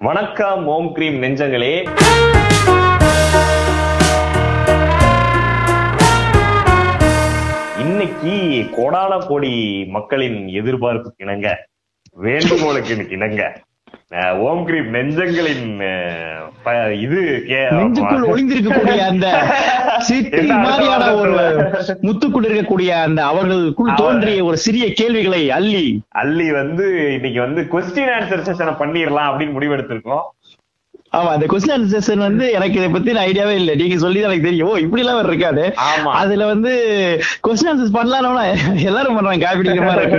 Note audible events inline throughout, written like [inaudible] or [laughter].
வணக்கம் ஓம் கிரீம் நெஞ்சங்களே. இன்னைக்கு கோடான கோடி மக்களின் எதிர்பார்ப்புக்கு இணங்க வேண்டுகோளுக்கு இணங்க ஓம் கிரீம் நெஞ்சங்களின் இது நெஞ்சுக்குள் ஒளிந்திருக்கக்கூடிய அந்த மாதிரியான ஒரு? முத்துக்குள் இருக்கக்கூடிய அந்த அவர்களுக்குள் அவர் தோன்றிய ஒரு சிறிய கேள்விகளை அள்ளி. அள்ளி வந்து இன்னைக்கு வந்து கொஸ்டின் ஆன்சர் செஷனை பண்ணிடலாம் அப்படின்னு முடிவெடுத்திருக்கோம். ஆமா அந்த கொஸ்டின் ஆன்சர் செஷன் வந்து எனக்கு இதை பத்தி ஐடியாவே இல்ல. நீங்க சொல்லி எனக்கு தெரியும். இப்படி எல்லாம் இருக்காது. அதுல வந்து கொஸ்டின் ஆன்சர்ஸ் பண்ணலாம்னா எல்லாரும் பண்றாங்க காப்பி அடிக்கிற மாதிரி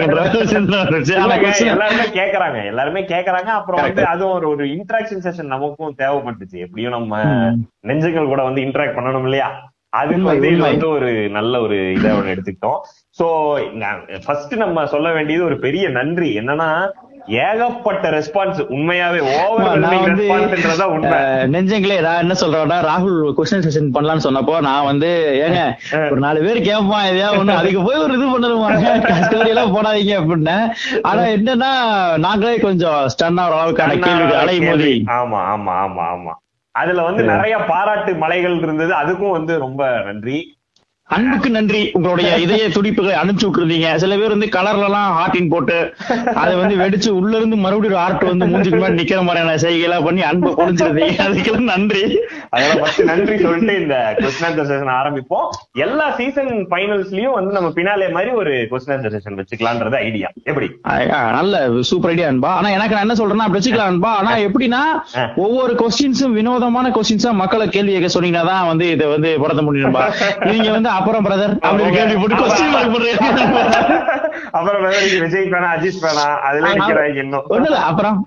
எல்லாருமே கேக்குறாங்க. எல்லாருமே கேக்குறாங்க. அப்புறம் வந்து அதுவும் ஒரு ஒரு இன்டராக்ஷன் செஷன் நமக்கும் தேவைப்பட்டுச்சு. எப்படியும் நம்ம ம். நெஞ்சுகள் கூட வந்து இன்டராக்ட் பண்ணணும் இல்லையா? அதுக்கு உண்மை, வந்து இது உண்மை. வந்து ஒரு நல்ல ஒரு இதை எடுத்துக்கிட்டோம். சோ ஃபர்ஸ்ட் நம்ம சொல்ல வேண்டியது ஒரு பெரிய நன்றி. என்னன்னா ஏகப்பட்ட ரெஸ்பான்ஸ் உண்மையாவே ஓவர் நெஞ்சங்களே நான் என்ன சொல்றேன்னா ராகுல் கொஸ்டின் செஷன் பண்ணலாம்னு சொன்னப்போ நான் வந்து ஏங்க ஒரு நாலு பேர் கேட்பான் எதையா ஒண்ணு அதுக்கு போய் ஒரு இது பண்ணணுமாங்க கஸ்டமரி எல்லாம் போடாதீங்க அப்படின்னேன் ஆனா என்னன்னா நாங்களே கொஞ்சம் ஸ்டன் ஆகிற அளவுக்கான கேள்வி அலையும் போது. ஆமா ஆமா ஆமா ஆமா. அதுல வந்து நிறைய பாராட்டு மலைகள் இருந்தது. அதுக்கும் வந்து ரொம்ப நன்றி. அன்புக்கு நன்றி. உங்களுடைய இதய துடிப்புகளை அனுப்பிச்சு விட்டுருந்தீங்க சில பேர் வந்து கலர்ல எல்லாம் ஹார்டின் போட்டு அதை வந்து வெடிச்சு உள்ள இருந்து மறுபடியும் ஒரு ஆர்ட் வந்து மூஞ்சுக்கு முன்னாடி நிக்கிற மாதிரியான செய்கைலாம் பண்ணி அன்பை பொழிஞ்சிருந்தீங்க அதுக்கெல்லாம் நன்றி. அதெல்லாம் நன்றி சொல்லிட்டு இந்த கொஸ்டின் செஷன் ஆரம்பிப்போம். எல்லா சீசன் ஃபைனல்ஸ்லயும் வந்து நம்ம பினாலே மாதிரி ஒரு கொஸ்டின் செஷன் வச்சுக்கலான்றது ஐடியா எப்படி? நல்ல சூப்பர் ஐடியா அன்பா. ஆனா எனக்கு நான் என்ன சொல்றேன்னா அப்படி வச்சுக்கலாம் அன்பா. ஆனா எப்படின்னா. ஒவ்வொரு கொஸ்டின்ஸும் வினோதமான கொஸ்டின்ஸா மக்களை கேள்வி கேட்க சொன்னீங்கன்னா தான் வந்து இதை வந்து படுத்த முடியும்பா நீங்க வந்து அப்புறம் பிரதர் அப்படின்னு கேள்வி போட்டு கொஸ்டின் மார்க் பண்றீங்க அப்புறம் நீங்க விஜய் பேனா அஜித் பேனா அதுல நிக்கிறாங்க இன்னும். ஒண்ணு இல்ல அப்புறம்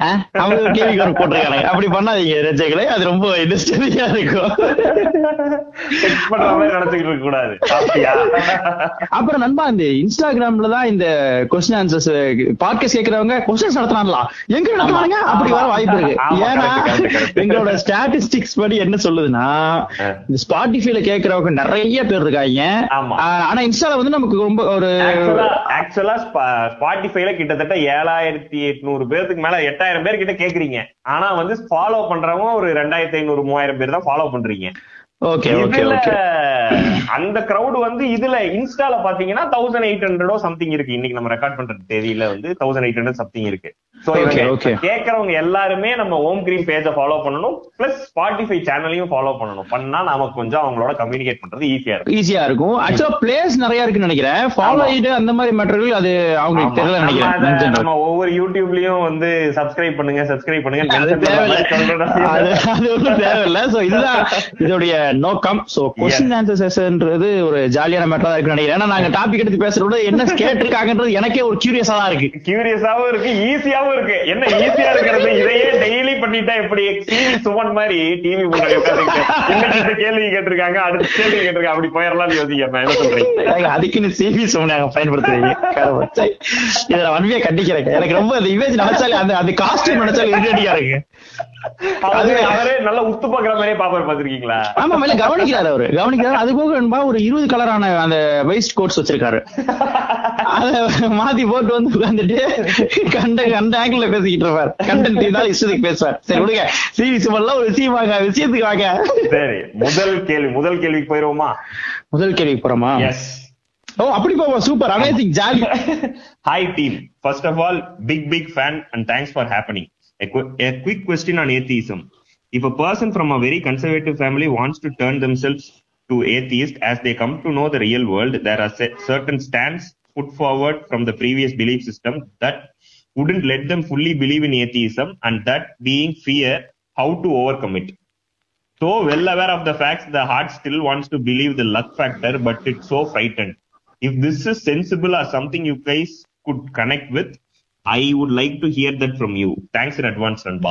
அவங்க கேள்வி ஒரு போட்டிருக்காங்க அப்படி பண்ணாதீங்க ரஜைகளே அது ரொம்ப இன்ட்ரெஸ்டிங்கா இருக்கும். செக் பண்ற மாதிரி நடந்துகிட்டு இருக்க கூடாது. அப்புறம் நண்பா இந்த இன்ஸ்டாகிராம்ல தான் இந்த கொஸ்டின் ஆன்சர்ஸ் பாட்காஸ்ட் கேக்குறவங்க கொஸ்டின்ஸ் நடத்துறாங்களா? எங்க நடத்துறாங்க அப்படி வர வாய்ப்பு இருக்கு. ஏன்னா. எங்களோட ஸ்டாட்டிஸ்டிக்ஸ் படி என்ன சொல்லுதுன்னா. இந்த ஸ்பாட்டிஃபைல கேக்குறவங்க நிறைய பேர் இருக்காங்க. ஆமா. ஆ, ஆனா இன்ஸ்டால வந்து நமக்கு ரொம்ப ஒரு ஆக்சுவலா ஸ்பாட்டிஃபைல கிட்டத்தட்ட ஏழாயிரத்தி எட்நூறு பேருக்கு மேல எட்டாயிரம் பேர் கிட்ட கேக்குறீங்க. ஆனா வந்து ஃபாலோ பண்றவங்க ஒரு ரெண்டாயிரத்தி ஐநூறு மூவாயிரம் பேர் தான் ஃபாலோ பண்றீங்க. ஓகே ஓகே இதுல ஓகே. அந்த கிரவுட் வந்து இதுல இன்ஸ்டால பாத்தீங்கன்னா தௌசண்ட் எயிட் ஹண்ட்ரடோ சம்திங் இருக்கு. இன்னைக்கு நம்ம ரெக்கார்ட் பண்ற தேதியில வந்து தௌசண்ட் எயிட் ஹண்ட்ரட் சம்திங் இருக்கு. சோ. கேக்குறவங்க எல்லாருமே நம்ம ஓம் கிரீன் பேஜ ஃபாலோ பண்ணணும். பிளஸ் ஸ்பாட்டிஃபை சேனலையும் ஃபாலோ பண்ணணும். பண்ணா நமக்கு கொஞ்சம் அவங்களோட கம்யூனிகேட் பண்றது ஈஸியா இருக்கும். ஈஸியா இருக்கும். ஆக்சுவலா பிளேஸ் நிறைய இருக்குன்னு நினைக்கிறேன். ஃபாலோ. இது அந்த மாதிரி மெட்டீரியல் அது அவங்களுக்கு. தெரியல நம்ம நினைக்கிறேன். நம்ம ஒவ்வொரு யூடியூப்லயும் வந்து சப்ஸ்கிரைப் பண்ணுங்க சப்ஸ்கிரைப் பண்ணுங்க அது தேவையில்ல. இதுதான் இதோடைய நோக்கம். சோ கொஸ்டின் ஆன்சர் செஷன்ன்றது ஒரு ஜாலியான மேட்டரா இருக்கு நினைக்கிறேன். ஏன்னா நாங்க டாபிக் எடுத்து பேசுறது என்ன கேட்டிருக்காங்கன்றது எனக்கே ஒரு கியூரியஸா தான் இருக்கு. கியூரியஸாவும் இருக்கு ஈஸியாவும் இருக்கு. என்ன ஈஸியா இருக்கிறது? இதையே டெய்லி பண்ணிட்டா எப்படி? டிவி சுமன் மாதிரி டிவி முன்னாடி கேள்வி கேட்டிருக்காங்க அடுத்த கேள்வி கேட்டிருக்காங்க அப்படி போயிடலாம்னு யோசிக்கிறேன் என்ன சொல்றீங்க ஏங்க, அதுக்குன்னு சிவி நாங்க பயன்படுத்துறீங்க. கடவுள். சை. இதை நான் வன்மையா கண்டிக்கிறேன் எனக்கு ரொம்ப அந்த இமேஜ் நினைச்சாலே அந்த அந்த காஸ்டியூம் நினைச்சாலே இருக்கு. அவரே நல்லா உத்து பாக்குற மாதிரியே பாப்பாரு பாத்திருக்கீங்களா ஆமா மேல கவனிக்கிறாரு அவரு. கவனிக்கிறாரு. அது போக ஒரு இருபது கலரான அந்த வெஸ்ட் கோட்ஸ் வச்சிருக்காரு. அத மாத்தி போட்டு வந்து உட்காந்துட்டு கண்ட கண்ட ஆங்கிள் பேசிக்கிட்டு இருப்பார். கண்டென்ட் இருந்தாலும் இஷ்டத்துக்கு பேசுவார். சரி விடுங்க. சீரிஸ் எல்லாம் ஒரு விஷயம் வாங்க விஷயத்துக்கு வாங்க. சரி முதல் கேள்வி முதல் கேள்விக்கு போயிருவோமா? முதல் கேள்வி போறோமா? ஓ அப்படி போவோம். Super amazing jolly. First of all, big big fan and thanks for happening. A, qu- a quick question on atheism. If a person from a very conservative family wants to turn themselves to atheist as they come to know the real world, there are certain stands put forward from the previous belief system that wouldn't let them fully believe in atheism and that being fear, how to overcome it. So well aware of the facts, the heart still wants to believe the luck factor, but it's so frightened. If this is sensible or something you guys could connect with, I would like to hear that from you. Thanks in advance, Ranba.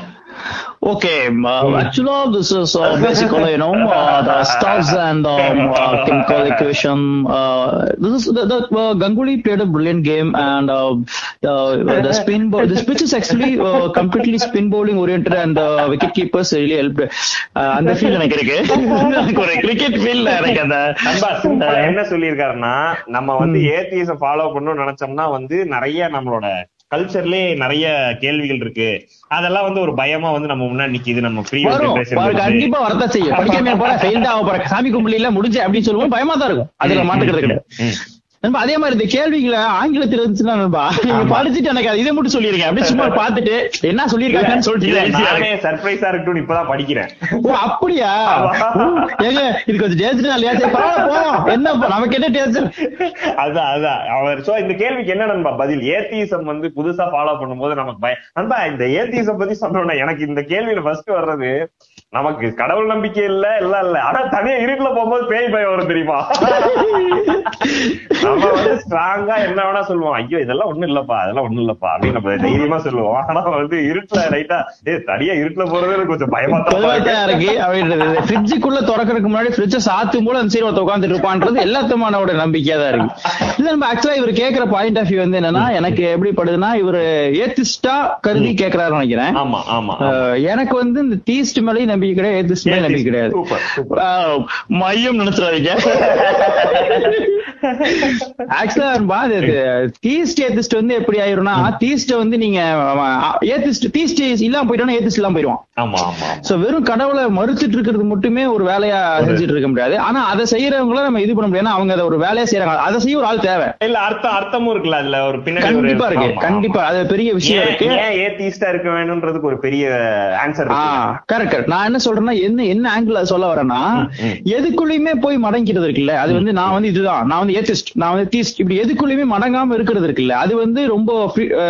Okay, uh, actually, this is uh, basically, you know, uh, the stars and um, uh, chemical equation. Uh, this is the, the uh, Ganguly played a brilliant game, and uh, the, the spin ball. This pitch is actually uh, completely spin bowling oriented, and the wicket keepers really helped. Uh, அந்த feel எனக்கு இருக்கு எனக்கு ஒரு cricket feel எனக்கு அந்த நண்பா என்ன சொல்லியிருக்காருன்னா நம்ம வந்து ஏத்திஎஸ் ஃபாலோ பண்ணணும்னு நினைச்சோம்னா வந்து நிறைய நம்மளோட கல்ச்சர்லயே நிறைய கேள்விகள் இருக்கு. அதெல்லாம் வந்து ஒரு பயமா வந்து நம்ம முன்னாடி நிக்குது. நம்ம ப்ரீ வரும். வரும், கண்டிப்பா வரத்தான் செய்யும். படிக்காம போற ஃபெயில் போற சாமி கும்பிடல முடிஞ்சு அப்படின்னு சொல்லுவோம் பயமா தான் இருக்கும். அதுல மாட்டுக்கிறது கிடையாது நண்பா அதே மாதிரி இந்த கேள்விகளை ஆங்கிலத்தில் இருந்துச்சுன்னா நண்பா நீங்க படிச்சுட்டு எனக்கு இதை மட்டும் சொல்லிருக்கேன் அப்படியே சும்மா [laughs] பார்த்துட்டு என்ன சொல்லிருக்காங்கன்னு சொல்லிட்டு சர்ப்ரைஸா இருக்கட்டும் இப்பதான் படிக்கிறேன். ஓ அப்படியா? ஏங்க இது கொஞ்சம் டேஸ்ட் இல்லையா சரி பரவாயில்ல என்ன நமக்கு என்ன டேஸ்ட் அதான் அதான். அவர் சோ இந்த கேள்விக்கு என்ன நண்பா பதில்? ஏத்திசம் வந்து புதுசா ஃபாலோ பண்ணும்போது நமக்கு பயம் நண்பா இந்த ஏத்திசம் பத்தி சொன்னோம்னா எனக்கு இந்த கேள்வியில ஃபர்ஸ்ட் வர்றது நமக்கு கடவுள் நம்பிக்கை இல்ல இல்ல இல்ல. ஆனா தனியா இருட்டுல போகும்போது பேய் பயம் வரும் தெரியுமா? [laughs] நம்ம வந்து ஸ்ட்ராங்கா என்ன வேணா சொல்லுவோம். ஐயோ இதெல்லாம் ஒண்ணும் இல்லப்பா அதெல்லாம் ஒண்ணும் இல்லப்பா அப்படின்னு நம்ம தைரியமா சொல்லுவோம். ஆனா வந்து இருட்டுல ரைட்டா ஏ தனியா இருட்டுல போறது எனக்கு கொஞ்சம் பயமா தான் இருக்கு. அப்படின்றது ஃப்ரிட்ஜுக்குள்ள திறக்கறதுக்கு முன்னாடி ஃப்ரிட்ஜ சாத்தும் போல அந்த சைடு ஒருத்த உட்காந்துட்டு இருப்பான்றது எல்லாத்தமானோட நம்பிக்கையா தான் இருக்கு. இல்ல நம்ம ஆக்சுவலா இவர் கேக்குற பாயிண்ட் ஆஃப் வியூ வந்து என்னன்னா எனக்கு எப்படி படுதுன்னா இவர் ஏத்திஸ்டா கருதி கேக்குறாருன்னு நினைக்கிறேன். ஆமா ஆமா எனக்கு வந்து இந்த தீஸ்ட் மேலேயும் நம்பிக்கை கிடையாது மேலே நம்பிக்கை கிடையாது மையம் நினைச்சிடாதீங்க. [laughs] ஆக்சுவலா தீஸ்ட் ஏத்திஸ்ட் வந்து எப்படி ஆயிரும்னா தீஸ்ட் வந்து நீங்க ஏத்திஸ்ட் தீஸ்ட் இல்லாம போயிட்டோம்னா ஏத்திஸ்ட் இல்லாம போயிடுவான் சோ வெறும் கடவுளை மறுத்துட்டு இருக்கிறது மட்டுமே ஒரு வேலையா செஞ்சுட்டு இருக்க முடியாது. ஆனா அதை செய்யறவங்கள நம்ம இது பண்ண முடியாது. அவங்க அதை ஒரு வேலையா செய்யறாங்க. அதை செய்ய ஒரு ஆள் தேவை. இல்ல அர்த்தம் அர்த்தமும் இருக்குல்ல அதுல? ஒரு பின்னாடி கண்டிப்பா இருக்கு. கண்டிப்பா. அது பெரிய விஷயம் இருக்கு. ஏன் ஏத்திஸ்டா இருக்க வேணும்ன்றதுக்கு ஒரு பெரிய ஆன்சர் கரெக்ட் கரெக்ட் நான் என்ன சொல்றேன்னா என்ன என்ன ஆங்கிள் சொல்ல வரேன்னா. எதுக்குள்ளயுமே போய் மடங்கிறது இருக்குல்ல? அது வந்து நான் வந்து இதுதான். நான் வந்து ஏத்திஸ்ட் நான் வந்து தீஸ்ட் இப்படி எதுக்குள்ளயுமே மடங்காம இருக்கிறது இருக்குல்ல? அது வந்து ரொம்ப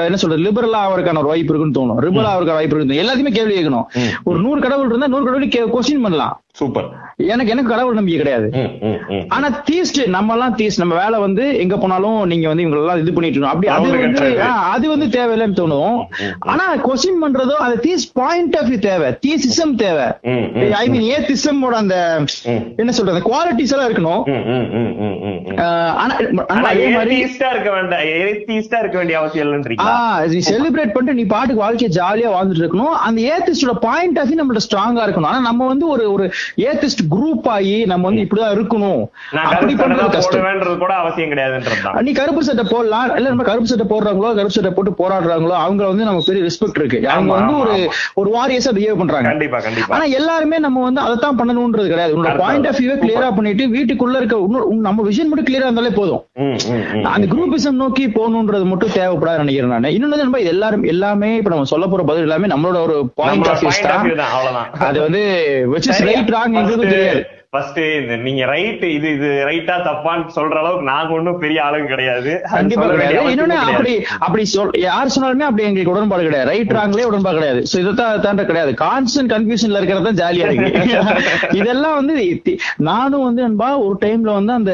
என்ன சொல்றது? லிபரலா அவருக்கான ஒரு வாய்ப்பு இருக்குன்னு தோணும். லிபரலா அவருக்கு வாய்ப்பு இருக்கு எல்லாத்தையுமே கேள்வி கேட்கணும். ஒரு நூறு கடவுள் இருந்தா நூறு கடவுள் கொஸ்டின் பண்ணலாம். சூப்பர். எனக்கு எனக்கு கடவுள் நம்பிக்கை கிடையாது. ஆனா தீஸ்ட் நம்ம எல்லாம் தீஸ்ட் நம்ம வேலை வந்து எங்க போனாலும் நீங்க வந்து இவங்க எல்லாம் இது பண்ணிட்டு இருக்கணும். அப்படி அது வந்து அது வந்து தேவையில்லைன்னு தோணும். ஆனா கொஸ்டின் பண்றதோ அது தீஸ்ட் பாயிண்ட் ஆஃப் வியூ தேவை. தீசிசம் தேவை. ஐ மீன் ஏத்திசமோட அந்த ம். என்ன சொல்றது குவாலிட்டிஸ் எல்லாம் இருக்கணும். ஆனா அதே மாதிரி இருக்க வேண்டாம் ஏத்திஸ்டா இருக்க வேண்டிய அவசியம் நீ செலிப்ரேட் பண்ணிட்டு நீ பாட்டுக்கு வாழ்க்கைய ஜாலியா வாழ்ந்துட்டு இருக்கணும். அந்த ஏத்திஸ்டோட பாயிண்ட் ஆஃப் வியூ நம்மளோட ஸ்ட்ராங்கா இருக்கணும். ஆனா நம்ம வந்து ஒரு ஒரு ஏத்திஸ்ட் குரூப் ஆகி நம்ம வந்து இப்படிதான் இருக்கணும். அப்படி பண்றது கஷ்டம். கூட அவசியம் கிடையாதுன்றதுதான் நீ கருப்பு சட்டை போடலாம். இல்ல நம்ம கருப்பு சட்டை போடுறாங்களோ கருப்பு சட்டை போட்டு போராடுறாங்களோ அவங்க வந்து நமக்கு பெரிய ரெஸ்பெக்ட் இருக்கு. அவங்க வந்து ஒரு. ஒரு வாரியஸா பிஹேவ் பண்றாங்க. கண்டிப்பா கண்டிப்பா. ஆனா எல்லாருமே நம்ம வந்து அதைத்தான் பண்ணணும்ன்றது கிடையாது. உன்னோட. பாயிண்ட் ஆஃப் வியூ கிளியரா பண்ணிட்டு வீட்டுக்குள்ள இருக்க நம்ம விஷன் மட்டும் கிளியரா இருந்தாலே போதும். அந்த குரூப்பிசம் நோக்கி போகணுன்றது மட்டும் தேவைப்படாது நினைக்கிறேன் நான். இன்னொன்னு நம்ம எல்லாரும் எல்லாமே இப்ப நம்ம சொல்ல போற பதில் எல்லாமே நம்மளோட ஒரு பாயிண்ட் ஆஃப் வியூ தான். அது வந்து which is ரைட் ராங் எங்களுக்கு தெரியாது ஃபர்ஸ்ட் இந்த நீங்க ரைட் இது இது ரைட்டா தப்பான்னு சொல்ற அளவுக்கு நாங்க ஒண்ணும் பெரிய ஆளுங்க கிடையாது. இன்னொன்னு. அப்படி அப்படி சொல் யார் சொன்னாலுமே அப்படி எங்களுக்கு உடன்பாடு கிடையாது. ரைட் ராங்லயே உடன்பாடு கிடையாது. சோ இதைத்தான் தாண்ட கிடையாது. கான்ஸ்டன்ட் கன்ஃபியூஷன்ல இருக்கிறது தான் ஜாலியா இருக்கு. [laughs] இதெல்லாம் வந்து நானும் வந்து நண்பா ஒரு டைம்ல வந்து அந்த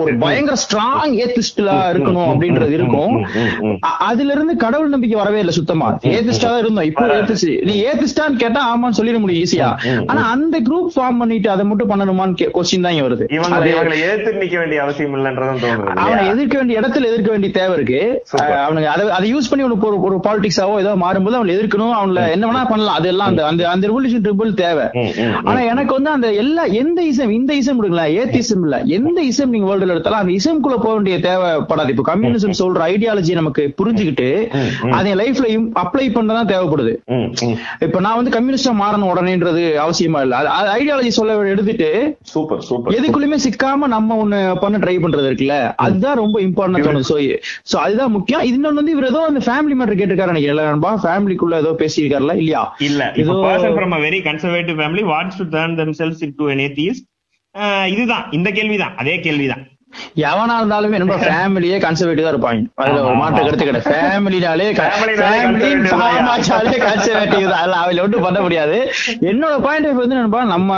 ஒரு-. பயங்கர ஸ்ட்ராங் ஏத்திஸ்டா இருக்கணும் அப்படின்றது இருக்கும். அதுல இருந்து கடவுள் நம்பிக்கை வரவே இல்லை சுத்தமா. ஏத்திஸ்டா தான் இருந்தோம். இப்போ. ஏத்திஸ்ட் நீ ஏத்திஸ்டான்னு கேட்டா ஆமான்னு சொல்லிட முடியும் ஈஸியா. ஆனா அந்த குரூப் ஃபார்ம் பண்ணிட்டு அதை மட்டும் பண்ணணுமான்னு கொஸ்டின் தான் வருது. இவங்களை எதிர்த்து நிக்க வேண்டிய அவசியம் இல்லைன்றதும் தோணுது அவனை? எதிர்க்க வேண்டிய இடத்துல எதிர்க்க வேண்டிய தேவை இருக்கு. அவனுங்க அதை அதை யூஸ் பண்ணி உனக்கு ஒரு ஒரு பாலிடிக்ஸாவோ ஏதோ மாறும்போது அவனை எதிர்க்கணும். அவன்ல என்ன வேணா பண்ணலாம். அதெல்லாம் அந்த அந்த அந்த ரெவல்யூஷன் ட்ரிபிள் தேவை. ஆனா எனக்கு வந்து அந்த எல்லா எந்த இசம் இந்த இசம் விடுங்களா ஏத்திசம் இல்ல. எந்த இசம் நீங்க வேர்ல்டுல எடுத்தாலும் அந்த இசம்குள்ள போக வேண்டிய தேவைப்படாது. இப்போ கம்யூனிசம் சொல்ற ஐடியாலஜி நமக்கு புரிஞ்சுக்கிட்டு. அதை லைஃப்ல அப்ளை பண்ணதான் தேவைப்படுது. இப்ப நான் வந்து கம்யூனிஸ்டா மாறணும் உடனேன்றது அவசியமா இல்ல. ஐடியாலஜி சொல்ல எடுத்துட்டு சூப்பர் சூப்பர் எதுக்குள்ளயுமே சிக்காம நம்ம ஒண்ணு பண்ண ட்ரை பண்றது இருக்குல்ல? அதுதான் ரொம்ப இம்பார்ட்டன்ட் தோணுது சோ சோ அதுதான் முக்கியம். இன்னொன்னு வந்து இவர் ஏதோ அந்த ஃபேமிலி மேட்டர் கேட்டிருக்காரு நினைக்கிறேன். நண்பா ஃபேமிலிக்குள்ள ஏதோ பேசியிருக்காருல இல்லையா? இல்ல ஏதோ person from a very conservative family wants to turn themselves into an atheist. அஹ் இதுதான். இந்த கேள்விதான். அதே கேள்விதான். எவனா இருந்தாலுமே நம்ம ஃபேமிலியே கன்சர்வேட்டிவ் இருப்பாங்க. அதுல ஒரு மாற்று. கருத்து கிடையாது. ஃபேமிலினாலே. ஃபேமிலி கன்சர்வேட்டிவ் தான். அதுல அவள ஒன்றும் பண்ண முடியாது. என்னோட பாயிண்ட் ஆஃப் வந்து நண்பா நம்ம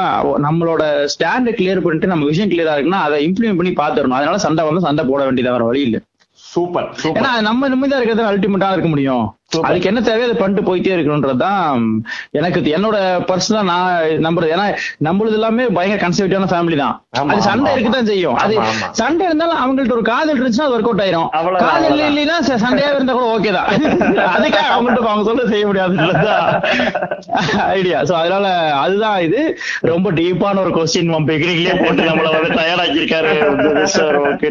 நம்மளோட ஸ்டாண்ட் கிளியர் பண்ணிட்டு நம்ம விஷயம் கிளியரா இருக்குன்னா அதை இம்ப்ளிமெண்ட் பண்ணி பாத்துறணும் அதனால சண்டை வந்து சண்டை போட வேண்டியதா வர வழி இல்ல. சூப்பர் ஏன்னா நம்ம நிம்மதியா இருக்கிறது அல்டிமேட்டா இருக்க முடியும். அதுக்கு என்ன தேவையோ அதை பண்ணிட்டு போயிட்டே இருக்கணும்ன்றதுதான் எனக்கு என்னோட பர்சனலா நான் நம்புறது. ஏன்னா நம்மளது எல்லாமே பயங்கர கன்சர்வேட்டிவான ஃபேமிலி தான். அது சண்டை இருக்குதான் செய்யும். அது. சண்டை இருந்தாலும் அவங்கள்ட்ட ஒரு காதல் இருந்துச்சுன்னா அது ஒர்க் அவுட் ஆயிரும். காதல். இல்லைன்னா சண்டையா இருந்தா கூட ஓகே தான். [laughs] அதுக்காக அவங்கள்ட்ட அவங்க சொல்ல செய்ய முடியாதுன்றதுதான் ஐடியா சோ அதனால அதுதான் இது. ரொம்ப டீப்பான ஒரு கொஸ்டின் பிகினிங்லயே போட்டு நம்மள வந்து டயர்டாக்கி இருக்காரு சார் ஓகே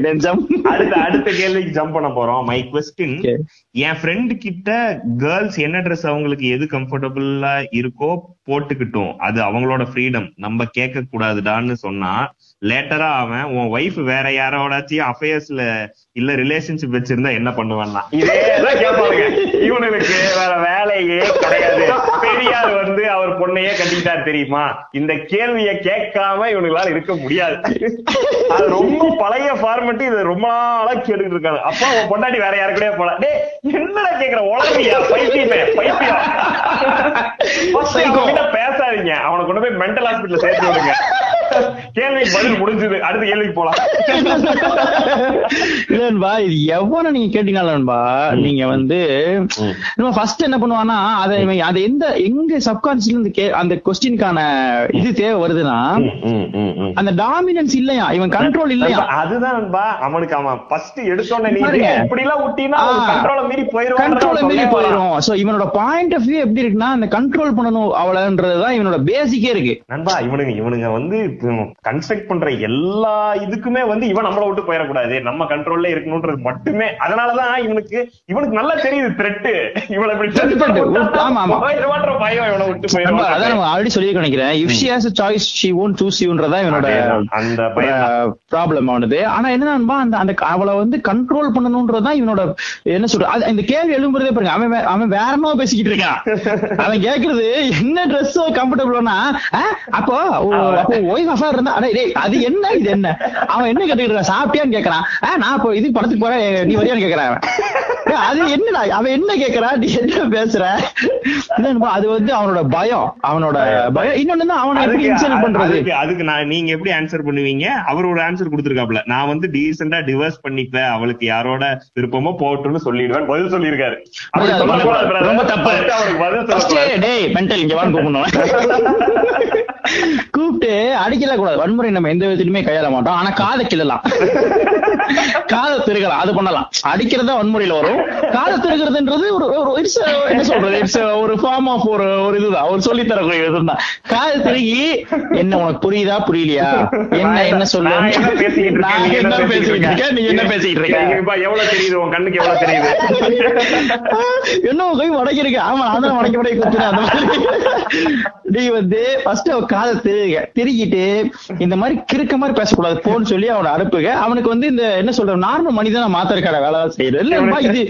அடுத்த அடுத்த கேள்விக்கு ஜம்ப் பண்ண போறோம். My question. என் ஃப்ரெண்டு கிட்ட கேர்ள்ஸ் என்ன ட்ரெஸ் அவங்களுக்கு எது கம்ஃபர்டபுளா இருக்கோ போட்டுக்கிட்டும். அது அவங்களோட ஃப்ரீடம் நம்ம கேட்க கூடாதுடான்னு சொன்னா லேட்டரா அவன் உன் ஒய்ஃப் வேற யாரோடாச்சும் அஃபேர்ஸ்ல இல்ல ரிலேஷன்ஷிப் வச்சிருந்தா என்ன பண்ணுவான்னா? இதேதான் கேட்பாங்க [laughs] இவனுக்கு வேற வேலையே கிடையாது. பெரியார் வந்து அவர் பொண்ணையே கட்டிக்கிட்டார் தெரியுமா? இந்த கேள்வியை கேட்காம இவனுங்களால இருக்க முடியாது. அது ரொம்ப பழைய ஃபார்மெட் இது ரொம்ப நாளா கேட்டுட்டு இருக்காங்க. அப்பா உன் பொண்டாட்டி வேற யாரு கூடயே போல. டேய் என்னடா கேக்குற? உலகியா பைத்தியமே பைத்தியம். பேசாதீங்க. அவனை கொண்டு போய் மென்டல் ஹாஸ்பிட்டல் சேர்த்து விடுங்க. கேள்விக்கு பதில் முடிஞ்சது. அடுத்த கேள்விக்கு போலாம். இல்லன்பா இது எவ்வளவு நீங்க கேட்டீங்களான்பா நீங்க வந்து. நம்ம ஃபர்ஸ்ட் என்ன பண்ணுவான்னா அதை இவன் அது எந்த எங்க சப்கான்சியஸ்ல இருந்து அந்த கொஸ்டினுக்கான இது தேவை வருதுன்னா. அந்த டாமினன்ஸ் இல்லையா? இவன் கண்ட்ரோல் இல்லையா? அதுதான் நண்பா அவனுக்கு அவன் ஃபர்ஸ்ட் எடுத்தோன்னே நீ. இப்படி எல்லாம் விட்டீங்கன்னா. கண்ட்ரோல மீறி போயிருவான் கண்ட்ரோல மீறி போயிடும் சோ இவனோட பாயிண்ட் ஆஃப் வியூ எப்படி இருக்குன்னா அந்த கண்ட்ரோல் பண்ணணும் அவளன்றதுதான் இவனோட பேசிக்கே இருக்கு. நண்பா இவனுங்க இவனுங்க வந்து கன்ஸ்ட்ரக்ட் பண்ற எல்லா இதுக்குமே வந்து இவன் நம்மள விட்டு போயிடக்கூடாது. நம்ம கண்ட்ரோல்ல இருக்கணும்ன்றது மட்டுமே. அதனாலதான் இவனுக்கு இவனுக்கு நல்லா தெரியுது த்ரெட்டு இவனை ஆல்ரெடி சொல்லி நினைக்கிறேன். If she has choice she own choose யூன்றதா இவனோட. அந்த ப்ராப்ளம் ஆனது. ஆனா என்னன்னா அந்த அந்த அவளை வந்து கண்ட்ரோல் பண்ணணும்ன்றதுதான் இவனோட என்ன சொல்ற அது இந்த கேள்வி எழும்புறதே பாருங்க. அவன் அவன் வேற என்னமோ பேசிக்கிட்டு இருக்கான். [laughs] அவன் கேக்குறது என்ன ட்ரெஸ் கம்ஃபர்டபுள்னா அப்போ அப்போ ஒய்ஃப் அஃபேர் இருந்தா அடே டேய் அது என்ன இது என்ன? அவன் என்ன கேட்டுக்கிட்டு சாப்பிட்டியான்னு கேக்குறான். நான் இப்போ இது படத்துக்கு போறேன் நீ வரியான்னு கேக்குறான் அது என்னடா அவன் என்ன கேக்குறான் நீ என்ன பேசுற? அது வந்து அவனோட பயம் அவனோட பயம். இன்னொன்னு தான் அவனை எப்படி அதுக்கு இன்சல்ட் பண்றது? அதுக்கு நான் நீங்க எப்படி ஆன்சர் பண்ணுவீங்க? அவர் ஒரு ஆன்சர் கொடுத்திருக்காப்ல நான் வந்து டீசெண்டா டிவர்ஸ் பண்ணிப்பேன் அவளுக்கு யாரோட விருப்பமோ போட்டுன்னு சொல்லிடுவேன். பதில் சொல்லியிருக்காரு. ரொம்ப தப்பு. அவருக்கு பதில். டேய் மென்டல் இங்க வான்னு கூப்பிடணும். [laughs] கூப்பிட்டு அடிக்கல கூடாது வன்முறை நம்ம எந்த விதத்திலுமே கையாள மாட்டோம். ஆனா காதை கிள்ளலாம். காதை திருகலாம். அது பண்ணலாம். அடிக்கிறதா வன்முறையில வரும். காதை திருகிறதுன்றது ஒரு என்ன சொல்றது? இட்ஸ் ஒரு ஃபார்ம் ஆஃப் ஒரு ஒரு இதுதான். ஒரு சொல்லி தரக்கூடிய இதுதான் காதை திருகி என்ன உனக்கு புரியுதா? புரியலையா? என்ன என்ன சொல்லு? நான் என்ன பேசிக்கிட்டு இருக்கேன், நீ என்ன பேசிக்கிட்டு இருக்க? எவ்வளவு தெரியுது? உன் கண்ணுக்கு எவ்வளவு தெரியுது? [laughs] என்ன உன் கை மடக்கிருக்கு ஆமா நான் தான் மடக்கி மடக்கி குத்துறேன். அந்த மாதிரி. நீ வந்து ஃபர்ஸ்ட் அவ காதை திருக திருகிட்டு இந்த மாதிரி கிறுக்க மாதிரி பேசக்கூடாது. போன்னு சொல்லி அவனை அனுப்புக அவனுக்கு வந்து இந்த என்ன சொல்ற நார்மல் மனிதனை மாத்திருக்கார வேலை செய்யறது இல்லன்பா இது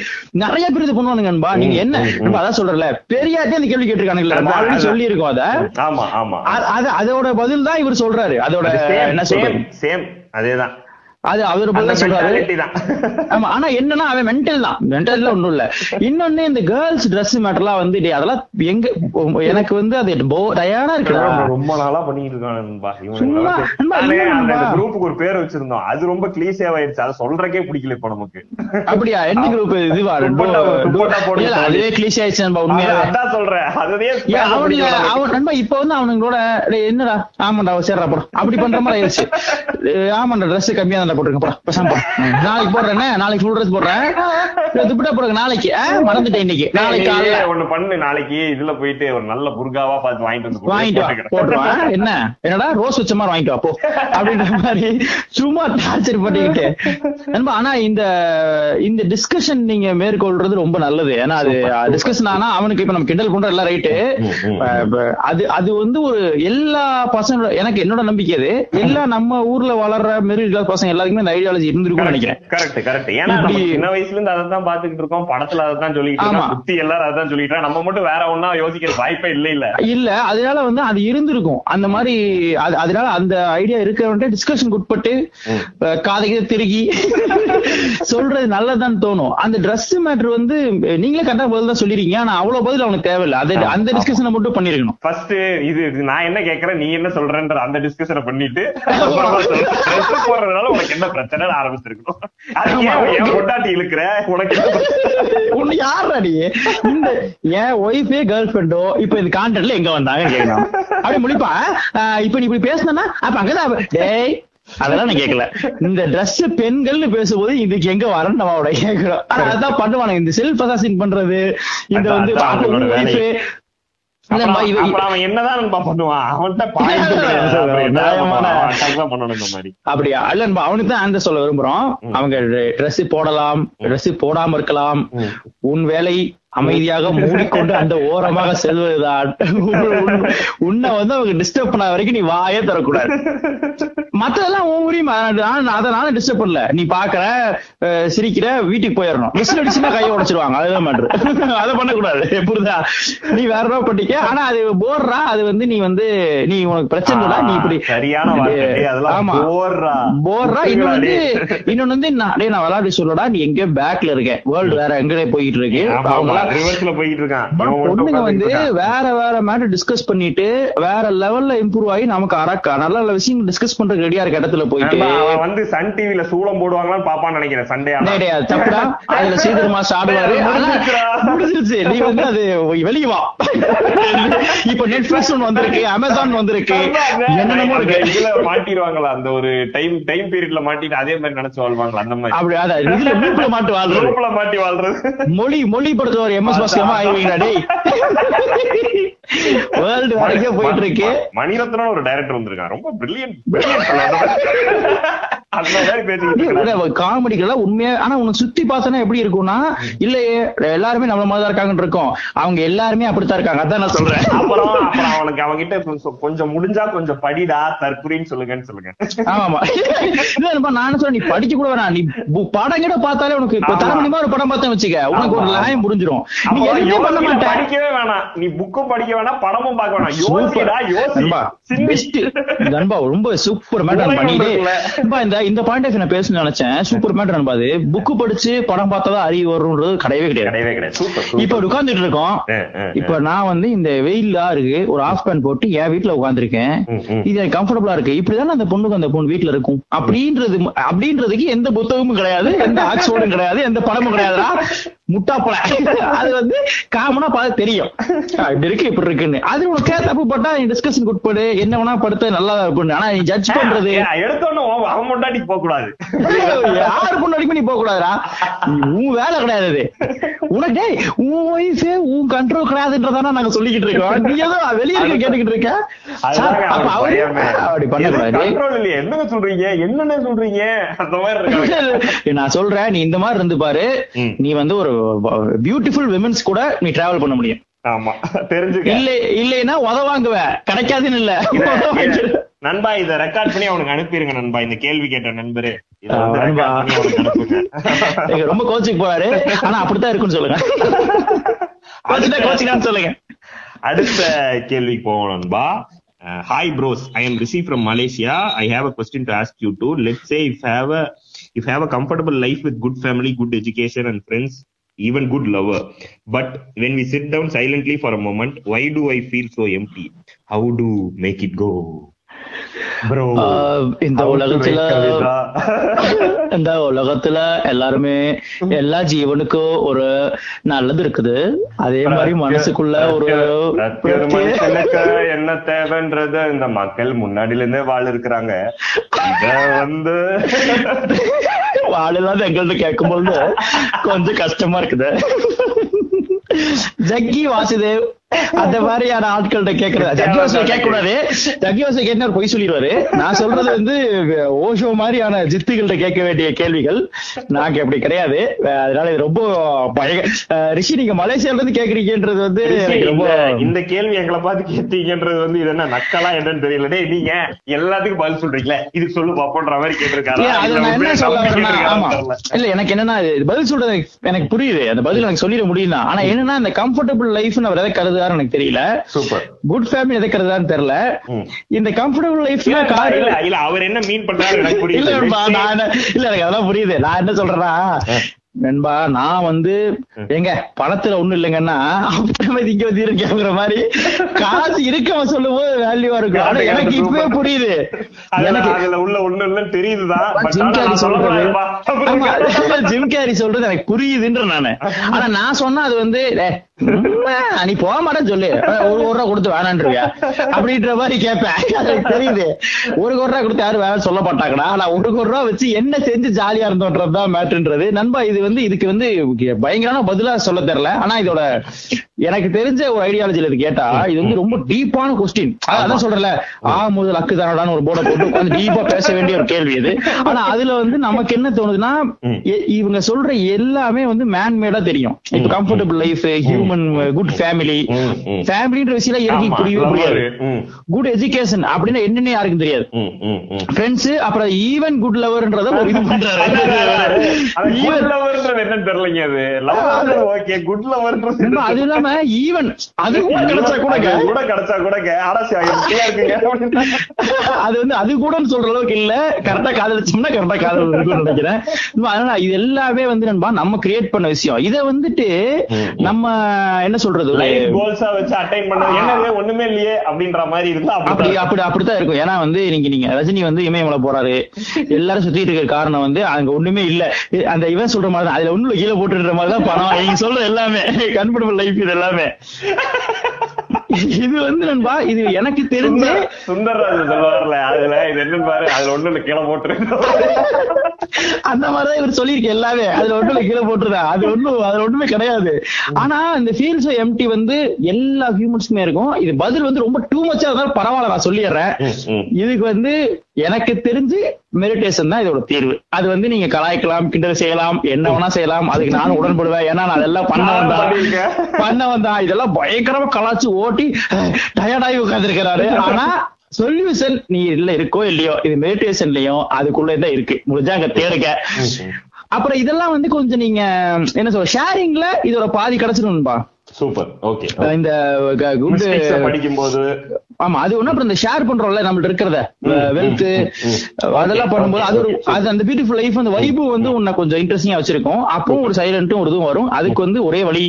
நிறைய பேர் இது பண்ணுவானுங்கன்பா நீங்க என்ன அதான் சொல்றல பெரியாட்டே அந்த கேள்வி கேட்டிருக்கானுங்களா ஆல்ரெடி. சொல்லி இருக்கோம் அத. ஆமா ஆமா அதோட பதில் தான் இவர் சொல்றாரு. அதோட என்ன சொல்றது? சேம் அதேதான். அது அந்த பதில் சொல்றாரு [laughs] ஆமா ஆனா என்னன்னா அவன் மென்டல் தான். மென்டல்ல ஒண்ணும் இல்ல. இன்னொன்னு இந்த கேர்ள்ஸ் Dress மேட்டர்லாம் வந்து அதெல்லாம் எங்க எனக்கு வந்து அது டயர்டா இருக்குடா ரொம்ப நாளா பண்ணிட்டு இருக்கான் நண்பா. இவனுங்க சும்மா, எல்லாம் நண்பா, நானே இல்ல அந்த நண்பா. குரூப்புக்கு ஒரு பேர் வச்சிருந்தோம். அது ரொம்ப கிளீசே ஆயிடுச்சு அதை சொல்றக்கே பிடிக்கல இப்ப நமக்கு. அப்படியா? எந்த குரூப் இதுவா. அதுவே கிளீஷ் ஆயிடுச்சு நண்பா உண்மையாவே. அதான் சொல்றேன். அதுவே. அவன் நண்பா இப்ப வந்து அவனுங்களோட என்னடா? ஆமாண்டா சேர்றா போட அப்படி பண்ற மாதிரி ஆயிடுச்சு. [laughs] ஆமாண்டா ட்ரெஸ் கம்மியா தான் போட்டுருங்க போடா. பேசாம போடா. ம், நாளைக்கு போடுறேனே நாளைக்கு ஃபுல் ட்ரெஸ் போடுறேன். ஏய், துப்பட்டா போடுங்க நாளைக்கு. ஆ, மறந்துட்டேன் இன்னைக்கு. நாளைக்கு நீ காலையில ஒண்ணு பண்ணு நாளைக்கு இதுல போயிட்டு ஒரு நல்ல புர்காவா பார்த்து வாங்கிட்டு வந்து கொடு, வாங்கிட்டு வா. போட்டுக்கிறேன். போட்டுருவான் என்ன? என்னடா ரோஸ் வச்ச மாதிரி வாங்கிட்டு வா போ. அப்படின்ற மாதிரி சும்மா டார்ச்சர் பண்ணிக்கிட்டு. நண்பா ஆனா இந்த இந்த டிஸ்கஷன் நீங்க மேற்கொள்றது ரொம்ப நல்லது. ஏன்னா அது டிஸ்கஷன் ஆனா அவனுக்கு இப்ப நம்ம கிண்டல் பண்ற எல்லாம் ரைட்டு அது அது வந்து ஒரு எல்லா பசங்க எனக்கு என்னோட நம்பிக்கை அது. [laughs] எல்லா நம்ம ஊர்ல வளர்ற கிளாஸ் பசங்க எல்லாருக்குமே இந்த ஐடியாலஜி இருந்திருக்கும்னு நினைக்கிறேன். கரெக்ட் கரெக்ட் ஏன்னா நம்ம சின்ன வயசுல இருந்து அதை தான் பாத்துக்கிட்டு இருக்கோம். படத்துல அதை தான் சொல்லிட்டு. இருக்கோம் சுத்தி எல்லாரும் அதை தான் சொல்லிட்டு. நம்ம மட்டும் வேற ஒண்ணா யோசிக்கிற வாய்ப்பே இல்ல இல்ல இல்ல அதனால வந்து அது இருந்திருக்கும். அந்த மாதிரி அது- அதனால அந்த ஐடியா இருக்கிறவன்ட்டு டிஸ்கஷன் உட்பட்டு ம். அஹ், காதை கீதை திருகி சொல்றது நல்லதுதான் தோணும். அந்த Dress மேட்டர் வந்து நீங்களே கரெக்டா பதில் தான் சொல்லிருக்கீங்க. ஆனா அவ்வளவு பதில் அவனுக்கு தேவையில்ல. அது அந்த டிஸ்கஷனை மட்டும் பண்ணிருக்கணும். ஃபர்ஸ்ட் இது நான் என்ன கேக்குறேன் நீ என்ன சொல்றன்ற அந்த டிஸ்கஷனை பண்ணிட்டு [laughs] போடுறதுனால உனக்கு உனக்கு என்ன பிரச்சனை ஆரம்பிச்சிருக்கணும். பொண்டாட்டி இழுக்கிற? உனக்கு? உன்னை யாருடா இந்த என் ஒய்ஃபே கேர்ள் ஃபிரெண்டோ இப்ப இந்த கான்டென்ட்ல எங்க வந்தாங்க கேட்கணும் அப்படி முடிப்பா இப்ப நீ இப்படி பேசுனா அப்ப அங்கதான் டேய் அதெல்லாம் நான் கேட்கல இந்த Dress பெண்கள்னு பேசும்போது இதுக்கு எங்க வரன்னு நம்ம அவட கேட்கிறோம் அதான் பண்ணுவானுங்க. இந்த செல்ஃப் அசாசின் பண்றது இந்த வந்து [laughs] அப்படியா? இல்ல நம்ம அவனுக்கு தான் ஆன்சர் சொல்ல விரும்புறோம். அவங்க Dress போடலாம் Dress போடாம இருக்கலாம். உன் வேலை அமைதியாக மூடிக்கொண்டு அந்த ஓரமாக செல்வதுதான். உன்- உன்- உன்னை வந்து அவங்க டிஸ்டர்ப் பண்ண வரைக்கும் நீ வாயே தரக்கூடாது மத்ததெல்லாம் உன் உரிமை நான் அதை நானும் டிஸ்டர்ப் பண்ணல. நீ பாக்குற சிரிக்கிற வீட்டுக்கு போயிடணும். விசில் அடிச்சுன்னா கையை உடைச்சிருவாங்க. அதுதான் மேட்ரு அதை பண்ணக்கூடாது. புரியுதா நீ வேற ஏதாவது பண்ணிக்க ஆனா அது போடுறா அது வந்து நீ வந்து நீ உனக்கு பிரச்சனை இல்ல நீ இப்படி சரியான ஆமா. போர்றா. போடுறா இன்னொன்னு வந்து இன்னொன்னு வந்து நான் விளையாடி சொல்லடா. நீ எங்கேயோ பேக்ல இருக்க. வேர்ல்டு வேற எங்கடே போயிட்டு இருக்கு. அவங்க போயிட்டு இருக்கான். பொண்ணுங்க வந்து. வேற வேற மேட்டர் டிஸ்கஸ் பண்ணிட்டு வேற லெவல்ல இம்ப்ரூவ் ஆகி நமக்கு அரக்கா நல்ல நல்ல விஷயம் டிஸ்கஸ் பண்றதுக்கு ரெடியா இருக்க இடத்துல போயிட்டு. நண்பா, அவன் வந்து சன் டிவில சூளம் போடுவாங்களான்னு பாப்பான்னு நினைக்கிறேன் சண்டே ஆனா. டேய், டேய், அது தப்புடா. அதுல சீதர் மாஸ்டர் ஆடுவாரு டேய், [laughs] ஆனா, முடிஞ்சிருச்சுடா. முடிஞ்சிருச்சு. நீ வந்து அது வெளிய வா. இப்ப நெட்ஃபிளிக்ஸ் ஒன்று வந்திருக்கு அமேசான் வந்திருக்கு. என்னென்னமோ அந்த இருக்கு இதுல மாட்டிடுவாங்களா? அந்த ஒரு டைம் டைம் பீரியட்ல மாட்டிட்டு அதே மாதிரி நினைச்சு வாழ்வாங்களா? அந்த மாதிரி. அப்படி அதான் இதுல மாட்டு வாழ்றது. மாட்டி வாழ்றது. மொழி மொழி படுத்துவார் எம்எஸ் பாஸ்கமா ஆயிடுவீங்களா டேய்? வேர்ல்டு வரைக்கும் போயிட்டு இருக்கு. மணிரத்னம் ஒரு டைரக்டர் வந்திருக்கான். ரொம்ப பிரில்லியன்ட் பிரில்லியன்ட் அந்த மாதிரி பேசிக்கிட்டு இருக்கான் காமெடிகள் உண்மையா ஆனா உனக்கு சுத்தி பார்த்தனா எப்படி இருக்கும்னா இல்லையே எல்லாருமே நம்மள மாதிரி இருக்காங்கன்னு இருக்கும். அவங்க எல்லாருமே அப்படித்தான் இருக்காங்க. அதான் நான் சொல்றேன். அப்புறம் அப்புறம் அவனுக்கு அவன்கிட்ட கொஞ்சம் கொஞ்சம் முடிஞ்சா கொஞ்சம் படிடா தற்குறின்னு சொல்லுங்கன்னு சொல்லுங்க. ஆமா இல்ல நண்பா, நான் என்ன சொல்றேன் நீ படிக்க கூட வேணாம். நீ படம் கிட்ட பார்த்தாலே உனக்கு இப்ப. தரமணிமா ஒரு படம் பார்த்தேன் வச்சுக்க உனக்கு ஒரு ஆமா. லாயம் புரிஞ்சிரும் நீ அப்போ எதுவுமே பண்ண யோசிக்க மாட்டேன் படிக்கவே வேணாம். நீ புக்கும் படிக்க வேணாம் படமும் பார்க்க வேணாம். யோசிடா யோசி. ரொம்ப சூப்பர் பண்ணிட்டு இந்த இந்த பாயிண்ட் நான் பேசணும்னு நினைச்சேன். சூப்பர் மேட்டர் நண்பா அது. புக் படிச்சு படம் பார்த்தாதான் அறிவு வரும்ன்றது கிடையவே கிடையாது. கிடையவே கிடையாது. இப்ப உட்கார்ந்துட்டு இருக்கோம். இப்ப நான் வந்து இந்த வெயிலா இருக்கு ஒரு ஆஃப் பேண்ட் போட்டு என் வீட்டுல ம். இது எனக்கு கம்ஃபர்டபுளா இருக்கு. இப்படிதானே அந்த பொண்ணுக்கு அந்த பொண்ணு வீட்டுல இருக்கும். அப்படின்றது அப்படின்றதுக்கு எந்த புத்தகமும் கிடையாது எந்த ஆக்ஸ்போர்டும் கிடையாது எந்த படமும் கிடையாதுடா. முட்டாப்பழ. அது வந்து காமனா பார்த்து தெரியும். இப்படி இருக்கு இப்படி இருக்குன்னு. அது உனக்கு தப்பு பட்டா நீ டிஸ்கஷன் உட்படு. என்ன வேணா படுத்த நல்லா இருக்கும் ஆனா நீ ஜட்ஜ் பண்றது எடுத்தோன்னு அவன் முன்னாடிக்கு போக கூடாது. யாரு பொண்ணு வரைக்கும் நீ போக கூடாதுடா. உன் வேலை கிடையாது உனக்கு உன் ஒய்ஃப் உன் கண்ட்ரோல் கிடையாதுன்றதானே நாங்க சொல்லிக்கிட்டு இருக்கோம். நீ ஏதோ வெளியே இருக்க கேட்டுக்கிட்டு இருக்க. அப்படி இல்லையே? என்னங்க சொல்றீங்க? என்னென்ன சொல்றீங்க? அந்த மாதிரி நான் சொல்றேன் நீ இந்த மாதிரி இருந்து பாரு. நீ வந்து ஒரு பியூட்டிஃபுல் விமன்ஸ் கூட நீ டிராவல் பண்ண முடியும். ஆமா தெரிஞ்சுக்க. இல்ல இல்லைன்னா உதவாங்குவ கிடைக்காதுன்னு இல்ல. நண்பா இத ரெக்கார்ட் பண்ணி அவனுக்கு அனுப்பிருங்க நண்பா. இந்த கேள்வி கேட்ட நண்பரே. ரொம்ப கோச்சிங் போறாரு. ஆனா அப்படித்தான் இருக்குன்னு சொல்லுங்க. சொல்லுங்க. அடுத்த கேள்விக்கு போவோம் நண்பா. Hi bros I am receive from Malaysia I have a question to ask you to let say if have if have a comfortable life with good family good education and friends even good lover. But when we sit down silently for a moment why do i feel so empty? How do make it go இந்த உலகத்துல? இந்த உலகத்துல எல்லாருமே எல்லா ஜீவனுக்கும் ஒரு நல்லது இருக்குது அதே மாதிரி மனசுக்குள்ள ஒரு மனுஷனுக்கு என்ன தேவைன்றது இந்த மக்கள் முன்னாடில இருந்தே வாழ் இருக்கிறாங்க இத வந்து வாழலாம் எங்கள்ட்ட கேட்கும்போது கொஞ்சம் கஷ்டமா இருக்குது ஜக்கி வாசுதேவ் அந்த மாதிரியான ஆட்கள்ட்ட கேக்குறது. ஜக்கி வாசுதேவ் கேட்க கூடாது ஜக்கி வாசுதேவ் கேட்டா ஒரு பொய் சொல்லிடுவாரு. நான் சொல்றது வந்து ஓஷோ மாதிரியான ஜித்துகள்ட்ட கேட்க வேண்டிய கேள்விகள் நாங்க அப்படி கிடையாது. அதனால இது ரொம்ப அஹ் ரிஷி நீங்க மலேசியால இருந்து கேக்குறீங்கன்றது வந்து ரொம்ப இந்த- கேள்வி எங்களை பார்த்து கேட்டீங்கன்றது வந்து இது என்ன நக்கலா என்னன்னு தெரியல. நீங்க எல்லாத்துக்கும் பதில் சொல்றீங்களே. இதுக்கு சொல்லு பாப்போன்ற மாதிரி கேட்டிருக்காரு? என்ன சொல்ல ஆமா. இல்ல எனக்கு என்னன்னா இது பதில் சொல்றது எனக்கு புரியுது. அந்த பதில் எனக்கு சொல்லிட முடியும் ஆனா என்னன்னா இந்த கம்ஃபர்டபுள் லைஃப் அவர் எதை எனக்கு தெரியல. சூப்பர். குட் ஃபேமிலி எதை கருதுதான்னு தெரியல. இந்த கம்ஃபர்டபுள் லைஃப்ல இல்ல கார் இல்ல அவர் என்ன மீன் பண்றாரு எனக்கு என்ன- இல்ல எனக்கு அதெல்லாம் புரியுது. நான் என்ன சொல்றேன்னா நண்பா நான் வந்து எங்க பணத்துல ஒண்ணும் இல்லைங்கன்னா அப்புறமா இங்க வந்து இருக்கேங்கிற மாதிரி காசு இருக்கவன் சொல்லும் போது வேல்யூவா இருக்கும். ஆனா எனக்கு இப்பவே புரியுது. எனக்கு அதுல உள்ள ஒண்ணு இல்லைன்னு தெரியுதுதான் ஜிம் கேரி சொல்றது. மாட்டேன்பா. ஆமா, ஜிம் கேரி சொல்றது எனக்கு புரியுதுன்ற நானு. ஆனா நான் சொன்னா அது வந்து "டேய், உம்மா, நீ போக மாட்டேன்னு சொல்லு. ஒரு ஒரு ரூபா கொடுத்து வேணான்றியா? அப்படின்ற மாதிரி கேட்பேன். எனக்கு தெரியுது. ஒரு கோடி ரூபா கொடுத்து யாரும் வேணாம் சொல்ல மாட்டாங்கடா. ஆனா ஒரு கோடி ரூபா வச்சு என்ன செஞ்சு ஜாலியா இருந்தோன்றதுதான் மேட்ருன்றது நண்பா இது வந்து இதுக்கு வந்து பயங்கரமான பதிலா சொல்ல தெரியல. ஆனா இதோட எனக்கு தெரிஞ்ச ஒரு ஐடியாலஜில இது கேட்டா இது வந்து ரொம்ப டீப்பான கொஸ்டின் அதான் சொல்றல ஆ முதல் அக்கு தானடான்னு ஒரு போர்டை போட்டு உட்காந்து டீப்பா பேச வேண்டிய ஒரு கேள்வி இது. ஆனா அதுல வந்து நமக்கு என்ன தோணுதுன்னா இவங்க சொல்ற எல்லாமே வந்து மேன் மேடா தெரியும். இப்ப comfortable life human good family. ஃபேமிலின்ற விஷயம் இறங்கி புரியவே lover. புரியாது ம், குட் எஜுகேஷன் அப்படின்னா என்னன்னு யாருக்கும் தெரியாது. ஃப்ரெண்ட்ஸ் அப்புறம் ஈவன் குட் லவர்ன்றத ஒரு இது பண்றாரு. [laughs] என்னன்னு தெரியலைங்க அது. loverன்றது நண்பா, அது இல்லாம ஈவன் அது கூட கிடைச்சா கூட கிடைச்சா கூடங்க. வந்து அது கூட சொல்ற அளவுக்கு இல்ல. கரெக்டா காதலிச்சோம்னா கரெக்டா காதல் இருக்கும்னு நினைக்கிறேன். நண்பா, அதனால இது எல்லாமே வந்து நண்பா நம்ம கிரியேட் பண்ண விஷயம். இத வந்துட்டு. நம்ம என்ன சொல்றது வச்சு பண்ணது, என்னது, ஒண்ணுமே இல்லையே அப்படின்ற மாதிரி இருந்தா அப்படி அப்படிதான். அப்படி அப்படித்தான் இருக்கும். ஏன்னா வந்து நீங்க நீங்க ரஜினி வந்து இமயமலை போறாரு. எல்லாரும் சுத்திட்டு இருக்கிற காரணம் வந்து அங்க ஒண்ணுமே இல்ல. அந்த இவன் சொல்ற மாதிரி தான் அதுல ஒண்ணுல கீழே போட்டுன்ற மாதிரி தான் பணம் நீங்க சொல்ற எல்லாமே. கன்ஃபர்டபுள் லைஃப் இது எல்லாமே. இது வந்து நண்பா இது எனக்கு தெரிஞ்சு சுந்தர்- சுந்தர்ராஜ் சொல்லுவார்ல, அதுல இது என்னன்னு பாரு, அதுல ஒண்ணு கீழே போட்டுரு. அந்த மாதிரிதான் இவர் சொல்லியிருக்கு எல்லாமே. அதுல ஒண்ணுல கீழே போட்டுருதா அது ஒண்ணும் அதுல ஒண்ணுமே கிடையாது. ஆனா இந்த ஃபீல்ஸ் எம்டி வந்து எல்லா ஹியூமன்ஸ்க்குமே இருக்கும். இது பதில் வந்து ரொம்ப டூ மச்சா இருந்தாலும் பரவாயில்ல நான் சொல்லிடுறேன். இதுக்கு வந்து எனக்கு தெரிஞ்சு மெடிடேஷன் தான் இதோட தீர்வு. அது வந்து நீங்க கலாய்க்கலாம் கிண்டல் செய்யலாம் என்ன வேணா செய்யலாம். அதுக்கு நானும் உடன்படுவேன். ஏன்னா நான் அதெல்லாம் பண்ண வந்தா. பண்ண வந்தா இதெல்லாம் பயங்கரமா கலாச்சு ஓட்டி டயர்டாகி உட்காந்துருக்கிறாரு ஆனா சொல்யூஷன் நீ இல்ல இருக்கோ இல்லையோ இது மெடிடேஷன்லயும் அதுக்குள்ள தான் இருக்கு. முடிஞ்சா அங்க தேடுங்க. அப்புறம் இதெல்லாம் வந்து கொஞ்சம் நீங்க என்ன சொல்ற ஷேரிங்ல இதோட பாதி கிடைச்சிடும்பா சூப்பர் ஓகே இந்த குட் படிக்கும்போது ஆமா அது ஒண்ணு அப்புறம் இந்த ஷேர் பண்றோம்ல நம்மள்ட்ட இருக்கிறத. வெல்த் அதெல்லாம் பண்ணும்போது அது ஒரு அது அந்த பியூட்டிஃபுல் லைஃப் அந்த வைபு வந்து உன்னை கொஞ்சம் இன்ட்ரெஸ்டிங்கா வச்சிருக்கும். அப்பவும் ஒரு சைலண்ட்டும் ஒரு இதுவும் வரும். அதுக்கு வந்து ஒரே வழி.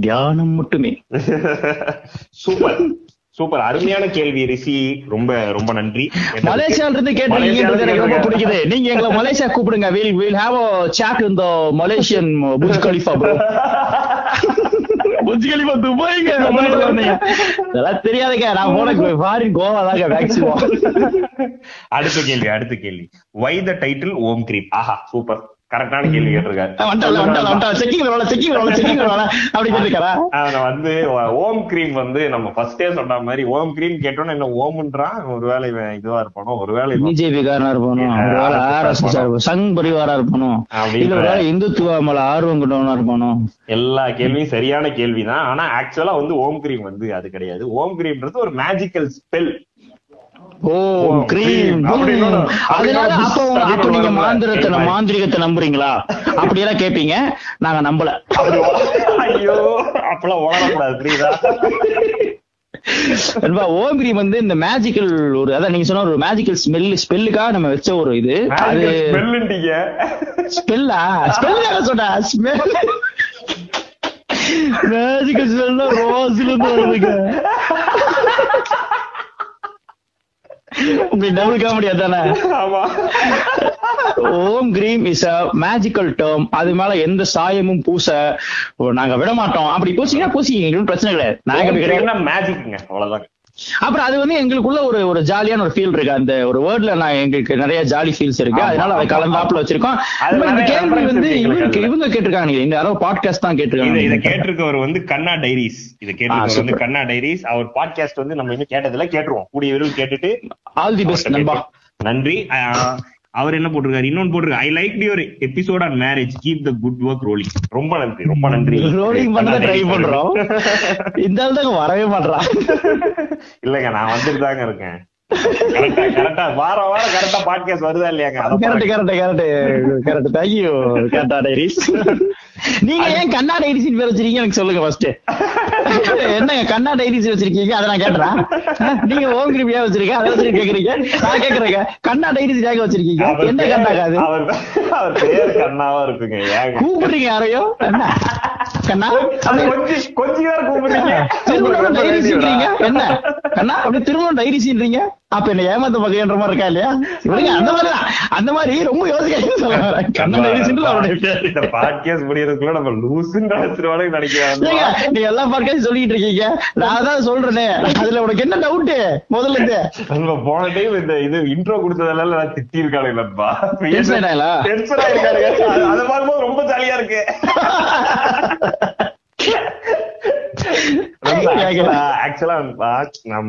தியானம் மட்டுமே. [laughs] சூப்பர் சூப்பர் அருமையான கேள்வி ரிஷி. ரொம்ப ரொம்ப நன்றி. மலேசியால இருந்து கேட்டிருக்கீங்கன்றது எனக்கு ரொம்ப பிடிக்குது. நீங்க எங்களை மலேசியா கூப்பிடுங்க. Will will have a chat in the Malaysian Burj Khalifa bro Burj Khalifa துபாய்ங்க அதெல்லாம் தெரியாதுங்க. நான் போன ஃபாரின் கோவா தாங்க மேக்ஸிமம் அடுத்த கேள்வி அடுத்த கேள்வி. Why the title Om Kreem Aha super கரெக்டான கேள்வி கேட்டிருக்காரு. வந்து ஓம் கிரீம் வந்து நம்ம ஃபர்ஸ்டே சொன்ன மாதிரி ஓம் கிரீம் கேட்டோன்னு என்ன ஓம்ன்றான் ஒருவேளை இவன் இதுவா இருப்பானோ? ஒருவேளை பிஜேபி காரனா இருப்பானோ? ஒருவேளை ஆர்எஸ்எஸ் இருப்பானோ சங் பரிவாரா இருப்பானோ? இல்ல ஒருவேளை இந்துத்துவ மேல ஆர்வம் கொண்டவனா இருப்பானோ? எல்லா கேள்வியும் சரியான கேள்விதான். ஆனா ஆக்சுவலா வந்து ஓம் கிரீம் வந்து அது கிடையாது. ஓம் கிரீம்ன்றது ஒரு மேஜிக்கல் ஸ்பெல் ஓ ஓ, கிரீம் அதனால அப்போ அப்ப நீங்க. மாந்திரத்தை மாந்திரிகத்தை நம்புறீங்களா? அப்படியெல்லாம் கேப்பீங்க. நாங்க நம்பல. அப்படி ஐயோ. அப்பெல்லாம் உளரக்கூடாது புரியுதா நண்பா, ஓம் கிரீம் வந்து இந்த மேஜிக்கல் ஒரு அதான் நீங்க சொன்ன ஒரு மேஜிக்கல் ஸ்மெல் ஸ்பெல்லுக்காக நம்ம வச்ச ஒரு இது. அது ஸ்பெல்லா ஸ்பெல் சொன்ன ஸ்மெல் மேஜிக்கல் ஸ்மெல் ரோஸ்ல இருந்து வருதுங்க. உங்களுக்கு டபுள் காமெடி அதானே? ஆமா. Om Kreem is a magical term அது மேல எந்த சாயமும் பூச நாங்க விட மாட்டோம் அப்படி பூசிங்கன்னா பூசிங்க எங்களுக்கு பிரச்சனை கிடையாது. நாங்க மேஜிக்ங்க அவ்வளவுதான். அப்புறம் அது வந்து எங்களுக்குள்ள ஒரு ஒரு ஜாலியான ஒரு ஃபீல் இருக்கு. அந்த ஒரு வேர்ட்ல நான் எங்களுக்கு நிறைய ஜாலி ஃபீல்ஸ் இருக்கு. அதனால அதை கலந்தாப்புல வச்சிருக்கோம். இந்த கேள்வி வந்து இவங்க இவங்க கேட்டிருக்காங்க. இந்த யாரோ பாட்காஸ்ட் தான் இத இத கேட்டிருக்காங்க கேட்டிருக்கவர் வந்து கண்ணா டைரிஸ். இத கேட்டிருக்கவர் வந்து. கண்ணா டைரிஸ். அவர் பாட்காஸ்ட் வந்து நம்ம இன்னும் கேட்டதில்ல கேட்டுருவோம். கூடிய விரைவில் கேட்டுட்டு ஆல் தி பெஸ்ட் நண்பா. நன்றி. அவர் என்ன போட்டிருக்காரு? இன்னொன்னு போட்டிருக்காரு. I like your episode on marriage keep the good work rolling ரொம்ப நன்றி ரொம்ப நன்றி. ரோலிங் பண்ண ட்ரை பண்றோம். இந்த ஆள் தாங்க வரவே மாட்றான் இல்லங்க நான் வந்துட்டு தாங்க இருக்கேன் கரெக்டா கரெக்டா வாரம் வாரம் கரெக்டா பாட்காஸ்ட் வருதா இல்லையாங்க? Correct correct correct correct thank you கேட்டா டைரிஸ் நீங்க ஏன் கண்ணா டைரிசின் பேர் வச்சிருக்கீங்க எனக்கு சொல்லுங்க ஃபர்ஸ்ட் என்னங்க கண்ணா டைரிஸ் வச்சிருக்கீங்க? அதை நான் கேட்டுறேன் அஹ், நீங்க ஓம் கிருபியா வச்சிருக்கீங்க அதை வச்சிருக்க கேக்குறீங்க. நான் கேக்குறேங்க. கண்ணா டைரிஸ் ஏங்க வச்சிருக்கீங்க? என்ன கண்ணாங்க அது அவர் பேர் கண்ணாவா இருக்குங்க கூப்பிடுறீங்க யாரையோ? என்ன? கண்ணா? கொஞ்சம் கூப்பிடுறீங்க. திருமணம் டைரிஸ்ன்றீங்க என்ன? கண்ணா அப்படி திருமணம் டைரிஸ்ன்றீங்க அப்ப என்ன ஏமாத்த பகையன்ற மாதிரி இருக்கா இல்லையா? விடுங்க அந்த மாதிரி தான் அந்த மாதிரி ரொம்ப யோசிக்க சொல்ல இந்த பாட்காஸ்ட் முடியறதுக்குள்ள நம்ம லூசுன்னு நீங்க எல்லா பாட்காஸ்ட் சொல்லிட்டு இருக்கீங்க. நான் தான் சொல்றேனே. அதுல உனக்கு என்ன டவுட் முதல்ல இருந்து. நம்ம போன டைம் இந்த இது இன்ட்ரோ கொடுத்ததெல்லாம் நான் திட்டி இருக்கானு நண்பா? டென்ஷன் ஆயிருக்காருங்க அது- அதை பார்க்கும்போது ரொம்ப ஜாலியா இருக்கு. [laughs] ஆக்சுவலா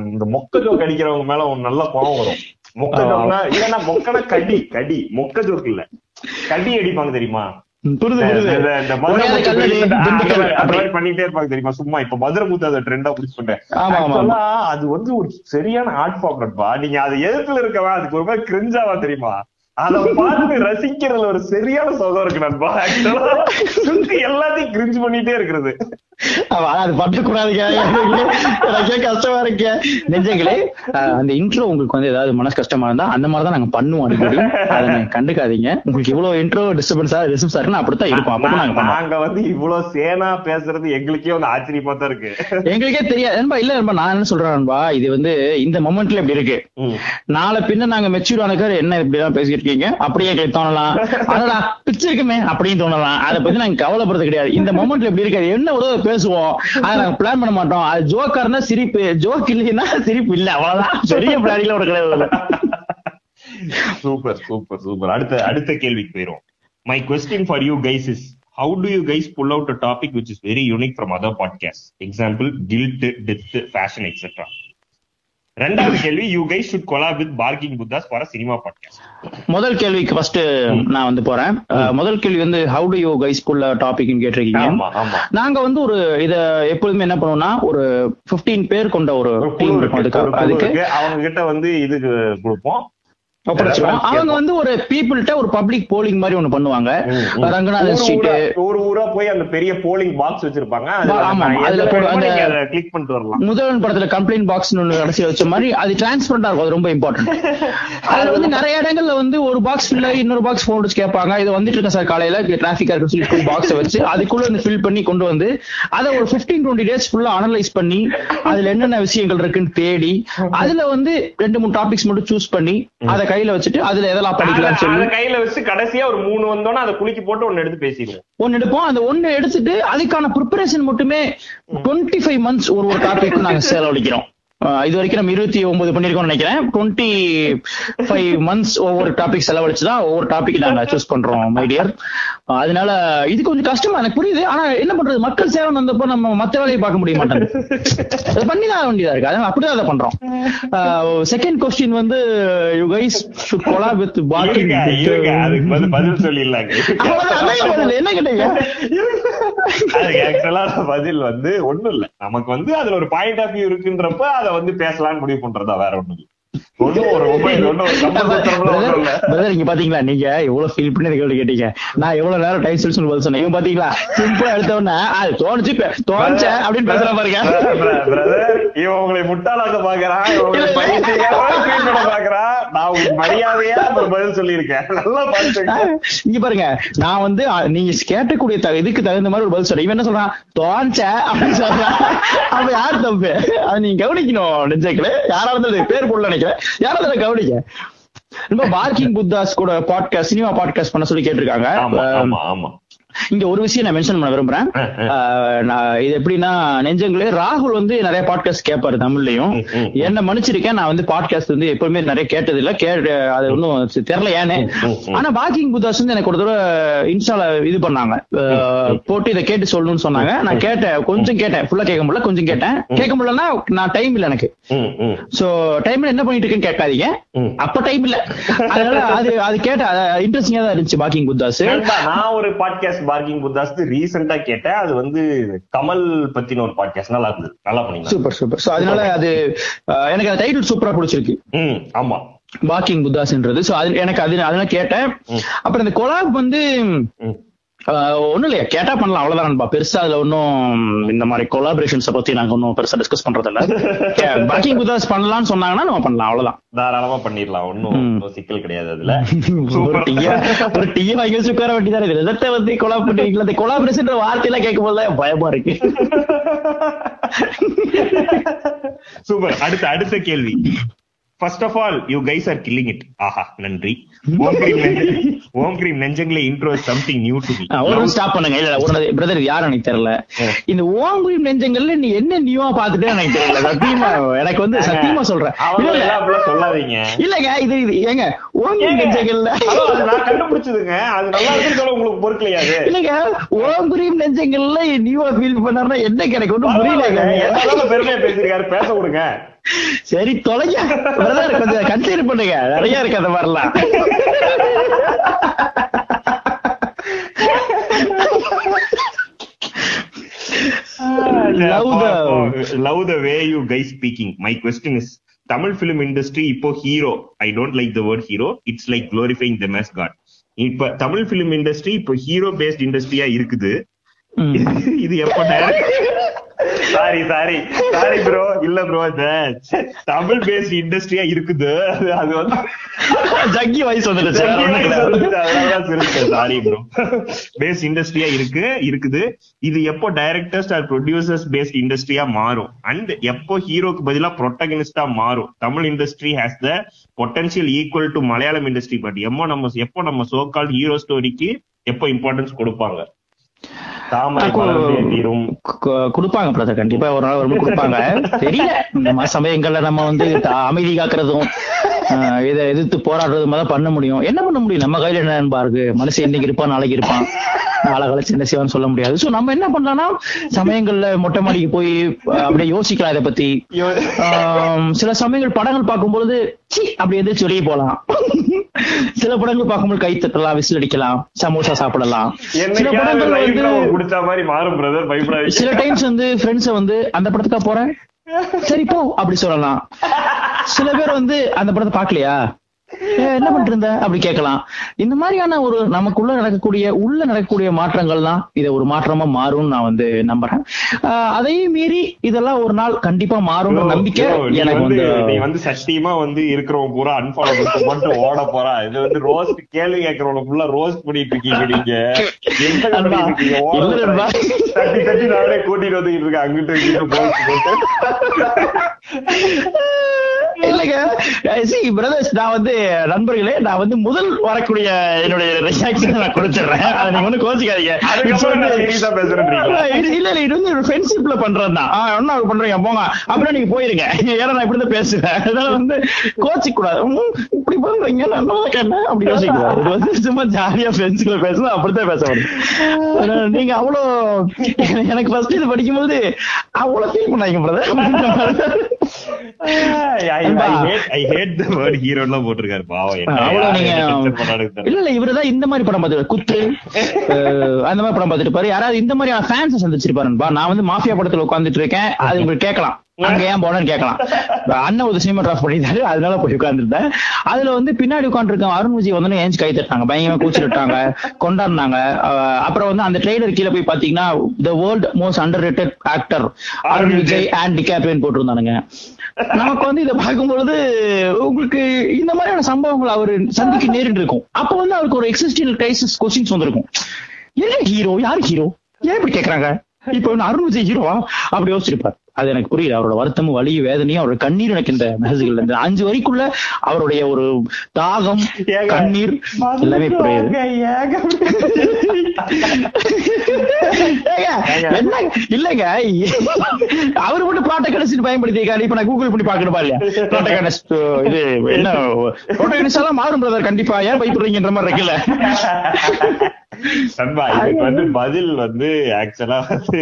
இந்த மொக்க ஜோக் அடிக்கிறவங்க மேல ஒரு நல்ல கோவம் வரும். மொக்க ஜோக்னா இல்லன்னா மொக்கனா கடி கடி மொக்க ஜோக் இல்ல. கடி அடிப்பாங்க தெரியுமா? பண்ணிட்டே இருப்பாங்க தெரியுமா? சும்மா இப்ப மதுரை முத்து அதை ட்ரெண்டா பிடிச்சிட்டேன். அது வந்து ஒரு சரியான ஆர்ட் ஃபார்ம் நட்பா நீங்க அது எதிர்த்துல இருக்கவன் அதுக்கு ஒரு மாதிரி கிரிஞ்சாவா தெரியுமா? அத பார்த்து ரசிக்கிறதுல ஒரு சரியான சுகம் இருக்கு நண்பா. எல்லாத்தையும் கிரிஞ்சு பண்ணிட்டே இருக்கிறது. அது பண்ணக்கூடாதுங்க [laughs] எனக்கே கஷ்டமா இருக்கு. நெஞ்சங்களே அந்த இன்ட்ரோ உங்களுக்கு வந்து ஏதாவது மனசு கஷ்டமா இருந்தா அந்த மாதிரி தான் நாங்க பண்ணுவோம் அடிக்கடி அதை கண்டுக்காதீங்க. உங்களுக்கு இவ்வளவு இன்ட்ரோ டிஸ்டர்பன்ஸா டிஸ்டர்பன்ஸா இருக்குன்னா அப்படித்தான் அப்பதான் நாங்க வந்து இவ்வளவு சேனா பேசுறது எங்களுக்கே வந்து ஆச்சரியமா தான் இருக்கு. எங்களுக்கே தெரியாது. நண்பா இல்ல நண்பா நான் என்ன சொல்றேன் நண்பா இது வந்து இந்த மொமெண்ட்ல இப்படி இருக்கு. நாளை பின்ன நாங்க மெச்சூர் ஆனக்கார் என்ன இப்படி எல்லாம் பேசிட்டு இருக்கீங்க? அப்படியே எங்களுக்கு தோணலாம். அதடா பிச்சிருக்குமே அப்படின்னு தோணலாம். அதை பத்தி நாங்க கவலைப்படுறது கிடையாது. இந்த மொமெண்ட்ல இப்படி இருக்காது என்ன உதவ பேசுவோம். அதை நாங்க பிளான் பண்ண மாட்டோம். அது ஜோக்கா இருந்தா சிரிப்பு. ஜோக் இல்லைன்னா சிரிப்பு இல்ல. அவ்வளவுதான். பெரிய பிளானிங்ல ஒரு கிடையாது சூப்பர் சூப்பர் சூப்பர். அடுத்த அடுத்த கேள்விக்கு போயிரும் my question for you guys is how do you guys pull out a topic which is very unique from other podcast example guilt death fashion etcetera ரெண்டாவது கேள்வி you guys should collab with Parking Buddhas for cinema podcast முதல் கேள்விக்கு first நான் வந்து போறேன். முதல் கேள்வி வந்து how do you guys pull டாபிக்னு கேட்டிருக்கீங்க. நாங்க வந்து ஒரு இத எப்பொழுதுமே என்ன பண்ணுவோம்னா ஒரு 15 பேர் கொண்ட ஒரு டீம் அதுக்கு. அவங்க கிட்ட வந்து இதுக்கு கொடுப்போம். அவங்க வந்து ஒரு பீப்புள்கிட்ட ஒரு பப்ளிக் போலிங் மாதிரி ஒண்ணு பண்ணுவாங்க. ரங்கநாதன் ஸ்ட்ரீட் ஒரு ஊரா போய் அந்த பெரிய போலிங் பாக்ஸ் வச்சிருப்பாங்க. கிளிக் பண்ணிட்டு வரலாம். முதல்வன் படத்துல கம்ப்ளைண்ட் பாக்ஸ் ஒண்ணு கடைசியில வச்ச மாதிரி அது டிரான்ஸ்பரண்டா இருக்கும் அது ரொம்ப இம்பார்ட்டன்ட் [laughs] அதுல வந்து நிறைய இடங்கள்ல வந்து ஒரு பாக்ஸ் ஆகி இன்னொரு பாக்ஸ் போன் வச்சு கேட்பாங்க. இது வந்துட்டு இருக்கேன் சார் காலையில? டிராபிக்கா இருக்கு சொல்லி பாக்ஸ் வச்சு அதுக்குள்ள வந்து ஃபில் பண்ணி கொண்டு வந்து அதை ஒரு 15 டுவெண்ட்டி டேஸ் ஃபுல்லா அனலைஸ் பண்ணி அதுல என்னென்ன விஷயங்கள் இருக்குன்னு தேடி அதுல வந்து ரெண்டு மூணு டாபிக்ஸ் மட்டும் சூஸ் பண்ணி அதை கையில வச்சுட்டு அதுல எதெல்லாம் சொல்லி. அத கையில வச்சு கடைசியா ஒரு மூணு வந்தோன்னா அதை குலுக்கி போட்டு ஒன்னு எடுத்து பேசிடுவோம். ஒன்னு எடுப்போம். அந்த ஒன்னு எடுத்துட்டு அதுக்கான ப்ரிப்பரேஷன் மட்டுமே டுவெண்ட்டி ஃபைவ் மந்த்ஸ் ஒரு ஒரு டாபிக் நாங்க செலவழிக்கிறோம். இது வரைக்கும் நம்ம இருபத்தி ஒன்பது பண்ணிருக்கோம்னு நினைக்கிறேன். டுவெண்ட்டி ஃபைவ் மந்த்ஸ் ஒவ்வொரு டாபிக் செலவழிச்சு தான் ஒவ்வொரு டாபிக் நாங்க சூஸ் பண்றோம் மைடியர் அதனால இது கொஞ்சம் கஷ்டமா எனக்கு புரியுது. ஆனா என்ன பண்றது? மக்கள் சேவை வந்தப்போ நம்ம மத்த வேலையை பார்க்க முடிய மாட்டேங்குது. அது பண்ணி தான் வேண்டியதா இருக்கு. அதனால அப்படிதான் அதை பண்றோம். செகண்ட் கொஸ்டின் வந்து you guys should collab with parking அதுக்கு பதில் பதில் சொல்லிடலாங்க. என்ன கேட்டீங்க? ஆக்சுவலா பதில் வந்து ஒண்ணும் இல்ல. நமக்கு வந்து அதுல ஒரு பாயிண்ட் ஆஃப் வியூ இருக்குன்றப்ப அதை வந்து பேசலாம்னு முடிவு பண்றதா வேற [laughs] இங்க பாத்தீங்களா? நீங்க எவ்வளவு ஃபீல் பண்ணி கேள்வி கேட்டீங்க. நான் எவ்வளவு நேரம் டைம் சொல்லி பதில் சொன்னேன். இவன் பாத்தீங்களா? சிம்பிளா எடுத்தவொடனே அது தோணுச்சு தோணுச்சே அப்படின்னு பேசுற பாருங்க. இவன் உங்களை முட்டாளாக்க பாக்குறான். நான் மரியாதையா ஒரு பதில் சொல்லியிருக்கேன். நல்லா இங்க பாருங்க. நான் வந்து நீங்க கேட்டக்கூடிய இதுக்கு தகுந்த மாதிரி ஒரு பதில் சொல்றேன். இவன் என்ன சொல்றான்? தோஞ்ச அப்படின்னு சொல்றான். அப்ப யார் தப்பு அது நீங்க கவனிக்கணும் நெஞ்சங்களே. யாரா இருந்தாலும் பேர் போடல நினைக்கிறேன். யாரா இருந்தாலும் கவனிக்க ரொம்ப பார்க்கிங் புத்தாஸ் கூட பாட்காஸ்ட் சினிமா பாட்காஸ்ட் பண்ண சொல்லி கேட்டிருக்காங்க. ஆமா. இங்க ஒரு விஷயம் நான் மென்ஷன் பண்ண விரும்புறேன். நான் இது எப்படின்னா நெஞ்சங்களே ராகுல் வந்து நிறைய பாட்காஸ்ட் கேட்பாரு தமிழ்லயும். என்ன மன்னிச்சிருக்கேன் நான் வந்து பாட்காஸ்ட் வந்து எப்பவுமே நிறைய கேட்டது இல்ல கே அது ஒன்றும் தெரியல ஏன்னு. ஆனா பாக்கிங் புத்தாஸ் வந்து எனக்கு ஒரு தடவை இன்ஸ்டால இது பண்ணாங்க. போட்டு இதை கேட்டு சொல்லணும்னு சொன்னாங்க. நான் கேட்டேன் கொஞ்சம் கேட்டேன். ஃபுல்லா கேட்க முடியல கொஞ்சம் கேட்டேன். கேட்க முடியலன்னா நான் டைம் இல்ல எனக்கு. சோ டைம்ல என்ன பண்ணிட்டு இருக்கேன்னு கேட்காதீங்க. அப்ப டைம் இல்ல. அதனால அது அது கேட்ட இன்ட்ரெஸ்டிங்கா தான் இருந்துச்சு பாக்கிங் புத்தாஸ். நான் ஒரு பாட்காஸ்ட் பார்க்கிங் புத்தாஸ் ரீசெண்டா கேட்டேன். அது வந்து கமல் பத்தின ஒரு பாட்காஸ்ட் நல்லா இருந்தது. நல்லா பண்ணீங்க சூப்பர் சூப்பர் சோ அதனால அது எனக்கு அந்த டைட்டில் சூப்பரா பிடிச்சிருக்கு. ம் ஆமா. பாக்கிங் புத்தாஸ்ன்றது சோ அது எனக்கு அது அதனால கேட்டேன். அப்புறம் இந்த கொலாப் வந்து ஒண்ணும் இல்லையா. கேட்டா பண்ணலாம். அவ்வளவுதான் நண்பா. பெருசா அதுல ஒன்னும் இந்த மாதிரி கொலாபரேஷன்ஸ பத்தி நாங்க ஒன்னும் பெருசா டிஸ்கஸ் பண்றது இல்ல பேக்கிங் வித் பண்ணலாம்னு சொன்னாங்கன்னா நம்ம பண்ணலாம். அவ்வளவுதான். தாராளமா பண்ணிடலாம். ஒன்னும் சிக்கல் கிடையாது அதுல. [laughs] ஒரு டீயா ஒரு டீ வாங்கி வச்சு உட்கார வேண்டியதான் இது? விதத்தை வந்து கொலா பண்ணிருக்கல இந்த கொலாபரேஷன் வார்த்தையெல்லாம் கேட்கும் போது பயமா இருக்கு. [laughs] சூப்பர். அடுத்த அடுத்த கேள்வி. First of all you guys are killing it ஆஹா நன்றி. ஓம் கிரீம் ஓம் கிரீம் நெஞ்சங்களே intro something new to me ஒரு ஸ்டாப் பண்ணுங்க. இல்ல ஒரு பிரதர் யாரும் எனக்கு தெரியல. இந்த ஓங்குரி நெஞ்சங்கள்ல நீ என்ன நியூவா பாத்துட்டு எனக்கு தெரியல. சத்தியமா எனக்கு வந்து சத்தியமா சொல்றேன். சொல்லாதீங்க. இல்லங்க இது இது ஏங்க ஓங்குரி நெஞ்சங்கள்ல ஹலோ, அது நான் கண்டுபிடிச்சதுங்க. அது நல்லா இருக்குன்னு உங்களுக்கு பொறுக்கலையா இல்லங்க ஓங்குரியும் நெஞ்சங்கள்ல நியூவா ஃபீல் பண்ணாருன்னா என்ன ஒண்ணும் பரவாயில்லைங்க. புரியலங்க. பெருமையா பேசிருக்காரு பேச விடுங்க. சரி தொலைங்க. கொஞ்சம் கன்சிடர் பண்ணுங்க. நிறைய இருக்கு அந்த மாதிரிலாம். Love the way you guy speaking my question is Tamil film industry இப்போ hero I don't like the word hero it's like glorifying the mass god இப்ப தமிழ் பிலிம் இண்டஸ்ட்ரி இப்போ ஹீரோ பேஸ்ட் இண்டஸ்ட்ரியா இருக்குது. இது எப்ப சாரி சாரி சாரி ப்ரோ இல்ல bro Tamil based இண்டஸ்ட்ரியா இருக்குது. அது- வந்து ஜக்கி வயசு வந்துடுச்சு. சாரி ப்ரோ பேஸ் இண்டஸ்ட்ரியா இருக்கு இருக்குது. இது எப்போ டைரக்டர்ஸ் ஆர் ப்ரொடியூசர்ஸ் பேஸ்ட் இண்டஸ்ட்ரியா மாறும்? அண்ட் எப்போ ஹீரோக்கு பதிலா ப்ரொட்டகனிஸ்டா மாறும்? Tamil industry has the potential equal to Malayalam industry but எப்போ நம்ம எப்போ நம்ம சோகால் ஹீரோ ஸ்டோரிக்கு எப்போ இம்பார்ட்டன்ஸ் கொடுப்பாங்க? கொடுப்பாங்க பிரதர் கண்டிப்பா ஒரு நாள் வரும்போது கொடுப்பாங்க. தெரியல. மாதிரி சமயங்கள்ல நம்ம வந்து அமைதி காக்குறதும். இதை எதிர்த்து போராடுறதும் தான் பண்ண முடியும். என்ன பண்ண முடியும்? நம்ம கையில என்ன இருக்கு? மனுஷன் இன்னைக்கு இருப்பான் நாளைக்கு இருப்பான்? நாளை கழிச்சு என்ன செய்வான்னு சொல்ல முடியாது. சோ நம்ம என்ன பண்ணலாம்னா சமயங்கள்ல மொட்டை மாடிக்கு போய் அப்படியே யோசிக்கலாம் இதை பத்தி. சில சமயங்கள் படங்கள் பார்க்கும்பொழுது சி அப்படி எதிர்த்து வெளியே போலாம் சில படங்கள் பார்க்கும்போது கை தட்டலாம் விசில் அடிக்கலாம் சமோசா சாப்பிடலாம். சில படங்கள் வந்து மாதிரி சில டைம்ஸ் வந்து ஃப்ரெண்ட்ஸ வந்து அந்த படத்துக்கா போறேன்? சரி போ அப்படி சொல்லலாம். சில பேர் வந்து அந்த படத்தை பார்க்கலையா? என்ன பண்ணிட்டு இருந்த அப்படி கேட்கலாம். இந்த மாதிரியான ஒரு நமக்குள்ள நடக்கக்கூடிய உள்ள நடக்கக்கூடிய மாற்றங்கள் தான் இதை ஒரு மாற்றமா மாறும்னு நான் வந்து நம்புறேன். அதையும் மீறி இதெல்லாம் ஒரு நாள் கண்டிப்பா மாறும்ன்ற நம்பிக்கை எனக்கு வந்து நீ வந்து சத்தியமா வந்து இருக்கிறவங்க பூரா அன்பாலோ பண்ணிட்டு ஓட போறா. இது வந்து ரோஸ்ட் கேள்வி கேட்கறவங்க ஃபுல்லா ரோஸ்ட் பண்ணிட்டு இருக்கீங்க நீங்க. தட்டி தட்டி நானே கூட்டிட்டு வந்துட்டு இருக்கேன். அங்கிட்டு இங்கிட்டு போட்டு. [laughs] இல்லைங்க. சி பிரதர்ஸ் நான் வந்து நண்பர்களே நான் வந்து முதல் வரக்கூடிய என்னுடைய ரியாக்ஷன் நான் கொடுத்துடுறேன். அதை நீங்க ஒன்றும் கோச்சிக்காதீங்க இல்ல இல்ல இது வந்து ஒரு ஃப்ரெண்ட்ஷிப்ல பண்றது தான். என்ன பண்றீங்க போங்க. அப்புறம் நீங்க போயிருங்க. ஏன்னா நான் இப்படி தான் பேசுவேன். அதனால வந்து கோச்சிக்க கூடாது இப்படி பண்றீங்க நான் நல்லா கேட்டேன்? அப்படி யோசிக்க கூடாது இது வந்து சும்மா ஜாலியா ஃப்ரெண்ட்ஸ்ல பேசணும் அப்படித்தான் பேச முடியும். நீங்க அவ்வளோ எனக்கு ஃபர்ஸ்ட் இது படிக்கும்போது அவ்வளவு ஃபீல் பண்ணாங்க பிரதர் இல்ல இல்ல இவருதான் இந்த மாதிரி படம் பார்த்துட்டு குத்து [laughs] அந்த மாதிரி படம் பார்த்துட்டு பாரு யாராவது இந்த மாதிரி ஃபேன்ஸ் சந்திச்சிருப்பாருன்பா. நான் வந்து மாஃபியா படத்துல உட்கார்ந்துட்டு இருக்கேன். அது [laughs] உங்களுக்கு கேட்கலாம். அங்க ஏன் போனேன்னு கேட்கலாம். அண்ணன் ஒரு சினிமா டிராஃப்ட் பண்ணிட்டாரு. அதனால போய் உட்கார்ந்துருந்தேன். அதுல வந்து பின்னாடி உட்காந்துருக்கேன் அருண் விஜய் வந்து ஏஞ்சி கை தட்டாங்க பயங்கரமா கூச்சிட்டாங்க கொண்டாடினாங்க. அப்புறம் வந்து அந்த ட்ரெய்லர் கீழே போய் பாத்தீங்கன்னா the world most underrated actor Arun Vijay. And டிகாப்ரியன் போட்டிருந்தானுங்க. நமக்கு வந்து இதை பார்க்கும்பொழுது உங்களுக்கு இந்த மாதிரியான சம்பவங்கள் அவர் சந்திக்க நேரிட்டு இருக்கும் அப்ப வந்து அவருக்கு ஒரு எக்ஸிஸ்டியல் கிரைசிஸ் கொஸ்டின்ஸ் வந்திருக்கும். என்ன ஹீரோ யார் ஹீரோ ஏன் இப்படி கேக்குறாங்க? இப்ப வந்து அருண் விஜய் ஹீரோவா அப்படி யோசிச்சிருப்பார். அது எனக்கு புரியல. அவரோட வருத்தமும் வலியும் வேதனையும் அவரோட கண்ணீர் எனக்கு இந்த மெசேஜ்கள் இந்த அஞ்சு வரிக்குள்ள அவருடைய ஒரு தாகம் கண்ணீர் எல்லாமே புரியுது. இல்லங்க. அவரு மட்டும் ப்ராட்டகனிஸ்ட் பயன்படுத்திருக்காரு இப்ப நான் கூகுள் பண்ணி பாக்கணுமா இல்லையா ப்ராட்டகனிஸ்ட் இது என்ன? ப்ராட்டகனிஸ்ட் எல்லாம் மாறும் பிரதர் கண்டிப்பா. ஏன் பயப்படுறீங்கன்ற மாதிரி இருக்குல்ல. இதுக்கு வந்து பதில் வந்து ஆக்சுவலா வந்து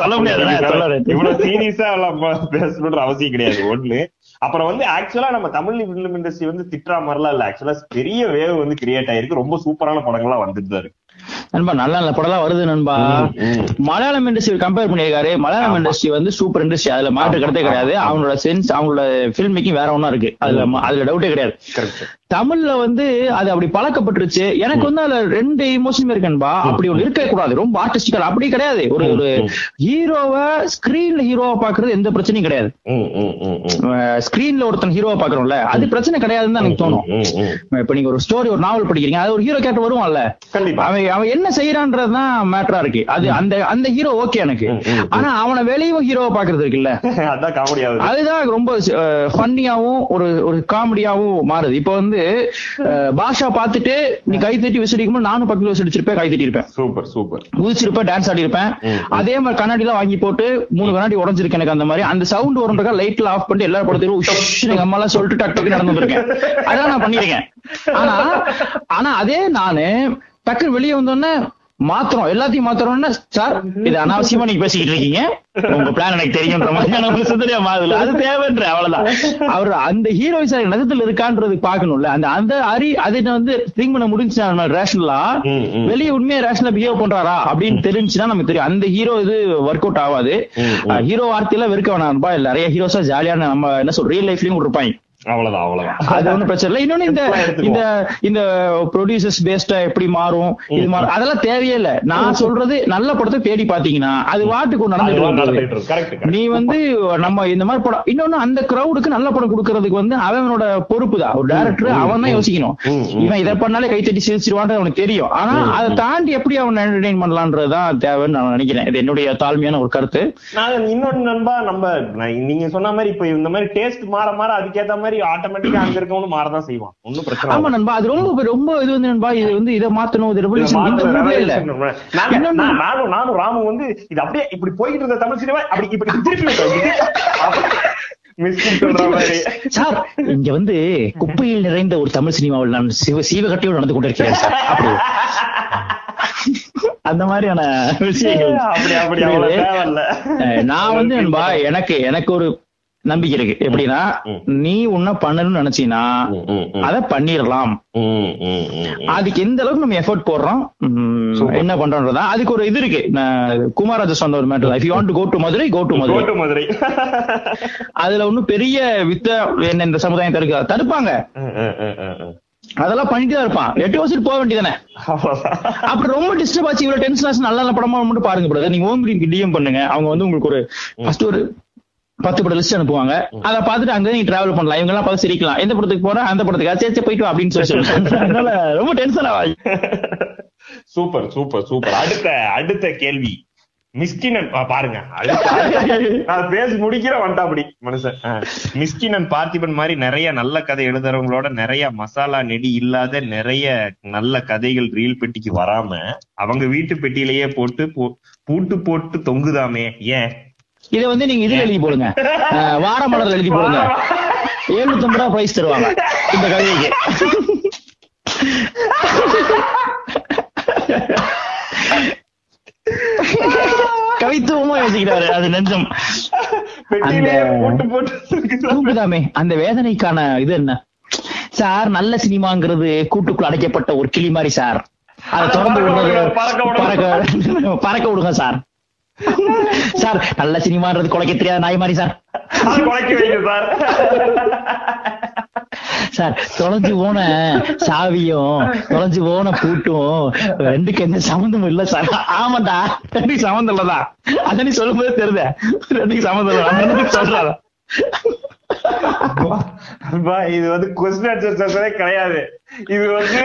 சொல்ல முடியாது. இவ்வளவு சீரியஸா நம்ம பேசணுன்ற அவசியம் கிடையாது. ஒண்ணு. அப்புறம் வந்து ஆக்சுவலா நம்ம தமிழ் பிலிம் இண்டஸ்ட்ரி வந்து திட்டுற மாதிரிலாம் இல்ல. ஆக்சுவலா பெரிய வேவ் வந்து கிரியேட் ஆயிருக்கு. ரொம்ப சூப்பரான படங்கள்லாம் வந்துட்டு தான் இருக்கு. நண்பா நல்ல நல்ல படம் வருது நண்பா. மலையாளம் இண்டஸ்ட்ரி கம்பேர் பண்ணியிருக்காரு. மலையாளம் இண்டஸ்ட்ரி வந்து சூப்பர் இண்டஸ்ட்ரி அதுல மாற்று கடத்தே கிடையாது. அவங்களோட சென்ஸ் அவங்களோட ஃபில்ம் மேக்கிங் வேற ஒண்ணா இருக்கு. அதுல அதுல டவுட்டே கிடையாது. தமிழ்ல வந்து அது அப்படி பழக்கப்பட்டுருச்சு. எனக்கு வந்து அதுல ரெண்டு இமோஷனுமே இருக்கேன்பா அப்படி ஒண்ணு இருக்க கூடாது. ரொம்ப ஆர்டிஸ்டிக்கல் அப்படி கிடையாது. ஒரு ஒரு ஹீரோவை ஸ்கிரீன்ல ஹீரோவா பாக்குறது எந்த பிரச்சனையும் கிடையாது. ஸ்கிரீன்ல ஒருத்தன் ஹீரோவா பாக்குறோம்ல அது பிரச்சனை கிடையாதுன்னு தான் எனக்கு தோணும். இப்ப நீங்க ஒரு ஸ்டோரி ஒரு நாவல் படிக்கிறீங்க அது ஒரு ஹீரோ கேரக்டர் வருவான்ல அவன் அவன் என்ன செய்யறான்றதுதான் மேட்டரா இருக்கு. அது அந்த அந்த ஹீரோ ஓகே எனக்கு. ஆனா அவனை வெளியும் ஹீரோவா பாக்குறது இருக்குல்ல. [laughs] அதுதான் ரொம்ப ஃபன்னியாவும் ஒரு ஒரு காமெடியாவும் மாறுது. இப்ப வந்து பாஷா பார்த்துட்டு நீ கை தட்டி விசிடிக்கும் நானும் பக்கத்துல விசிடிச்சிருப்பேன் கை தட்டி இருப்பேன் சூப்பர் சூப்பர். குதிச்சிருப்பேன் டான்ஸ் ஆடி இருப்பேன் அதே மாதிரி கண்ணாடி எல்லாம் வாங்கி போட்டு மூணு கண்ணாடி உடஞ்சிருக்கு எனக்கு அந்த மாதிரி. அந்த சவுண்ட் வரும்ன்றக்கா லைட்ல ஆஃப் பண்ணிட்டு எல்லாரும் படத்தையும் எங்க அம்மா எல்லாம் சொல்லிட்டு டக் டக்கு நடந்து வந்திருக்கேன். அதான் நான் பண்ணிருக்கேன் ஆனா ஆனா அதே நானு டக்குன்னு வெளியே வந்தோடனே மாத்திரம் எல்லாத்தையும் மாத்திரம்னா சார் இது அனாவசியமா நீங்க பேசிக்கிட்டு இருக்கீங்க. உங்க பிளான் எனக்கு தெரியும்ன்ற மாதிரியான ஒரு சிந்தனையா மாறுதுல அது தேவைன்ற அவ்வளவுதான். அவர் அந்த ஹீரோயிஸ் நகத்துல இருக்கான்றது பாக்கணும்ல அந்த அந்த அரி அதை வந்து திங்க் பண்ண முடிஞ்சு ரேஷனலா. வெளியே உண்மையா ரேஷனலா பிஹேவ் பண்றாரா அப்படின்னு தெரிஞ்சுன்னா நமக்கு தெரியும். அந்த ஹீரோ இது ஒர்க் அவுட் ஆகாது. ஹீரோ வார்த்தையில வெறுக்க வேணாம்பா நிறைய ஹீரோஸா ஜாலியான நம்ம என்ன சொல்ற ரியல் லைஃப்லயும் இருப்பாங்க அவ்வளவுதான் அவ்வளவுதான். அது ஒண்ணும் பிரச்சனை இல்லை. இன்னொன்னு இந்த. இந்த இந்த ப்ரொடியூசர்ஸ் பேஸ்டா எப்படி மாறும்? இது மாறும் அதெல்லாம் தேவையே இல்ல. நான் சொல்றது நல்ல படத்தை தேடி பாத்தீங்கன்னா அது வாட்டுக்கு நடந்துட்டு நீ வந்து நம்ம இந்த மாதிரி படம் இன்னொன்னு அந்த கிரௌடுக்கு நல்ல படம் கொடுக்கறதுக்கு வந்து அவனோட பொறுப்பு தான். ஒரு டேரக்டர் அவன் தான் யோசிக்கணும். இவன் இதை பண்ணாலே கைத்தட்டி சிரிச்சிருவான்றது அவனுக்கு தெரியும். ஆனா அதை தாண்டி எப்படி அவன் என்டர்டைன் பண்ணலான்றதுதான் தேவைன்னு நான் நினைக்கிறேன். இது என்னுடைய தாழ்மையான ஒரு கருத்து. நான் இன்னொன்னு நண்பா நம்ம நீங்க சொன்ன மாதிரி இப்ப இந்த மாதிரி டேஸ்ட் மாற மாற அதுக்கேத்த மாதிரி ஆட்டோமேட்டிக்கா அங்க இருக்கவனும் மாறதான் செய்வான் ஒன்னும் பிரச்சனை ஆமா. நண்பா அது ரொம்ப ரொம்ப இது வந்து நண்பா இது வந்து இதை மாத்தணும் இது ரெவல்யூஷன் நானும் நானும் ராமும் வந்து இது அப்படியே இப்படி போயிட்டு இருந்த தமிழ் சினிமா அப்படி இப்படி திருப்பி மாதிரி. சார் இங்க வந்து குப்பையில் நிறைந்த ஒரு தமிழ் சினிமாவில் நான் சிவ சீவகட்டையோடு நடந்து கொண்டிருக்கிறேன் சார். அப்படி. அந்த மாதிரியான விஷயங்கள். நான் வந்து நண்பா எனக்கு எனக்கு ஒரு நம்பிக்கை இருக்கு எப்படின்னா. நீ உன்ன பண்ணணும்னு ம். அத பண்ணிடலாம். அதுக்கு எந்த அளவுக்கு நம்ம எஃபோர்ட் போடுறோம். என்ன பண்றோம்ன்றதா அதுக்கு ஒரு இது இருக்கு. குமாராஜா சொன்ன ஒரு matter if you want to go to Madurai go to Madurai அதுல ஒன்னும் பெரிய வித்த என்ன இந்த சமுதாயம் தடுக்க தடுப்பாங்க. அதெல்லாம் பண்ணிட்டு தான் இருப்பான். எட்டு வருஷத்துக்கு போக வேண்டியதானே. அப்படி ரொம்ப டிஸ்டர்ப் ஆச்சு. இவ்வளவு டென்ஷன் ஆச்சு. நல்ல நல்ல படமா மட்டும் பாருங்க பிரதர் நீங்க ஓம் டிஎம் பண்ணுங்க. அவங்க வந்து உங்களுக்கு ஒரு ஃபர்ஸ்ட் ஒரு பத்து படம் லிஸ்ட் அனுப்புவாங்க. அதை பார்த்துட்டு அங்க நீங்க டிராவல் பண்ணலாம். இவங்க எல்லாம் பார்த்து சிரிக்கலாம். எந்த படத்துக்கு போறேன் அந்த படத்துக்கு. சரி போயிட்டு அப்படின்னு சொல்லி சொல்லுவாங்க. [laughs] அதனால ரொம்ப டென்ஷன் ஆகாது சூப்பர் சூப்பர் சூப்பர். அடுத்த அடுத்த கேள்வி. மிஸ்கினன் பாருங்க. நான் பேசி முடிக்கிற வந்துட்டா அப்படி மனுஷன். மிஸ்கினன் பார்த்திபன் மாதிரி நிறைய நல்ல கதை எழுதுறவங்களோட நிறைய மசாலா நெடி இல்லாத நிறைய நல்ல கதைகள் ரீல் பெட்டிக்கு வராம அவங்க வீட்டு பெட்டியிலேயே போட்டு பூட்டு போட்டு தொங்குதாமே. ஏன்? இதை வந்து நீங்க இதுல எழுதி போடுங்க. வார மலர்ல எழுதி போடுங்க. எழுநூத்தி ஐம்பது ரூபா பிரைஸ் தருவாங்க. இந்த கதைக்கு கவித்துவமா யோசிக்கிறாரு. அது நெஞ்சம். அந்த- அந்த வேதனைக்கான இது என்ன? சார் நல்ல சினிமாங்கிறது கூட்டுக்குள்ள அடைக்கப்பட்ட ஒரு கிளி மாதிரி சார். அதை திறந்து பறக்க விடுறது. பறக்க பறக்க விடுங்க சார். சார் நல்ல சினிமான்றது குலைக்க தெரியாத நாய் மாதிரி சார். சார். சார் தொலைஞ்சு போன சாவியும் தொலைஞ்சு போன பூட்டும் ரெண்டுக்கு எந்த சம்மந்தமும் இல்ல சார். ஆமாண்டா. ரெண்டுக்கு சம்மந்தம் இல்லதா அத நீ சொல்லும் போது தெரியுத. ரெண்டுக்கு சம்மந்தம் இல்ல. ரெண்டுக்கு இது வந்து கொஸ்டின் கிடையாது. இது வந்து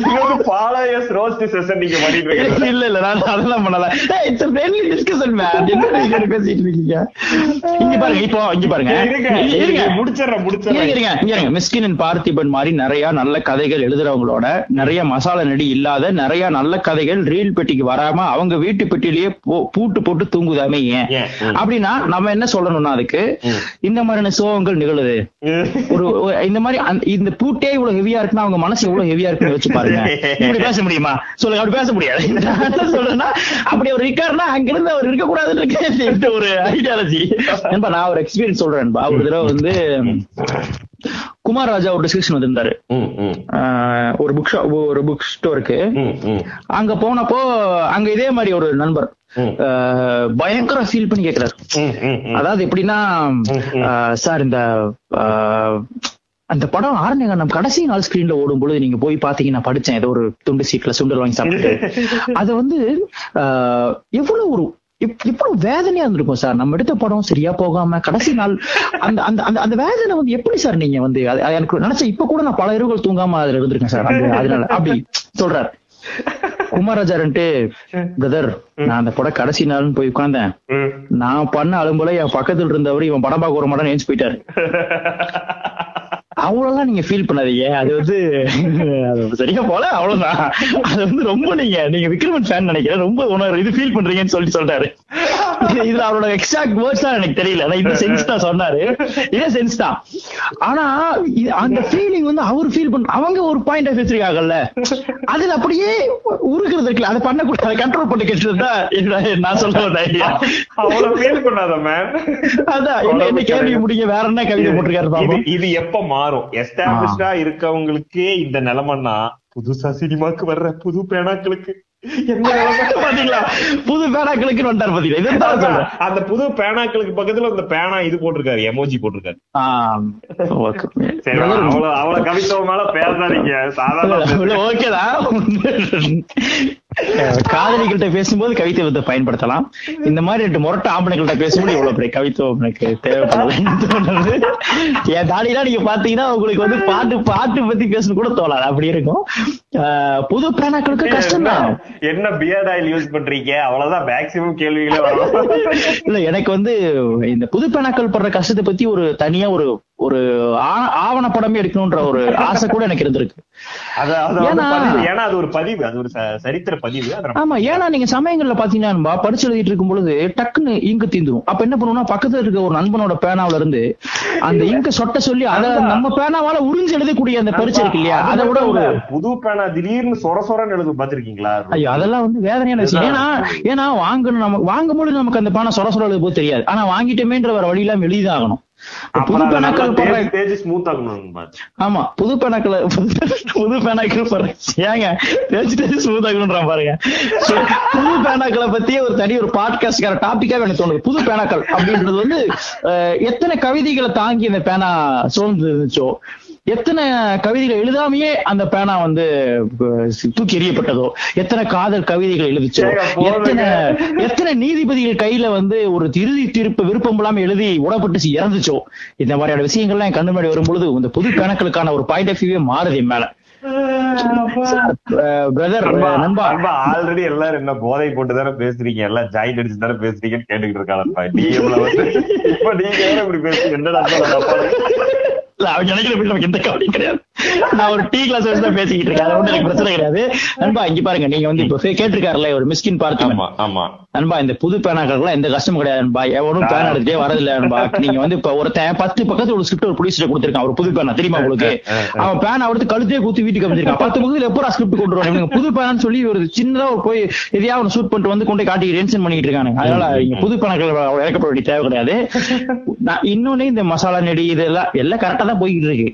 இது வந்து ஃபாலோயர்ஸ் ரோஸ்ட் செஷன் நீங்க பண்ணிட்டு இருக்கீங்க. இல்ல இல்ல நான் அதெல்லாம் பண்ணல. It's a friendly discussion man. என்ன நீங்க பேசிட்டு இருக்கீங்க? இங்க பாருங்க இப்போ இங்க பாருங்க. இருங்க இருங்க. முடிச்சிடுறேன் இருங்க இருங்க. மிஸ்கின் அண்ட் பார்த்திபன் மாதிரி நிறைய நல்ல கதைகள் எழுதுறவங்களோட நிறைய மசாலா நடி இல்லாத நிறைய நல்ல கதைகள் ரீல் பெட்டிக்கு வராம அவங்க வீட்டு பெட்டிலேயே பூட்டு போட்டு தூங்குதாமே ஏன். அப்படின்னா நம்ம என்ன சொல்லணும்னா அதுக்கு. இந்த மாதிரியான சோகங்கள் நிகழுது. ஒரு இந்த மாதிரி இந்த பூட்டே இவ்வளவு ஹெவியா இருக்குன்னா அவங்க மனசு எவ்வளவு ஹெவியா இருக்குன்னு வச்சு பாருங்க. இப்படி பேச முடியுமா? சொல்லுங்க அப்படி பேச முடியாது. சொல்றேன்னா அப்படி அவர் இருக்காருன்னா அங்கிருந்து அவர் இருக்க கூடாதுன்னு ஒரு ஐடியாலஜி என்பா நான் ஒரு எக்ஸ்பீரியன்ஸ் சொல்றேன்பா ஒரு தடவை வந்து குமார் ராஜா ஒரு டிஸ்கஷன் வந்திருந்தாரு. ஒரு புக் ஷாப் ஒரு புக் ஸ்டோருக்கு அங்க போனப்போ அங்க இதே மாதிரி ஒரு நண்பர் பயங்கர ஃபீல் பண்ணி கேக்குறாரு. அதாவது எப்படின்னா சார் இந்த அந்த படம் ஆரண்யகண்டம் கடைசி நாள் ஸ்கிரீன்ல ஓடும் பொழுது நீங்க போய் பாத்தீங்க நான் படிச்சேன். ஏதோ ஒரு துண்டு சீட்ல சுண்டல் வாங்கி சாப்பிட்டு [laughs] அது வந்து எவ்வளவு ஒரு எவ்வளவு வேதனையா இருந்திருக்கும் சார். நம்ம எடுத்த படம் சரியா போகாம கடைசி நாள் அந்த அந்த அந்த அந்த வேதனை வந்து எப்படி சார் நீங்க வந்து எனக்கு நினைச்ச இப்ப கூட நான் பல இரவுகள் தூங்காம அதுல இருந்திருக்கேன் சார். அதனால அப்படி சொல்றாரு. குமாராஜாரன்ட்டு பிரதர் நான் அந்த படம் கடைசி நாள்னு போய் உட்கார்ந்தேன். நான் பண்ண அலும்புல என் பக்கத்துல இருந்தவர் இவன் படம் பார்க்க வர மாட்டான்னு ஏஞ்சி போயிட்டாரு. [laughs] அவ்வளவுலாம் நீங்க ஃபீல் பண்ணாதீங்க. அது வந்து அது சரியா போல அவ்வளவுதான். அது வந்து ரொம்ப நீங்க நீங்க விக்ரமன் ஃபேன் நினைக்கிறேன். ரொம்ப உணர் இது ஃபீல் பண்றீங்கன்னு சொல்லி சொல்றாரு. இது- இதுல அவரோட எக்ஸாக்ட் வேர்ட்ஸ் தான் எனக்கு தெரியல. ஆனா இந்த சென்ஸ் தான் சொன்னாரு. இதே சென்ஸ் தான். ஆனா அந்த ஃபீலிங் வந்து அவர் ஃபீல் பண்ற அவங்க ஒரு பாயிண்ட் ஆஃப் வச்சிருக்காங்கல்ல. அதுல அப்படியே உருக்குறது இருக்குல்ல. அதை பண்ணக்கூடாது கண்ட்ரோல் பண்ணி கேட்டுருந்தா நான் ஒரு ஐடியா அவ்வளவு ஃபீல் பண்ணாத அதான் என்ன- கேள்வி முடிங்க வேற என்ன கவிதை போட்டிருக்காரு இது எப்ப மாறும் எஸ்டாப்ளிஷ்டா இருக்கவங்களுக்கே இந்த நிலைமைன்னா புதுசா சினிமாக்கு வர்ற புது பேனாக்களுக்கு. என்ன நிலைமை? பாத்தீங்களா? புது பேனாக்களுக்கு வந்தார் பாத்தீங்களா? அந்த புது பேனாக்களுக்கு பக்கத்துல அந்த பேனா இது போட்டிருக்காரு எமோஜி போட்டிருக்காரு. சரி அவ்வளவு அவ்வளவு கவித்துவம் மேல பேசாதீங்க சாதாரண ஓகேதான் காதலிகள்கிட்ட பேசும்போது கவித்துவத்தை பயன்படுத்தலாம். இந்த மாதிரி ரெண்டு முரட்டு ஆம்பளைகள்ட்ட பேசும்போது இவ்வளவு பெரிய கவித்துவம் எனக்கு தேவைப்படலன்னு என் தாடிலாம் நீங்க பாத்தீங்கன்னா உங்களுக்கு வந்து பாட்டு பாட்டு பத்தி பேசணும் கூட தோணாது. அப்படி இருக்கும். புது பேனாக்களுக்கு கஷ்டம் தான் என்ன பியர்ட் ஆயில் யூஸ் பண்றீங்க? அவ்வளவுதான் மேக்சிமம் கேள்விகளே வரும். இல்ல எனக்கு வந்து இந்த புது பேனாக்கள் படுற கஷ்டத்தை பத்தி ஒரு தனியா ஒரு ஒரு ஆவணப்படமே எடுக்கணும்ன்ற ஒரு ஆசை கூட எனக்கு இருந்திருக்கு. ஏன்னா- அது ஒரு பதிவு. அது ஒரு சரித்திர பதிவு. ஆமா ஏன்னா நீங்க சமயங்கள்ல பாத்தீங்கன்னா படிச்சு எழுதிட்டு இருக்கும் பொழுது டக்குன்னு இங்கு தீந்துரும். அப்ப என்ன பண்ணுவோம்னா பக்கத்துல இருக்க ஒரு நண்பனோட பேனாவுல இருந்து அந்த இங்க சொட்ட சொல்லி அத நம்ம பேனாவால உறிஞ்சு எழுதக்கூடிய அந்த பரிச்சை இருக்கு இல்லையா? அதை விட ஒரு புது பேனா திடீர்னு சொர சொரன்னு எழுது பாத்திருக்கீங்களா ஐயோ அதெல்லாம் வந்து வேதனையான விஷயம். ஏன்னா ஏன்னா வாங்கணும் நமக்கு வாங்கும்போது நமக்கு அந்த பேனா சொர சொர எழுத போது தெரியாது. ஆனா வாங்கிட்டோமேன்ற வேற வழி இல்லாம எழுதிதான் ஆகணும். புது பேனாக்கள் தேஜ். ஆமா புது பேனாக்களை புது பேனாக்கள் பாருங்க ஏங்க ஸ்மூத் ஆகணும்ன்றான் பாருங்க புது பேனாக்களை பத்தி ஒரு தனி ஒரு பாட்காஸ்ட்கார டாபிக்கா எனக்கு தோணுது புது பேனாக்கள் அப்படின்றது வந்து அஹ், எத்தனை கவிதைகளை தாங்கி அந்த பேனா சோர்ந்து இருந்துச்சோ எத்தனை கவிதைகள் எழுதாமையே அந்த பேனா வந்து தூக்கி எறியப்பட்டதோ? எத்தனை காதல் கவிதைகள் எழுதிச்சோ. எத்தனை எத்தனை நீதிபதிகள் கையில வந்து ஒரு இறுதி தீர்ப்பு விருப்பம் இல்லாம எழுதி உடப்பட்டு இறந்துச்சோ? இந்த மாதிரியான விஷயங்கள்லாம் என் கண்ணு முன்னாடி வரும்பொழுது இந்த புது பேனக்களுக்கான ஒரு பாயிண்ட் ஆஃப் வியூவே மாறுது என் மேல. already எல்லாரும் என்ன போதை போட்டு தானே பேசுறீங்க? எல்லாம் ஜாயின் அடிச்சு தானே பேசுறீங்கன்னு கேட்டுக்கிட்டு இருக்காங்க. வந்து இப்ப நீங்க இப்படி பேசுறீங்க. என்னடா அவங்க நினைக்கிற போய் நமக்கு எந்த கவலையும் கிடையாது. நான் ஒரு டீ கிளாஸ் வச்சு தான் பேசிக்கிட்டு இருக்கேன். அது ஒண்ணும் எனக்கு பிரச்சனை கிடையாது. நண்பா இங்க பாருங்க நீங்க வந்து இப்ப கேட்டிருக்காருல்ல ஒரு மிஸ்கின் பார்த்து ஆமா ஆமா. நண்பா இந்த புது எந்த கஷ்டமும் கிடையாது நண்பா. எவனும் பேனா எடுத்துட்டே வரதில்ல நண்பா. நீங்க வந்து இப்ப ஒருத்தன் பத்து பக்கத்துல ஒரு ஸ்கிரிப்ட் ஒரு புடிச்சிட்டு கொடுத்திருக்கான் ஒரு புது பேனா தெரியுமா உங்களுக்கு? அவன் பேனா எடுத்து கழுத்தே குத்தி வீட்டுக்கு அமைச்சிருக்கான் பத்து பக்கத்துல எப்போ ஸ்கிரிப்ட் கொண்டு வருவாங்க புது பேனான்னு சொல்லி ஒரு சின்னதா ஒரு போய் எதையாவது ஒன்று ஷூட் பண்ணிட்டு வந்து கொண்டு காட்டி டென்ஷன் பண்ணிட்டு இருக்காங்க அதனால புது பேனாக்கள் இறக்கப்பட வேண்டிய தேவை கிடையாது. நான் இன்னொன்னு இந்த மசாலா நெடி இதெல்லாம் எல்லாம் கரெக்டா தான் போய்கிட்டு இருக்கு.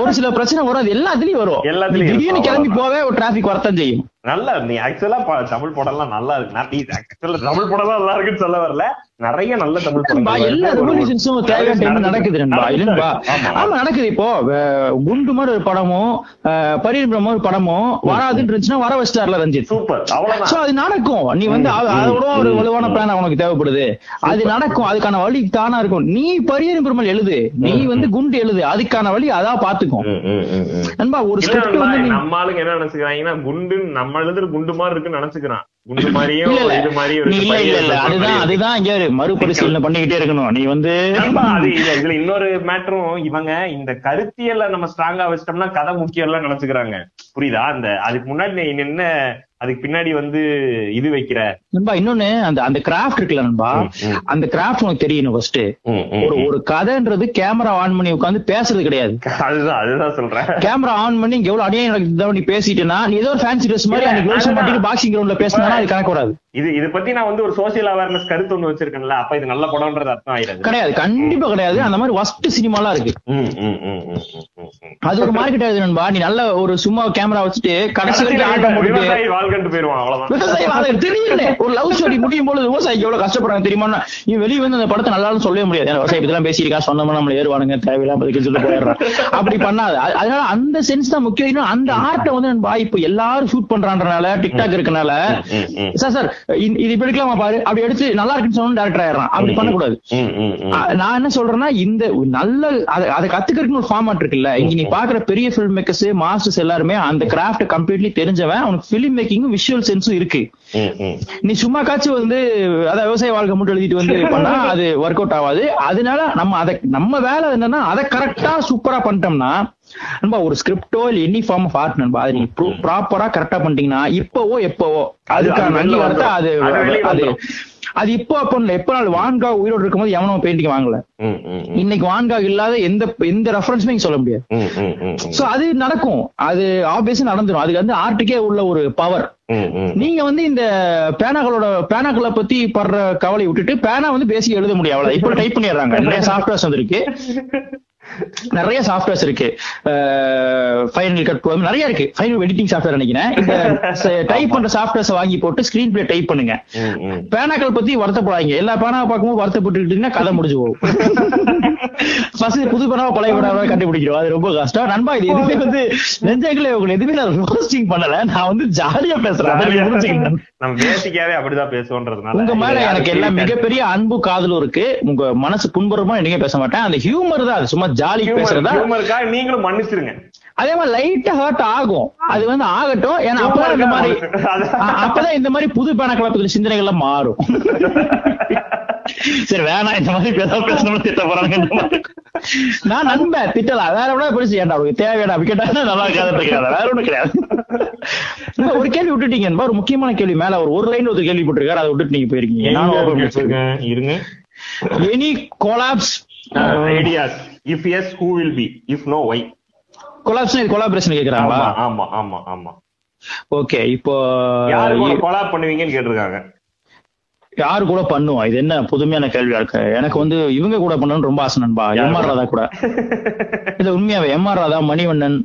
ஒரு சில பிரச்சனை வரும் அது எல்லாத்துலயும் வரும் எல்லாத்துலயும் திடீர்னு. கிளம்பி போவே ஒரு டிராபிக் வரத்தான் செய்யும் நல்லா நீ ஆக்சுவலா தமிழ் படம்லாம் நல்லா இருக்கு. நீ ஆக்சுவலா தமிழ் படம் நல்லா இருக்குன்னு சொல்ல வரல. நிறைய நல்ல தமிழ் படங்கள் எல்லா வருது. ரெவல்யூஷன்ஸும் தேவையான டைம் நடக்குது. ஆமா. நடக்குது இப்போ. குண்டு மாதிரி ஒரு படமும் பரிணாமம் ஒரு படமும் வராதுன்னு இருந்துச்சுன்னா வர வச்சிட்டார்ல ரஞ்சித். சூப்பர். சோ அது நடக்கும். நீ வந்து அதோட ஒரு வலுவான பிளான் உனக்கு தேவைப்படுது. அது நடக்கும். அதுக்கான வழி தானா இருக்கும். நீ பரியன் பெருமல் எழுது. நீ வந்து குண்டு எழுது. அதுக்கான வழி அதான் பாத்துக்கும். நண்பா ஒரு ஸ்கிரிப்ட் வந்து நம்ம ஆளுங்க என்ன நினைச்சுக்கிறாங்கன்னா குண்டு நம்ம எழுதுற குண்டு மாதிரி இருக்குன்னு நினைச்சுக்கிறான். குண்டு மாதிரியும் இது மாதிரியும் இல்ல இல்ல அதுதான் அதுதான் இங்க மறுபரிசீலனை பண்ணிக்கிட்டே இருக்கணும். நீ வந்து அது இதுல இன்னொரு மேட்டரும் இவங்க இந்த கருத்தியல்ல நம்ம ஸ்ட்ராங்கா வச்சிட்டோம்னா கதை முக்கியம் எல்லாம் நினைச்சுக்கிறாங்க. புரியுதா? அந்த அதுக்கு முன்னாடி நீ என்ன அதுக்கு பின்னாடி வந்து இது வைக்கிற நண்பா இன்னொன்னு அந்த அந்த கிராஃப்ட் இருக்குல்ல நண்பா. அந்த கிராஃப்ட் உனக்கு தெரியணும் ஃபர்ஸ்ட் ஒரு. ஒரு கதைன்றது கேமரா ஆன் பண்ணி உட்காந்து பேசுறது கிடையாது அதுதான் அதுதான் சொல்றேன் கேமரா ஆன் பண்ணி இங்க எவ்வளவு அநியாயம் நடக்குது நீ பேசிட்டேன்னா நீ ஏதோ ஒரு ஃபேன்சி ட்ரெஸ் மாதிரி அந்த க்ளோஸ். மாட்டிட்டு பாக்ஸிங் கிரவுண்ட்ல பேசினா அது கணக்கு வராது இது இத பத்தி நான் வந்து ஒரு சோசியல் அவேர்னஸ் கருத்து ஒண்ணு வச்சிருக்கேன்ல அப்ப இது நல்ல படம்ன்றது அர்த்தம் ஆயிடாது. கிடையாது கண்டிப்பா கிடையாது. அந்த மாதிரி ஒஸ்ட் சினிமாலாம் இருக்கு. அது ஒரு மார்க்கெட் ஆகுது நண்பா. நீ நல்ல ஒரு சும்மா கேமரா வச்சுட்டு கடைசி வரைக்கும் ஆட்டம் விவசாயி வாழ்க்கண்டு போயிருவான் அவ்வளவுதான். தெரியல ஒரு லவ் ஸ்டோரி முடியும் போது விவசாயிக்கு எவ்வளவு கஷ்டப்படுறாங்க தெரியுமா இவன் வெளிய வந்து அந்த படத்தை நல்லாலும் சொல்லவே முடியாது. விவசாயி பத்தி பேசியிருக்கா சொன்னோம்னா நம்மள ஏறுவானுங்க தேவையில்லாம அதுக்கு சொல்லிட்டு போயிடுறான். அப்படி பண்ணாது. அது- அதனால அந்த சென்ஸ் தான் முக்கியம். அந்த ஆர்ட்டை வந்து நண்பா இப்ப எல்லாரும் ஷூட் பண்றான்றனால டிக்டாக் இருக்கனால. சார் சார் இது இப்படி எடுக்கலாமா பாரு? அப்படி எடுத்து நல்லா இருக்குன்னு சொன்னா டேரக்டர் ஆயிடுறான். அப்படி பண்ணக்கூடாது. நான் என்ன சொல்றேன்னா இந்த நல்ல அத- அதை கத்துக்கிறதுக்கு ஒரு ஃபார்மாட் இருக்குல்ல. இங்க நீ பாக்குற பெரிய ஃபில்ம் மேக்கர்ஸ் மாஸ்டர்ஸ் எல்லாருமே அந்த கிராஃப்ட் கம்ப்ளீட்லி தெரிஞ்சவன். அவனுக்கு ஃபிலிம் மேக்கிங்கும் விஷுவல் சென்ஸும் இருக்கு. நீ சும்மா காட்சி வந்து அதான் விவசாய வாழ்க்கை மட்டும் எழுதிட்டு வந்து [laughs] பண்ணா அது ஒர்க் அவுட் ஆகாது. அதனால நம்ம அதை நம்ம வேலை என்னன்னா அதை கரெக்டா சூப்பரா பண்ணிட்டோம்னா நண்பா ஒரு ஸ்கிரிப்டோ இல்ல எனி ஃபார்ம் ஆஃப் ஆர்ட் நண்பா அது நீங்க ப்ராப்பரா கரெக்டா பண்ணிட்டீங்கன்னா இப்பவோ எப்பவோ அது அதுக்கான அங்கீகாரத்தை அது. அது அது இப்போ அப்போ எப்ப நாள் வான்கா உயிரோடு இருக்கும்போது எவனோ பெயிண்டிங் வாங்கல. இன்னைக்கு வான்காக் இல்லாத எந்த எந்த ரெஃபரன்ஸுமே சொல்ல முடியாது. சோ அது நடக்கும். அது ஆப்வியஸா நடந்துரும். அதுக்கு வந்து ஆர்ட்டுக்கே உள்ள ஒரு பவர். நீங்க வந்து இந்த பேனாக்களோட பேனாக்களை பத்தி படுற கவலை விட்டுட்டு பேனா வந்து பேசிக் எழுத முடியும். அவ்வளவு இப்போ டைப் பண்ணிடுறாங்க. நிறைய சாஃப்ட்வேர்ஸ் வந்திருக்கு. நிறைய சாஃப்ட்வேர்ஸ் இருக்கு. ஃபைனல் கட் ப்ரோ நிறைய இருக்கு. ஃபைனல் எடிட்டிங் சாஃப்ட்வேர் நினைக்கிறேன். இந்த [laughs] டைப் பண்ற சாஃப்ட்வேர்ஸ் வாங்கி போட்டு ஸ்கிரீன் பிளே டைப் பண்ணுங்க. பேனாக்கள் பத்தி வருத்தப்படாதீங்க. எல்லா பேனாவை பார்க்கும்போது வருத்தப்பட்டுக்கிட்டீங்கன்னா கதை முடிஞ்சு போகும் ஃபர்ஸ்ட் புது பேனாவை பழைய பேனாவை கண்டுபிடிக்கிறோம். அது ரொம்ப கஷ்டம். நண்பா இது எதுவுமே வந்து நெஞ்சங்களே உங்களை எதுவுமே நான் ரோஸ்டிங் பண்ணல. நான் வந்து ஜாலியா பேசுறேன். நம்ம பேசிக்காவே அப்படிதான் பேசுவோன்றதுனால. உங்க மேல எனக்கு கேட்காது. மிகப்பெரிய அன்பு காதலும் இருக்கு. உங்க மனசு புண்புறமா நீங்க பேச மாட்டேன். அந்த ஹியூமர் தான். அது சும்மா ஜாலி பேசுறதா? நீங்களும் மன்னிச்சிருங்க. அதே மாதிரி லைட்டா ஹர்ட் ஆகும். அது வந்து ஆகட்டும். ஏன்னா அப்பதான் இந்த மாதிரி அப்பதான் இந்த மாதிரி புது பேனக்களை பத்தின சிந்தனைகள்லாம் மாறும். சரி வேணாம். இந்த மாதிரி பேச பேசணும் திட்ட போறாங்க. நான் நண்பேன் திட்டலாம். வேற விட பெருசு ஏன்டா அவருக்கு தேவையான அப்படி கேட்டா நல்லா இருக்காது வேற ஒண்ணும் கிடையாது. ஒரு கேள்வி விட்டுட்டீங்க. ஒரு முக்கியமான கேள்வி மேல ஒரு ஒரு லைன் ஒரு கேள்வி போட்டிருக்காரு. அதை விட்டுட்டு நீங்க போயிருக்கீங்க. இருங்க. Any collabs ideas if yes who will be if no why collabs collaboration கேக்குறாங்களா? ஆமா ஆமா ஆமா ஓகே இப்போ யாரு கொலாப் பண்ணுவீங்கன்னு கேட்டிருக்காங்க. யாரு கூட பண்ணுவோம் இது என்ன புதுமையான கேள்வியா இருக்கு எனக்கு வந்து இவங்க கூட பண்ணணும்னு ரொம்ப ஆசை நண்பா. M R? ராதா கூட. இல்ல உண்மையாவே எம் ஆர் ராதா மணிவண்ணன்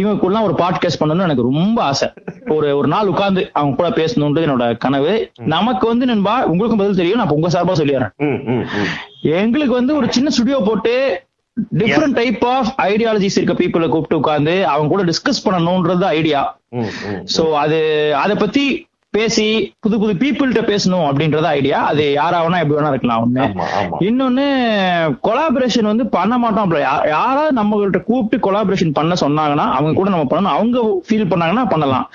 இவங்க கூட ஒரு பாட்காஸ்ட் பண்ணணும்னு எனக்கு ரொம்ப ஆசை. ஒரு ஒரு நாள் உட்கார்ந்து அவங்க கூட பேசணும்ன்றது என்னோட கனவு. நமக்கு வந்து நண்பா உங்களுக்கும் பதில் தெரியும். நான் உங்க சார்பா சொல்லிடுறேன். எங்களுக்கு வந்து ஒரு சின்ன ஸ்டுடியோ போட்டு டிஃப்ரெண்ட் டைப் ஆஃப் ஐடியாலஜிஸ் இருக்க பீப்புளை கூப்பிட்டு உட்கார்ந்து அவங்க கூட டிஸ்கஸ் பண்ணணும்ன்றது ஐடியா. சோ அது அத பத்தி பேசி புது புது பீப்புள்கிட்ட பேசணும் அப்படின்றது ஐடியா அது யாரா வேணா எப்படி வேணா இருக்கலாம் ஒண்ணு. இன்னொன்னு கொலாபரேஷன் வந்து பண்ண மாட்டோம் அப்படி. யாராவது நம்மகிட்ட கூப்பிட்டு கொலாபரேஷன் பண்ண சொன்னாங்கன்னா அவங்க கூட நம்ம பண்ணணும். அவங்க ஃபீல் பண்ணாங்கன்னா பண்ணலாம்.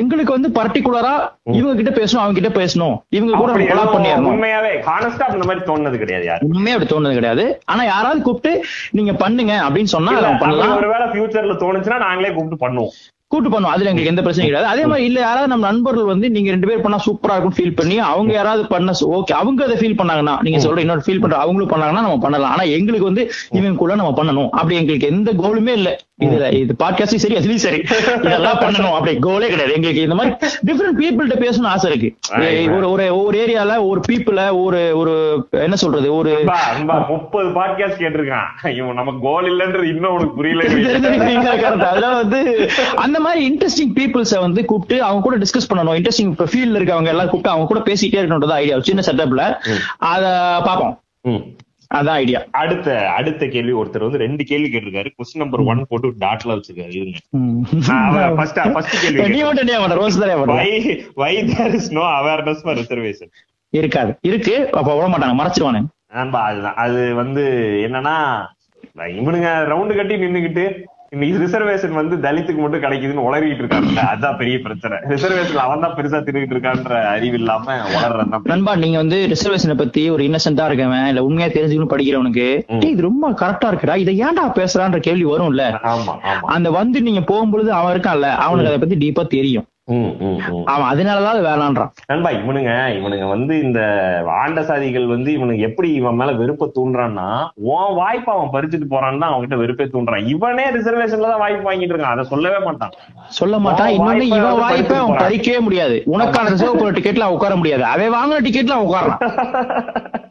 எங்களுக்கு வந்து பர்டிகுலரா இவங்க கிட்ட பேசணும் அவங்க கிட்ட பேசணும். இவங்க கூட கொலாப் பண்ணிடணும்? உண்மையாவே ஹானஸ்டா அந்த மாதிரி தோணுனது கிடையாது யாரு உண்மையே அப்படி தோணுது கிடையாது. ஆனா யாராவது கூப்பிட்டு நீங்க பண்ணுங்க அப்படின்னு சொன்னா பண்ணலாம். ஒருவேளை ஃபியூச்சர்ல தோணுச்சுன்னா நாங்களே கூப்பிட்டு பண்ணுவோம். கூட்டு பண்ணுவோம் அதுல எங்களுக்கு எந்த பிரச்சனையும் கிடையாது. அதே மாதிரி இல்ல யாராவது நம்ம நண்பர்கள் வந்து நீங்க ரெண்டு பேர் பண்ணா சூப்பரா இருக்கும் ஃபீல் பண்ணி அவங்க யாராவது பண்ண ஓகே அவங்க அதை ஃபீல் பண்ணாங்கன்னா நீங்க சொல்ற இன்னொரு ஃபீல் பண்ற அவங்களும் பண்ணாங்கன்னா நம்ம பண்ணலாம். ஆனா எங்களுக்கு வந்து இவங்க கூட நம்ம பண்ணணும். அப்படி எங்களுக்கு எந்த கோலுமே இல்ல. இதுல இது பாட்காஸ்டும் சரி அதுலயும் சரி. இதெல்லாம் பண்ணணும். அப்படி கோலே கிடையாது. எங்களுக்கு இந்த மாதிரி டிஃப்ரெண்ட் பீப்புள்கிட்ட பேசணும்னு ஆசை இருக்கு. ஒரு ஒரு ஒவ்வொரு ஏரியால ஒரு பீப்புள ஒரு ஒரு என்ன சொல்றது ஒரு முப்பது பாட்காஸ்ட் கேட்டிருக்கான். இவன் நமக்கு கோல் இல்லன்றது இன்னும் உனக்கு புரியல. அதெல்லாம் வந்து அந்த மாதிரி இன்ட்ரெஸ்டிங் பீப்புள்ஸ வந்து கூப்பிட்டு அவங்க கூட டிஸ்கஸ் பண்ணணும். இன்ட்ரெஸ்டிங் ஃபீல்ட்ல இருக்கவங்க எல்லாம் கூப்பிட்டு அவங்க கூட பேசிட்டே இருக்கணும்ன்றது ஐடியா சின்ன செட்டப்ல அத பாப்போம். அதான் ஐடியா அடுத்த அடுத்த கேள்வி ஒருத்தர் வந்து ரெண்டு கேள்வி கேட்டிருக்காரு. கொஸ்டின் நம்பர் ஒன் போட்டு டாட்ல வச்சிருக்காரு. இருங்க. அவேர்னஸ் ஃபார் ரிசர்வேஷன் இருக்காது. இருக்கு அப்ப விட மாட்டாங்க மறைச்சிருவானு. நண்பா அதுதான். அது வந்து என்னன்னா இவனுங்க ரவுண்டு கட்டி நின்னுகிட்டு இன்னைக்கு ரிசர்வேஷன் வந்து தலித்துக்கு மட்டும் கிடைக்குதுன்னு உளறிட்டு இருக்காங்க. அதான் பெரிய பிரச்சனை. ரிசர்வேஷன் அவன் தான் பெருசா திருவிட்டு இருக்கான்ற அறிவு இல்லாம உளறதான் நண்பா நீங்க வந்து ரிசர்வேஷனை பத்தி ஒரு இன்னசென்டா இருக்கவன் இல்ல உண்மையா தெரிஞ்சுக்கணும் படிக்கிறவனுக்கு ம். "டேய், இது ரொம்ப கரெக்டா இருக்குடா. இதை ஏன்டா பேசுறான்ற கேள்வி வரும்ல. அந்த வந்து நீங்க போகும்பொழுது அவன் இருக்கான்ல அவனுக்கு அதை பத்தி டீப்பா தெரியும். ம், ம், ம். அவன் அதனாலதான் அது வேணான்றான். நண்பா இவனுங்க இவனுங்க வந்து இந்த ஆண்ட சாதிகள் வந்து இவனுக்கு எப்படி இவன் மேல வெறுப்பை தூண்டுறான்னா உன் வாய்ப்பை அவன் பறிச்சுட்டு போறான்னு தான் அவன்கிட்ட வெறுப்பே தூண்டுறான். இவனே ரிசர்வேஷன்ல தான் வாய்ப்பு வாங்கிட்டு இருக்கான். அதை சொல்லவே மாட்டான். சொல்ல மாட்டான். இன்னொன்னு இவன் வாய்ப்பை அவன். பறிக்கவே முடியாது. உனக்கான ரிசர்வ் போற டிக்கெட்ல உட்கார முடியாது. அவன் வாங்கின டிக்கெட்ல அவன் உட்காரலாம் [laughs]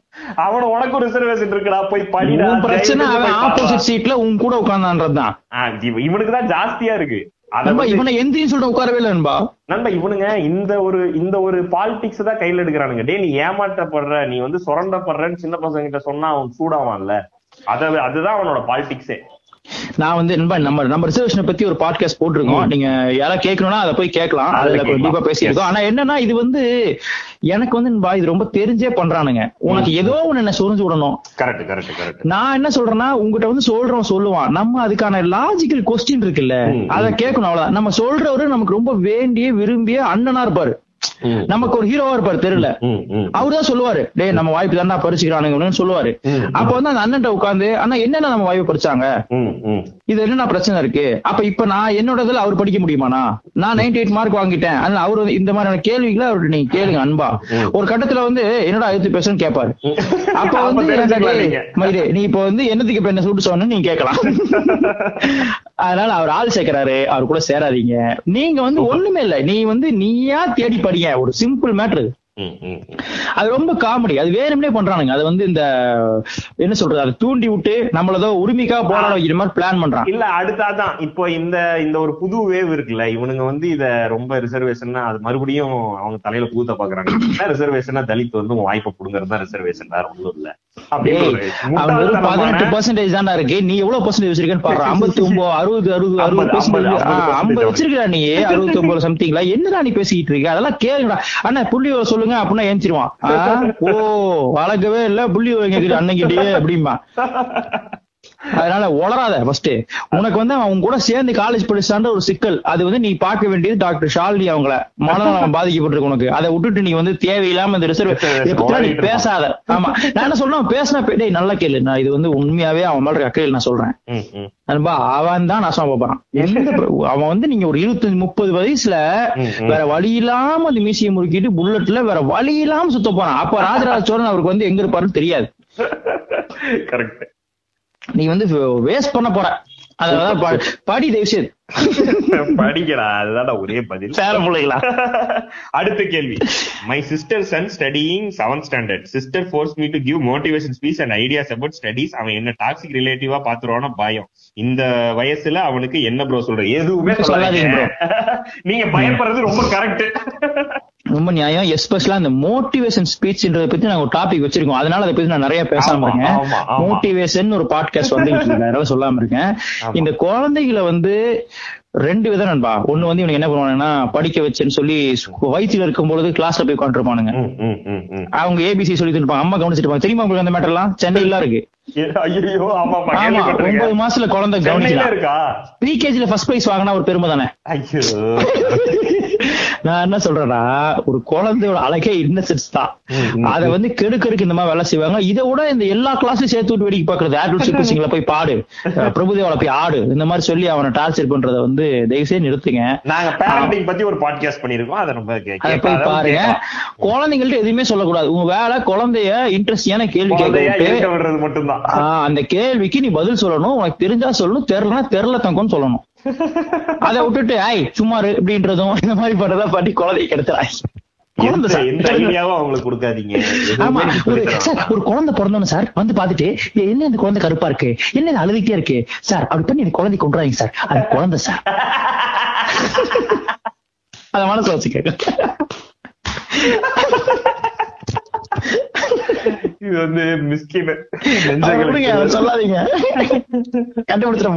அவன உனக்கும் ரிசர்வேஷன் இருக்குடா. போய் படிடா. பிரச்சனை அவன். ஆப்போசிட் சீட்ல உன் கூட உட்கார்ந்தான்றதுதான். இவனுக்கு தான் ஜாஸ்தியா இருக்கு. இவனை எந்திரின்னு சொல்லிட்டு உட்காரவே இல்லை நண்பா. நண்பா இவனுங்க இந்த ஒரு இந்த ஒரு பாலிடிக்ஸ் தான் கையில எடுக்கிறானுங்க. டேய் நீ ஏமாற்றப்படுற நீ வந்து சுரண்டப்படுறன்னு சின்ன பசங்க கிட்ட சொன்னா அவன் சூடாவான்ல. அத அதுதான் அவனோட பாலிடிக்ஸே நான் வந்து நண்பா நம்ம நம்ம ரிசர்வேஷனை பத்தி ஒரு பாட்காஸ்ட் போட்டிருக்கோம். நீங்க யாராவது கேட்கணும்னா அதை போய் கேட்கலாம். அதுல. கண்டிப்பா பேசியிருக்கோம். ஆனா என்னன்னா இது வந்து எனக்கு வந்து நண்பா இது ரொம்ப தெரிஞ்சே பண்றானுங்க. உனக்கு ஏதோ ஒண்ணு என்ன சொரிஞ்சு விடணும். கரெக்ட் கரெக்ட் கரெக்ட் நான் என்ன சொல்றேன்னா உங்ககிட்ட வந்து சொல்றோம் சொல்லுவான். நம்ம அதுக்கான லாஜிக்கல் கொஸ்டின் இருக்குல்ல. அதை கேட்கணும் அவ்வளவுதான். நம்ம சொல்றவரு நமக்கு ரொம்ப வேண்டிய விரும்பிய அண்ணனா இருப்பாரு. நமக்கு ஒரு ஹீரோவா இருப்பாரு தெரியல அவர்தான் சொல்லுவாரு டேய் நம்ம வாய்ப்பு தானே பறிச்சுக்கிறானுங்க சொல்லுவாரு. அப்ப வந்து அந்த அண்ணன் உட்காந்து அண்ணா என்னென்ன நம்ம வாய்ப்பு பறிச்சாங்க? இது என்ன பிரச்சனை இருக்கு? அப்ப இப்ப நான் என்னோட இதுல அவர் படிக்க முடியுமாண்ணா? நான் 98 எயிட் மார்க் வாங்கிட்டேன். அதனால அவர் இந்த மாதிரியான கேள்விகளை அவர்கிட்ட நீங்க கேளுங்க அன்பா. ஒரு கட்டத்துல வந்து என்னடா அழுத்து பேசுன்னு கேட்பாரு அப்ப வந்து. மயிரே, நீ இப்ப வந்து என்னத்துக்கு இப்ப என்ன சூட்டு சொன்னு நீங்க கேட்கலாம். அதனால அவர் ஆள் சேர்க்கிறாரு. அவர் கூட சேராதீங்க. நீங்க வந்து ஒண்ணுமே இல்ல. நீ வந்து நீயா தேடி படிங்க. ஒரு சிம்பிள் மேட்ரு அது ரொம்ப காமெடி அது வேணும்னே பண்றானுங்க. அது வந்து இந்த என்ன சொல்றது அதை தூண்டி விட்டு நம்மளதோ உரிமைக்காக போராட வைக்கிற மாதிரி பிளான் பண்றான். இல்ல அடுத்தாதான் இப்போ இந்த இந்த ஒரு புது வேவ் இருக்குல்ல இவனுங்க வந்து இத ரொம்ப ரிசர்வேஷன் அது மறுபடியும் அவங்க தலையில பூத்த பாக்குறாங்க. [clears throat] ரிசர்வேஷனா தலித் வந்து வாய்ப்பை புடுங்கிறது தான் ரிசர்வேஷன் வேற ஒண்ணும் இல்ல. பதினெட்டு பர்சன்டேஜ் தான்டா இருக்கு. நீ எவ்வளவு பர்சன்டேஜ் வச்சிருக்கேன்னு பாரு [laughs] ஐம்பத்தி ஒன்பது அறுபது அறுபது அறுபது percentage. ஐம்பது. வச்சிருக்கா நீ. அறுபத்தி ஒன்பது சம்திங்ல என்னடா நீ பேசிக்கிட்டு இருக்க? அதெல்லாம் கேளுங்கடா. அண்ணா புள்ளி விவரம் சொல்லுங்க அப்படின்னா ஏஞ்சிருவான். ஓ வளர்க்கவே இல்ல புள்ளி வைங்க கேக்குது அப்படிமா அப்படிம்பா. அதனால உளராத ஃபர்ஸ்ட் உனக்கு வந்து அவன் கூட சேர்ந்து காலேஜ் படிச்சான்ற ஒரு சிக்கல். அது வந்து நீ பார்க்க வேண்டியது டாக்டர் ஷாலினி அவங்கள. மனநலம் பாதிக்கப்பட்டிருக்கு உனக்கு. அதை விட்டுட்டு நீ வந்து தேவையில்லாம இந்த ரிசர்வ் நீ பேசாத. ஆமா. நான் என்ன சொல்றேன்? பேசினா டேய் நல்லா கேளு. நான் இது வந்து உண்மையாவே அவன் மேல அக்கையில் நான் சொல்றேன். நண்பா அவன் தான் நாசமா போறான். எந்த [laughs] பிர- அவன் வந்து நீங்க ஒரு இருபத்தஞ்சு முப்பது வயசுல. வேற வழி இல்லாம அந்த மீசியை முறுக்கிட்டு புல்லட்ல வேற வழி இல்லாம சுத்த போறான். அப்ப ராஜராஜ சோழன் அவருக்கு வந்து எங்க இருப்பாருன்னு தெரியாது. [laughs] கரெக்ட் நீ வந்து வேஸ்ட் பண்ண போற. அதான் படி தயவு செய்து. [laughs] படிக்கடா அதுதான்டா ஒரே பதில். பிள்ளைகளா [laughs] அடுத்த கேள்வி. My sister son studying seventh standard sister forces me to give motivation speech and ideas about studies அவன் என்ன டாக்ஸிக் ரிலேட்டிவா பாத்துருவானோ பயம். இந்த வயசுல அவனுக்கு என்ன ப்ரோ சொல்ற? எதுவுமே சொல்லாதீங்க. [laughs] நீங்க பயப்படுறது ரொம்ப கரெக்ட் ரொம்ப நியாயம். எஸ்பெஷலா இந்த மோட்டிவேஷன் ஸ்பீச்ன்றத பத்தி நாங்க ஒரு டாபிக் வச்சிருக்கோம். அதனால அதை பத்தி நான் நிறைய பேசாம இருக்கேன். மோட்டிவேஷன் ஒரு பாட்காஸ்ட் அதனால சொல்லாம இருக்கேன். இந்த குழந்தைகளை வந்து ரெண்டு விதம் நண்பா. ஒண்ணு வந்து இவனுக்கு என்ன பண்ணுவானுங்கன்னா படிக்க வச்சேன்னு சொல்லி வயிற்றுல இருக்கும் பொழுது கிளாஸ்ல போய் உட்காந்துருப்பானுங்க அவங்க ஏபிசி சொல்லி இருப்பாங்க. அம்மா கவனிச்சிட்டு இருப்பாங்க. தெரியுமா உங்களுக்கு அந்த மேட்டர் எல்லாம் சென்னையில இருக்கு. ஒன்பது மாசத்துல குழந்தை கவனிக்கலாம் இருக்கா? ப்ரீகேஜில ஃபர்ஸ்ட் பிரைஸ் வாங்கினா ஒரு பெருமை தானே? [laughs] நான் என்ன சொல்றேன்னா ஒரு குழந்தையோட அழகே இன்னசென்ஸ் தான். அத வந்து கெடுக்கறதுக்கு இந்த மாதிரி வேலை செய்வாங்க. இதை விட இந்த எல்லா கிளாஸ்லயும் சேர்த்து விட்டு வேடிக்கை பாக்குறது ஆட்வல் சூப்பர் போய் பாடு. பிரபுதேவால போய் ஆடு. இந்த மாதிரி சொல்லி அவனை டார்ச்சர் பண்றத வந்து தயவுசெய்து நிறுத்துங்க. நாங்க பேரண்டிங் பத்தி ஒரு பாட்காஸ்ட் பண்ணிருக்கோம் அதை நம்ம போய் பாருங்க. குழந்தைங்கள்ட்ட எதுவுமே சொல்லக்கூடாது. உங்க வேலை குழந்தைய இன்ட்ரெஸ்டியான கேள்வி குழந்தையா கேட்க இருக்க விடுறது மட்டும்தான். அந்த கேள்விக்கு நீ பதில் சொல்லணும். உனக்கு தெரிஞ்சா சொல்லணும். தெரியலனா தெரியல தங்கம்னு சொல்லணும். அதை விட்டுட்டு ஐ சும்மா அப்படின்றதும் இந்த மாதிரி பண்றதா பாட்டி குழந்தை எதுவுமே ஒரு குழந்தை பிறந்தோன்னு சார் வந்து பாத்துட்டு "ஏய், என்ன இந்த குழந்தை கருப்பா இருக்கு? என்ன அழுதுகிட்டே இருக்கு? சார் அப்படி பண்ணி இந்த குழந்தை கொண்டுறாங்க சார். அது குழந்தை சார். [laughs] அத மனசு இது வந்து மிஸ்கின் சொல்லாதீங்க. கண்டுபிடிச்சிட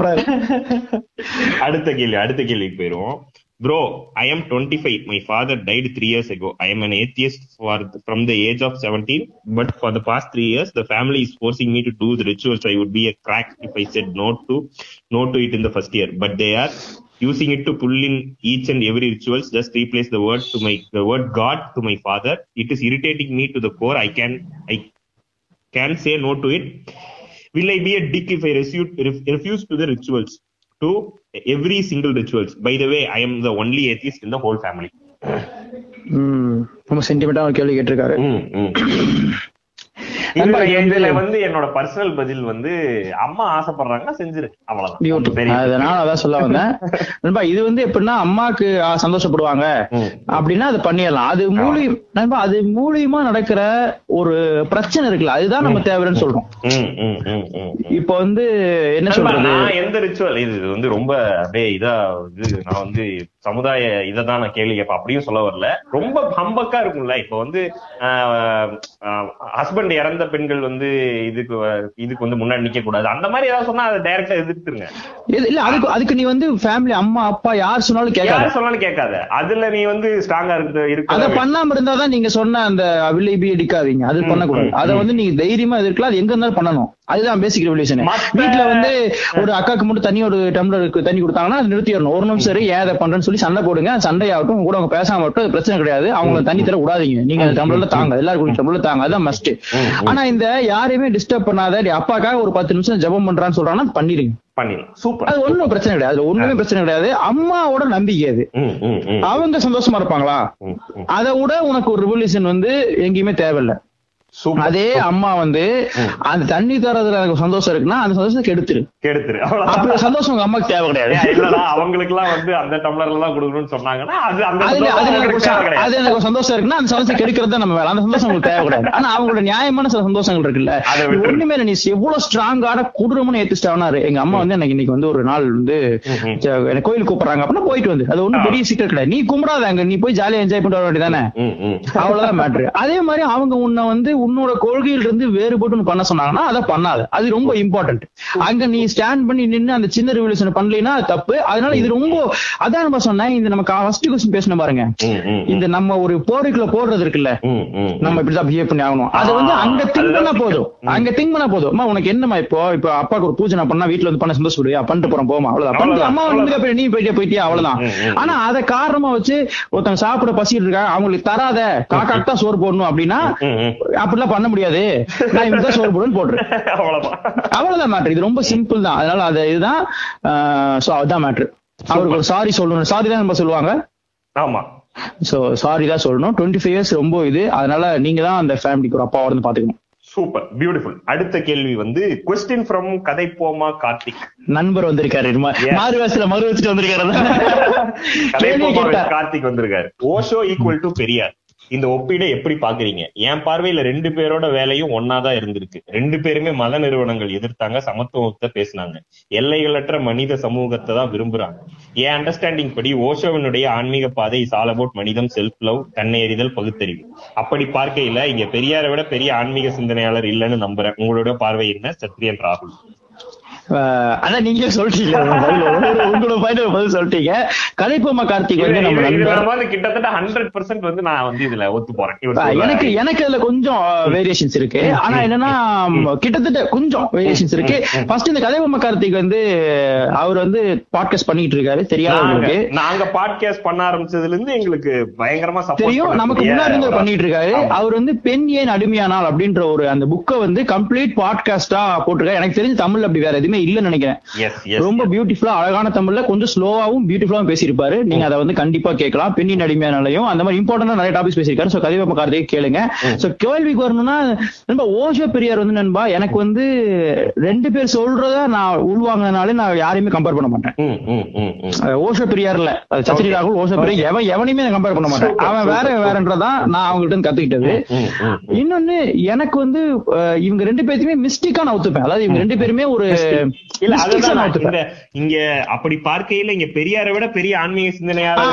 அடுத்த கேள்வி அடுத்த கேள்விக்கு போயிருவோம் bro I am twenty five my father died three years ago. I am an atheist for from the age of seventeen but for the past three years the family is forcing me to do the rituals I would be a crack if I said no to no to it in the first year. But they are using it to pull in each and every rituals just replace the word to my the word god to my father it is irritating me to the core i can i can say no to it will i be a dick if i refuse, ref- refuse to the rituals to every single rituals by the way I am the only atheist in the whole family hmm, ரொம்ப சென்டிமெண்டா ஒரு கேள்வி கேட்டிருக்காரு இதுல வந்து- என்னோட personal பதில் வந்து அம்மா ஆசைப்படுறாங்கன்னா செஞ்சிரு. அவ்வளவுதான். அதனால அதான் சொல்ல வந்தேன். நண்பா இது வந்து எப்படின்னா அம்மாக்கு சந்தோஷப்படுவாங்க. அப்படின்னா அது பண்ணிடலாம். அது மூலியம் நண்பா அது மூலியமா நடக்கிற ஒரு பிரச்சனை இருக்குல்ல அதுதான் நம்ம தேவைன்னு சொல்றோம். இப்போ வந்து என்ன சொல்றது? எந்த ரிச்சுவல் இது வந்து ரொம்ப அப்படியே இதா இது நான் வந்து சமுதாய இததான் நான் கேள்வி கேட்பேன். அப்படியும் சொல்ல வரல. ரொம்ப ஹம்பக்கா இருக்கும்ல. இப்ப வந்து ஹஸ்பண்ட் இறந்த பெண்கள் வந்து இதுக்கு இதுக்கு வந்து முன்னாடி நிக்க கூடாது அந்த மாதிரி ஏதாவது சொன்னா அதை டைரக்டா எதிர்த்துருங்க. இது- இல்ல அதுக்கு அதுக்கு நீ வந்து ஃபேமிலி அம்மா அப்பா யார் சொன்னாலும் கேட்காத. யார் சொன்னாலும் கேட்காத. அதுல நீ வந்து ஸ்ட்ராங்கா இருக்கு அத பண்ணாம இருந்தாதான் நீங்க சொன்ன அந்த வில்லைபி அடிக்காதீங்க. அது பண்ணக்கூடாது. அத. வந்து நீங்க தைரியமா எதிர்க்கலாம். அது எங்க இருந்தாலும் பண்ணணும். அதுதான் பேசிக் ரெவல்யூஷன் வீட்டுல வந்து ஒரு அக்காக்கு மட்டும் தண்ணி ஒரு டம்ளருக்கு தண்ணி கொடுத்தாங்கன்னா அதை நிறுத்திடணும். ஒரு நிமிஷம் சரி ஏன் அதை பண்றேன்னு சொல்லி சண்டை போடுங்க. சண்டையாகட்டும் உங்க கூட அவங்க பேசாம மட்டும் பிரச்சனை கிடையாது. அவங்க தண்ணி தர விடாதீங்க. நீங்க அந்த டம்ளர்ல தாங்க. எல்லாரும் டம்ளர்ல தாங்க. அதான் மஸ்ட். ஆனா இந்த யாரையுமே டிஸ்டர்ப் பண்ணாத அப்பாக்காக ஒரு பத்து நிமிஷம் ஜெபம் பண்றான்னு சொல்றாங்கன்னா பண்ணிடலாம் சூப்பர். அது ஒண்ணும் பிரச்சனை கிடையாது. ஒண்ணுமே பிரச்சனை கிடையாது. அம்மாவோட நம்பிக்கை அது. அவங்க சந்தோஷமா இருப்பாங்களா. அதை விட உனக்கு ஒரு ரிவல்யூஷன் வந்து எங்கேயுமே தேவையில்ல. அதே அம்மா வந்து அந்த தண்ணி தரதுல எனக்கு சந்தோஷம் இருக்குன்னா அந்த சந்தோஷத்தை கெடுத்துரு. கெடுத்துரு. அப்படி சந்தோஷம் உங்க அம்மாக்கு தேவை கிடையாது. அவங்களுக்கு எல்லாம் வந்து அந்த டம்ளர்ல எல்லாம் கொடுக்கணும்னு சொன்னாங்கன்னா அது எனக்கு சந்தோஷம் இருக்குன்னா அந்த சந்தோஷம் கெடுக்கிறது நம்ம வேலை. அந்த சந்தோஷம் உங்களுக்கு தேவை கிடையாது. ஆனா அவங்களோட நியாயமான சில சந்தோஷங்கள் இருக்குல்ல. ஒண்ணுமே நீ எவ்வளவு ஸ்ட்ராங்கான கொடூரமான ஏத்திஸ்ட் ஆனாரு எங்க அம்மா வந்து எனக்கு இன்னைக்கு வந்து ஒரு நாள் வந்து எனக்கு கோயிலுக்கு கூப்பிடுறாங்க. அப்படின்னா போயிட்டு வந்து. அது ஒண்ணும் பெரிய சீக்கிரம் கிடையாது. நீ கும்பிடாத அங்க. நீ போய் ஜாலியா என்ஜாய் பண்ணிட்டு வர வேண்டியதானே. அவ்வளவுதான் மேட்ரு அதே மாதிரி அவங்க உன்னை வந்து உன்னோட கொள்கையில இருந்து வேறுபட்டு பண்ண சொன்னாங்கன்னா அதை பண்ணாத. அது ரொம்ப இம்பார்ட்டன்ட் அங்க நீ ஸ்டாண்ட் பண்ணி நின்னு அந்த சின்ன ரிவல்யூஷன் பண்ணலைன்னா அது தப்பு. அதனால இது ரொம்ப அதான் நம்ம சொன்னேன் இந்த நம்ம ஃபர்ஸ்ட் கொஸ்டின் பேசணும் பாருங்க. இந்த நம்ம ஒரு போரைக்குள்ள போடுறது இருக்குல்ல. நம்ம இப்படிதான் பிஹேவ் பண்ணி ஆகணும். அது வந்து அங்க திங்க் பண்ணா போதும். அங்க திங்க் பண்ணா போதும். அம்மா உனக்கு என்னமா இப்போ? இப்போ அப்பாக்கு ஒரு பூஜை பண்ணா வீட்டுல வந்து பண்ண சந்தோஷப்படுவியா? பண்ணிட்டு போறோம் போமா அவ்வளவுதான். பண்ணிட்டு அம்மா வந்து நீ போயிட்டியா போயிட்டியா? அவ்வளவுதான். ஆனா அதை காரணமா வச்சு ஒருத்தங்க சாப்பிட பசிட்டு இருக்காங்க அவங்களுக்கு தராத காக்காக்கு தான் சோறு போடணும் அப்படின்னா ம். அப்படிலாம் பண்ண முடியாது. நான் தான் சோறு போடுன்னு போடுறேன் அவ்வளவுதான். மேட்ரு இது ரொம்ப சிம்பிள் தான். அதனால அது இதுதான் சோ அதுதான் மேட்ரு அவருக்கு சாரி சொல்லணும். சாரி தான் நம்ம சொல்லுவாங்க. ஆமா. சோ சாரி தான் சொல்லணும். டுவெண்ட்டி ஃபைவ் இயர்ஸ் ரொம்ப இது. அதனால நீங்க தான் அந்த ஃபேமிலிக்கு ஒரு அப்பாவா இருந்து பாத்துக்கணும் சூப்பர் பியூட்டிஃபுல் அடுத்த கேள்வி வந்து கொஸ்டின் ஃப்ரம் கதை போமா கார்த்திக்? நண்பர் வந்திருக்காரு. மாறு வேசல மறு வச்சுட்டு வந்திருக்காரு கதை போமா கார்த்திக் வந்திருக்காரு. Osho equal to Periyar. இந்த ஒப்பீடை எப்படி பாக்குறீங்க என் பார்வையில ரெண்டு பேரோட வேலையும் ஒன்னாதான் இருந்திருக்கு. ரெண்டு பேருமே மத நிறுவனங்கள் எதிர்த்தாங்க சமத்துவத்தை பேசினாங்க. எல்லைகளற்ற மனித சமூகத்தை தான் விரும்புறாங்க. என் அண்டர்ஸ்டாண்டிங் படி ஓஷோவினுடைய ஆன்மீக பாதை இஸ் ஆல் அபவுட் மனிதம் செல்ஃப் லவ் தன்னை எறிதல் பகுத்தறிவு. அப்படி பார்க்கையில இங்க பெரியாரை விட பெரிய ஆன்மீக சிந்தனையாளர் இல்லைன்னு நம்புறேன். உங்களோட பார்வை என்ன? சத்ரியன் ராகுல். நீங்களே சொல்லிட்டீங்க உங்க பதில். உங்களோட- பதில் பதில் சொல்லிட்டீங்க. கலைப்பொம்மா கார்த்திக் வந்து நம்ம கிட்டத்தட்ட ஹண்ட்ரட் பர்சன்ட் வந்து நான் வந்து இதுல ஒத்து போறேன். எனக்கு எனக்கு அதுல கொஞ்சம் வேரியேஷன்ஸ் இருக்கு. ஆனா என்னன்னா கிட்டத்தட்ட கொஞ்சம் வேரியேஷன்ஸ் இருக்கு. ஃபர்ஸ்ட் இந்த கதைபொம்மை கார்த்திக் வந்து அவர் வந்து பாட்காஸ்ட் பண்ணிட்டு இருக்காரு. நாங்க தெரியாதவங்களுக்கு. நாங்க பாட்காஸ்ட் பண்ண ஆரம்பிச்சதுல இருந்து எங்களுக்கு பயங்கரமா தெரியும் நமக்கு முன்னாடி பண்ணிட்டு இருக்காரு. அவர் வந்து பெண் ஏன் அடிமையானால்? அப்படின்ற ஒரு அந்த புக்கை வந்து கம்ப்ளீட் பாட்காஸ்டா போட்டிருக்காரு. எனக்கு தெரிஞ்சு தமிழ்ல அப்படி வேற எதுவுமே இல்லைன்னு நினைக்கிறேன். ரொம்ப பியூட்டிஃபுல்லா அழகான தமிழ்ல கொஞ்சம் ஸ்லோவாவும் பியூட்டிஃபுல்லாவும் பேசியிருப்பாரு. நீங்க அதை வந்து கண்டிப்பா கேட்கலாம். பெண்ணின் அடிமையானாலையும் அந்த மாதிரி இம்பார்ட்டன்டா நிறைய டாபிக்ஸ் பேசியிருக்காரு. சோ கதிவப்ப கார்த்திகை கேளுங்க. சோ கேள்விக்கு வரணும்னா நண்பா ஓஷோ பெரியார் வந்து நண்பா எனக்கு வந்து ரெண்டு பேர் சொல்றத நான் உள்வாங்கினாலே நான் யாரையுமே கம்பேர் பண்ண மாட்டேன். ஓஷோ பெரியார்ல சத்ரி ராகுல் ஓஷோ பெரியார் எவன் எவனையுமே கம்பேர் பண்ண மாட்டேன். அவன் வேற வேறன்றதான் நான் அவங்ககிட்ட இருந்து கத்துக்கிட்டது. இன்னொன்னு எனக்கு வந்து இவங்க ரெண்டு பேர்த்தையுமே மிஸ்டேக்கா நான் ஒத்துப்பேன். அதாவது இவங்க ரெண்டு பேருமே ஒரு இல்ல அதுதான் இங்க அப்படி பார்க்கையில இங்க பெரியாரை விட பெரிய ஆன்மீக சிந்தனையாளர்.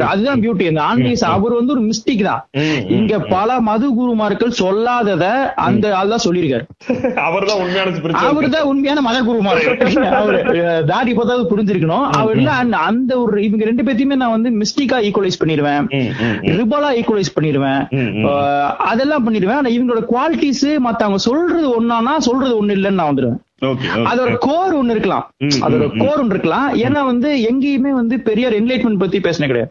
அதுதான் பியூட்டி இந்த ஆன்மீக அவர் வந்து ஒரு மிஸ்டேக் தான். இங்க பல மது குருமார்கள் சொல்லாதத அந்த ஆள் தான் சொல்லியிருக்காரு. அவர்தான் உண்மையான spiritual அவர் தான் உண்மையான மத குருமார். [laughs] அவரு தாடி பார்த்தாவது புரிஞ்சிருக்கணும். அவர் அந்த- ஒரு இவங்க ரெண்டு பேத்தையுமே நான் வந்து மிஸ்டேக்கா ஈக்குவலைஸ் பண்ணிடுவேன். ரிபலா ஈக்குவலைஸ் பண்ணிடுவேன். அதெல்லாம் பண்ணிடுவேன். ஆனா இவங்களோட குவாலிட்டிஸ் மத்தவங்க சொல்றது ஒன்னானா சொல்றது ஒண்ணு இல்லைன்னு நான் வந்துடுவேன் அதோட கோர் ஒண்ணு இருக்கலாம். அதோட. கோர் ஒண்ணு இருக்கலாம். ஏன்னா வந்து எங்கேயுமே வந்து பெரியார் என்லைட்மெண்ட் பத்தி பேசின கிடையாது.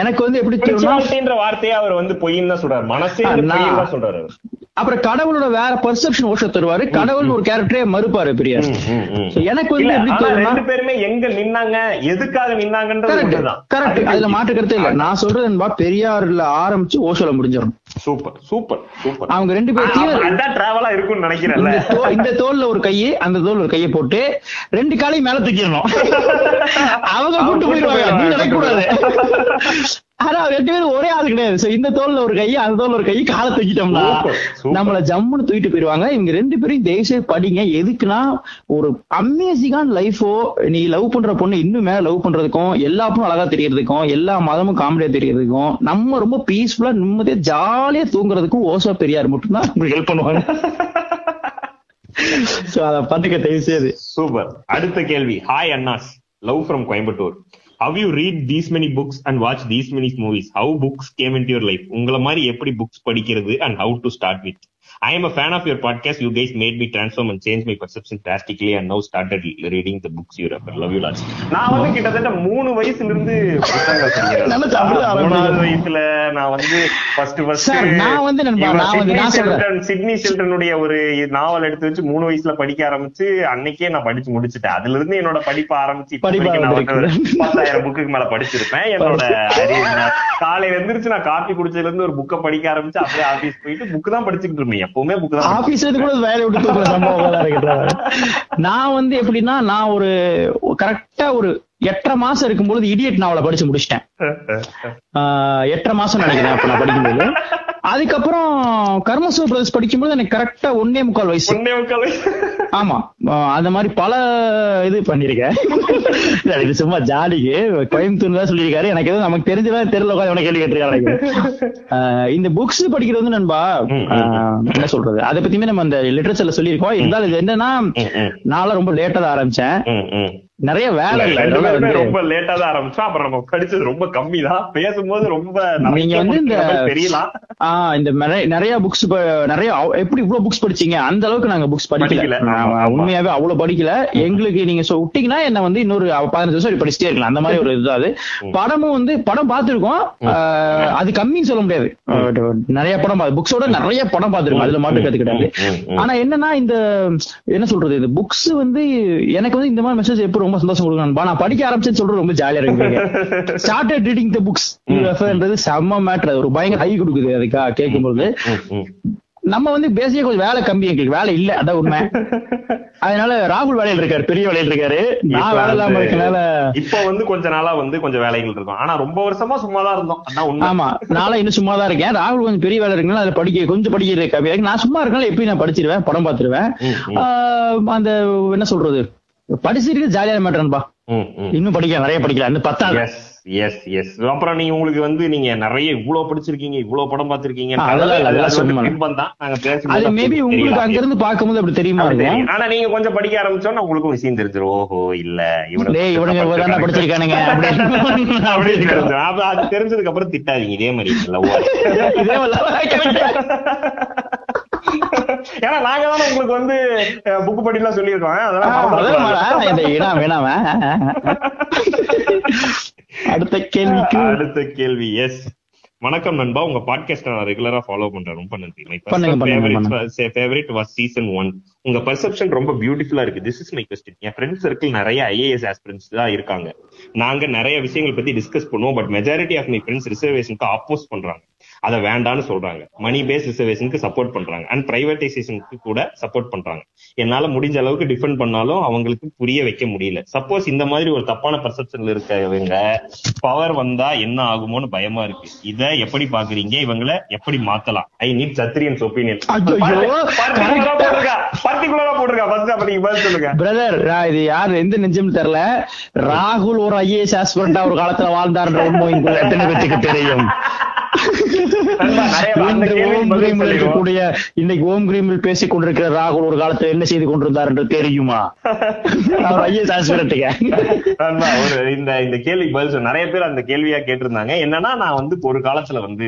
எனக்கு வந்து எப்படி தோணும்னா Spiritualityன்ற வார்த்தையை அவர் வந்து பொய்ன்னு தான் சொல்றாரு. மனசே. அப்புறம் கடவுளோட வேற பெர்செப்ஷன் ஓஷ தருவாரு. கடவுள் ஒரு கேரக்டரே மறுப்பாரு பெரியார். எனக்கு வந்து எப்படி ரெண்டு பேருமே எங்க நின்னாங்க எதுக்காக நின்னாங்கன்றது கரெக்ட் அதுல மாற்று கருத்தே இல்ல. நான் சொல்றது என்பா பெரியார்ல ஆரம்பிச்சு ஓஷோல முடிஞ்சிடும் சூப்பர் சூப்பர் சூப்பர். அவங்க ரெண்டு பேர்த்தையும் அதான் டிராவலா இருக்கும்னு நினைக்கிறேன்ல. இந்த இந்த தோல்ல ஒரு கையை அந்த தோல்ல ஒரு கையை போட்டு ரெண்டு காலையும் மேல தூக்கிடணும். அவங்க கூட்டு போயிருவாங்க. நடக்கூடாது ஆனா ரெண்டு பேரும் ஒரே ஆள் கிடையாது. So, இந்த தோல்ல ஒரு கை அந்த தோல்ல ஒரு கை காலை தூக்கிட்டோம்னா. நம்மள ஜம்முன்னு தூக்கிட்டு போயிருவாங்க இவங்க ரெண்டு பேரும் தயவுசெய்து படிங்க. எதுக்குன்னா ஒரு அமேசிங்கான லைஃபோ நீ லவ் பண்ற பொண்ணு இன்னும் மேல லவ் பண்றதுக்கும் எல்லா பொண்ணும் அழகா தெரியறதுக்கும் எல்லா மதமும் காமெடியா தெரியறதுக்கும் நம்ம ரொம்ப பீஸ்ஃபுல்லா நிம்மதியா ஜாலியா தூங்குறதுக்கும் ஓசோ பெரியார் மட்டும்தான் உங்களுக்கு ஹெல்ப் பண்ணுவாங்க. [laughs] [laughs] சோ அத பாத்துக்க தயவு செய்து சூப்பர் அடுத்த கேள்வி. Hi அண்ணாஸ் love from Coimbatore how you read these many books and watch these many movies how books came in your life உங்களை மாதிரி எப்படி புக்ஸ் படிக்கிறது and how to start with I am a fan of your podcast you guys made me transform and change my perception drastically and now started reading the books you refer love you lots நான் வந்து கிட்டத்தட்ட மூணு வயசுல இருந்து புத்தகங்கள் படிக்கிறேன். [laughs] மூணாவது வயசுல நான் வந்து ஃபர்ஸ்ட் ஃபர்ஸ்ட் நான் வந்து சிட்னி சில்ட்ரனுடைய ஒரு நாவல் எடுத்து வச்சு மூணு வயசுல படிக்க ஆரம்பிச்சு அன்னைக்கே நான் படிச்சு முடிச்சுட்டேன். அதுல இருந்து என்னோட படிப்ப ஆரம்பிச்சு. பத்தாயிரம் புக்குக்கு மேல படிச்சிருப்பேன். என்னோட காலையில எந்திரிச்சு நான் காப்பி குடிச்சதுல இருந்து ஒரு புக்கை படிக்க ஆரம்பிச்சு அப்படியே ஆபீஸ் போயிட்டு புக் தான் படிச்சுக்கிட்டு இருந்தேன். எப்பவுமே புக் தான் ஆபீஸ்ல இருந்து கூட வேலையை விட்டு தூக்குற சம்பவம் நான் வந்து எப்படின்னா நான் ஒரு கரெக்டா ஒரு எட்டரை மாசம் இருக்கும்போது இடியட் நாவலை படிச்சு முடிச்சிட்டேன். [laughs] ஆஹ் எட்டரை மாசம் நினைக்கிறேன் அப்ப நான் படிக்கும்போது. அதுக்கப்புறம் கர்மசோ பிரதர்ஸ் படிக்கும்போது எனக்கு கரெக்டா ஒன்னே முக்கால் வயசு. ஒன்னே முக்கால் வயசு. ஆமா. அந்த மாதிரி பல இது பண்ணிருக்கேன் இல்ல, இது சும்மா ஜாலிக்கு. கோயம்புத்தூர் தான் சொல்லியிருக்காரு. எனக்கு எதுவும் நமக்கு தெரிஞ்சதான் தெரியல உட்காந்து உனக்கு கேள்வி கேட்டிருக்காரு ஆஹ் இந்த புக்ஸ் படிக்கிறது வந்து நண்பா என்ன சொல்றது? அதை பத்தியுமே நம்ம அந்த லிட்டரேச்சர்ல சொல்லியிருக்கோம். இருந்தாலும் இது என்னன்னா நான்லாம் ரொம்ப லேட்டா தான் ஆரம்பிச்சேன். நிறைய வேலை இல்ல ரொம்ப லேட்டா தான் ஆரம்பிச்சோம். அப்புறம் நம்ம படிச்சது ரொம்ப கம்மி தான் பேசும்போது ரொம்ப நீங்க வந்து இந்த- தெரியலாம் ஆஹ் இந்த நிறைய புக்ஸ் நிறைய எப்படி இவ்வளவு புக்ஸ் படிச்சீங்க? அந்த அளவுக்கு நாங்க புக்ஸ் படிக்கல. உண்மையாவே அவ்வளவு படிக்கல. எங்களுக்கு நீங்க விட்டீங்கன்னா என்ன வந்து இன்னொரு பதினஞ்சு வருஷம் படிச்சுட்டே இருக்கலாம். அந்த மாதிரி ஒரு இது அது. படமும் வந்து படம் பார்த்திருக்கோம். ஆஹ் அது கம்மின்னு சொல்ல முடியாது. நிறைய படம் புக்ஸோட நிறைய படம் பார்த்திருக்கோம். அதுல மாட்டு கத்து கிடையாது ம், ம். ஆனா என்னன்னா இந்த என்ன சொல்றது? இந்த புக்ஸ் வந்து எனக்கு வந்து இந்த மாதிரி மெசேஜ் எப்போ ரொம்ப சந்தோஷம் கொடுக்கணும் நான் படிக்க ஆரம்பிச்சேன்னு சொல்றது ரொம்ப ஜாலியா இருக்கு. ஸ்டார்டட் ரீடிங் த புக்ஸ் ன்றது செம்ம மேட்டர் ஒரு பயங்கர ஹை கொடுக்குது அதுக்கா கேட்கும்போது. நம்ம வந்து பேசிக்கா கொஞ்சம் வேலை கம்மி எங்களுக்கு. வேலை இல்ல அதான் உண்மை. அதனால ராகுல் வேலையில் இருக்காரு பெரிய வேலையில் இருக்காரு. நான் வேலை இல்லாம இருக்கனால இப்ப வந்து கொஞ்ச நாளா வந்து கொஞ்சம் வேலைகள் இருக்கும். ஆனா ரொம்ப வருஷமா சும்மா தான் இருந்தோம் ஆமா நாளா இன்னும் சும்மா தான் இருக்கேன். ராகுல் கொஞ்சம் பெரிய வேலை இருக்குனால அதுல படிக்க கொஞ்சம் படிக்கிறது கம்மியா இருக்கு. நான் சும்மா இருக்கனால எப்படி நான் படிச்சிருவேன் படம் பார்த்துருவேன். அந்த என்ன சொல்றது? படிச்சிருக்கு ஜாலியான மேட்டர்ன்பா ம், ம். இன்னும் படிக்க நிறைய படிக்கல அந்த பத்தாவது எஸ் எஸ் அப்புறம் நீங்க உங்களுக்கு வந்து நீங்க நிறைய இவ்வளவு படிச்சிருக்கீங்க இவ்வளவு படம் பார்த்திருக்கீங்க. இல்ல, பேசும்போது அது மேபி உங்களுக்கு. அங்க இருந்து பார்க்கும்போது அப்படி தெரியுமா. ஆனா நீங்க கொஞ்சம் படிக்க ஆரம்பிச்சோன்னா உங்களுக்கும் விஷயம் தெரிஞ்சிரும். ஓஹோ இல்ல இவனுங்க தானே படிச்சிருக்கானுங்க. [laughs] அது தெரிஞ்சதுக்கு அப்புறம் திட்டாதீங்க. இதே மாதிரி ஆ. [laughs] இதே [laughs] ஏன்னா நாங்க தானே உங்களுக்கு வந்து புக் படிலாம் சொல்லியிருக்கோம். அதெல்லாம் மறந்துடக்கூடாது. இந்த இடம் வேணாம அடுத்த கேள்விக்கு. அடுத்த கேள்வி எஸ் வணக்கம் நண்பா உங்க பாட்காஸ்ட் நான் ரெகுலரா ஃபாலோ பண்றேன். ரொம்ப நன்றி. ஃபேவரட் வாஸ் சீசன் ஒன் உங்க பர்செப்ஷன் ரொம்ப பியூட்டிஃபுல்லா இருக்கு. திஸ் இஸ் மை கொஸ்டின் என் ஃப்ரெண்ட் சர்க்கிள் நிறைய ஐஏஎஸ் ஆஸ்பிரன்ஸ் தான் இருக்காங்க. நாங்க நிறைய விஷயங்கள் பத்தி டிஸ்கஸ் பண்ணுவோம் but majority of my friends ரிசர்வேஷனுக்கு oppose பண்றாங்க. அதை வேண்டான்னு சொல்றாங்க. மணி பேஸ் ரிசர்வேஷனுக்கு சப்போர்ட் பண்றாங்க. அண்ட் பிரைவேடைசேஷனுக்கு கூட சப்போர்ட் பண்றாங்க. என்னால முடிஞ்ச அளவுக்கு டிஃபெண்ட் பண்ணாலும் அவங்களுக்கு புரிய வைக்க முடியல. சப்போஸ் இந்த மாதிரி ஒரு தப்பான பர்செப்ஷன்ல இருக்கவங்க பவர் வந்தா என்ன ஆகுமோன்னு பயமா இருக்கு. இத எப்படி பாக்குறீங்க? இவங்கள எப்படி மாத்தலாம்? I need Sathriyan's opinion brother இது யார்? எந்த நெஞ்சம் தெரியல. ராகுல் ஒரு ஐஏஎஸ் ஆஸ்பிரண்டா ஒரு காலத்துல வாழ்ந்தார்ன்ற உண்மை எத்தனை பேத்துக்கு தெரியும்? [laughs] இன்னைக்கு ஓம் கிரீமில் பேசிக் கொண்டிருக்கிற ராகுல் ஒரு காலத்துல என்ன செய்து கொண்டிருந்தார் என்று தெரியுமா? இந்த இந்த கேள்விக்கு பதில் நிறைய பேர் அந்த கேள்வியா கேட்டிருந்தாங்க. என்னன்னா நான் வந்து ஒரு காலத்துல வந்து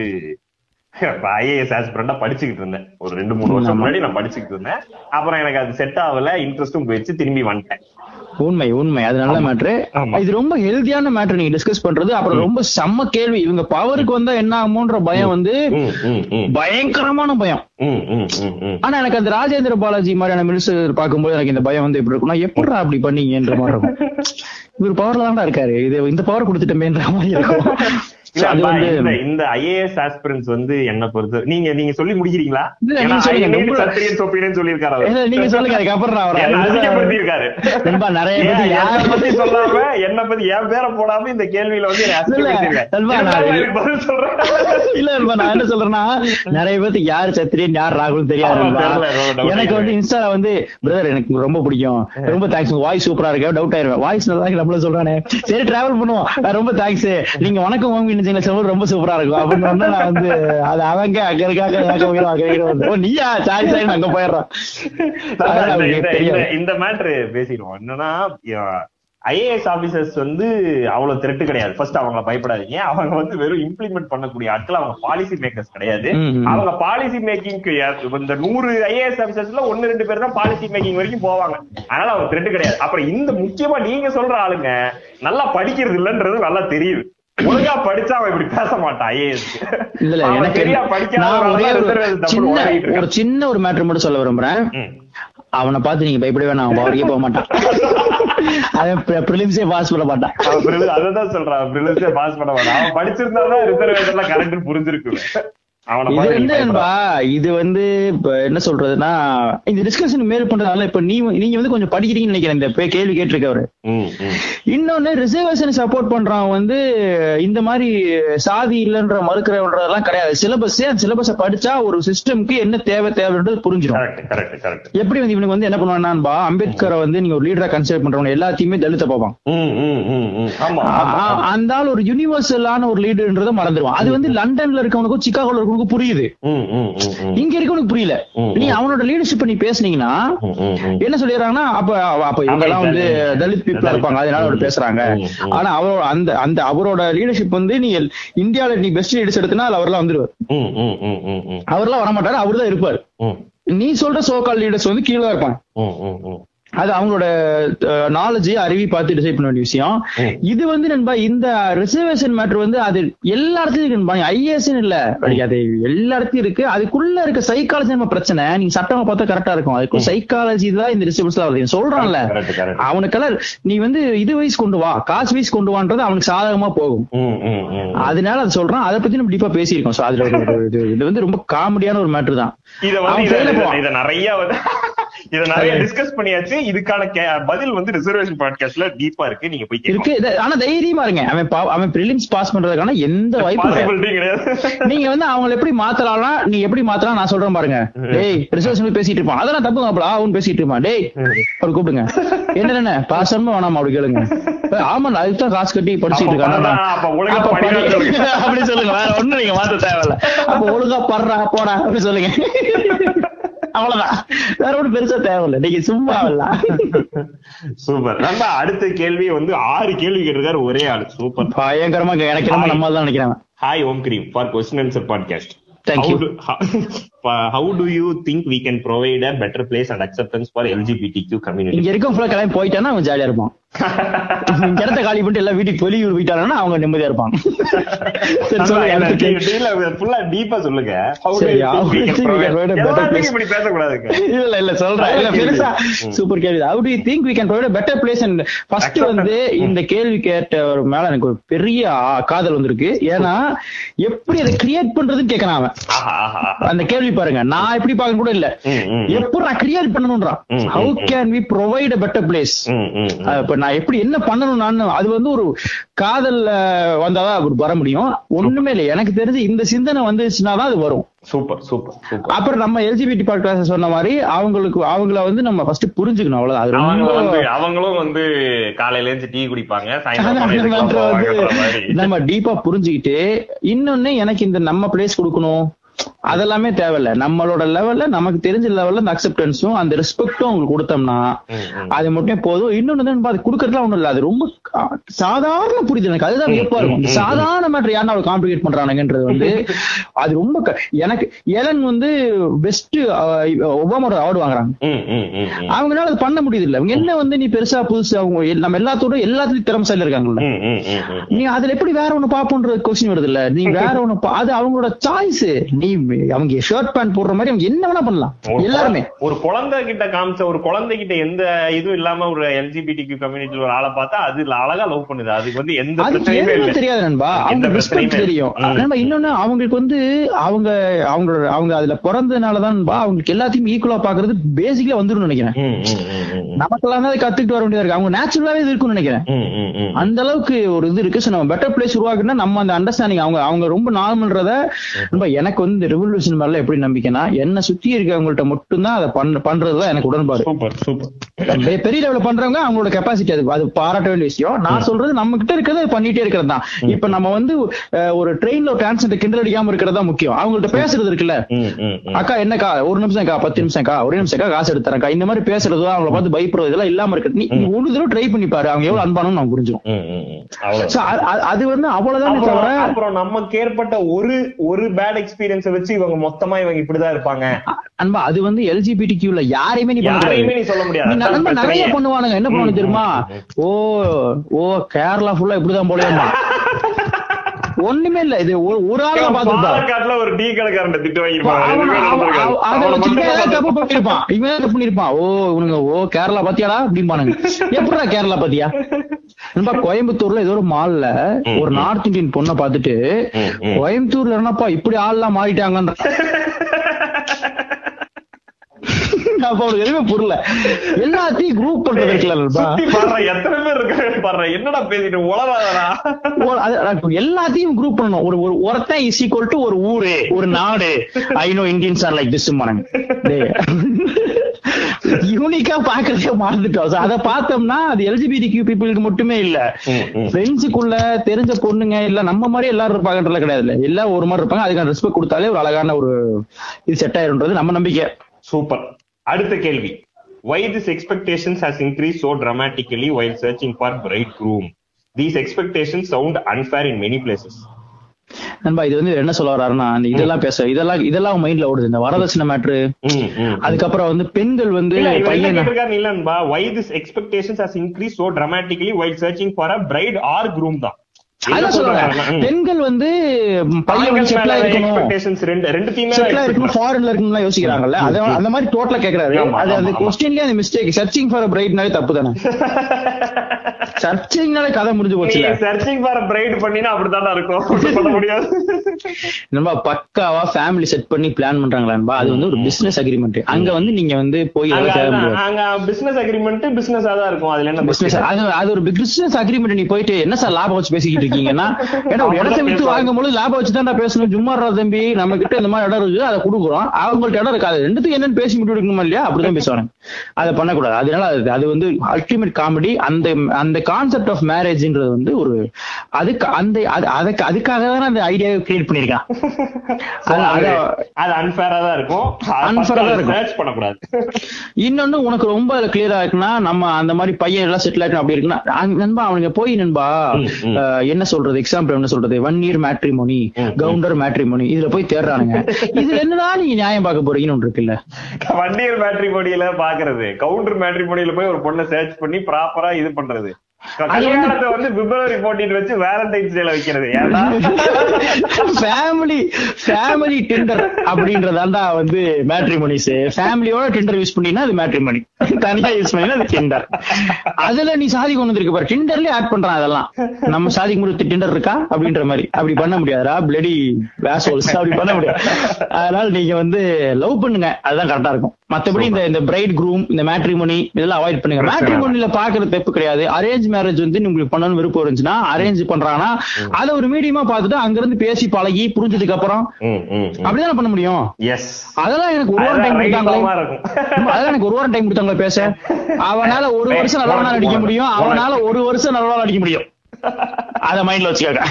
ஐஏஎஸ் ஆஸ்பிரண்டா படிச்சுக்கிட்டு இருந்தேன். ஒரு ரெண்டு மூணு வருஷம் முன்னாடி நான் படிச்சுக்கிட்டு இருந்தேன். அப்புறம் எனக்கு அது செட் ஆகல. இன்ட்ரெஸ்டும் போயிடுச்சு. திரும்பி வந்துட்டேன். உண்மை உண்மை. அது நல்ல மேட்ரு. இது ரொம்ப ஹெல்தியான மேட்ரு நீங்க டிஸ்கஸ் பண்றது. அப்புறம் ரொம்ப செம்ம கேள்வி. இவங்க பவருக்கு வந்தா என்ன ஆகுமோன்ற பயம் வந்து பயங்கரமான பயம். ஆனா எனக்கு அந்த ராஜேந்திர பாலாஜி மாதிரியான மினிஸ்டர் பார்க்கும்போது எனக்கு இந்த பயம் வந்து எப்படி இருக்கும்னா எப்படிடா அப்படி பண்ணீங்கன்ற மாதிரி இருக்கும். இவர் பவர்ல தான்டா இருக்காரு. இது இந்த பவர் கொடுத்துட்டோமேன்ற மாதிரி இருக்கும். இந்த ஐஏஎஸ் ஆஸ்பிரன்ஸ் வந்து என்ன பொறுத்து நீங்க நீங்க சொல்லி முடிக்கிறீங்களா? சத்திரியன் சொல்லியிருக்காரு நீங்க சொல்லுங்க அதுக்கப்புறம் நான் நிறைய பத்தி சொல்லாம என்ன பத்தி என் பேரை போடாம இந்த கேள்வியில வந்து. இல்ல நான் என்ன சொல்றேன்னா நிறைய பேருக்கு யார் சத்திரியன் யார் ராகுல் தெரியாது எனக்கு வந்து இன்ஸ்டால வந்து பிரதர் எனக்கு ரொம்ப பிடிக்கும். ரொம்ப தேங்க்ஸ் வாய்ஸ் சூப்பரா இருக்கு. டவுட் ஆயிருவேன் வாய்ஸ் நல்லா இருக்கு நம்மள சொல்றானே. சரி டிராவல் பண்ணுவோம். ரொம்ப தேங்க்ஸ் நீங்க வணக்கம் வாங்கி நினைச்சீங்க சொல்ல ரொம்ப சூப்பரா இருக்கும். அப்படின்னு வந்து நான் வந்து அது அவங்க அங்க இருக்காங்க அங்க. ஓ நீயா? சாரி சாரி அங்க அதனால இந்த- மேட்ரு பேசிடுவோம். என்னன்னா ஐஏஎஸ் ஆபீசர்ஸ் வந்து அவ்வளவு த்ரெட் கிடையாது. ஃபர்ஸ்ட் அவங்கள பயப்படாதீங்க. அவங்க வந்து வெறும் இம்ப்ளிமெண்ட் பண்ணக்கூடிய ஆட்கள். அவங்க பாலிசி மேக்கர்ஸ் கிடையாது. அவங்க பாலிசி மேக்கிங்க்கு இந்த நூறு ஐஏஎஸ் ஆபீசர்ஸ்ல ஒன்னு ரெண்டு பேர் தான் பாலிசி மேக்கிங் வரைக்கும் போவாங்க. அதனால அவங்க த்ரெட் கிடையாது. அப்புறம் இந்த முக்கியமா நீங்க சொல்ற ஆளுங்க நல்லா படிக்கிறது இல்லன்றது நல்லா தெரியுது. ஒழுங்கா படிச்சா அவன் இப்படி பேச மாட்டான் இதுல எனக்கு சின்ன ஒரு சின்ன ஒரு மேட்டர் மட்டும் சொல்ல விரும்புறேன். அவனை பார்த்து நீங்க பயப்படவே நான் அவன் அவருக்கே போக மாட்டான். [laughs] அவன் ப்ரிலிம்ஸே பாஸ் பண்ண மாட்டான். அததான் சொல்றான் பிரிலிம்ஸே பாஸ் பண்ண மாட்டான். அவன் படிச்சிருந்தாதான் ரிசர்வேஷன்ல கரெக்ட் புரிஞ்சிருக்கு இது வந்து இது இப்ப என்ன சொல்றதுன்னா இந்த டிஸ்கஷன் மேல் பண்றதுனால இப்ப நீ நீங்க வந்து கொஞ்சம் படிக்கிறீங்கன்னு நினைக்கிறேன் இந்த கேள்வி கேட்டிருக்கவரு. இன்னொன்னு ரிசர்வேஷன் சப்போர்ட் பண்றவன் வந்து இந்த மாதிரி சாதி இல்லைன்ற மறுக்கிறவன்றதெல்லாம் கிடையாது. சிலபஸ் அந்த சிலபஸ படிச்சா ஒரு சிஸ்டம்க்கு என்ன தேவை தேவைன்றது புரிஞ்சிடும் எப்படி வந்து இவனுக்கு வந்து என்ன பண்ணுவான்னா அம்பேத்கரை வந்து நீங்க ஒரு லீடரா கன்சிடர் பண்றவங்க எல்லாத்தையுமே தலித்த பார்ப்பான் அந்த ஒரு யூனிவர்சலான ஒரு லீடர்ன்றதை மறந்துடுவான் அது வந்து லண்டன்ல இருக்கவனுக்கும் சிக்காகோல இருக்கவனுக்கும் புரியுது. இங்க இருக்கவனுக்கு புரியல. நீ அவனோட லீடர்ஷிப் நீ பேசுனீங்கன்னா. என்ன சொல்லிடுறாங்கன்னா அப்ப அப்ப இவங்க எல்லாம் வந்து தலித் பீப்புளா இருப்பாங்க அதனால அவர் பேசுறாங்க. ஆனா அவரோட அந்த அந்த அவரோட லீடர்ஷிப் வந்து நீ இந்தியால நீ பெஸ்ட் லீடர்ஸ் எடுத்தனா அவர்லாம் வந்துருவார். அவர்லாம் வரமாட்டாரு அவர்தான் இருப்பார். நீ சொல்ற சோகால் லீடர்ஸ் வந்து கீழே தான் அது அவங்களோட நாலேஜ் அறிவி பார்த்து டிசைட் பண்ண வேண்டிய விஷயம். இது வந்து நண்பா இந்த ரிசர்வேஷன் மேட்டர் வந்து அது எல்லா இடத்துலயும் இருக்கு நண்பா. ஐஏஎஸ் இல்ல. அது எல்லா இடத்துலயும் இருக்கு. அதுக்குள்ள இருக்க சைக்காலஜி நம்ம பிரச்சனை. நீங்க சட்டமா பார்த்தா கரெக்டா இருக்கும். அதுக்கு சைக்காலஜி தான் இந்த ரிசர்வேஷன் வருது. சொல்றான்ல. அவனுக்கெல்லாம் நீ வந்து இது வைஸ் கொண்டு வா. காசு வைஸ் கொண்டு வான்றது அவனுக்கு சாதகமா போகும். அதனால அது சொல்றான். அதை பத்தி நம்ம டீப்பா பேசியிருக்கோம். சோ அதுல இது வந்து ரொம்ப காமெடியான ஒரு மேட்டர் தான். இத நிறைய இத நிறைய டிஸ்கஸ் பண்ணியாச்சு. இதுக்கான பதில் வந்து ரிசர்வேஷன் பாட்காஸ்ட்ல டீப்பா இருக்கு? நீங்க போய் இருக்கு. ஆனா தைரியமா இருங்க. அவன் அவன் பிரிலிம்ஸ் பாஸ் பண்றதுக்கான எந்த வாய்ப்பும் கிடையாது. நீங்க வந்து அவங்களை எப்படி மாத்தலாம்னா நீ எப்படி மாத்தலாம் நான் சொல்றேன் பாருங்க. டேய் ரிசர்வேஷன் பேசிட்டு இருப்பான். அதெல்லாம் தப்பு மாப்பிள. அவன் பேசிட்டு இருப்பான். டேய் அவர் கூப்பிடுங்க. என்ன என்ன பாஸ் பண்ண வேணாமா? அப்படி கேளுங்க. ஆமாண்டா அதுதான் காசு கட்டி படிச்சுட்டு. சொல்லுங்க. [laughs] அப்படி சொல்லுங்க. வேற ஒண்ணும் நீங்க மாத்த தேவையில்ல. அப்ப ஒழுங்கா படுறா போடா அப்படி சொல்லுங்க. அவ்வளவுதான். வேற ஒண்ணும் பெருசா தேவையில்ல. நீங்க சும்மா சூப்பர். நம்ம அடுத்த கேள்வி வந்து ஆறு கேள்வி கேட்டிருக்காரு ஒரே ஆளு. சூப்பர். பயங்கரமா எனக்கு நம்ம தான் நினைக்கிறேன். ஹாய் ஓம் cream for question answer podcast Thank you. how do you think we can provide a better place and acceptance for LGBTQ community? இங்க இருக்க ஃபுல்லா கிளம்பி போயிட்டானா அவன் ஜாலியா இருப்பான். [laughs] இடத்த காலி பண்ணிட்டு எல்லாம் வீட்டுக்கு வெளியூர் போயிட்டாங்கன்னா அவங்க நிம்மதியா இருப்பாங்க. [laughs] ஃபுல்லா டீப்பா சொல்லுங்க. இல்ல இல்ல சொல்றேன். இல்ல பெருசா சூப்பர் கேள்வி. How to think we can provide better place and first வந்து இந்த கேள்வி கேட்ட ஒரு மேல எனக்கு ஒரு பெரிய காதல் வந்திருக்கு. ஏன்னா எப்படி அதை கிரியேட் பண்றதுன்னு கேக்குறான் அவன். அந்த கேள்வி பாருங்க. நான் எப்படி பார்க்க கூட இல்ல. எப்படி நான் create பண்ணணும்ன்றான் how. Can we provide better place. இப்ப நான் எப்படி என்ன பண்ணணும் நான் அது வந்து ஒரு காதல்ல வந்தாதான் வர முடியும். ஒண்ணுமே இல்லை. எனக்கு தெரிஞ்சு இந்த சிந்தனை வந்துச்சுன்னா அது வரும். Super super super. அப்புறம் நம்ம எல்ஜிபிடி பாட்காஸ்ட் சொன்ன மாதிரி அவங்களுக்கு அவங்கள வந்து நம்ம ஃபர்ஸ்ட் புரிஞ்சுக்கணும். அவ்வளவுதான். அது அவங்க வந்து அவங்களும் வந்து காலையில இருந்து டீ குடிப்பாங்க நம்ம டீப்பா புரிஞ்சுக்கிட்டு இன்னொன்னு எனக்கு இந்த நம்ம பிளேஸ் கொடுக்கணும். அதெல்லாமே தேவையில்ல. நம்மளோட லெவல்ல நமக்கு தெரிஞ்ச லெவல்ல அந்த அக்செப்டன்ஸும் அந்த ரெஸ்பெக்டும் அவங்களுக்கு கொடுத்தோம்னா. அது மட்டும் போதும். இன்னொன்னு அது கொடுக்கறதுலாம் ஒண்ணும் இல்ல. அது ரொம்ப சாதாரண புரியுது எனக்கு. அதுதான் வியப்பா இருக்கும். சாதாரண மேட்டர் யாரும் அவ்வளவு காம்ப்ளிகேட் பண்றானுங்கன்றது வந்து அது ரொம்ப எனக்கு ஏலன் வந்து பெஸ்ட் ஒபாமா அவார்டு வாங்குறாங்க. அவங்களால அது பண்ண முடியுது இல்ல அவங்க என்ன வந்து நீ பெருசா புதுசு அவங்க நம்ம எல்லாத்தோட எல்லாத்துலயும் திறமசாலி இருக்காங்கல்ல. நீ அதுல எப்படி வேற ஒண்ணு பாப்போன்ற கொஸ்டின் வருது இல்ல நீ வேற ஒண்ணு அது அவங்களோட சாய்ஸ் நீ அவங்க ஷர்ட் பேண்ட் போடுற மாதிரி அவங்க என்ன வேணா பண்ணலாம். எல்லாருமே. ஒரு குழந்தை கிட்ட காமிச்ச ஒரு குழந்தை கிட்ட எந்த இதுவும் இல்லாம ஒரு எல்ஜிபிடி கம்யூனிட்டில ஒரு ஆளை பார்த்தா அது அழகா லவ் பண்ணுது. அதுக்கு வந்து எந்த பிரச்சனையுமே தெரியாது நண்பா. அவங்க ரெஸ்பெக்ட். தெரியும். நண்பா இன்னொன்னு அவங்களுக்கு வந்து அவங்க அவங்களோட அவங்க அதுல பிறந்ததுனாலதான் அவங்களுக்கு எல்லாத்தையும் ஈக்குவலா பாக்குறது பேசிக்கலா வந்துடும் நினைக்கிறேன். நமக்கெல்லாம் தான் அதை கத்துக்கிட்டு வர வேண்டியதா இருக்கு. அவங்க நேச்சுரலாவே இது இருக்கும்னு நினைக்கிறேன். அந்த அளவுக்கு ஒரு இது இருக்கு. சோ நம்ம பெட்டர் பிளேஸ் உருவாக்குனா நம்ம அந்த அண்டர்ஸ்டாண்டிங் அவங்க அவங்க ரொம்ப நார்மல்ன்றத ரொம்ப எனக்கு வந்து ரெவல்யூஷன் மேல எப்படி நம்பிக்கைனா என்ன சுத்தி இருக்கவங்கள்ட்ட மட்டும்தான் அதை பண்ண பண்றதுதான் எனக்கு உடன்பாடு. பெரிய லெவல்ல பண்றவங்க அவங்களோட கெப்பாசிட்டி அது அது பாராட்ட வேண்டிய விஷயம். நான் சொல்றது நம்ம கிட்ட இருக்கிறத பண்ணிட்டே இருக்கிறது தான். இப்ப நம்ம வந்து ஒரு ட்ரெயின்ல டிரான்ஸ்ஜெண்டர் கிண்டல் அடிக்காம இருக்கிறது முக்கியம். அவங்கள்ட்ட பேசுறது இருக்குல்ல. அக்கா என்னக்கா ஒரு நிமிஷம்க்கா பத்து நிமிஷம்க்கா ஒரு நிமிஷம்க்கா காசு எடுத்துறேன்க்கா. இந்த மாதிரி பேசுறது அவங்கள பார்த்து பயப்படுறது. இதெல்லாம் இல்லாம இருக்கு நீ ஒரு தடவை ட்ரை பண்ணி பாரு. அவங்க எவ்வளவு அன்பானு நான் புரிஞ்சிடும் அது வந்து அவ்வளவுதானே அப்புறம் நமக்கு ஏற்பட்ட ஒரு ஒரு பேட் எக்ஸ்பீரியன்ஸ் வச்சு இவங்க மொத்தமா இவங்க இப்படிதான் இருப்பாங்க. அன்பா அது வந்து எல்ஜிபிடி கியூல யாரையுமே நீ யாரையுமே நீ சொல்ல முடியாது. நண்பா நிறைய. பண்ணுவானுங்க. என்ன பண்ணுவானு தெரியுமா? ஓ ஓ கேரளா ஃபுல்லா இப்படிதான் போலயேமா [laughs] ஒண்ணுமே இல்ல. இது ஒரு- ஆள் பாத்துட்டா பாலக்காட்டுல ஒரு டீ கடைக்காரன் திட்டு தப்பு பண்ணிருப்பான். இவன் ஏதாவது தப்பு பண்ணிருப்பான். ஓ இவனுங்க ஓ கேரளா பாத்தியாடா? அப்படிம்பானுங்க. எப்படிடா கேரளா பாத்தியா? நண்பா கோயம்புத்தூர்ல ஏதோ ஒரு மால்ல ஒரு நார்த் இந்தியன் பொண்ணை ம். கோயம்புத்தூர்ல என்னப்பா இப்படி ஆள்லாம் மாறிட்டாங்கன்ற அவனுக்கு எதுவுமே புரியல. எல்லாத்தையும் குரூப் பண்றது இருக்குல்ல எத்தனை பேர் இருக்காங்க என்னடா பேசிட்டு எல்லாத்தையும் குரூப் பண்ணணும். ஒரு ஒரு ஒருத்தன் இஸ் ஈக்குவல் டு ஒரு ஊரு ஒரு நாடு. I know Indians are like this யூனிக்கா பாக்குறதே மறந்துட்டோம். அத பார்த்தோம்னா அது எல்ஜிபிடி கியூ பீப்புளுக்கு மட்டுமே இல்ல. ஃப்ரெண்ட்ஸுக்குள்ள தெரிஞ்ச பொண்ணுங்க இல்ல நம்ம மாதிரி எல்லாரும் இருப்பாங்கன்றதுல கிடையாது இல்ல. எல்லாம் ஒரு மாதிரி இருப்பாங்க. அதுக்கான ரெஸ்பெக்ட் கொடுத்தாலே ஒரு அழகான ஒரு இது செட் ஆயிருன்றது நம்ம நம்பிக்கை. சூப்பர் அடுத்த கேள்வி why this expectations has increased so dramatically while searching for bridegroom these expectations sound unfair in many places நண்பா இது வந்து என்ன சொல்ல வர்றாருன்னா இதெல்லாம் பேச இதெல்லாம் இதெல்லாம் மைண்ட்ல ஓடுது இந்த வரதட்சணை மேட்ரு. அதுக்கப்புறம் வந்து பெண்கள் வந்து இல்ல, பையன் கேட்டிருக்காருன்னு இல்லன்பா why this expectations has increased so dramatically while searching for a bride or groom தான் பெண்கள் வந்து ஃபாரின்ல இருக்கணும்லாம் யோசிக்கிறாங்கல்ல. அது அந்த மாதிரி டோட்டலா கேக்குறாரு. அது அந்த. கொஸ்டின்லயே அந்த மிஸ்டேக் சர்ச்சிங் ஃபார் பிரைட்னாலே தப்பு தானே? [laughs] சர்ச்சிங்னாலே கதை முடிஞ்சு போச்சுல. நீ சர்ச்சிங் ஃபார் பிரைட் பண்ணினா அப்படித்தானே இருக்கும். [laughs] முடியாது. நம்ம பக்காவா ஃபேமிலி செட் பண்ணி பிளான் பண்றாங்களான்பா அது வந்து ஒரு பிசினஸ் அக்ரிமெண்ட் அங்க வந்து நீங்க வந்து போய் அங்க பிசினஸ் அக்ரிமெண்ட் பிசினஸா தான் இருக்கும். அதுல என்ன பிசினஸ் அது அது ஒரு பிசினஸ் அக்ரிமெண்ட் நீ போயிட்டு என்ன சார் லாபம் வச்சு பேசிக்கிட்டு இருக்கீங்கன்னா ஏன்னா ஒரு இடத்தை வித்து வாங்கும் போது லாபம் வச்சு தான் பேசணும். சும்மா தம்பி நம்ம கிட்ட இந்த மாதிரி இடம் இருக்குது அதை கொடுக்குறோம். அவங்கள்ட்ட இடம் இருக்காது. ரெண்டுத்துக்கு என்னன்னு பேசி முடிவு எடுக்கணுமா இல்லையா? அப்படிதான் பேசுவாங்க அதை பண்ணக்கூடாது. அதனால அது வந்து அல்டிமேட் காமெடி அந்த அந்த கான்செப்ட் ஆஃப் மேரேஜ்ன்றது வந்து ஒரு அதுக்கு அந்த அது- அதுக்கு அதுக்காக தான் அந்த ஐடியாவை கிரியேட் பண்ணிருக்கான் அது- தான் இருக்கும். தான் இருக்கும். பண்ணக்கூடாது. இன்னொன்னு உனக்கு ரொம்ப கிளியரா இருக்குன்னா நம்ம அந்த மாதிரி பையன் எல்லாம் செட்டில் ஆயிட்டு அப்படி இருக்குன்னா நண்பா அவனுங்க போய் நண்பா. அஹ், என்ன சொல்றது? எக்ஸாம்பிள் என்ன சொல்றது? One year matrimony. Gounder matrimony இதுல போய் தேடுறானுங்க. இதுல என்னடா நீங்க நியாயம் பார்க்க போறீங்கன்னு ஒன்று இருக்குல்ல? வண்டியல் மேட்ரி பொடியில பாக்குறது. கவுண்டர் மேட்ரி பொடியில போய் ஒரு பொண்ணை சர்ச் பண்ணி ப்ராப்பரா இது பண்றது. கல்யாணத்தை வந்து பிப்ரவரி போட்டிட்டு வச்சு வேலண்டைன்ஸ் டேல வைக்கிறது. ஏன்னா ஃபேமிலி ஃபேமிலி டிண்டர் அப்படின்றதாண்டா வந்து மேட்ரிமோனிஸ் ஃபேமிலியோட டிண்டர் யூஸ் பண்ணினா அது மேட்ரிமோனி தனியா யூஸ் பண்ணினா அது டிண்டர் அதுல நீ சாதி கொண்டு வந்திருக்க பாரு. டிண்டர்லயே ஆட் பண்றான் அதெல்லாம். நம்ம சாதிக்கு முடிவு டிண்டர் இருக்கா? அப்படின்ற மாதிரி. அப்படி பண்ண முடியாதுடா. பிளடி வேசோல்ஸ் அப்படி பண்ண முடியாது. அதனால நீங்க வந்து லவ் பண்ணுங்க. அதுதான் கரெக்டா இருக்கும். மத்தபடி இந்த இந்த பிரைட் குரூம் இந்த மேட்ரிமோனி இதெல்லாம் அவாய்ட் பண்ணுங்க. மேட்ரிமோனில பாக்குறது தப்பு கிடையாது. அரேஞ்ச் மேரேஜ் வந்து உங்களுக்கு பண்ணணும்னு விருப்பம் இருந்துச்சுன்னா அரேஞ்ச் பண்றாங்கன்னா அதை ஒரு மீடியமா பார்த்துட்டு அங்க இருந்து பேசி பழகி புரிஞ்சதுக்கு அப்புறம் அப்படிதானே பண்ண முடியும்? அதெல்லாம் எனக்கு ஒரு வாரம் டைம் கொடுத்தாங்களே. அதெல்லாம் எனக்கு ஒரு வாரம் டைம் கொடுத்தாங்களே பேச. அவனால ஒரு வருஷம் நல்லவனா நடிக்க முடியும். அவனால ஒரு வருஷம் நல்லவனா நடிக்க முடியும். அத மைண்ட்ல வச்சுக்காக்க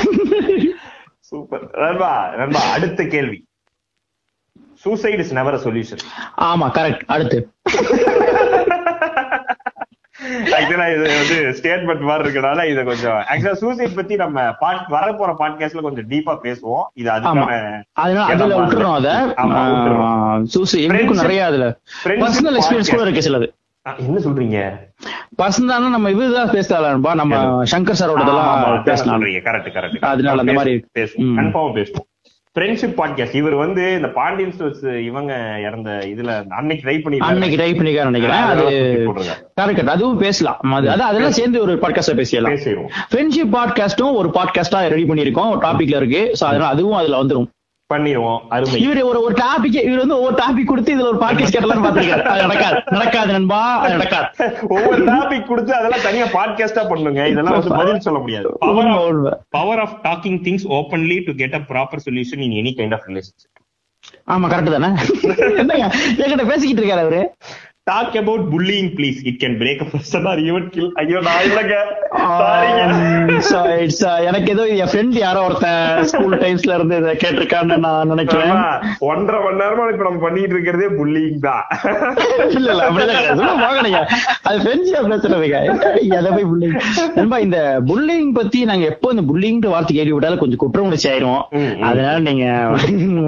சூப்பர். நண்பா நண்பா அடுத்த கேள்வி. Suicide is never a solution ஆமா கரெக்ட் அடுத்து. ஆக்சுவலா இது வந்து ஸ்டேட்மெண்ட் மாதிரி இருக்கனால இத கொஞ்சம் ஆக்சுவலா சூசைட் பத்தி நம்ம பாட் வர போற பாட்காஸ்ட்ல கொஞ்சம் டீப்பா பேசுவோம். இது அதுக்கான அதுல விட்டுறோம் அத. ஆமா, விட்டுறோம். சூசி எங்களுக்கும் Friendship- நிறைய அதுல. பர்சனல் எக்ஸ்பீரியன்ஸ் கூட. இருக்கு சிலது. என்ன சொல்றீங்க? பர்சனல் நம்ம இதுதான் பேசலாம்பா நம்ம சங்கர் சாரோடதெல்லாம் பேசலாம். கரெக்ட் கரெக்ட் அதனால அந்த மாதிரி பேசுவோம். கன்ஃபார்ம் பேசுவோம். ஃப்ரெண்ட்ஷிப் பாட்காஸ்ட் இவர் வந்து இந்த பாண்டியன் ஸ்டோர்ஸ் இவங்க இறந்த இதுல அன்னைக்கு ட்ரை பண்ணி அன்னைக்கு ட்ரை பண்ணிக்க நினைக்கிறேன். அது கரெக்ட் அதுவும் பேசலாம். அது அது அதெல்லாம் சேர்ந்து ஒரு பாட்காஸ்டா பேசிடலாம். ஃப்ரெண்ட்ஷிப் பாட்காஸ்டும் ஒரு பாட்காஸ்டா ரெடி பண்ணிருக்கோம் டாபிக்ல இருக்கு. சோ அதனால அதுவும் அதுல வந்துரும். பண்ணிடுவோம் அருமை. இவரு ஒரு ஒரு டாபிக் இவர் வந்து ஒவ்வொரு டாபிக் கொடுத்து இதுல ஒரு பாட்காஸ்ட் கேட்டலாம் பாத்துருக்காரு அது நடக்காது. நடக்காது நண்பா. அது நடக்காது. ஒவ்வொரு டாபிக் கொடுத்து அதெல்லாம் தனியா பாட்காஸ்டா பண்ணுங்க. இதெல்லாம் வந்து பதில் சொல்ல முடியாது. Power of talking things openly to get a proper solution in any kind of relationship ஆமா கரெக்ட் தானே? [laughs] என்னங்க? என்கிட்ட பேசிக்கிட்டு இருக்காரு அவரு. Talk about bullying please it can break a person or even kill ஐயோ நான் இல்லங்க எனக்கு ஏதோ என் ஃப்ரெண்ட் யாரோ ஒருத்தன் ஸ்கூல் டைம்ஸ்ல இருந்து இதை கேட்டிருக்கான்னு நான் நினைக்கிறேன். ஒன்றரை மணி நேரமா இப்ப நம்ம பண்ணிட்டு இருக்கிறதே புல்லிங் தான். இல்ல இல்ல அப்படிதான் போகணுங்க அது ஃப்ரெண்ட்ஷிப் பேசுறதுங்க. எதை போய் புல்லிங் நண்பா இந்த புல்லிங் பத்தி நாங்க எப்போ இந்த புல்லிங் வார்த்தை கேள்வி விட்டாலும் கொஞ்சம் குற்ற உணர்ச்சி ஆயிரும். அதனால நீங்க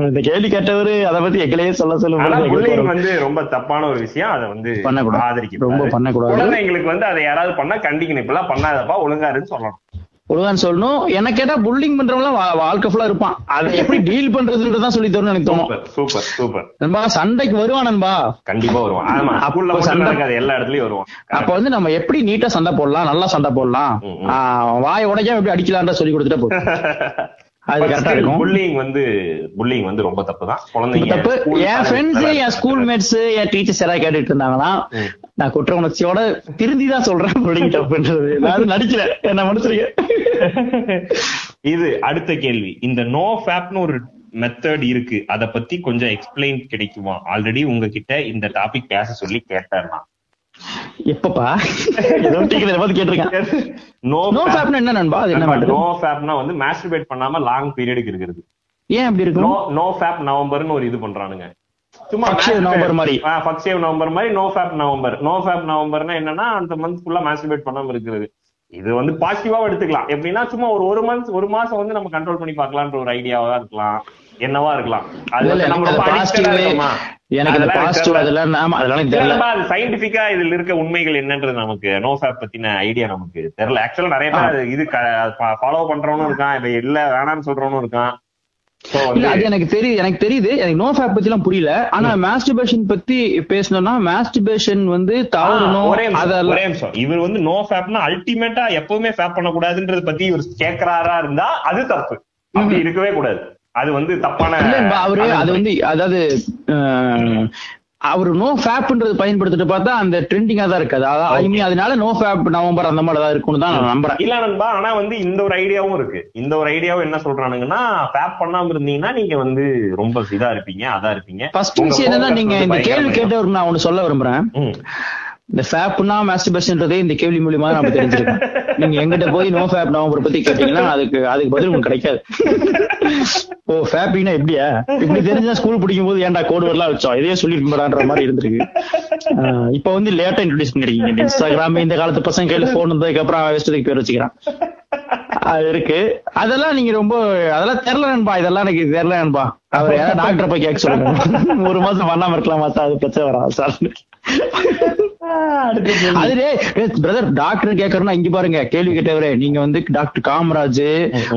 இந்த கேள்வி கேட்டவரு அதை பத்தி எங்களையே சொல்ல சொல்லுங்க. வந்து ரொம்ப தப்பான ஒரு விஷயம். அதை வந்து. ஆதரிக்க ரொம்ப பண்ணக்கூடாது. குழந்தைங்களுக்கு வந்து அதை யாராவது பண்ணா கண்டிக்கணும். இப்பெல்லாம் பண்ணாதப்பா ஒழுங்காருன்னு சொல்லணும். ஒழுங்கான் சொல்லணும். என்ன கேட்டா புல்லிங் பண்றவங்க வாழ்க்கை ஃபுல்லா இருப்பான். அதை எப்படி டீல் பண்றதுன்றதான் சொல்லி தரணும்னு எனக்கு தோணும். சூப்பர் சூப்பர் நண்பா சண்டைக்கு வருவான் நண்பா. கண்டிப்பா வருவான். ஆமா அப்ப சண்டை- எல்லா இடத்துலயும் வருவான். அப்ப வந்து நம்ம எப்படி நீட்டா சண்டை போடலாம் நல்லா சண்டை போடலாம்? வாய் உடைக்காம எப்படி அடிக்கலாம்ன்ற சொல்லி கொடுத்துட்டா போதும். [laughs] அது கரெக்டா இருக்கும். புல்லிங் வந்து புல்லிங் வந்து ரொம்ப தப்பு தான் குழந்தைங்க தப்பு. என் ஃப்ரெண்ட்ஸ் என் ஸ்கூல் மேட்ஸ் என் டீச்சர்ஸ் யாராவது கேட்டுட்டு இருந்தாங்கன்னா. நான் குற்ற உணர்ச்சியோட திருந்தி தான் சொல்றேன் புல்லிங் தப்புன்றது. நான் நடிக்கல. என்ன மனுஷருங்க இது அடுத்த கேள்வி. இந்த நோ ஃபேப்னு ஒரு மெத்தட் இருக்கு. அத பத்தி கொஞ்சம் எக்ஸ்பிளைன் கிடைக்குமா? ஆல்ரெடி உங்ககிட்ட இந்த டாபிக் பேச சொல்லி கேட்டேன் நான் எப்பப்பா? ஏதோ டீக்கல பார்த்து கேட்டிருக்கேன். நோ நோ ஃபேப்னா என்ன நண்பா? அது என்ன மேட்டர் நோ ஃபேப்னா வந்து மாஸ்டர்பேட் பண்ணாம லாங் பீரியடுக்கு இருக்கிறது. ஏன் அப்படி நோ இருக்கும் நோ ஃபேப் நவம்பர்னு ஒரு இது பண்றானுங்க. சும்மா நவம்பர் மாதிரி. சேவ் நவம்பர் மாதிரி no fap November. No fap நவம்பர்னா என்னன்னா அந்த மந்த் ஃபுல்லா மாஸ்டர்பேட் பண்ணாம இருக்கிறது. இது வந்து பாசிட்டிவாவும் எடுத்துக்கலாம். எப்படின்னா சும்மா ஒரு ஒரு மந்த் ஒரு மாசம் வந்து நம்ம கண்ட்ரோல் பண்ணி பார்க்கலான்ற ஒரு ஐடியாவா இருக்கலாம். என்னவா இருக்கலாம். அது நம்ம இருக்கோமா? எனக்கு பாசிட்டிவ் தெரியல. அதெல்லாம் அதெல்லாம் சயின்டிபிக்கா இதுல இருக்க உண்மைகள் என்னன்றது நமக்கு நோ ஃபேப் பத்தின ஐடியா நமக்கு தெரியல. ஆக்சுவலா நிறைய பேர் இது ஃபாலோ பண்றவனும் இருக்கான் இவன் இல்ல வேணாம்னு சொல்றவனும் இருக்கான். அது எனக்கு தெரியுது எனக்கு தெரியுது. எனக்கு நோ ஃபேப் பத்தி எல்லாம் புரியல. ஆனா மாஸ்டர்பேஷன் பத்தி பேசணும்னா மாஸ்டர்பேஷன் வந்து தவறணும் அதெல்லாம் இவர் வந்து நோ ஃபேப்னா அல்டிமேட்டா எப்பவுமே ஃபேப் பண்ணக்கூடாதுன்றத பத்தி இவர் கேக்குறாரா இருந்தா அது தப்பு. அப்படி இருக்கவே கூடாது. அது வந்து தப்பான அவரு அது வந்து அதாவது அவரு நோ ஃபேப்ன்றது பயன்படுத்திட்டு பார்த்தா அந்த ட்ரெண்டிங்கா தான் இருக்காது ஐ மீன் அதனால நோ ஃபேப் நவம்பர் அந்த மாதிரி தான் இருக்கும்னு தான் நான் நம்புறேன். இல்ல நண்பா ஆனா வந்து இந்த ஒரு ஐடியாவும் இருக்கு. இந்த ஒரு ஐடியாவும் என்ன சொல்றானுங்கன்னா ஃபேப் பண்ணாம இருந்தீங்கன்னா நீங்க வந்து ரொம்ப இதா இருப்பீங்க அதா இருப்பீங்க. ஃபர்ஸ்ட் விஷயம் என்னன்னா நீங்க இந்த கேள்வி கேட்டவருக்கு நான் ஒண்ணு சொல்ல விரும்புறேன். இந்த ஃபேப்னா மாஸ்டர்பேஷன்ன்றதே இந்த கேள்வி மூலியமா நம்ம தெரிஞ்சிருக்கோம். நீங்க எங்கிட்ட போய் நோ ஃபேப் நவம்பர் பத்தி கேட்டீங்கன்னா அதுக்கு அதுக்கு பதில் உங்களுக்கு கிடைக்காது. ஓ ஃபேப்பிங்னா எப்படியா? இப்படி தெரிஞ்சா ஸ்கூல் பிடிக்கும் போது ஏன்டா கோடு வரலாம் வச்சோம்? இதையே சொல்லிருக்கோம்டான்ற மாதிரி இருந்திருக்கு. ஆஹ் இப்ப வந்து லேட்டா இன்ட்ரோடியூஸ் பண்ணிருக்கீங்க. இன்ஸ்டாகிராம் இந்த காலத்து பசங்க கையில போன் வந்ததுக்கு அப்புறம் அவன் பேர் வச்சுக்கிறான். அது இருக்கு. அதெல்லாம் நீங்க ரொம்ப அதெல்லாம் தெரியல நண்பா. இதெல்லாம் எனக்கு தெரியல நண்பா. அவர் யாராவது டாக்டர் போய் கேட்க சொல்லுங்க. [laughs] ஒரு மாசம் பண்ணாம இருக்கலாம் மாத்தா அது பிரச்சனை வராது சார். அதுலே பிரதர் டாக்டர் கேக்குறேன்னா இங்க பாருங்க கேள்வி கேட்டவரே. நீங்க வந்து டாக்டர் காமராஜ்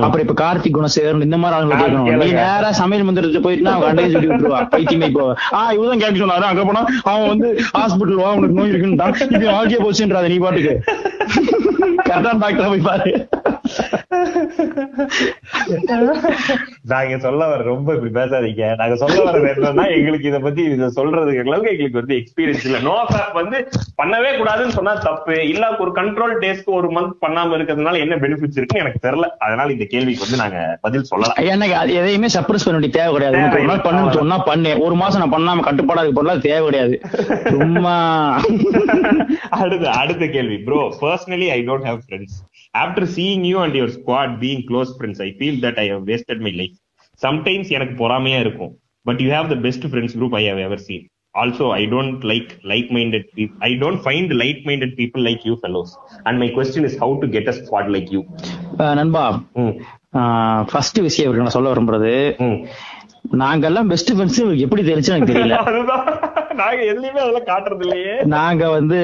அப்புறம் இப்ப கார்த்திக் குணசேகரன் இந்த மாதிரி ஆளுங்க கேட்கணும். நீ நேரா சமையல் மந்திரத்து போயிட்டுனா அவங்க அண்டையை சொல்லி விட்டுருவா. பைத்தியமே இப்போ. ஆஹ் இவதான் கேட்க சொன்னாரு. அங்க போனா அவன் வந்து ஹாஸ்பிட்டல் வா உனக்கு நோய் இருக்குன்னுட்டான் இது ஆகிய போச்சுன்றாத நீ பாட்டுக்கு. [laughs] கரெக்டான டாக்டர் போய் பாரு. [laughs] நாங்க சொல்ல வர ரொம்ப இப்படி பேசாதீங்க. நாங்க சொல்ல வர்றது என்னன்னா எங்களுக்கு இத பத்தி இத சொல்றதுக்கு அளவுக்கு எங்களுக்கு வந்து எக்ஸ்பீரியன்ஸ் இல்ல. நோ ஃபேப் வந்து பண்ணவே கூடாதுன்னு சொன்னா தப்பு. இல்ல ஒரு கண்ட்ரோல் டேஸ்க்கு ஒரு மந்த் பண்ணாம இருக்கிறதுனால என்ன பெனிஃபிட்ஸ் இருக்குன்னு எனக்கு தெரியல. அதனால இந்த கேள்விக்கு வந்து நாங்க பதில் சொல்லலாம். எனக்கு அது எதையுமே சப்ரஸ் பண்ண வேண்டிய தேவை கிடையாது. பண்ணுன்னு சொன்னா பண்ணு. ஒரு மாசம் நான் பண்ணாம கட்டுப்பாடா இருக்க தேவை கிடையாது. சும்மா [laughs] அடுத்த அடுத்த கேள்வி. Bro personally I don't have friends after seeing you and your squad being close friends I feel that I have wasted my life sometimes எனக்கு பொறாமையா இருக்கும் but you have the best friends group I have ever seen. Also, I don't like like-minded people. I don't find like-minded people like you fellows. And my question is how to get a squad like you. அஹ் நண்பா ம், first விஷயம் இருக்கு நான் சொல்ல விரும்புறது ம். நாங்கெல்லாம் best friends எப்படி தெரிஞ்சு எனக்கு தெரியல. நாங்க எதுலயுமே அதெல்லாம் காட்டுறது இல்லையே. நாங்க வந்து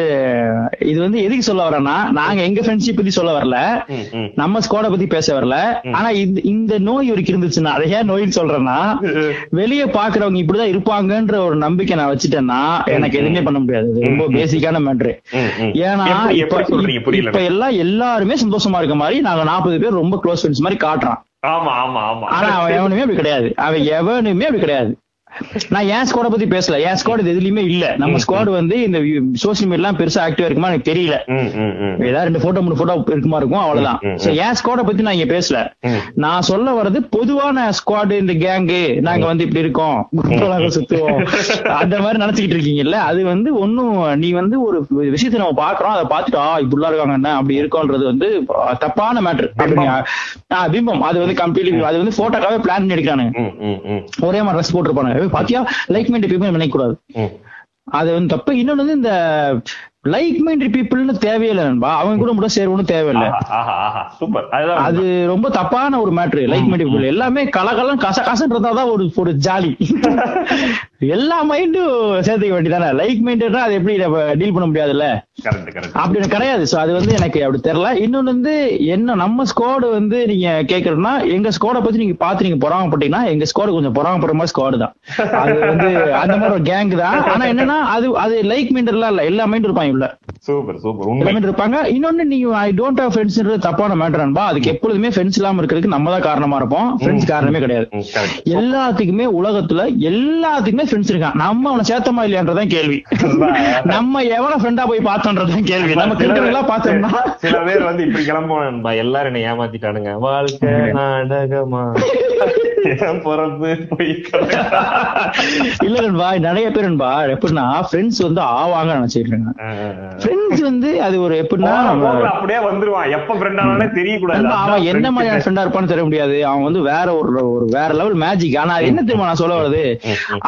இது வந்து எதுக்கு சொல்ல வரேன்னா நாங்க எங்க ஃப்ரெண்ட்ஷிப் பத்தி சொல்ல வரல. நம்ம ஸ்குவாட பத்தி பேச வரல. ஆனா இந்த நோய் இவருக்கு இருந்துச்சுன்னா அதை ஏன் நோயின்னு சொல்றேன்னா வெளிய பாக்குறவங்க இப்படிதான் இருப்பாங்கன்ற ஒரு நம்பிக்கை நான் வச்சுட்டேன்னா எனக்கு எதுவுமே பண்ண முடியாது. ரொம்ப பேசிக்கான மேட்ரு. ஏன்னா இப்ப எல்லாம் எல்லாருமே சந்தோஷமா இருக்க மாதிரி நாங்க நாற்பது பேர் ரொம்ப க்ளோஸ் ஃப்ரெண்ட்ஸ் மாதிரி காட்டுறான் ஆமா ஆமா ஆமா. ஆனா அவன் எவனுமே அப்படி கிடையாது. அவன் எவனுமே அப்படி கிடையாது. நான் என் ஸ்குவாட பத்தி பேசல? என் ஸ்குவாட் எதுலயுமே இல்ல. நம்ம ஸ்குவாட் வந்து இந்த சோசியல் மீடியா பெருசா ஆக்டிவா இருக்குமா எனக்கு தெரியல. ஏதாவது ரெண்டு போட்டோ மூணு போட்டோ இருக்குமா இருக்கும் அவ்வளவுதான். என் ஸ்குவாட பத்தி நான் இங்க பேசல. நான் சொல்ல வர்றது பொதுவான ஸ்குவாட் இந்த கேங்கு நாங்க வந்து இப்படி இருக்கோம். சுத்துவோம். அந்த மாதிரி நினைச்சுக்கிட்டு இருக்கீங்கல்ல? அது வந்து ஒண்ணும் நீ வந்து ஒரு விஷயத்தை நம்ம பாக்குறோம் அதை பார்த்துட்டு ஆ இப்படிலாம் இருக்காங்க என்ன? அப்படி இருக்கோன்றது வந்து தப்பான மேட்ரு பிம்பம். அது வந்து கம்ப்ளீட்லி அது வந்து போட்டோக்காவே பிளான் பண்ணி எடுக்கிறானுங்க ஒரே மாதிரி ட்ரெஸ் போட்டிருப்பானுங்க. பாத்தியா? லைக் மைண்ட் பீப்புள் நினைக்க கூடாது. ம். அது வந்து தப்பு. இன்னொன்னு வந்து இந்த லைக் மைண்ட் பீப்புள்னு தேவையில்லை நண்பா. அவங்க கூட மட்டும் சேரணும்னு தேவையில்லை. சூப்பர். அது ரொம்ப தப்பான ஒரு மேட்ரு. லைக் மைண்ட் பீப்புள் எல்லாமே கலகலம் கச கசன் இருந்தாதான் ஒரு ஒரு ஜாலி. [laughs] எல்லா மைண்டும் சேர்த்துக்க வேண்டியதானே லைக் மைண்டா அது எப்படி டீல் பண்ண முடியாதுல்ல? கரெக்ட் கரெக்ட் அப்படி எனக்கு கிடையாது. சோ அது வந்து எனக்கு அப்படி தெரியல. இன்னொன்னு வந்து என்ன நம்ம ஸ்குவாடு வந்து நீங்க கேக்குறதுன்னா எங்க ஸ்குவாட பத்தி நீங்க பாத்து நீங்க பொறாமப்பட்டீங்கன்னா எங்க ஸ்குவாடு கொஞ்சம் பொறாமப்படுற மாதிரி ஸ்குவாடு தான். அது வந்து அந்த மாதிரி ஒரு கேங் தான். ஆனா என்னன்னா அது அது லைக் மைண்ட் எல்லாம் இல்ல. எல்லா மைண்ட் இருப்பாங்க உள்ள சூப்பர் சூப்பர் உண்மை. எல்லாமே இருப்பாங்க. இன்னொன்னு நீங்க ஐ டோன்ட் ஹவ் ஃப்ரெண்ட்ஸ்ன்றது தப்பான மேட்டர் அன்பா. அதுக்கு எப்பொழுதுமே ஃப்ரெண்ட்ஸ் இல்லாம இருக்கிறதுக்கு நம்ம தான் காரணமா இருப்போம். ஃப்ரெண்ட்ஸ் காரணமே கிடையாது. எல்லாத்துக்குமே உலகத்துல எல்லாத்துக்குமே ஃப்ரெண்ட்ஸ் இருக்கான் நம்ம அவனை சேர்த்தமா இல்லையான்றதான் கேள்வி. நம்ம எவன ஃப்ரெண்டா போய் பார்த்தோன்றதான் கேள்வி. நம்ம கிரிக்கெட் பார்த்தோம்னா. சில பேர் வந்து இப்படி கிளம்புவான்பா எல்லாரும் என்ன ஏமாத்திட்டானுங்க. வாழ்க்கை [laughs] நாடகமா? இல்ல நண்பா நிறைய பேர் நண்பா எப்படின்னா ஃப்ரெண்ட்ஸ் வந்து ஆவாங்க நினைச்சிட்டு இருக்காங்க. ஃப்ரெண்ட்ஸ் வந்து அது ஒரு எப்படின்னா அப்படியே வந்துருவான். எப்ப ஃப்ரெண்ட் ஆனாலே தெரியக்கூடாது. அவன் என்ன. மாதிரியான ஃப்ரெண்டா இருப்பான்னு தெரிய முடியாது. அவன் வந்து வேற ஒரு ஒரு வேற லெவல் மேஜிக் ஆனா என்ன தெரியுமா நான் சொல்ல வருது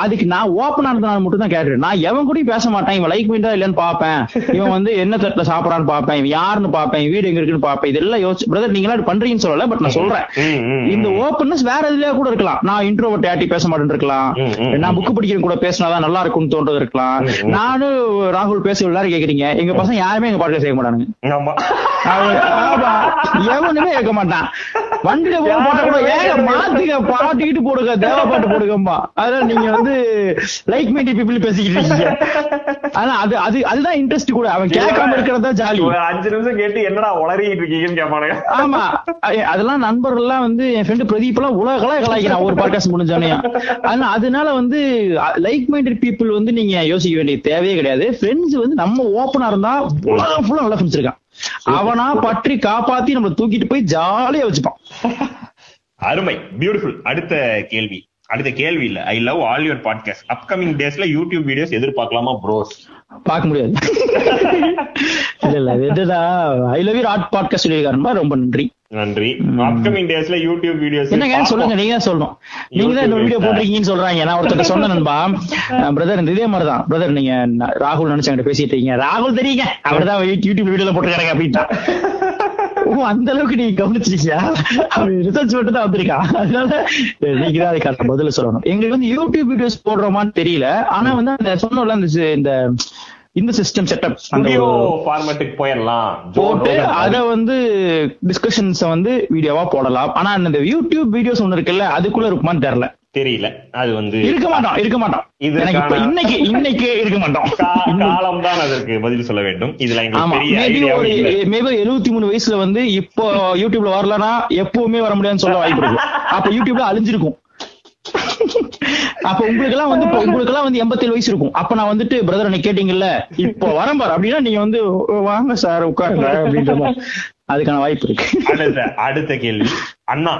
அதுக்கு நான் ஓப்பனா இருந்தனால மட்டும் தான் கேட்டுறேன் நான் எவன் கூடயும் பேச மாட்டேன். இவன் லைக் பண்ணிட்டா இல்லன்னு பாப்பேன் இவன் வந்து என்ன தட்டுல சாப்பிடறான்னு பாப்பேன் இவன் யாருன்னு பாப்பேன் வீடு எங்க இருக்குன்னு பாப்பேன் இதெல்லாம் யோசிச்சு பிரதர் நீங்க பண்றீங்கன்னு சொல்லல பட் நான் சொல்றேன். இந்த ஓப்பன்னஸ் வேற இதுலயே கூட இருக்கலாம். நான் இன்ட்ரோவர்ட் யார்ட்டி பேச மாட்டேன்னு இருக்கலாம். நான் புக் படிக்கிற கூட பேசினாதான் நல்லா இருக்கும்னு தோன்றது இருக்கலாம். நானும் ராகுல் பேச எல்லாரும் கேக்குறீங்க. எங்க பசங்க யாருமே எங்க பாட்டுல செய்ய மாட்டானுங்க. எவனுமே கேட்க மாட்டான். வண்டியில போக போட்டா கூட ஏங்க மாத்துக்க பாட்டிக்கிட்டு போடுங்க தேவ பாட்டு போடுங்கம்மா. அதனால நீங்க வந்து லைக் மைண்ட் பீப்புள் பேசிக்கிட்டு இருக்கீங்க. ஆனா அது அது அதுதான் இன்ட்ரெஸ்ட் கூட. அவன் கேட்காம இருக்கிறது தான் ஜாலி அஞ்சு நிமிஷம் கேட்டு என்னடா உளறிட்டு இருக்கீங்கன்னு கேட்பானுங்க. ஆமா. அதெல்லாம் நண்பர்கள் எல்லாம் வந்து என் ஃப்ரெண்டு பிரதீப் எல்லாம் உலகளா கலாய்க்கிறான் ஒரு பாட்காஸ்ட் முடிஞ்சோடனே ஆனா அதனால வந்து லைக் மைண்டட் பீப்புள் வந்து நீங்க யோசிக்க வேண்டிய தேவையே கிடையாது. ஃப்ரெண்ட்ஸ் வந்து நம்ம ஓப்பனா இருந்தா உலகம் ஃபுல்லா நல்ல ஃப்ரெண்ட்ஸ் இருக்கான். அவனா பற்றி காப்பாத்தி நம்மள தூக்கிட்டு போய் ஜாலியா வச்சுப்பான். அருமை. பியூட்டிஃபுல் அடுத்த கேள்வி. அடுத்த கேள்வி இல்ல. I love all your podcast upcoming டேஸ்ல யூடியூப் வீடியோஸ் எதிர்பார்க்கலாமா ப்ரோஸ் பார்க்க முடியாது. இல்ல இல்ல இது என்னன்னா I love you art podcast சொல்லியிருக்காருமா ரொம்ப நன்றி. நன்றி. அப்கமிங் டேஸ்ல யூடியூப் வீடியோஸ் என்னங்க சொல்லுங்க நீங்க தான் சொல்லணும். நீங்க தான் இந்த வீடியோ போட்டிருக்கீங்கன்னு சொல்றாங்க. நான் ஒருத்தர் சொன்ன நண்பா. பிரதர் இந்த இதே மாதிரி தான். பிரதர் நீங்க ராகுல் நினைச்சாங்க பேசிட்டு இருக்கீங்க. ராகுல் தெரியுங்க. அவர் தான் யூடியூப் வீடியோல போட்டுருக்காங்க அப்படின்ட்டா அந்த அளவுக்கு நீங்க கவனிச்சிருக்கியா? அவன் ரிசர்ச் மட்டும் தான் வந்திருக்கான். அதனால நீங்க தான் அதுக்கான பதில் சொல்லணும். எங்களுக்கு வந்து யூடியூப் வீடியோஸ் போடுறோமான்னு தெரியல. ஆனா வந்து அந்த சொன்னோம்ல இந்த இந்த சிஸ்டம் செட்டப் ஸ்டுடியோ ஃபார்மேட்டுக்கு போயிடலாம் போட்டு அத வந்து டிஸ்கஷன்ஸ் வந்து வீடியோவா போடலாம். ஆனா அந்த யூடியூப் வீடியோஸ் ஒண்ணு இருக்குல்ல அதுக்குள்ள இருக்குமான்னு தெரியல. தெரியல. அது வந்து இருக்க மாட்டோம் இருக்க மாட்டோம். இப்ப இன்னைக்கு இன்னைக்கு இருக்க மாட்டோம். காலம் தான் அதற்கு பதில் சொல்ல வேண்டும். இதுல மேபி எழுபத்தி மூணு வயசுல வந்து இப்போ யூடியூப்ல வரலனா எப்பவுமே வர முடியாதுன்னு சொல்ல வாய்ப்பு இருக்கு. அப்ப யூடியூப்ல அழிஞ்சிருக்கும். அப்ப உங்களுக்கு எல்லாம் வந்து உங்களுக்கு எல்லாம் வந்து எண்பத்தேழு வயசு இருக்கும். அப்ப நான் வந்துட்டு பிரதர் நீ கேட்டீங்கல்ல? இப்போ வரேன் பாரு. அப்படின்னா நீங்க வந்து "ஓ, வாங்க சார் உட்காருங்க அப்படின்ற அதுக்கான வாய்ப்பு இருக்கு. அடுத்த அடுத்த கேள்வி. அண்ணா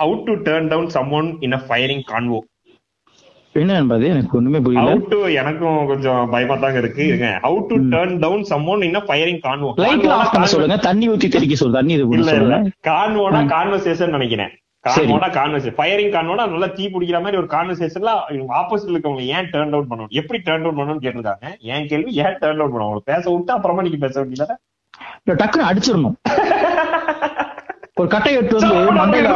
how to turn down someone in a firing convo என்ன என்பது எனக்கு ஒண்ணுமே புரியல. ஹவு டு எனக்கும் கொஞ்சம் பயமா தாங்க இருக்கு இருங்க how to turn down someone in a firing convo லைட்ல ஆஃப் பண்ண சொல்லுங்க. தண்ணி ஊத்தி தெளிக்க சொல்லு. தண்ணி இது இல்ல இல்ல. கான்வோனா கான்வர்சேஷன் நினைக்கிறேன். கான்வோட கான்வர்சேஷன் ஃபயரிங் கான்வோட நல்லா தீ பிடிக்கிற மாதிரி ஒரு கான்வர்சேஷன்ல ஆப்போசிட்ல இருக்கவங்க ஏன் டேர்ன் அவுட் பண்ணணும்? எப்படி டேர்ன் அவுட் பண்ணணும்னு கேட்டிருக்காங்க என் கேள்வி? ஏன் டேர்ன் அவுட் பண்ணணும்? பேச விட்டு அப்புறமா நீங்க பேச வேண்டியது இல்ல டக்குன்னு அடிச்சிடணும். [laughs] ஒரு கட்டை எடுத்து வந்து மண்டையில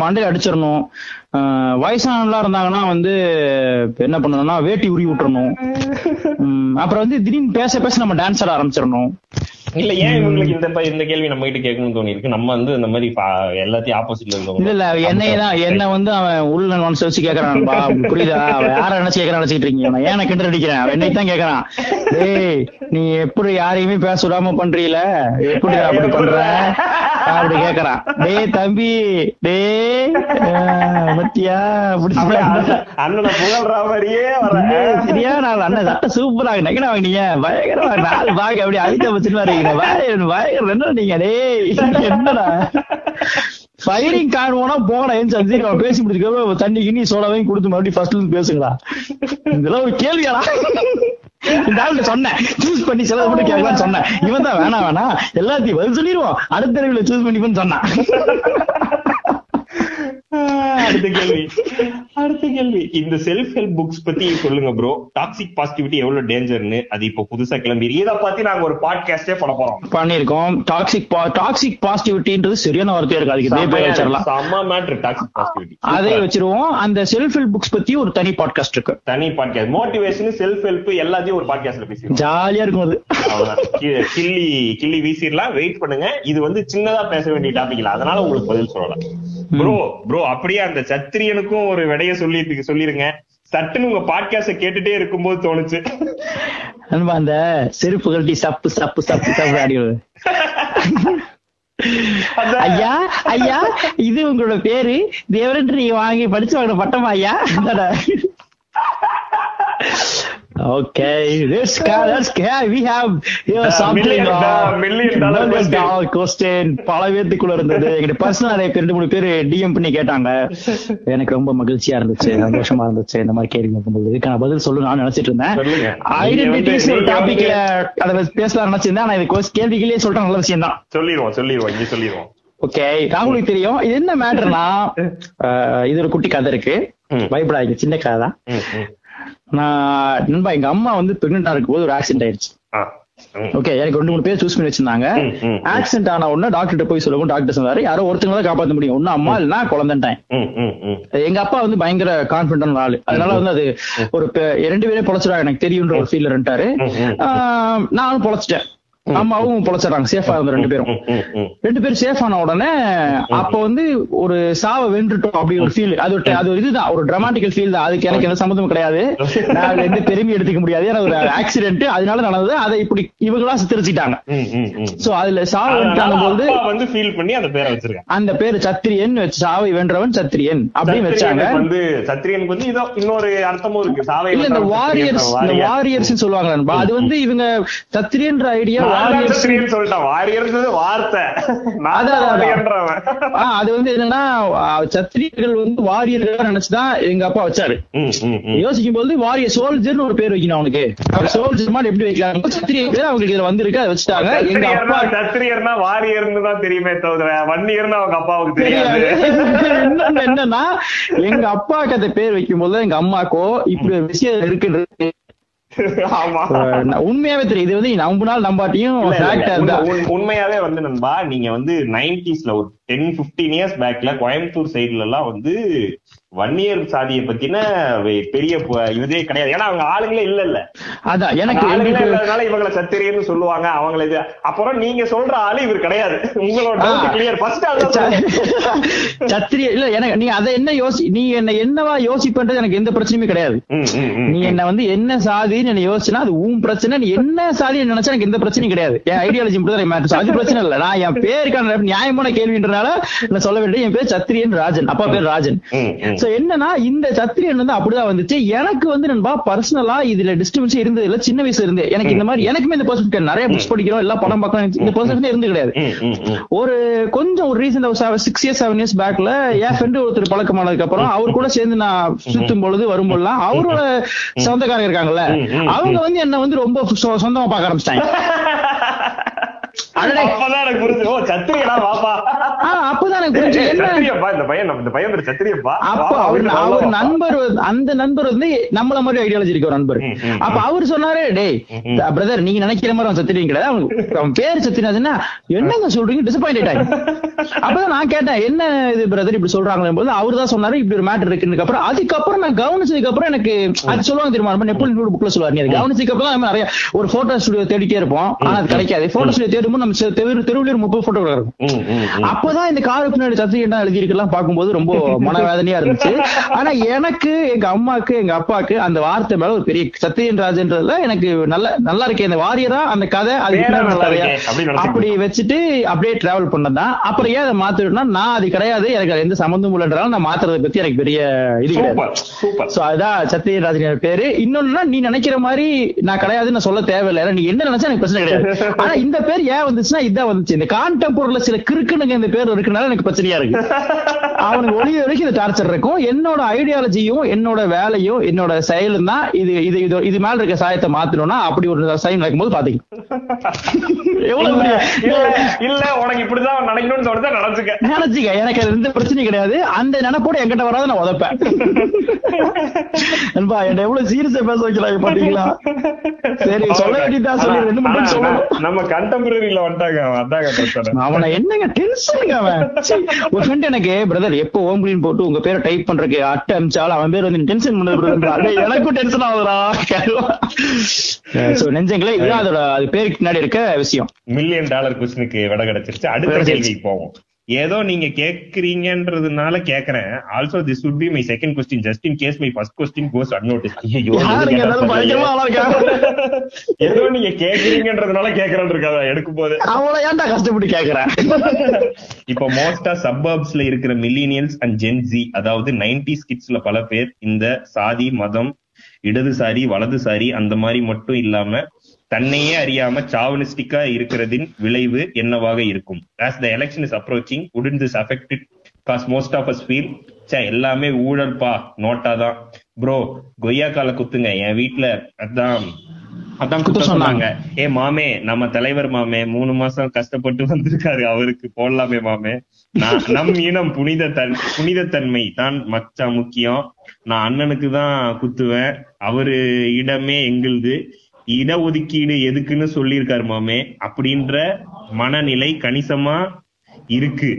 மண்டையில அடிச்சிடணும். வயசானவங்களா இருந்தாங்கன்னா வந்து என்ன பண்ணணும்னா வேட்டி உருவி விட்டுறணும். [laughs] அப்புறம் வந்து திடீர்னு பேச பேச நம்ம டான்ஸ் ஆட ஆரம்பிச்சிடணும். இல்ல ஏன் இவங்களுக்கு இந்த இந்த கேள்வி நம்ம கிட்ட கேட்கணும்னு தோணி இருக்கு நம்ம வந்து இந்த மாதிரி எல்லாத்தையும் ஆப்போசிட்ல இல்ல இருக்கவங்க. இல்ல என்னைய தான் என்ன வந்து அவன் உள்ள மனசு வச்சு கேக்குறான்பா புரியுதா? அவன் யார நினைச்சு கேக்குறான் நினைச்சிட்டு இருக்கீங்க? நான் ஏன் கிண்டல் அடிக்கிறேன்? அவன் என்னை தான் கேக்குறான்? டேய் நீ எப்படி யாரையுமே பேச விடாம பண்றீல? எப்படி அப்படி பண்ற? அப்படி கேக்குறான். டேய் தம்பி டேய் பத்தியா? அண்ணன்- புகழ்ற மாதிரியே வர சரியா நான் அண்ணன் சட்டை சூப்பரா நெகன வாங்கினீங்க? பயங்கரமா நாலு பாக்க அப்படி அழிக்க வச்சுட்டு வரீங்க என்ன நீங்க? டேய் என்னடா? ஃபயரிங் காணுவோனா போன ஏன் சந்தி அவன் பேசி முடிச்சுக்க தண்ணி கிண்ணி சோடாவையும் கொடுத்து மறுபடியும் ஃபர்ஸ்ட்ல இருந்து பேசுங்களா இதெல்லாம் ஒரு கேள்வியாடா. இந்த சொன்னேன். சூஸ் பண்ணி செலவு மட்டும் கேட்கலாம் சொன்னேன். இவன் தான் வேணாம் வேணாம் எல்லாத்தையும் பதில் சொல்லிடுவோம். அடுத்த அறிவுல சூஸ் பண்ணிப்பேன்னு சொன்னான். அடுத்த கேள்வி. அடுத்த கேள்வி. இந்த செல்ஃப் ஹெல்ப் புக்ஸ் பத்தி சொல்லுங்க ப்ரோ டாக்ஸிக் பாசிட்டிவிட்டி எவ்வளவு டேஞ்சர்னு அது இப்போ புதுசா கிளம்பி. இதை பத்தி நாங்க ஒரு பாட்காஸ்டே பண்ண போறோம். பண்ணிருக்கோம் டாக்ஸிக் டாக்ஸிக் பாசிட்டிவிட்டின்றது சரியான வார்த்தையா இருக்கு. அதுக்கு இதே பேர் வச்சிடலாம் செம்ம மேட்ரு டாக்ஸிக் பாசிட்டிவிட்டி அதை வச்சிருவோம். அந்த செல்ஃப் ஹெல்ப் புக்ஸ் பத்தி ஒரு தனி பாட்காஸ்ட் இருக்கு. தனி பாட்காஸ்ட் மோட்டிவேஷன் செல்ஃப் ஹெல்ப் எல்லாத்தையும் ஒரு பாட்காஸ்ட்ல பேசிடுவோம். ஜாலியா இருக்கும் அது. கிள்ளி கிள்ளி வீசிடலாம். வெயிட் பண்ணுங்க. இது வந்து சின்னதா பேச வேண்டிய டாபிக் இல்ல அதனால உங்களுக்கு பதில் சொல்லலாம். ப்ரோ ப்ரோ அப்படியே அந்த சத்திரியனுக்கும் ஒரு விடைய சொல்லி சொல்லிருங்க. சட்டுன்னு உங்க பாட்காஸ்ட கேட்டுட்டே இருக்கும்போது தோணுச்சு. நண்பா அந்த செருப்பு கழட்டி சப்பு சப்பு சப்பு சப்பு அந்த- ஐயா ஐயா இது உங்களோட பேரு. தேவரன்று நீங்க வாங்கி படிச்சு வாங்கின பட்டமா ஐயா? Okay this guy that's guy we have here The something million dollar- uh, million dollar question. பல பேத்துக்குள்ள இருந்தது. எங்கிட்ட பர்சனல் நிறைய பேர் ரெண்டு மூணு பேர் டிஎம் பண்ணி கேட்டாங்க. எனக்கு ரொம்ப மகிழ்ச்சியா இருந்துச்சு சந்தோஷமா இருந்துச்சு இந்த மாதிரி கேள்வி கேட்கும்போது. இதுக்கான பதில் சொல்லு நான் நினைச்சிட்டு இருந்தேன். ஐடென்டிட்டிஸ் ஒரு டாபிக்ல அதை பேசலாம் நினைச்சிருந்தேன். ஆனா இது கேள்விகளே சொல்லிட்டு நல்ல விஷயம் தான். சொல்லிடுவோம் சொல்லிடுவோம் இங்க சொல்லிடுவோம். ஓகே ராகுலுக்கு தெரியும். இது என்ன மேட்டர்னா [laughs] இது ஒரு குட்டி கதை இருக்கு. பயப்படாதீங்க சின்ன கதை தான். நான் நண்பா எங்க அம்மா வந்து பிரெக்னெண்டா இருக்கும்போது ஒரு ஆக்சிடென்ட் ஆயிடுச்சு. ஓகே எனக்கு ரெண்டு மூணு பேர் சூஸ் பண்ணி வச்சிருந்தாங்க. ஆக்சிடென்ட் ஆன உடனே டாக்டர் போய் சொல்லவும் டாக்டர் சொன்னாரு யாரோ ஒருத்தங்க தான் காப்பாத்த முடியும். ஒன்னும் அம்மா இல்லைன்னா குழந்தைன்ட்டேன். எங்க அப்பா வந்து பயங்கர கான்பிடன்ட் ஆளு. அதனால வந்து அது ஒரு ரெண்டு பேரே பொழைச்சிடுவாங்க எனக்கு தெரியுன்ற ஒரு ஃபீல் இருந்துட்டாரு. நானும் பொழைச்சிட்டேன். அம்மாவும் பொழைச்சிடறாங்க. சேஃபா இருந்த ரெண்டு பேரும். ரெண்டு பேரும் சேஃப் ஆன உடனே அப்ப வந்து ஒரு சாவை வென்றுட்டோம் அப்படி ஒரு ஃபீல் அது அது இதுதான். ஒரு டிராமாட்டிக்கல் ஃபீல் தான். அதுக்கு எனக்கு எந்த சம்மந்தமும் கிடையாது. நான் அதுல எந்த பெருமை எடுத்துக்க முடியாது. ஏன்னா ஒரு ஆக்சிடென்ட் அதனால நடந்தது. அதை இப்படி இவங்களா சித்தரிச்சிட்டாங்க. சோ அதுல சாவு வென்றாங்க போது வந்து ஃபீல் பண்ணி அந்த பேரை வச்சிருக்காங்க அந்த பேரு சத்திரியன் வச்சு சாவை வென்றவன் சத்திரியன் அப்படின்னு வச்சாங்க. வந்து சத்திரியனுக்கு வந்து இதோ இன்னொரு அர்த்தமும் இருக்கு. சாவை இல்ல இந்த வாரியர்ஸ் இந்த. வாரியர்ஸ் சொல்லுவாங்க அது வந்து இவங்க சத்திரியன்ற ஐடியா நான் தான் வாரியர்ஸ் சத்திரியன் சொல்லிட்டேன். வாரியர்ன்றது வார்த்தை. அது வந்து என்னன்னா சத்திரியர்கள் வந்து வாரியர்கள் நினைச்சுதான் எங்க அப்பா வச்சாரு. யோசிக்கும் போது வாரிய சோல்ஜர்னு ஒரு பேர் வைக்கணும் அவனுக்கு. சோல்ஜர் மாதிரி எப்படி வைக்கலாம் சத்திரியர்கள் அவங்களுக்கு இதுல வந்திருக்கு அதை வச்சுட்டாங்க. எங்க அப்பா சத்திரியர்னா வாரியர்னு தான் தெரியுமே தவிர வன்னியர்னு அவங்க அப்பாவுக்கு தெரியாது. என்னன்னா எங்க அப்பாவுக்கு அந்த பேர் வைக்கும் போது எங்க அம்மாக்கோ இப்படி விஷயம் இருக்குன்றது உண்மையாவே தெரியும் இது வந்து நம்பினால் நம்பாட்டியும் உண்மையாவே வந்து நண்பா நீங்க வந்து நைன்டிஸ்ல ஒரு டென் பிப்டீன் இயர்ஸ் பேக்ல கோயம்புத்தூர் சைடுல எல்லாம் வந்து வன்னியர் சாதியை பத்தின பெரிய இதே கிடையாது. ஏன்னா அவங்க ஆளுங்களே இல்ல இல்ல அதான் எனக்கு ஆளுங்களே இல்லாதனால இவங்களை சத்திரியர்னு சொல்லுவாங்க. அவங்கள இது அப்புறம் நீங்க சொல்ற ஆளு இவர் கிடையாது. உங்களோட. கிளியர் ஃபர்ஸ்ட் [laughs] சத்திரிய இல்ல எனக்கு நீ அதை என்ன யோசி நீ என்ன என்னவா யோசிப்பன்றது எனக்கு எந்த பிரச்சனையுமே கிடையாது. நீ என்ன வந்து என்ன சாதின்னு என்ன யோசிச்சுனா அது உன் பிரச்சனை. நீ என்ன சாதி நினைச்சா எனக்கு எந்த பிரச்சனையும் கிடையாது. என் ஐடியாலஜி மட்டும் அது பிரச்சனை இல்ல. நான் என் பேருக்கான நியாயமான கேள்வின்றனால நான் சொல்ல வேண்டிய என் பேர் சத்திரியன் ராஜன். அப்பா பேர் ராஜன். சோ என்னன்னா இந்த சத்திரியன் வந்து அப்படிதான் வந்துச்சு. எனக்கு வந்து நண்பா பர்சனலா இதுல டிஸ்டர்பன்ஸ் இருந்தது இல்ல சின்ன வயசுல இருந்து. எனக்கு இந்த மாதிரி எனக்குமே இந்த பர்சன் நிறைய புக்ஸ் படிக்கிறோம். எல்லாம் படம் பார்க்கணும். இந்த பர்சன் இருந்து கிடையாது. ஒரு கொஞ்சம் ஒரு ரீசன் ஒரு சிக்ஸ் இயர்ஸ் செவன் இயர்ஸ் பேக்ல என் ஃப்ரெண்டு ஒருத்தர் பழக்கமானதுக்கு அப்புறம் அவர் கூட சேர்ந்து நான் சுத்தும் பொழுது வரும்போதெல்லாம் அவரோட சொந்தக்காரங்க இருக்காங்கல்ல. அவங்க வந்து என்ன வந்து ரொம்ப சொந்தமா பார்க்க ஆரம்பிச்சிட்டாங்க. [laughs] அப்பதான் எனக்கு புரிஞ்சு ஓ சத்திரியடா வாப்பா. ஆ, அப்பதான் எனக்கு புரிஞ்சு. ஏய், என்ன சத்திரியப்பா இந்த பையன் நம்ம- இந்த பையன் பேரு சத்திரியப்பா. அப்ப வாப்பா, அவர் வீட்டுக்கு அவர் வாப்பா. நண்பர் வந்து- அந்த நண்பர் வந்து நம்மள மாதிரி ஐடியாலஜி இருக்க ஒரு நண்பர். அப்ப அவர் சொன்னாரு டேய் ம். பிரதர் நீங்க நினைக்கிற மாதிரி அவன் சத்திரியும் கிடையாது அவன் அவன் பேர் சத்தியராஜன்னா என்னங்க சொல்றீங்க? அப்பதான் நான் கேட்டேன் என்ன இது பிரதர் இப்படி சொல்றாங்களே. போது அவர் தான் சொன்னாரு இப்படி ஒரு மேட்டர் இருக்குன்னு. அப்புறம் அதுக்கப்புறம் நான் கவனிச்சதுக்கு அப்புறம் எனக்கு அது சொல்லுவாங்க தெரியுமா? நம்ம நெப்போலியன் புக்ல சொல்லுவாரு நீ கவனிச்சதுக்கு அப்புறம் நிறைய ஒரு போட்டோ ஸ்டுடியோ தேடிட்டே இருப்போம். ஆனா அது கிடைக்காது. போட்டோ ஸ்டுடியோ தேடும்போது நம்ம செ- தெரு தெருவுல முப்பது போட்டோ இருக்கும். அப்பதான் இந்த காரு பின்னாடி சத்திரிகா எழுதி இருக்கலாம் பார்க்கும்போது ரொம்ப மனவேதனையா இருந்துச்சு. ஆனா எனக்கு எங்க அம்மாக்கு எங்க அப்பாக்கு அந்த வார்த்தை மேல ஒரு பெரிய சத்யன் ராஜன்றதுல எனக்கு நல்ல நல்லா இருக்கு. இந்த வாரியரா அந்த கதை அது அப்படி வச்சுட்டு அப்படியே டிராவல் பண்ணதான் அப்புறம் ஏன் அதை மாத்திடுனா நான் அது கிடையாது எனக்கு எந்த சம்பந்தமும் இல்லைன்றாலும் நான் மாத்துறதை பத்தி எனக்கு பெரிய இது கிடையாது. சோ அதுதான் பேரு. இன்னொன்னா நீ நினைக்கிற மாதிரி நான் கிடையாதுன்னு சொல்ல தேவையில்லை. நீ என்ன நினைச்சா எனக்கு பிரச்சனை கிடையாது. [laughs] ஆனா இந்த பேர் ஏன் வந்துச்சுன்னா இதான் வந்துச்சு. இந்த கான்டெம்பூர்ல சில கிறுக்குனுங்க இந்த பேர் இருக்கனால எனக்கு பிரச்சனையா இருக்கு. [laughs] அவனுக்கு ஒளிய வரைக்கும் இந்த டார்ச்சர் இருக்கும். என்னோட ஐடியாலஜியும் என்னோட வேலையும் என்னோட செயலும் தான் இது இது இது இது மேல இருக்க சாயத்தை மாத்தணும்னா அப்படி ஒரு சைன் நடக்கும்போது பாத்தீங்க [laughs] எவ்வளவு இல்ல, உனக்கு இப்படிதான் நினைக்கணும்னு தோணுதா நினைச்சுக்க நினைச்சுக்க எனக்கு எந்த பிரச்சனையும் கிடையாது. அந்த நினைப்போட என்கிட்ட வராத நான் உதப்பேன். [laughs] நண்பா என்ன எவ்வளவு சீரியஸா பேச வைக்கிறாங்க பாத்தீங்களா? சரி சொல்ல வேண்டியதா சொல்லி ரெண்டு மூணு சொல்லணும். நம்ம கண்டெம்பரரியில வந்துட்டாங்க அவன் அதாங்க பிரச்சனை அவனை என்னங்க டென்ஷனுங்க அவன்? சீ, ஒரு ஃப்ரெண்ட் எனக்கு பிரதர் எப்போ ஓம் கிரீன் போட்டு உங்க பேரை டைப் பண்றதுக்கு அட்டை அமிச்சாலும் அவன் பேர் வந்து டென்ஷன் பண்ணது எனக்கும் டென்ஷன் ஆகுதுடா. [laughs] சோ நெஞ்சங்களே இதுதான் அதோட அது பேருக்கு பின்னாடி இருக்க விஷயம். மில்லியன் டாலர் கொஸ்டினுக்கு விட கிடைச்சிருச்சு. அடுத்த. கேள்விக்கு போவோம். ஏதோ நீங்க கேக்குறீங்கன்றதுனால கேக்குறேன். Also this would be my second question just in case my first question goes unnoticed ஏதோ நீங்க கேக்குறீங்கன்றதுனால கேக்குறேன்னு இருக்காதா எடுக்கும் போது அவளை ஏன்டா கஷ்டப்பட்டு கேக்குறேன் இப்போ மோஸ்டா சப்பர்ப்ஸ்ல இருக்கிற மில்லினியல்ஸ் அண்ட் ஜென்சி அதாவது நைன்டி கிட்ஸ்ல பல பேர் இந்த சாதி மதம் இடதுசாரி வலதுசாரி அந்த மாதிரி மட்டும் இல்லாம தன்னையே அறியாம சாவனிஸ்டிக்கா இருக்கிறதின் விளைவு என்னவாக இருக்கும்? As the election is approaching உடன் this affected cause most of us feel say எல்லாமே ஊழல்பா நோட்டா தான். ப்ரோ கொய்யா கால குத்துங்க. என் வீட்ல அதான் அதான் குத்த சொன்னாங்க. ஏ மாமே நம்ம தலைவர் மாமே மூணு மாசம் கஷ்டப்பட்டு வந்திருக்காரு. அவருக்கு போடலாமே மாமே. நான் நம் இனம் புனித தன் புனிதத்தன்மை தான் மச்சா முக்கியம். நான் அண்ணனுக்கு தான் குத்துவேன். அவரு இடமே எங்களுது. இட ஒதுக்கீடு எதுக்குன்னு சொல்லியிருக்காரு மாமே அப்படின்ற மனநிலை கணிசமா இருக்கு.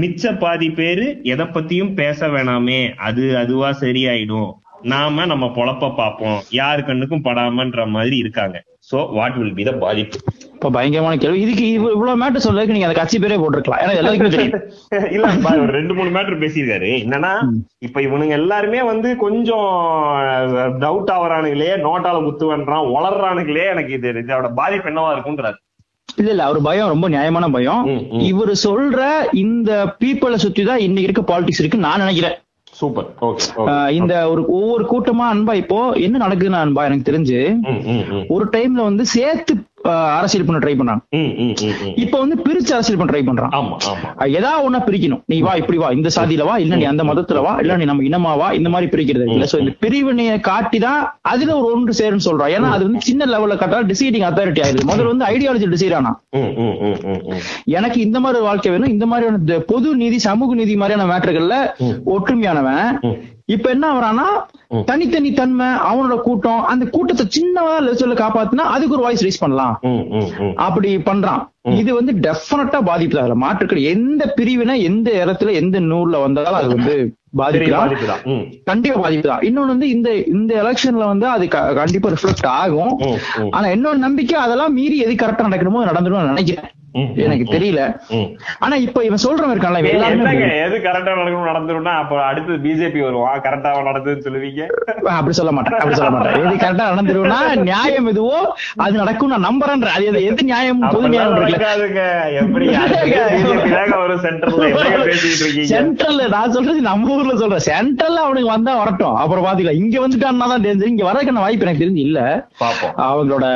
மிச்ச பாதி பேரு எதை பத்தியும் பேச வேணாமே அது அதுவா சரியாயிடும். நாம நம்ம பொழப்ப பார்ப்போம். யாரு கண்ணுக்கும் படாமன்ற மாதிரி இருக்காங்க. So what will be the பாதிப்பு? இப்ப பயங்கரமான கேள்வி. இதுக்கு இவ்வ- இவ்வளவு மேட்டர் சொல்றதுக்கு நீங்க அந்த கட்சி பேரே போட்டிருக்கலாம். ஏன்னா எல்லாருக்குமே தெரியும். [laughs] இல்ல ஒரு ரெண்டு மூணு மேட்டர் பேசியிருக்காரு. என்னன்னா இப்ப இவனுங்க எல்லாருமே வந்து கொஞ்சம் டவுட் ஆவறானுங்களே நோட்டால குத்துவன்றான் வளர்றானுங்களே எனக்கு இது இதோட பாதிப்பு என்னவா இருக்கும்ன்றாரு. இல்ல இல்ல அவர் பயம் ரொம்ப நியாயமான பயம். இவர் சொல்ற இந்த பீப்புளை சுத்தி தான் இன்னைக்கு இருக்க பாலிடிக்ஸ் இருக்கு நான் நினைக்கிறேன். சூப்பர் இந்த ஒரு ஒவ்வொரு கூட்டமா அன்பா இப்போ என்ன நடக்குதுன்னா அன்பா எனக்கு தெரிஞ்சு ஒரு டைம்ல வந்து சேர்த்து அரசியல் பண்ண ட்ரை பண்ணாங்க இப்ப வந்து பிரிச்சு அரசியல் பண்ண ட்ரை பண்றான். ஏதா ஒண்ணா பிரிக்கணும். நீ வா இப்படி வா இந்த சாதியில வா இல்ல நீ அந்த மதத்துல வா இல்ல நீ நம்ம இனமா வா இந்த மாதிரி பிரிக்கிறது. இருக்குல்ல சோ இந்த பிரிவினையை காட்டி தான் அதுல ஒரு ஒன்று சேருன்னு சொல்றான். ஏன்னா அது வந்து சின்ன லெவல்ல காட்டா டிசைடிங் அத்தாரிட்டி ஆயிருது முதல்ல வந்து ஐடியாலஜி டிசைட் ஆனா. எனக்கு இந்த மாதிரி வாழ்க்கை வேணும் இந்த மாதிரியான பொது நீதி சமூக நீதி மாதிரியான மேட்டர்கள்ல ஒற்றுமையானவன். இப்ப என்ன வரானா தனித்தனி தன்மை அவனோட கூட்டம் அந்த கூட்டத்தை சின்னதா லெவல்ல காப்பாத்துனா அதுக்கு ஒரு வாய்ஸ் ரைஸ் பண்ணலாம். அப்படி பண்றான். இது வந்து டெஃபினட்டா பாதிப்பு தான் மாற்றுக்கள் எந்த பிரிவினை எந்த இடத்துல எந்த நூல்ல வந்தாலும் அது வந்து பாதிக்கலாம் கண்டிப்பா பாதிப்பு தான் இன்னொன்னு வந்து இந்த இந்த எலெக்ஷன்ல வந்து அது கண்டிப்பா ரிஃப்ளெக்ட் ஆகும். ஆனா இன்னொரு நம்பிக்கை அதெல்லாம் மீறி எது கரெக்டா நடக்கணுமோ நடந்துடும் நினைக்கிறேன். எனக்கு தெரியல. ஆனா இப்ப இவன் சொல்றவன் இருக்கான்ல எது கரெக்டா நடக்கணும் நடந்துரும்னா அப்ப அடுத்து பிஜேபி வருவான். கரெக்டா நடந்ததுன்னு சொல்லுவீங்க. அப்படி சொல்ல மாட்டேன் அப்படி சொல்ல மாட்டேன். எது கரெக்டா நடந்துரும்னா நியாயம் எதுவோ அது நடக்கும் நான் நம்புறேன்ற. அது எது- எது நியாயம் பொது நியாயம் நடக்காதுங்க. எப்படி பிஜேபி தாங்க வரும் சென்டர்ல என்னங்க பேசிட்டு இருக்கீங்க? சென்ட்ரல்ல நான் சொல்றது நம்ம ஊர்ல சொல்றேன். சென்ட்ரல்ல அவனுக்கு வந்தா வரட்டும். அப்புறம் பாத்துக்கலாம் இங்க வந்துட்டான்னா தான் தெரிஞ்சு இங்க வரதுக்கான வாய்ப்பு எனக்கு தெரிஞ்சு இல்ல. பாப்போம் அவங்களோட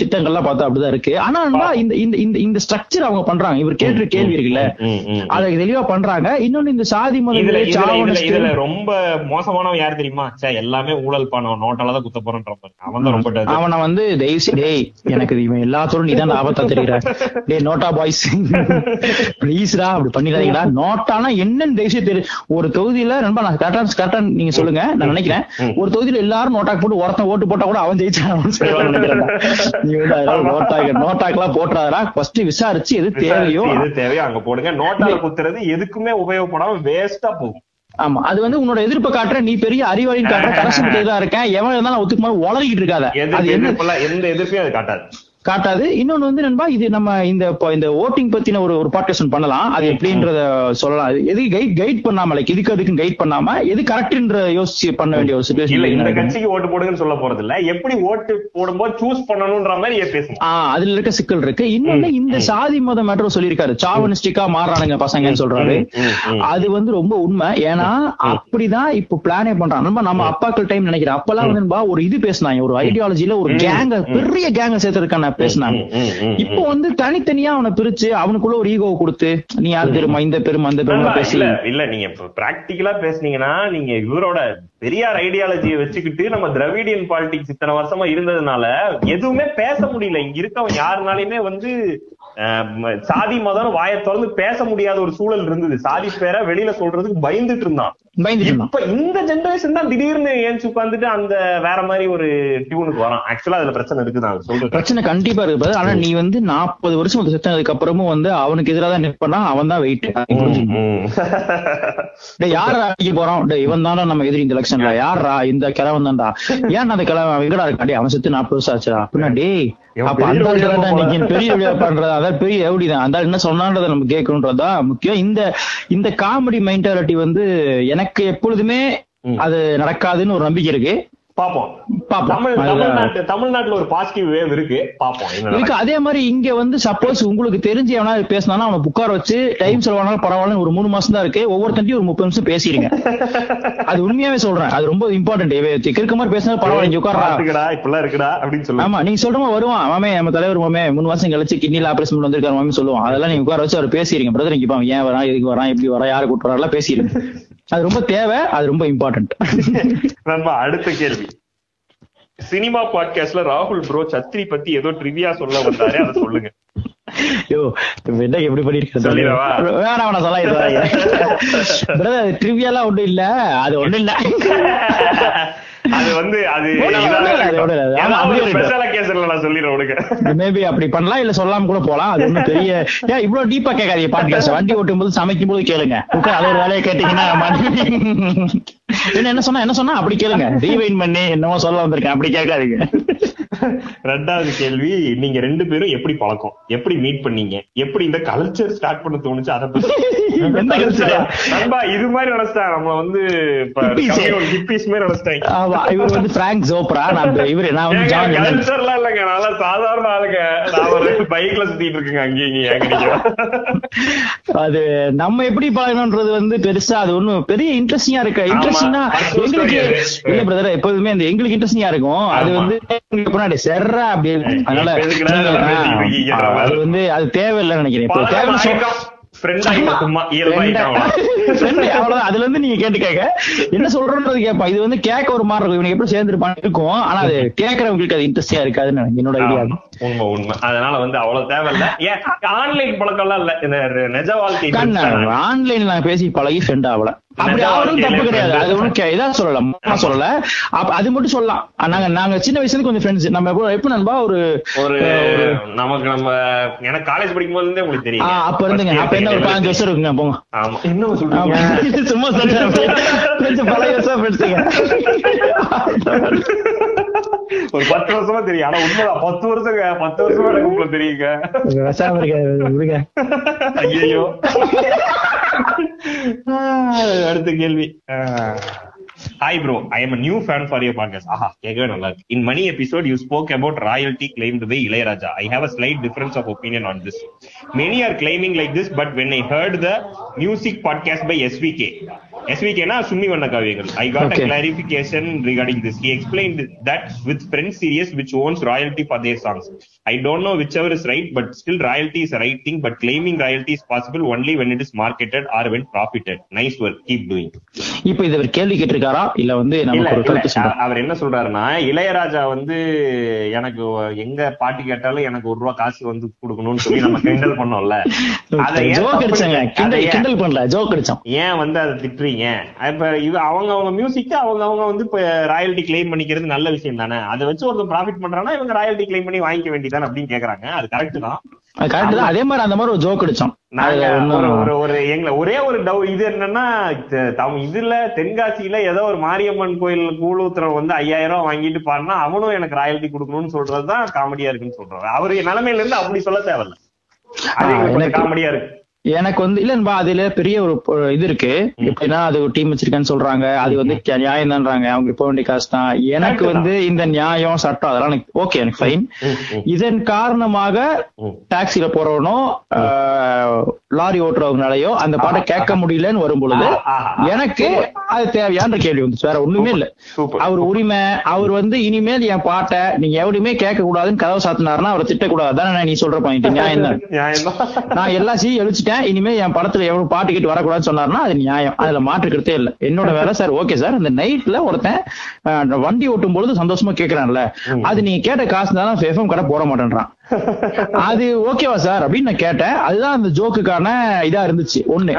திட்டங்கள்லாம் பார்த்தா அப்படிதான் இருக்கு. ஆனா இந்த இந்த இந்த ஸ்ட்ரக்சர் ஸ்ட்ரக்சர் அவங்க பண்றாங்க. இவர் கேட்டு கேள்வி இருக்குல்ல. அதை தெளிவா பண்றாங்க. இன்னொன்னு இந்த சாதி மத இதுல ரொம்ப மோசமானவன் யார் தெரியுமா? சே எல்லாமே ஊழல் பண்ணவன் நோட்டால தான் குத்த போறன்ற. அவன் ரொம்ப. அவனை வந்து தயவுசெய்து டேய் எனக்கு இவன் எல்லாத்தோடும் நீ தான் ஆபத்தா தெரியுற. டேய் நோட்டா பாய்ஸ். ப்ளீஸ்டா அப்படி பண்ணிடாதீங்கடா. நோட்டானா என்னன்னு தயவுசெய்து தெரி ஒரு தொகுதியில நான் கரெக்டா கரெக்டா நீங்க சொல்லுங்க. நான் நினைக்கிறேன். ஒரு தொகுதியில எல்லாரும் நோட்டாக்கு போட்டு ஒருத்தன் ஓட்டு போட்டா கூட அவன் ஜெயிச்சான் சொல்லுவாங்க நினைக்கிறேன் நீ வந்து அதெல்லாம் நோட்டாக்கு நோட்டாக்கெல்லாம் போட்டுறாதா ஃபர்ஸ்ட் விசாரிச்சு எது தேவையோ எது தேவையோ அங்க போடுங்க. நோட்டால குத்துறது எதுக்குமே உபயோகப்படாம வேஸ்டா போகும். ஆமா. அது வந்து உன்னோட எதிர்ப்பை காட்டுற நீ பெரிய அறிவாளின்னு காட்டுற கரசு தான் இருக்கேன். எவன் இருந்தாலும் ஒத்துக்குமா உளறிக்கிட்டு இருக்காத. எந்த எதிர்ப்பையும் அது காட்டாது. காட்டாது. இன்னொன்னு வந்து நண்பா இது நம்ம இந்த இந்த ஓட்டிங் பத்தின ஒரு ஒரு பாட்காஸ்ட் பண்ணலாம். அது எப்படின்றத சொல்லலாம். எது கைட் கைட் பண்ணாம லைக் இதுக்கு அதுக்கு கைட் பண்ணாம எது கரெக்ட்ன்ற யோசிச்சு பண்ண வேண்டிய ஒரு இல்ல இந்த சுச்சுவேஷன் கட்சிக்கு ஓட்டு போடுங்கன்னு சொல்ல போறது இல்ல எப்படி ஓட்டு போடும்போது சூஸ் பண்ணணும்ன்ற மாதிரி பேசணும்? அதுல இருக்க சிக்கல் இருக்கு. இன்னொன்னு இந்த சாதி மதம் மேட்டர் சொல்லியிருக்காரு. சாவனிஸ்டிக்கா மாறுறானுங்க பசங்கன்னு சொல்றாரு. அது வந்து ரொம்ப உண்மை. ஏன்னா அப்படிதான் இப்போ பிளானே பண்றான் நம்ம நம்ம அப்பாக்கள் டைம் நினைக்கிறேன். அப்பெல்லாம் வந்து நண்பா ஒரு இது பேசினாங்க. ஒரு ஐடியாலஜில ஒரு கேங்க பெரிய கேங்க சேர்த்திருக்கான பேசினாங்க. இப்போ வந்து தனித்தனியா அவனை பிரிச்சு அவனுக்குள்ள ஒரு ஈகோ கொடுத்து நீ யார் பெருமா இந்த பெருமா அந்த பெருமா இல்ல, பேசி இல்ல நீங்க பிராக்டிக்கலா பேசுனீங்கன்னா நீங்க இவரோட பெரியார் ஐடியாலஜியை வச்சுக்கிட்டு நம்ம திராவிடியன் பாலிடிக்ஸ் இத்தனை வருஷமா இருந்ததுனால எதுவுமே பேச முடியல. இங்க இருக்கவன் யாருனாலையுமே வந்து சாதி மதம் வாயை திறந்து பேச முடியாத ஒரு சூழல் இருந்தது. சாதி பேரை வெளியில சொல்றதுக்கு பயந்துட்டு இருந்தான். இப்ப இந்த ஜெனரேஷன் தான் திடீர்னு ஏன்ச்சு உட்காந்துட்டு அந்த வேற மாதிரி ஒரு டியூனுக்கு வரான். ஆக்சுவலா அதுல பிரச்சனை இருக்கு நான் சொல்றேன். பிரச்சனை கண்டிப்பா இருக்கு brother. ஆனா நீ வந்து நாற்பது வருஷம் வந்து செத்ததுக்கு அப்புறமும் வந்து அவனுக்கு எதிராக தான் நிற்பனா அவன் தான் வெயிட் டேய் யாரா அடிக்க போறான்? இவன் தானே நம்ம எதிரி இந்த எலெக்ஷன்ல யாரா இந்த கிழவன் தான்டா? ஏன் அந்த கிழவன்? எங்கடா இருக்கா டேய் அவன் செத்து நாற்பது வருஷம் ஆச்சுடா. அப்படின்னா டேய் அப்ப அந்த பெரிய பண்றது அதான் பெரிய எவடி தான் அந்த என்ன சொன்னான்றதை நம்ம கேட்கணுன்றதா? முக்கியம் இந்த இந்த காமெடி மென்டாலிட்டி வந்து எனக்கு எப்பொழுதுமே அது நடக்காதுன்னு ஒரு நம்பிக்கை இருக்கு. தமிழ்நாட்டுல ஒரு பாசிட்டிவ் வேவ் இருக்கு. பாப்போம் அதே மாதிரி இங்க வந்து சப்போஸ் உங்களுக்கு தெரிஞ்சு எவனா பேசினானா அவனை புக்கார் வச்சு டைம் செலவானாலும் பரவாயில்ல ஒரு மூணு மாசம் தான் இருக்கு. ஒவ்வொருத்தன்ட்டையும் ஒரு முப்பது நிமிஷம் பேசிருங்க. [laughs] அது உண்மையாவே சொல்றேன். அது ரொம்ப இம்பார்ட்டன்ட் இருக்க மாதிரி பேசினா பரவாயில்ல பாத்துக்கடா இப்பெல்லாம் இருக்குடா அப்படின்னு சொல்லு. ஆமா நீங்க சொல்ற மாதிரி வருவான். மாமே நம்ம தலைவர் மாமே மூணு மாசம் கழிச்சு கிட்னில ஆபரேஷன் பண்ணி வந்திருக்காரு மாமே சொல்லுவான். அதெல்லாம் நீங்க உட்கார வச்சு அவர் பேசிருங்க. பிரதர் இங்க ஏன் வரான்? எதுக்கு வரான்? எப்படி வரான்? யாரை கூட்டு வரான்? பேசிருங்க. அது ரொம்ப தேவை அது ரொம்ப இம்பார்ட்டன்ட் நண்பா அடுத்த கேள்வி. சினிமா பாட்காஸ்ட்ல ராகுல் ப்ரோ சத்ரி பத்தி ஏதோ ட்ரிவியா சொல்ல வந்தாரு அதை சொல்லுங்க. ஐயோ என்ன எப்படி பண்ணிருக்கேன் சொல்லிடவா? வேணாம் நான் சொல்ல பிரதர் ட்ரிவியெல்லாம் ஒண்ணும் இல்ல. அது ஒண்ணும் இல்ல. அது வந்து அது இல்ல. ஸ்பெஷலா கேஸ்ல நான் சொல்லிடுறேன் உனக்கு. மேபி அப்படி பண்ணலாம் இல்ல சொல்லாம கூட போலாம் அது ஒண்ணும் பெரிய ஏன் இவ்வளவு டீப்பா கேட்காதீங்க பாட்காஸ்ட் வண்டி ஓட்டும் போது சமைக்கும் போது கேளுங்க அது ஒரு வேலையை கேட்டீங்கன்னா என்ன என்ன சொன்னா என்ன சொன்னா? அப்படி கேளுங்க. ரீவைன் பண்ணி என்னமோ சொல்ல வந்திருக்கேன் அப்படி கேட்காதீங்க. ரெண்டாவது கேள்வி நீங்க ரெண்டு பேரும் எப்படி பழக்கம்? எப்படி மீட் பண்ணீங்க? எப்படி இந்த கல்ச்சர் ஸ்டார்ட் பண்ண தோணுச்சு? அதை பத்தி [laughs] இது மாதிரி நினைச்சிட்டாங்க நம்ம வந்து Hippies. ஹிப்பிஸ் மாதிரி நினைச்சிட்டாங்க ஆமா இவர் வந்து பிராங்க் ஜோப்ரா நான் இவரு நான் வந்து ஜான் லென்னன். கல்ச்சர்லாம் இல்லைங்க நல்லா சாதாரண ஆளுங்க நான் ஒரு பைக்ல சுத்திட்டு இருக்கேங்க அங்கேயும் அது நம்ம எப்படி பழகணும்ன்றது வந்து பெருசா அது ஒண்ணும் பெரிய இன்ட்ரெஸ்டிங்கா இருக்கு இன்ட்ரெஸ்டிங்கா அது எங்களுக்கு. இல்ல பிரதர் எப்போதுமே அந்த எங்களுக்கு இன்ட்ரெஸ்டிங்கா இருக்கும் அது. வந்து பின்னாடி செர்ரா அப்படி. அதனால அது. வந்து அது தேவையில்லைன்னு நினைக்கிறேன் இப்போ தேவைன்னு அதுல இருந்து நீங்க கேட்டு கேட்க என்ன சொல்றோன்றது கேட்பான் இது வந்து கேட்க ஒரு மாதிரி இருக்கும். இவனுக்கு எப்படி சேர்ந்துருப்பான்னு இருக்கும். ஆனா அது கேட்கறவங்களுக்கு அது இன்ட்ரெஸ்டிங்கா இருக்காதுன்னு என்னோட ஐடியா உண்மை உண்மை. அதனால வந்து அவ்வளவு தேவையில்ல. ஆன்லைன் பழக்கம் எல்லாம் இல்ல. இந்த நிஜ வாழ்க்கை கண்ணா ஆன்லைன்ல நான் பேசி பழகி ஃப்ரெண்ட் ஆகல. அப்படி அவரும் தப்பு கிடையாது. அது ஒண்ணும் கே- இதா சொல்லல. மொத்தமா சொல்லல. அப்ப அது மட்டும் சொல்லலாம். நாங்க நாங்க சின்ன வயசுல கொஞ்சம் ஃப்ரெண்ட்ஸ் நம்ம எப்போ எப்ப நண்பா? ஒரு ஒரு நமக்கு நம்ம எனக்கு காலேஜ் படிக்கும் போது இருந்தே உங்களுக்கு தெரியும். அப்ப இருந்துங்க. அப்ப என்ன ஒரு பதினஞ்சு வருஷம் இருக்குங்க. போங்க. ஆமா. என்ன. சொல்றீங்க? [laughs] சும்மா சொல்றேன். கொஞ்சம் பழைய வருஷம் ஃப்ரெண்ட்ஸுங்க ஒரு பத்து வருஷமா தெரியும். ஆனா உண்மைதான். பத்து வருஷங்க. பத்து வருஷமா எனக்கு உங்களுக்கு தெரியுங்க. விஷாம இருக்க ஐயோ அடுத்த கேள்வி. Hi bro I am new fan for your podcast ஆஹா கேட்கவே நல்லா இருக்கு in many episode you spoke about royalty claimed by Ilaiyaraaja I have a slight difference of opinion on this many are claiming like this but when I heard the music podcast by SVK எஸ்விகேனா சும்மி வண்ண காவியங்கள் I got a clarification regarding this he explained that with friends series which owns royalty for their songs i don't know whichever is right but still royalty is a right thing but claiming royalty is possible only when it is marketed or when profited nice work keep doing இப்ப இது கேள்வி கேட்டிருக்காரா இல்ல வந்து அவர் என்ன சொல்றாருன்னா இளையராஜா வந்து எனக்கு எங்க பாட்டு கேட்டாலும் எனக்கு ஒரு ரூபா காசு வந்து கொடுக்கணும்னு சொல்லி நம்ம கிண்டல் பண்ணோம்ல. [laughs] அதை ஏன் வந்து அதை திட்டுறீங்க? இப்ப இது அவங்க அவங்க மியூசிக் அவங்க அவங்க வந்து இப்ப ராயல்டி கிளைம் பண்ணிக்கிறது நல்ல விஷயம் தானே. அதை வச்சு ஒருத்தர் ப்ராஃபிட் பண்றாங்கன்னா இவங்க ராயல்டி கிளைம் பண்ணி வாங்கிக்க வேண்டியதானே அப்படின்னு கேக்குறாங்க. அது கரெக்ட் தான். கரெக்ட் அதே மாதிரி அந்த மாதிரி ஒரு ஜோக் அடிச்சோம். நாங்க ஒரு எங்களை ஒரே ஒரு டவு இது என்னன்னா தம் இதுல தென்காசியில ஏதோ ஒரு மாரியம்மன் கோயில் கூழுத்திரம் வந்து ஐயாயிரம் ரூபாய் வாங்கிட்டு பாருனா அவனும் எனக்கு ராயல்டி கொடுக்கணும்னு சொல்றதுதான் காமெடியா இருக்குன்னு சொல்றாரு. அவரு நிலைமையில இருந்து அப்படி சொல்ல தேவையில்ல. அது காமெடியா இருக்கு. எனக்கு வந்து இல்லன்பா அதுல பெரிய ஒரு இது இருக்கு. எப்படின்னா அது ஒரு டீம் வச்சிருக்கேன்னு சொல்றாங்க. அது வந்து நியாயம் தான்றாங்க. அவங்க போக வேண்டிய காசு தான் எனக்கு வந்து இந்த நியாயம் சட்டம் அதெல்லாம் எனக்கு ஓகே எனக்கு ஃபைன் இதன் காரணமாக. டாக்ஸில போறவனோ லாரி ஓட்டுறவங்களாலயோ அந்த பாட்டை கேட்க முடியலன்னு வரும் பொழுது. எனக்கு அது தேவையான கேள்வி வந்துச்சு. வேற ஒண்ணுமே இல்ல. அவர் உரிமை அவர் வந்து இனிமேல் என் பாட்டை நீங்க எவரையுமே கேட்க கூடாதுன்னு கதவை சாத்தினாருன்னா அவரை திட்டக்கூடாது. தானே நீ சொல்ற பாயிண்ட் நியாயம் தான் நான் எல்லா சீயும் எழுச்சிட்டேன் இனிமே என் படத்துல எவ்வளவு பாட்டு கேட்டு வரக்கூடாதுன்னு சொன்னாருன்னா அது நியாயம். அதுல மாற்றுக்கிறதே இல்ல. என்னோட வேலை சார் ஓகே சார். அந்த நைட்ல ஒருத்தன் வண்டி ஓட்டும் பொழுது சந்தோஷமா கேக்குறான்ல. அது நீங்க கேட்ட காசு தான் எஃப்எம் கடை போட மாட்டேன்றான். அது ஓகேவா சார் அப்படின்னு நான் கேட்டேன். அதுதான் அந்த ஜோக்குக்கான இதா இருந்துச்சு. ஒண்ணு.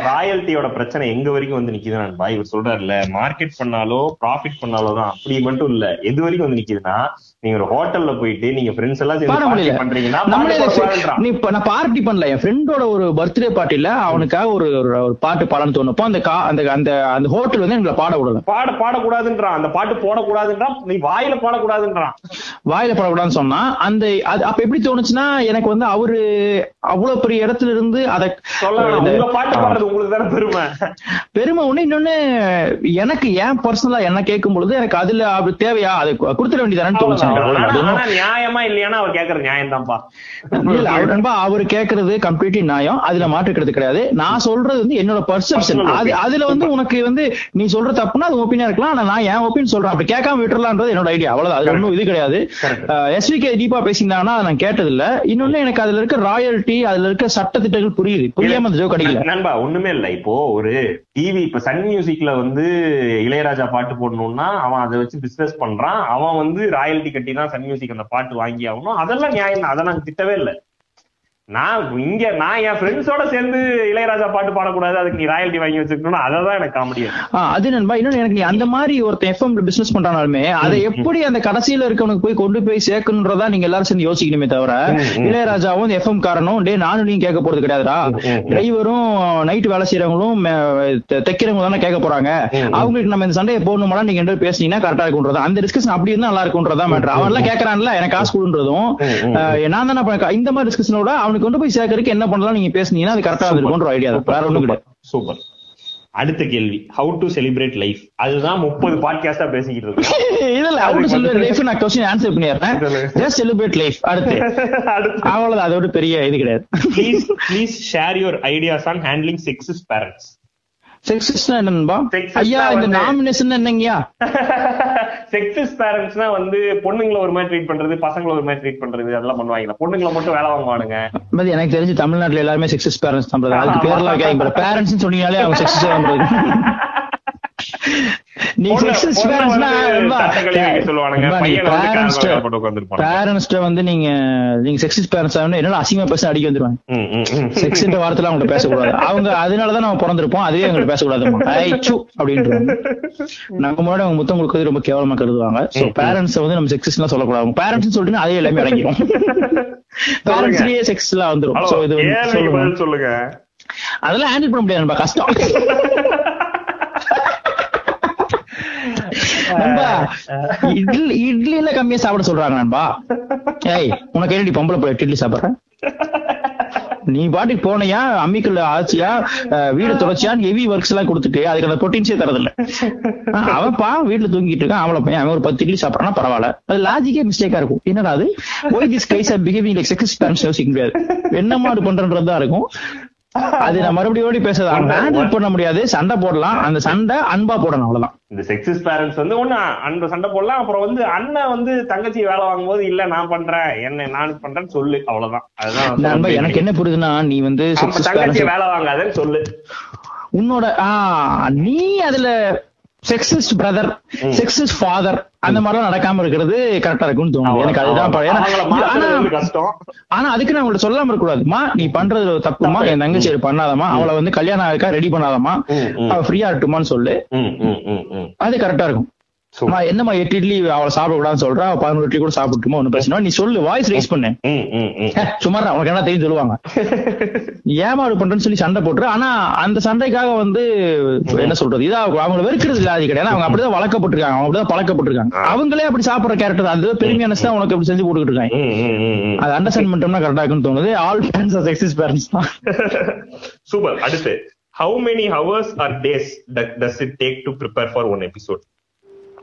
ராயல்ட்டியோட பிரச்சனை எங்க வரைக்கும் வந்து நிக்குது நண்பா இவர் சொல்றாருல்ல மார்க்கெட் பண்ணாலோ ப்ராஃபிட் பண்ணாலோ தான். அப்படி மட்டும் இல்ல. எது வரைக்கும் வந்து நிக்குதுன்னா நீங்க ஒரு ஹோட்டல்ல போயிட்டு நீங்க ஃப்ரெண்ட்ஸ் எல்லாம் சேர்ந்து பண்றீங்கன்னா. நீ இப்ப நான் பார்ட்டி பண்ணல. என் ஃப்ரெண்டோட ஒரு பர்த்டே பார்ட்டில அவனுக்காக ஒரு ஒரு- பாட்டு பாடன்னு தோணுப்போ அந்த அந்த அந்த அந்த ஹோட்டல் வந்து எங்களை பாட விடல. பாட பாடக்கூடாதுன்றான். அந்த பாட்டு போடக்கூடாதுன்றான். நீ வாயில பாடக்கூடாதுன்றான். வாயில படக்கூடாதுன்னு சொன்னா அந்த அது அப்ப எப்படி தோணுச்சுன்னா எனக்கு வந்து அவரு அவ்வளவு பெரிய இடத்துல இருந்து அத உங்களுக்கு தானே பெருமை. பெருமை ஒண்ணு இன்னொன்னு எனக்கு ஏன் பர்சனலா என்ன கேட்கும் பொழுது எனக்கு அதுல அப்படி தேவையா? அது கொடுத்துட வேண்டியதானு தோணுச்சு. அது நியாயமா இல்லையானா அவர் கேக்குற நியாயம் தான்ப்பா இல்ல அவர் நண்பா அவர் கேக்குறது கம்ப்ளீட்லி நியாயம். அதுல மாற்றுக்கிறது கிடையாது. நான் சொல்றது வந்து என்னோட பர்செப்ஷன் அது opinion. அதுல வந்து உனக்கு வந்து நீ சொல்ற தப்புனா அது ஒப்பீனியா இருக்கலாம். ஆனா நான் என் ஒப்பீனியன் சொல்றேன். அப்படி கேட்காம விட்டுறலான்றது என்னோட ஐடியா அவ்வளவுதான். அது ஒண்ணும் இது கிடையாது. எஸ்விகே தீபா பேசியிருந்தாங்கன்னா அதை நான் கேட்டது இல்ல இன்னொன்னு எனக்கு அதுல இருக்க ராயல்டி அதுல இருக்க சட்ட திட்டங்கள் புரியுது. புரியாம அந்த ஜோக் அடிக்கல. நண்பா ஒண்ணுமே இல்ல. இப்போ ஒரு டிவி இப்ப சன் மியூசிக்ல வந்து இளையராஜா பாட்டு போடணும்னா அவன் அதை வச்சு பிசினஸ் பண்றான். அவன் வந்து ராயல்டி கட்டி தான் சன் மியூசிக் அந்த பாட்டு வாங்கி ஆகணும் அதெல்லாம் நியாயம் தான். அதை நாங்க திட்டவே இல்ல. நான் இங்க நான் என் ஃப்ரெண்ட்ஸோட சேர்ந்து இளையராஜா பாட்டு பாடக்கூடாது. அதுக்கு நீ ராயல்டி வாங்கி வச்சிருக்கணும் அதை தான் எனக்கு காமெடியா ஆ, அது நண்பா. இன்னொன்னு எனக்கு நீ அந்த மாதிரி ஒருத்தன் எஃப்எம்ல பிசினஸ் பண்றானாலுமே அதை எப்படி அந்த கடைசியில இருக்கவனுக்கு போய் கொண்டு போய் சேர்க்கணுன்றதா நீங்க எல்லாரும் சேர்ந்து யோசிக்கணுமே தவிர இளையராஜாவும் எஃப்எம் காரனும் டே நானும் நீங்க கேட்க போறது கிடையாதுடா. டிரைவரும் நைட் வேலை செய்யறவங்களும் தைக்கிறவங்க தானே கேட்க போறாங்க. அவங்களுக்கு நம்ம இந்த சண்டையை போடணுமா நீங்க ரெண்டு பேசுனீங்கன்னா கரெக்டா இருக்கும்ன்றதா அந்த டிஸ்கஷன் அப்படி இருந்தா நல்லா இருக்கும்ன்றதா மேட்டர் அவன் எல்லாம் கேட்கறான்ல எனக்கு காசு கொடுன்றதும். நான் தானே இந்த மாதிரி டிஸ்கஷனோட அவனுக்கு கொண்டு போய் சேர்க்கறதுக்கு என்ன பண்ணலாம் நீங்க பேசுனீங்கன்னா அது கரெக்டா இருக்கும்ன்ற ஐடியா வேற ஒண்ணும் கிடையாது. சூப்பர். அடுத்த கேள்வி. ஹவு டு செலிப்ரேட் லைஃப் அதுதான் முப்பது பாட்காஸ்டா பேசிக்கிட்டு இருக்கோம். [laughs] இதுல அவங்க சொல்ற லைஃப் நான் கொஸ்டின் ஆன்சர் பண்ணிடுறேன். ஜஸ்ட் செலிப்ரேட் லைஃப் அடுத்து. அவ்வளவுதான். அதோட பெரிய இது கிடையாது. Please please share your ideas on handling sexist parents sexist என்னன்பா? ஐயா இந்த நாமினேஷன் என்னங்கய்யா? [laughs] செக்ஸஸ் பேரண்ட்ஸ்னா வந்து பொண்ணுங்களை ஒரு மாதிரி ட்ரீட் பண்றது பசங்களை ஒரு மாதிரி ட்ரீட் பண்றது அதெல்லாம் பண்ணுவாங்க பொண்ணுங்களை மட்டும் வேலை வாங்குவானுங்க. பட் எனக்கு தெரிஞ்சு தமிழ்நாட்டுல எல்லாருமே செக்ஸிஸ்ட் பேரண்ட்ஸ் தான். அதுக்கு பேர்லாம் பேரண்ட்ஸ் சொன்னீங்களே அவங்க செக்ஸிஸ்ட் போட்டு உட்கார்ந்திருப்பானுங்க. பேரண்ட்ஸ்ட வந்து நீங்க நீங்க செக்ஸிஸ்ட் பேரண்ட்ஸ் என்னடா அசிங்கமா பேச அடிக்க வந்துருவாங்க. செக்ஸ்ன்ற வார்த்தையில அவங்க பேசக்கூடாது. அவங்க அதனாலதான் நம்ம பிறந்திருப்போம் அதுவே அவங்க பேசக்கூடாது அப்படின்றாங்க. நம்ம முன்னாடி அவங்க முத்தம் கொடுக்கறது ரொம்ப கேவலமா கருதுவாங்க. சோ பேரண்ட்ஸ் வந்து நம்ம செக்ஸஸ் எல்லாம் சொல்லக்கூடாது. பேரண்ட்ஸ் சொல்லிட்டு அதே எல்லாமே அடங்கிடும் பேரண்ட்ஸ்லயே செக்ஸ் எல்லாம் வந்துரும். சோ இது சொல்லுங்க. அதெல்லாம் ஹேண்டில் பண்ண முடியாது கஷ்டம். நண்பா இட்லி இட்லில கம்மியா சாப்பிட சொல்றாங்க நண்பா. ஏய் உனக்கு என்னடி பொம்பளை போய் இட்லி சாப்பிடுற? நீ பாட்டுக்கு போனையா அம்மிக்கல்ல ஆச்சியா வீடு தொடச்சியான்னு ஹெவி ஒர்க்ஸ் எல்லாம் கொடுத்துட்டு அதுக்கு அந்த ப்ரோட்டீன்ஸே தரதில்ல ஆஹ், அவன் பா வீட்டுல தூங்கிட்டு இருக்கான் அவளை பையன் அவன் ஒரு பத்து இட்லி சாப்பிடறானா பரவாயில்ல. அது லாஜிக்கே மிஸ்டேக்கா இருக்கும். என்னடா அது? Why this guys are behaving like sex parents யோசிக்க முடியாது என்ன மாடு பண்றதுதான் இருக்கும். அது நான் மறுபடியும் மறுபடியும் பேசுறது. ஹேண்டில் பண்ண முடியாது. சண்டை போடலாம். அந்த சண்டை அன்பா போடணும் அவ்வளவுதான். இந்த செக்ஸிஸ்ட் பேரண்ட்ஸ் வந்து ஒண்ணு அந்த சண்டை போடலாம். அப்புறம் வந்து அண்ணன் வந்து தங்கச்சி வேலை வாங்கும்போது இல்ல நான் பண்றேன். என்ன நான் பண்றேன்னு சொல்லு. அவ்வளவுதான். அதுதான் எனக்கு என்ன புரியுதுன்னா நீ வந்து தங்கச்சி வேலை வாங்காதன்னு சொல்லு. உன்னோட ஆ நீ அதுல செக்ஸிஸ்ட் பிரதர் செக்ஸிஸ்ட் ஃபாதர் அந்த மாதிரிலாம் நடக்காம இருக்கிறது கரெக்டா இருக்கும்னு தோணுது. எனக்கு அதுதான் கஷ்டம். ஆனா அதுக்கு நான் உங்கள்ட்ட சொல்லாம இருக்க கூடாதுமா நீ பண்றது தப்புமா? என் தங்கச்சி பண்ணாதமா அவளை வந்து கல்யாணம் ஆகா ரெடி பண்ணாதமா. அவ ஃப்ரீயா இருக்கட்டுமான்னு சொல்லு. அது கரெக்டா இருக்கும். நான் என்னம்மா எட்டு இட்லி அவளை சாப்பிட கூடாதுன்னு சொல்றா பதினோரு இட்லி கூட சாப்பிட்டுமா ஒன்னும் பிரச்சனை. நீ சொல்லு வாய்ஸ் ரைஸ் பண்ணு. சும்மா இரு, உனக்கு என்ன தெரியும் சொல்லுவாங்க. [laughs] ஏமாறு பண்றேன்னு சொல்லி சண்டை போட்டுரு. ஆனா அந்த சண்டைக்காக வந்து என்ன சொல்றது? இதா அவங்க வெறுக்கிறது இல்ல அது கிடையாது. அவங்க அப்படிதான் வளர்க்கப்பட்டிருக்காங்க. அவங்க அப்படிதான் பழக்கப்பட்டிருக்காங்க. அவங்களே அப்படி சாப்பிடுற கேரக்டர் அது பெருமையான தான் உனக்கு அப்படி செஞ்சு போட்டுக்கிட்டு இருக்காங்க. அது அண்டர்ஸ்டாண்ட் பண்ணிட்டோம்னா கரெக்டா இருக்குன்னு தோணுது. All parents are sexist parents தான். [laughs] சூப்பர் அடுத்து how many hours or days does it take to prepare for one episode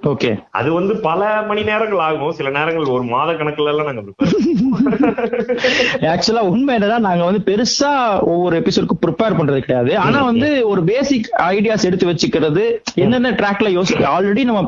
okay அது வந்து பல மணி நேரங்கள் ஆகும். சில நேரங்கள் ஒரு மாத கணக்குல எல்லாம் நாங்க ஆக்சுவலா உண்மை என்னன்னா நாங்க வந்து பெருசா ஒவ்வொரு எபிசோடுக்கு ப்ரிப்பேர் பண்றது கிடையாது. ஆனா வந்து ஒரு பேசிக் ஐடியாஸ் எடுத்து வச்சுக்கிறது என்னென்ன ட்ராக்ல யோசிக்க ஆல்ரெடி நம்ம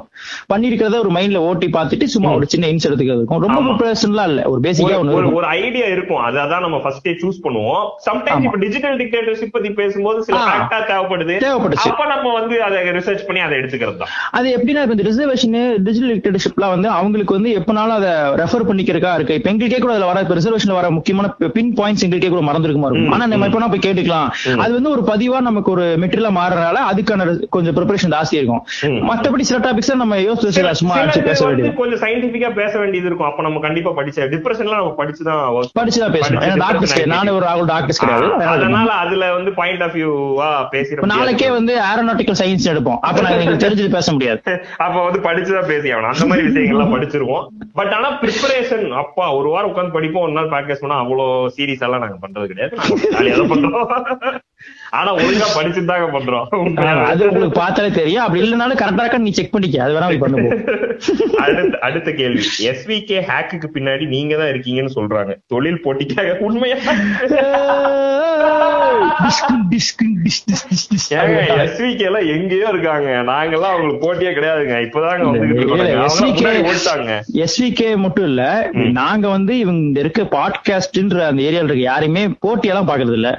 பண்ணிருக்கிறத ஒரு மைண்ட்ல ஓட்டி பார்த்துட்டு சும்மா ஒரு சின்ன இன்ஸ் எடுத்துக்கிறது இருக்கும். ரொம்ப. ப்ரிப்பரேஷன்லாம் இல்ல. ஒரு பேசிக்கா ஒண்ணு ஒரு ஐடியா இருக்கும். அதான் நம்ம ஃபர்ஸ்டே சூஸ் பண்ணுவோம். சம்டைம்ஸ் ஆமா. இப்ப டிஜிட்டல் டிக்டேட்டர்ஷிப் பத்தி பேசும்போது சில. ஃபேக்டா தேவைப்படுது. தேவைப்பட்டுச்சு. அப்ப நம்ம வந்து அதை ரிசர்ச் பண்ணி அதை எடுத்துக்கிறது தான். அது எப்படின்னா இந்த ரிசர்வேஷன் டிஜிட்டல் டிக்டேட்டர்ஷிப்லாம் வந்து அவங்களுக்கு வந்து எப்பனாலும் அதை ரெஃபர் பண்ணிக்கிறக்கா இருக்கு. இப்ப எங்களுக்கே கூட அதுல வர இப்ப ரிசர்வேஷன்ல வர முக்கியமான பின் பாயிண்ட்ஸ் எங்களுக்கே கூட மறந்துருக்குமா இருக்கும். ஆனா நம்ம எப்பனா போய் கேட்டுக்கலாம். அது வந்து ஒரு பதிவா நமக்கு ஒரு மெட்டீரியலா மாறனால அதுக்கான கொஞ்சம் ப்ரிப்பரேஷன் ஜாஸ்தி இருக்கும். மத்தபடி சில டாபிக்ஸ் நம்ம யோசிச்சு சும்மா பேச வேண்டியது. கொஞ்சம் சயின்டிபிக்கா பேச வேண்டியது இருக்கும். அப்ப நம்ம கண்டிப்பா படிச்ச டிப்ரெஷன்ல நம்ம படிச்சுதான் படிச்சுதான் பேசணும். ஏன்னா டாக்டர்ஸ் depression நானே ஒரு ராகுல் டாக்டர்ஸ் கிடையாது. அதனால அதுல வந்து பாயிண்ட் ஆஃப் வியூவா இப்ப நாளைக்கே வந்து ஏரோநாட்டிக்கல் சயின்ஸ் எடுப்போம். அப்ப நான் எங்களுக்கு தெரிஞ்சது பேச முடியாது. [laughs] அப்ப வந்து படிச்சுதான் பேசி ஆகணும் அந்த மாதிரி விஷயங்கள்லாம் படிச்சிருவோம். பட் ஆனா ப்ரிப்பரேஷன் அப்பா ஒரு வாரம் உட்கார்ந்து படிப்போம். ஒரு நாள் ப்ராக்டிஸ் பண்ணா அவ்வளவு சீரியஸ் எல்லாம் நாங்க பண்றது கிடையாது. [laughs] ஆனா ஒழுங்கா படிச்சுட்டு தாங்க பண்றோம். அது உங்களுக்கு பார்த்தாலே தெரியும். அப்படி இல்லைனாலும் கரெக்டா இருக்கா நீ செக் பண்ணிக்க. அது வேணா பண்ணுவோம் அடுத்த அடுத்த கேள்வி. எஸ்விகே ஹேக்குக்கு பின்னாடி நீங்க தான் இருக்கீங்கன்னு சொல்றாங்க. தொழில் போட்டிக்காக உண்மையா? எஸ்விகே எல்லாம் எங்கேயோ இருக்காங்க. நாங்கெல்லாம் அவங்களுக்கு போட்டியே கிடையாதுங்க. இப்பதாங்க முன்னாடி ஓட்டாங்க எஸ்விகே மட்டும் இல்ல நாங்க வந்து இவங்க இருக்க பாட்காஸ்ட்ன்ற அந்த ஏரியால இருக்க யாரையுமே போட்டியெல்லாம் பாக்குறது இல்ல.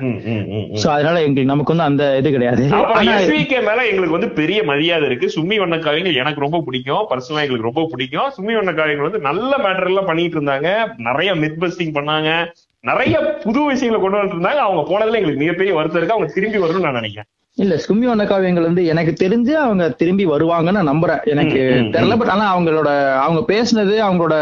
சோ அதனால எங்களுக்கு நமக்கு வந்து அந்த இது கிடையாது. எஸ்விகே மேல எங்களுக்கு வந்து பெரிய மரியாதை இருக்கு. சும்மி வண்ண காவியங்கள் எனக்கு ரொம்ப பிடிக்கும். பர்சனலா எங்களுக்கு ரொம்ப பிடிக்கும். சும்மி வண்ண காவியங்கள் வந்து நல்ல மேட்டர் எல்லாம் பண்ணிட்டு இருந்தாங்க. நிறைய மித் பஸ்டிங் பண்ணாங்க. நிறைய புது விஷயங்களை கொண்டு வந்துட்டு இருந்தாங்க. அவங்க போனதுல எங்களுக்கு மிகப்பெரிய வருத்தம் இருக்கு. அவங்க திரும்பி வரணும்னு நான் நினைக்கிறேன். இல்ல சும்மி வண்ண காவியங்கள் வந்து எனக்கு தெரிஞ்சு அவங்க திரும்பி வருவாங்கன்னு நான் நம்புறேன். எனக்கு தெரியல பட் ஆனா அவங்களோட அவங்க பேசுனது அவங்களோட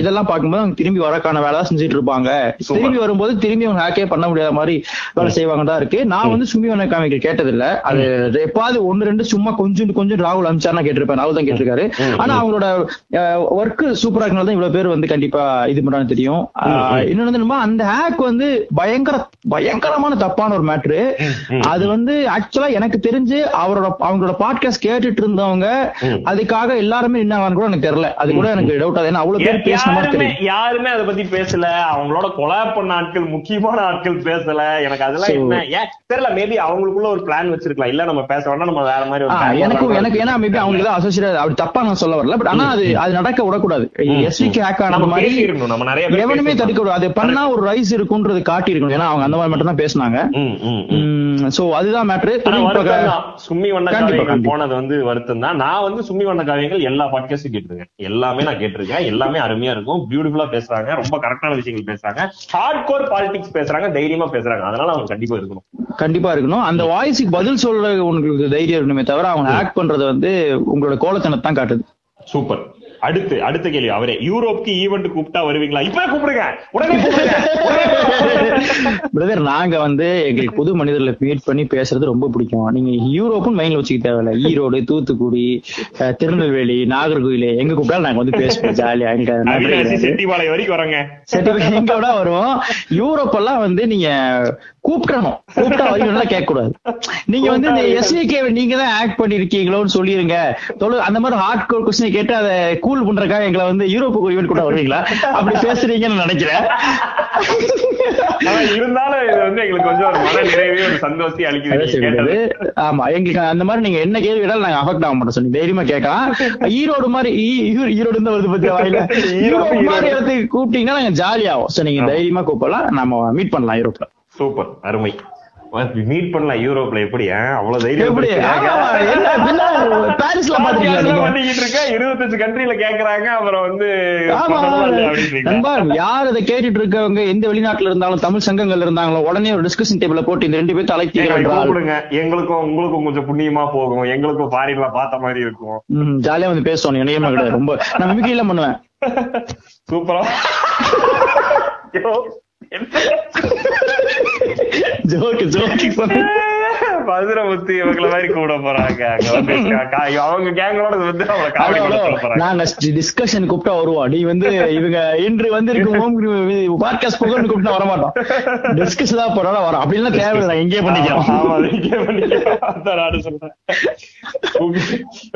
இதெல்லாம் பார்க்கும்போது அவங்க திரும்பி வரக்கான வேலை செஞ்சுட்டு இருப்பாங்க. திரும்பி வரும்போது திரும்பி அவங்க ஹேக்கே பண்ண முடியாத மாதிரி வேலை செய்வாங்க தான் இருக்கு. நான் வந்து வண்ண காவியங்கள் கேட்டதில்ல. அது எப்பாவது ஒன்னு ரெண்டு சும்மா கொஞ்சம் கொஞ்சம் ராகுல் அமிச்சார்னா கேட்டிருப்பேன் ராகுல் தான் கேட்டிருக்காரு. ஆனா அவங்களோட ஒர்க் சூப்பரா இருக்கனால தான் இவ்வளவு பேர் வந்து கண்டிப்பா இது பண்றாங்க தெரியும். ஆஹ் இன்னொன்னு வந்து அந்த ஹேக் வந்து பயங்கர பயங்கரமான தப்பான ஒரு மேட்ரு அது வந்து ஆக்சுவலா எனக்கு தெரிஞ்சு அவரோட அவங்களோட பாட்காஸ்ட் கேட்டுட்டு இருந்தவங்க அதுக்காக எல்லாருமே என்ன கூட எனக்கு தெரியல. அது கூட எனக்கு டவுட் ஆகுது ஏன்னா அவ்வளவு பேர் பேசின யாருமே அதை பத்தி பேசல. அவங்களோட கொலை பண்ண ஆட்கள் முக்கியமான ஆட்கள் பேசல. எனக்கு அதெல்லாம் என்ன? ஏன்? தெரியல. மேபி அவங்களுக்குள்ள ஒரு பிளான் வச்சிருக்கலாம். இல்ல நம்ம பேச வேண்டாம் நம்ம வேற மாதிரி பண்ணலாம். எனக்கு ஏன்னா மேபி அவங்களுக்கு தான் அசோசியேட் அப்படி தப்பா நான் சொல்ல வரல. பட் ஆனா அது அது நடக்க விடக்கூடாது. எஸ்விக்கு ஹேக் ஆன மாதிரி நம்ம நிறைய எவனுமே. தடுக்க கூடாது அது பண்ணா ஒரு ரைஸ் இருக்குன்றது காட்டி இருக்கணும் ஏன்னா அவங்க அந்த மாதிரி மட்டும் தான் பேசினாங்க. சோ அதுதான் மேட்ரு. சும்மி வண்ண காவியங்கள். போனது வந்து வருத்தம் தான் நான் வந்து சும்மி வண்ண காவியங்கள் எல்லா பாட்காஸ்டும் கேட்டிருக்கேன். எல்லாமே நான் கேட்டிருக்கேன். எல்லாமே அருமையா இருக்கும். பியூட்டிஃபுல்லா பேசுறாங்க. ரொம்ப கரெக்டான விஷயங்கள் பேசுறாங்க. ஹார்ட் கோர் பாலிடிக்ஸ் பேசுறாங்க. தைரியமா பேசுறாங்க. அதனால அவங்க கண்டிப்பா இருக்கணும். கண்டிப்பா இருக்கணும். அந்த வாய்ஸுக்கு பதில் சொல்ற உங்களுக்கு தைரியம் இருக்கணுமே தவிர அவங்க ஆக்ட் பண்றது வந்து உங்களோட கோலத்தனத்தை தான் காட்டுது. சூப்பர் அடுத்து அடுத்த கேள்வி அவரே. யூரோப்க்கு ஈவெண்ட் கூப்பிட்டா வருவீங்களா? இப்ப கூப்பிடுங்க. உடனே. பிரதர் நாங்க வந்து எங்களுக்கு புது மனிதர்களை மீட் பண்ணி பேசுறது ரொம்ப பிடிக்கும். நீங்க யூரோப்பும் மைண்ட்ல வச்சுக்க தேவையில்ல. ஈரோடு தூத்துக்குடி திருநெல்வேலி நாகர்கோயில் எங்க கூப்பிட்டாலும் நாங்க வந்து பேசுவோம். [laughs] ஜாலியா எங்க செட்டிபாளையம் வரைக்கும் வரோங்க. சரி எங்க வருவோம். யூரோப் எல்லாம் வந்து நீங்க கூப்பிடணும். கூப்பிட்டா வரீங்கன்னா கேட்க கூடாது நீங்க வந்து இந்த எஸ்விகே நீங்க தான் ஆக்ட் பண்ணிருக்கீங்களோன்னு சொல்லிருங்க. தொழு அந்த மாதிரி ஹார்ட் கோர் கொஸ்டின் கேட்டு அதை கூல் பண்றதுக்காக எங்களை வந்து யூரோப்புக்கு ஈவென்ட் கூட வருவீங்களா அப்படி பேசுறீங்கன்னு நினைக்கிறேன். இருந்தாலும் இது வந்து எங்களுக்கு கொஞ்சம் ஒரு மன நிறைவே ஒரு சந்தோஷத்தை அளிக்குது. ஆமா எங்களுக்கு அந்த மாதிரி நீங்க என்ன கேள்வி கேட்டாலும் நாங்க அஃபெக்ட் ஆக மாட்டோம். சொல்லி தைரியமா கேட்கலாம். ஈரோடு மாதிரி ஈரோடு இருந்து வருது பத்தியா வாயில? ஈரோடு மாதிரி இடத்துக்கு கூப்பிட்டீங்கன்னா நாங்க ஜாலியாகும் சோ நீங்க தைரியமா கூப்பிடலாம். நம்ம மீட் பண்ணலாம் யூரோப்ல சூப்பர் அருமை. மீட் பண்ணலாம் யூரோப்ல எப்படி? அவ்வளவு தைரியம் பாரிஸ்ல பண்ணிக்கிட்டு இருக்க இருபத்தஞ்சு கண்ட்ரில கேக்குறாங்க அப்புறம் வந்து யார் இதை கேட்டுட்டு இருக்கவங்க எந்த வெளிநாட்டுல இருந்தாலும் தமிழ் சங்கங்கள் இருந்தாங்களோ உடனே ஒரு டிஸ்கஷன் டேபிள போட்டு இந்த ரெண்டு எங்களை அழைத்தீர்கள் கூப்பிடுங்க. எங்களுக்கும் உங்களுக்கும் கொஞ்சம் புண்ணியமா போகும். எங்களுக்கும் ஃபாரின்ல பார்த்த மாதிரி இருக்கும். ஜாலியா வந்து பேசுவோம் நினையமா கிடையாது ரொம்ப. நான் மிமிக்ரி எல்லாம் பண்ணுவேன். [laughs] சூப்பரா. [laughs] [laughs] ஐயோ, என்ன? மதுரமுத்து இவங்கள மாதிரி கூட போறாங்க. [laughs] அவங்க கேங்களோட வந்து அவங்கள காமெடி நாங்க டிஸ்கஷன் கூப்பிட்டா வருவோம். நீ வந்து இவங்க இன்று வந்து இருக்கும் பாட்காஸ்ட் புகழ்னு கூப்பிட்டா வர மாட்டோம் டிஸ்கஸ் தான் போறோம் வரோம். அப்படின்னா தேவையில்லை. எங்கேயே பண்ணிக்கலாம் ஆமா, இங்கே பண்ணிக்கலாம். சொல்றேன்.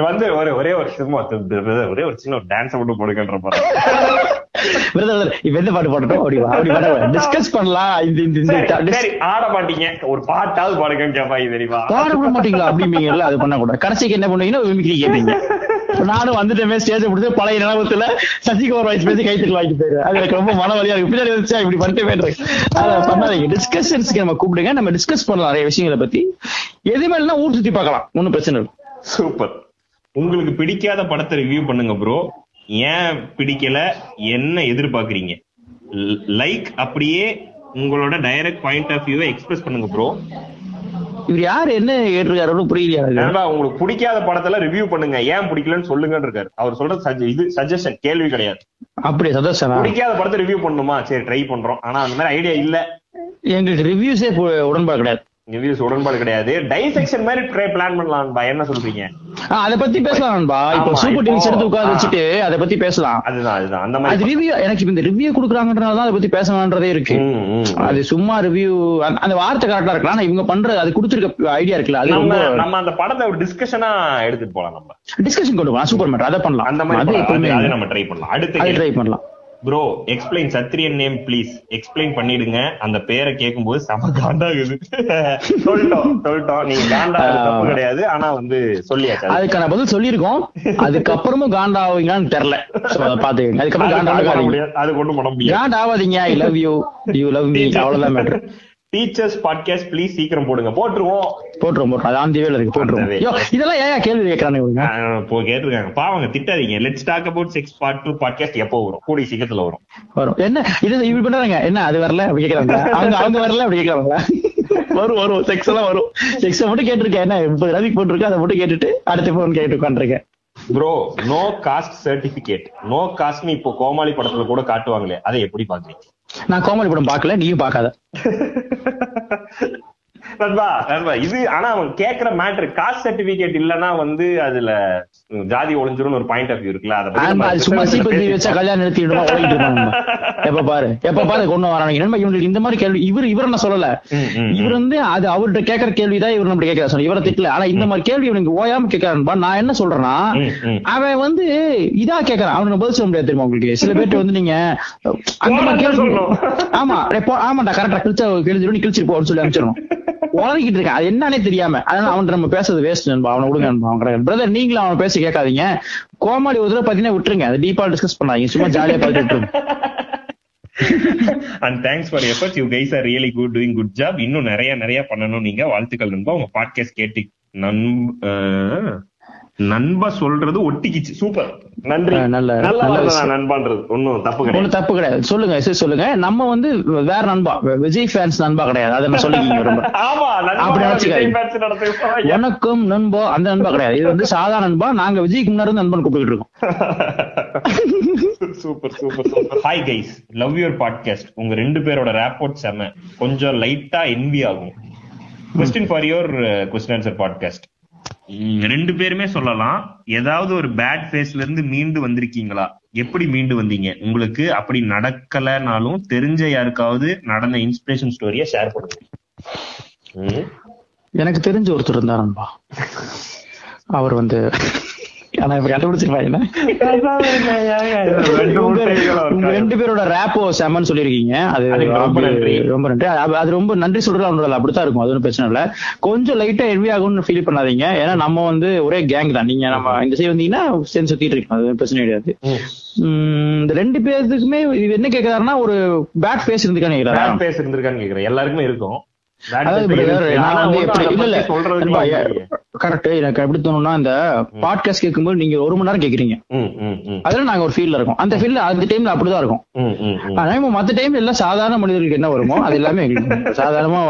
வந்து ஒரே ஒரே ஒரு சும்மா ஒரே ஒரு சின்ன ஒரு டான்ஸ் மட்டும் போடுங்கன்ற போறேன். பிரதர் எந்த பாட்டு பாடட்டும்? அப்படி அப்படி டிஸ்கஸ் [laughs] பண்ணலாம். இந்த இந்த ஆட மாட்டீங்க. ஒரு பாட்டாவது பாடுங்கன்னு கேப்பாங்க தெரியுமா? பாட விட மாட்டீங்களா? அப்படிம்பீங்கல்ல அது பண்ணக்கூடாது கடைசிக்கு என்ன பண்ணுவீங்கன்னா மிமிக்ரி கேட்பீங்க இப்ப நானும் வந்துட்டேன் ஸ்டேஜ் முடிச்சு பழைய நிலவரத்துல சசிகுமார் வாய்ஸ் பேசி கைத்துக்கு வாங்கிட்டு போயிரு அது எனக்கு ரொம்ப மன வலியா இருக்கு. பின்னாடி வந்துச்சா இப்படி பண்ணிட்டு அதை பண்ணாதீங்க. டிஸ்கஷன்ஸ்க்கு நம்ம கூப்பிடுங்க. நம்ம டிஸ்கஸ் பண்ணலாம் நிறைய விஷயங்களை பத்தி. எது மேலாம் ஊர் சுத்தி பார்க்கலாம். ஒன்னும் பிரச்சனை இல்லை. சூப்பர் உங்களுக்கு பிடிக்காத படத்தை ரிவ்யூ பண்ணுங்க ப்ரோ ஏன் பிடிக்கல? என்ன எதிர்பார்க்கறீங்க? லைக் அப்படியே உங்களோட டைரக்ட் பாயிண்ட் ஆஃப் வியூவை எக்ஸ்பிரஸ் பண்ணுங்க ப்ரோ இவர் யாரு? என்ன கேட்டிருக்காரு? புரியலையா உங்களுக்கு பிடிக்காத படத்துல ரிவ்யூ பண்ணுங்க. ஏன் பிடிக்கலன்னு சொல்லுங்கன்னு இருக்காரு அவர் சொல்றது இது சஜஷன் கேள்வி கிடையாது. அப்படி சந்தோஷம்? பிடிக்காத படத்தை ரிவ்யூ பண்ணுமா சரி ட்ரை பண்றோம். ஆனா அந்த மாதிரி ஐடியா இல்ல. எங்களுக்கு ரிவ்யூஸே உடன்பாடு கிடையாது. ரிவ்யூஸ் உடன்பாடு கிடையாது. டைசெக்ஷன் மாதிரி ட்ரை பிளான் பண்ணலாம்பா என்ன சொல்றீங்க? அதை பத்தி பேசலாம் நண்பா. இப்போ சூப்பர் டிவிஸ் எடுத்து உட்கார. வச்சுட்டு அதை பத்தி பேசலாம். அதுதான் அதுதான். அந்த மாதிரி ரிவ்யூ எனக்கு இந்த ரிவ்யூ குடுக்குறாங்கன்றதால தான் அதை பத்தி பேசலாம்ன்றதே இருக்கு. அது சும்மா ரிவ்யூ அந்த வார்த்தை கரெக்டா இருக்கலாம் ஆனா இவங்க பண்ற அது கொடுத்துருக்க ஐடியா இருக்குல்ல அது நம்ம அந்த படத்தை ஒரு டிஸ்கஷனா எடுத்துட்டு போலாம் நம்ம. டிஸ்கஷன் கொண்டு போகலாம் சூப்பர் மேட்டர் அதை பண்ணலாம். அந்த மாதிரி அது நம்ம ட்ரை பண்ணலாம். அடுத்து ட்ரை பண்ணலாம். Bro explain Sathriyan name please explain பண்ணிடுங்க. அந்த பேரை கேட்கும்போது செம காண்டாகுது [laughs] சொல்லிட்டோம் சொல்லிட்டோம். நீங்க காண்டா தப்பு கிடையாது. ஆனா வந்து சொல்லியாச்சு. அது. அதுக்கான பதில் சொல்லியிருக்கோம். அதுக்கப்புறமும் காண்டா ஆவீங்களான்னு தெரியல. பாத்துக்கங்க அதுக்கப்புறம் அது காண்டா அது கொண்டு பண்ண முடியாது. காண்டா ஆவாதீங்க I love you you love me அவ்வளவுதான் மேட்டர் டீச்சர்ஸ் பாட்காஸ்ட் ப்ளீஸ் சீக்கிரம் போடுங்க. போட்டுருவோம். போட்டுரும் போட்டுரும் அது ஆந்தி வேலை இருக்கு. ஐயோ, இதெல்லாம் ஏன் கேள்வி கேட்கறானு இவங்க? ஆஹ் இப்போ கேட்டிருக்காங்க. பாவங்க திட்டாதீங்க. Let's talk about sex part two podcast எப்போ வரும்? கூடிய சீக்கிரத்துல வரும். வரும். என்ன? இது இப்படி பண்றாங்க? என்ன அது வரல? அப்படி கேக்குறாங்க அவங்க அவங்க வரல? அப்படி கேக்குறாங்க வரும் வரும். செக்ஸ் எல்லாம் வரும். செக்ஸ் மட்டும் கேட்டிருக்கேன். என்ன முப்பது ரவிக்கு போட்டிருக்கேன். அதை மட்டும் கேட்டுட்டு அடுத்த போன் கேட்டு உட்காந்துருக்கேன் bro no caste certificate no காஸ்ட்னு இப்போ கோமாளி படத்துல கூட காட்டுவாங்களே. அதை எப்படி பாக்குறீங்க நான் கோமாளி படம் பார்க்கல நீயும் பார்க்காத. [laughs] நண்பா. நண்பா இது ஆனா அவன் கேக்குற மேட்டர் காஸ்ட் சர்டிபிகேட் இல்லனா வந்து அதுல ஜாதி ஒளிஞ்சிரும்னு ஒரு பாயிண்ட் ஆஃப் வியூ இருக்குல்ல அதை பத்தி ஆமா, நம்ம அது சும்மா சீப்பத்தி வச்சா கல்யாணம் நிறுத்திடுமா ஓடிட்டு இருப்பாங்க எப்ப பாரு எப்ப பாரு கொண்டு வராங்க நண்பா இவங்களுக்கு இந்த மாதிரி கேள்வி இவர் இவர் என்ன சொல்லல. இவர் வந்து அது அவர்கிட்ட கேட்கற கேள்விதான் இவர் நம்ம கேட்கற சொன்ன இவரை திட்டல. ஆனா இந்த மாதிரி கேள்வி இவனுக்கு ஓயாம கேட்கறான்பா நான் என்ன சொல்றேன்னா. அவன் வந்து இதா கேக்குறான். அவனுக்கு பதில் சொல்ல முடியாது தெரியுமா உங்களுக்கு? சில பேர்ட்ட வந்து நீங்க அந்த மாதிரி கேள்வி. ஆமா ஆமாடா கரெக்டா கிழிச்சா கிழிச்சிரும் நீ கிழிச்சிட்டு போன்னு சொல்லி அனுப்பிச்சிடணும். உளறிக்கிட்டு இருக்கேன் அது என்னன்னே தெரியாம. அதனால அவன் நம்ம பேசுறது வேஸ்ட் நண்பா. அவனை விடுங்க நண்பா. அவன் கிடையாது. பிரதர் நீங்களும் அவனை பேசி கேட்காதீங்க. கோமாளி ஒரு தடவை பாத்தீங்கன்னா விட்டுருங்க. அது டீப்பா டிஸ்கஸ் பண்ணாதீங்க. சும்மா ஜாலியா பார்த்து விட்டுருங்க. And thanks for efforts you guys are really good doing good job இன்னும் நிறைய நிறைய பண்ணணும் நீங்க. வாழ்த்துக்கள் நண்பா. உங்க பாட்காஸ்ட் கேட்டு நன் நண்பா சொல்றது ஒட்டிக்கிச்சு. சூப்பர். நன்றி. நல்ல- நல்ல நண்பான்றது. ஒன்னும் தப்பு கிடையாது. ஒண்ணு தப்பு கிடையாது. சொல்லுங்க சரி சொல்லுங்க. நம்ம வந்து வேற நண்பா. விஜய் ஃபேன்ஸ் நண்பா கிடையாது. அதை நான் சொல்லிக்கிங்க ரொம்ப. [laughs] அப்படி எனக்கும் நண்பா அந்த நண்பா கிடையாது. இது வந்து சாதாரண நண்பா. நாங்க விஜய்க்கு முன்னாடி இருந்து நண்பன் கூப்பிட்டு இருக்கோம். [laughs] Super super super. Hi guys love your podcast உங்க ரெண்டு பேரோட ரேப்போர்ட் செம. கொஞ்சம் லைட்டா என்வி ஆகும். Question for your question answer podcast ரெண்டு பேருமே சொல்லலாம். ஏதாவது ஒரு பேட் ஃபேஸ்ல இருந்து மீண்டு வந்திருக்கீங்களா? எப்படி மீண்டு வந்தீங்க? உங்களுக்கு அப்படி நடக்கலனாலும் தெரிஞ்ச யாருக்காவது நடந்த இன்ஸ்பிரேஷன் ஸ்டோரிய ஷேர் பண்ணுங்க. எனக்கு தெரிஞ்ச ஒருத்தர் இருந்தார் நண்பா அவர் வந்து ஆனா இப்ப கண்டுபிடிச்சிருப்பாங்க ரெண்டு பேரோட ரேப்போ செமன்னு சொல்லிருக்கீங்க அது ரொம்ப நன்றி. ரொம்ப நன்றி. அது- ரொம்ப நன்றி சொல்றது அவனோட அப்படித்தான் இருக்கும். அது ஒன்றும் பிரச்சனை இல்ல. கொஞ்சம் லைட்டா ஹெவி ஆகும்னு ஃபீல் பண்ணாதீங்க. ஏன்னா நம்ம வந்து ஒரே கேங் தான். நீங்க நம்ம இந்த சைடு வந்தீங்கன்னா சேர்ந்து சுத்திட்டு இருக்கோம் அது பிரச்சனை கிடையாது. இந்த ரெண்டு பேர்த்துக்குமே இது என்ன கேக்குறாருன்னா ஒரு பேட் ஃபேஸ் இருந்துக்கான்னு கேக்குறாரா? பேஸ் இருந்திருக்கான்னு கேக்குறேன். எல்லாருக்குமே இருக்கும். கரெக்ட் எனக்கு எப்படி தோணும்னா இந்த பாட்காஸ்ட் கேட்கும்போது நீங்க ஒரு மணி நேரம் கேக்குறீங்க. அதுல நாங்க ஒரு ஃபீல்ட்ல இருக்கோம். அந்த ஃபீல்ட்ல அந்த டைம்ல அப்படிதான் இருக்கும். ஆனா இப்ப மத்த டைம்ல எல்லாம் சாதாரண மனிதர்களுக்கு என்ன வருமோ அது எல்லாமே. சாதாரணமா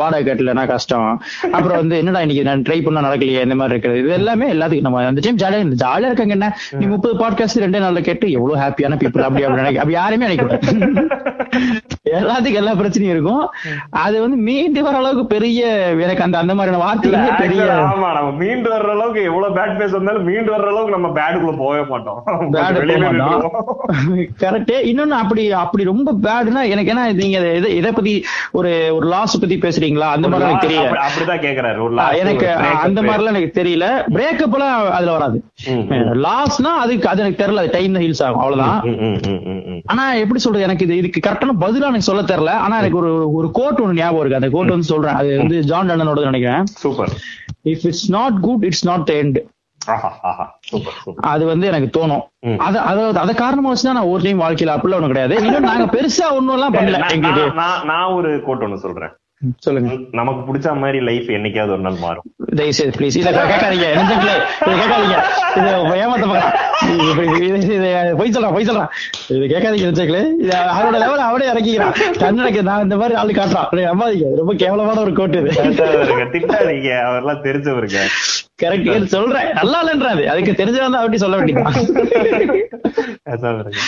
வாடகை கட்டலன்னா கஷ்டம். அப்புறம் வந்து என்னடா இன்னைக்கு நான் ட்ரை பண்ணா நடக்கலையே இந்த மாதிரி இருக்கிறது. இது எல்லாமே எல்லாத்துக்கும் நம்ம அந்த டைம் ஜாலியா இருந்து ஜாலியா இருக்காங்க என்ன? நீ முப்பது பாட்காஸ்ட் ரெண்டே நாள்ல கேட்டு எவ்வளவு ஹாப்பியான பீப்புள் அப்படி அப்படி அப்படி யாருமே நினைக்க எல்லாத்துக்கும் எல்லா பிரச்சனையும் இருக்கும். அது வந்து மீண்டு வர அளவுக்கு பெரிய எனக்கு அந்த அந்த மாதிரியான வார்த்தைகளே பெரிய ஆமா நம்ம மீண்டு வர்ற அளவுக்கு எவ்வளவு பேட் பேஸ் வந்தாலும் மீண்டு வர்ற அளவுக்கு நம்ம பேடுக்குள்ள போகவே மாட்டோம். கரெக்ட் இன்னொன்னு அப்படி அப்படி ரொம்ப பேடுனா எனக்கு என்ன நீங்க இதை இதை பத்தி ஒரு ஒரு லாஸ் பத்தி பேசுறீங்களா? அந்த மாதிரி எனக்கு தெரியல. அப்படி- அப்படிதான் கேக்குறாரு. எனக்கு. அந்த மாதிரிலாம் எனக்கு தெரியல. பிரேக்கப் எல்லாம் அதுல வராது. லாஸ்னா அதுக்கு அது எனக்கு தெரியல. டைம் ஹீல்ஸ் ஆகும். அவ்வளவுதான். ஆனா எப்படி சொல்றது? எனக்கு இது இதுக்கு கரெக்டான பதிலா எனக்கு சொல்ல தெரியல. ஆனா எனக்கு ஒரு ஒரு கோட் ஒன்னு ஞாபகம் இருக்கு. அந்த கோட் வந்து சொல்றேன். அது வந்து ஜான் டன்னனோட நினைக்கிறேன். Super. If it's not good it's not end அது வந்து எனக்கு தோணும். அத அதாவது அத காரணமா வச்சுதான் நான் ஒரு டைம் வாழ்க்கையில அப்படிலாம் ஒண்ணும் கிடையாது. இன்னும் நாங்க பெருசா ஒண்ணும் எல்லாம் பண்ணல நான்- எங்களுக்கு நான்- ஒரு கோட் ஒண்ணு சொல்றேன். சொல்லுங்க. நமக்கு பிடிச்ச மாதிரி லைஃப் என்னைக்காவது ஒரு நாள் மாறும். தயவு செய்து ப்ளீஸ் இதை கேட்காதீங்க நெஞ்சங்களே இதை கேட்காதீங்க. இதை ஏமாத்த போய் சொல்றான் பொய் சொல்றான் இது கேட்காதீங்க நெஞ்சங்களே இது அவரோட லெவல் அவனே இறக்கிக்கிறான் கண்ணனுக்கு நான் இந்த மாதிரி ஆளு காட்டுறான் டேய், நம்பாதீங்க ரொம்ப கேவலமான ஒரு கோட்டு இது திட்டாதீங்க, அவர்லாம் தெரிஞ்சவருங்க கரெக்ட் சொல்றேன் நல்லா இல்லைன்றாது அதுக்கு தெரிஞ்சவன் தான் அப்படி சொல்ல வேண்டியதான் பேசாதீங்க.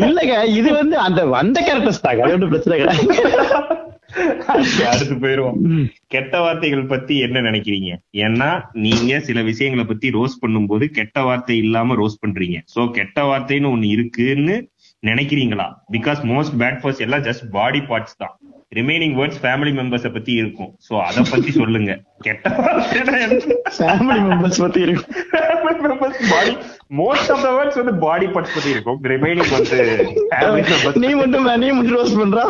இல்லங்க இது வந்து அந்த அந்த கேரக்டர்ஸ் தாங்க அது ஒன்றும் பிரச்சனை கிடையாது அடுத்து- போயிருவோம். கெட்ட வார்த்தைகள் பத்தி என்ன நினைக்கிறீங்க? ஏன்னா நீங்க சில விஷயங்களை பத்தி ரோஸ் பண்ணும்போது கெட்ட வார்த்தை இல்லாம ரோஸ் பண்றீங்க. சோ கெட்ட வார்த்தைன்னு ஒண்ணு இருக்குன்னு நினைக்கிறீங்களா? பிகாஸ் மோஸ்ட் பேட் ஃபர்ஸ்ட் எல்லாம் ஜஸ்ட் பாடி பார்ட்ஸ் தான். ரிமைனிங் வேர்ட்ஸ் ஃபேமிலி மெம்பர்ஸ பத்தி இருக்கும். சோ அத பத்தி சொல்லுங்க. கெட்ட என்ன? ஃபேமிலி மெம்பர்ஸ் பத்தி இருக்கும். Family most of the words வந்து பாடி பார்ட்ஸ் பத்தி இருக்கும். ரிமைனிங் வந்து நீ மட்டும் நீ மட்டும் ரோஸ் பண்றா.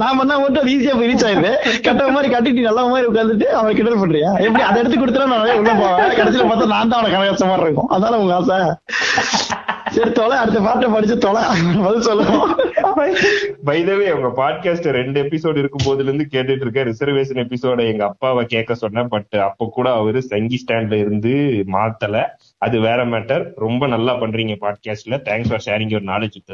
நான் பண்ணா மட்டும் ஈஸியா போய் ரீச் ஆயிடுது. கட்ட மாதிரி கட்டிட்டு நல்ல மாதிரி உட்காந்துட்டு அவன் கிண்டல் பண்றியா? எப்படி அதை எடுத்து கொடுத்தா நான் உள்ள போவேன். கடைசியில பார்த்தா நான் தான் அவனை கனகச்ச மாதிரி இருக்கும். அதான உங்க ஆசை? சரி தொலை. அடுத்த பாட்டை படிச்சு தொலை. பதில் சொல்லுவோம் பை த வே உங்க பாட்காஸ்ட் ரெண்டு எபிசோட் இருக்கும் போதுல இருந்து கேட்டுட்டு இருக்க ரிசர்வேஷன் எபிசோட எங்க அப்பாவை கேட்க சொன்னேன். பட் அப்ப கூட அவரு சங்கி ஸ்டாண்ட்ல இருந்து மாத்தல. அது வேற மேட்டர் ரொம்ப நல்லா பண்றீங்க பாட்காஸ்ட்ல thanks for sharing your knowledge with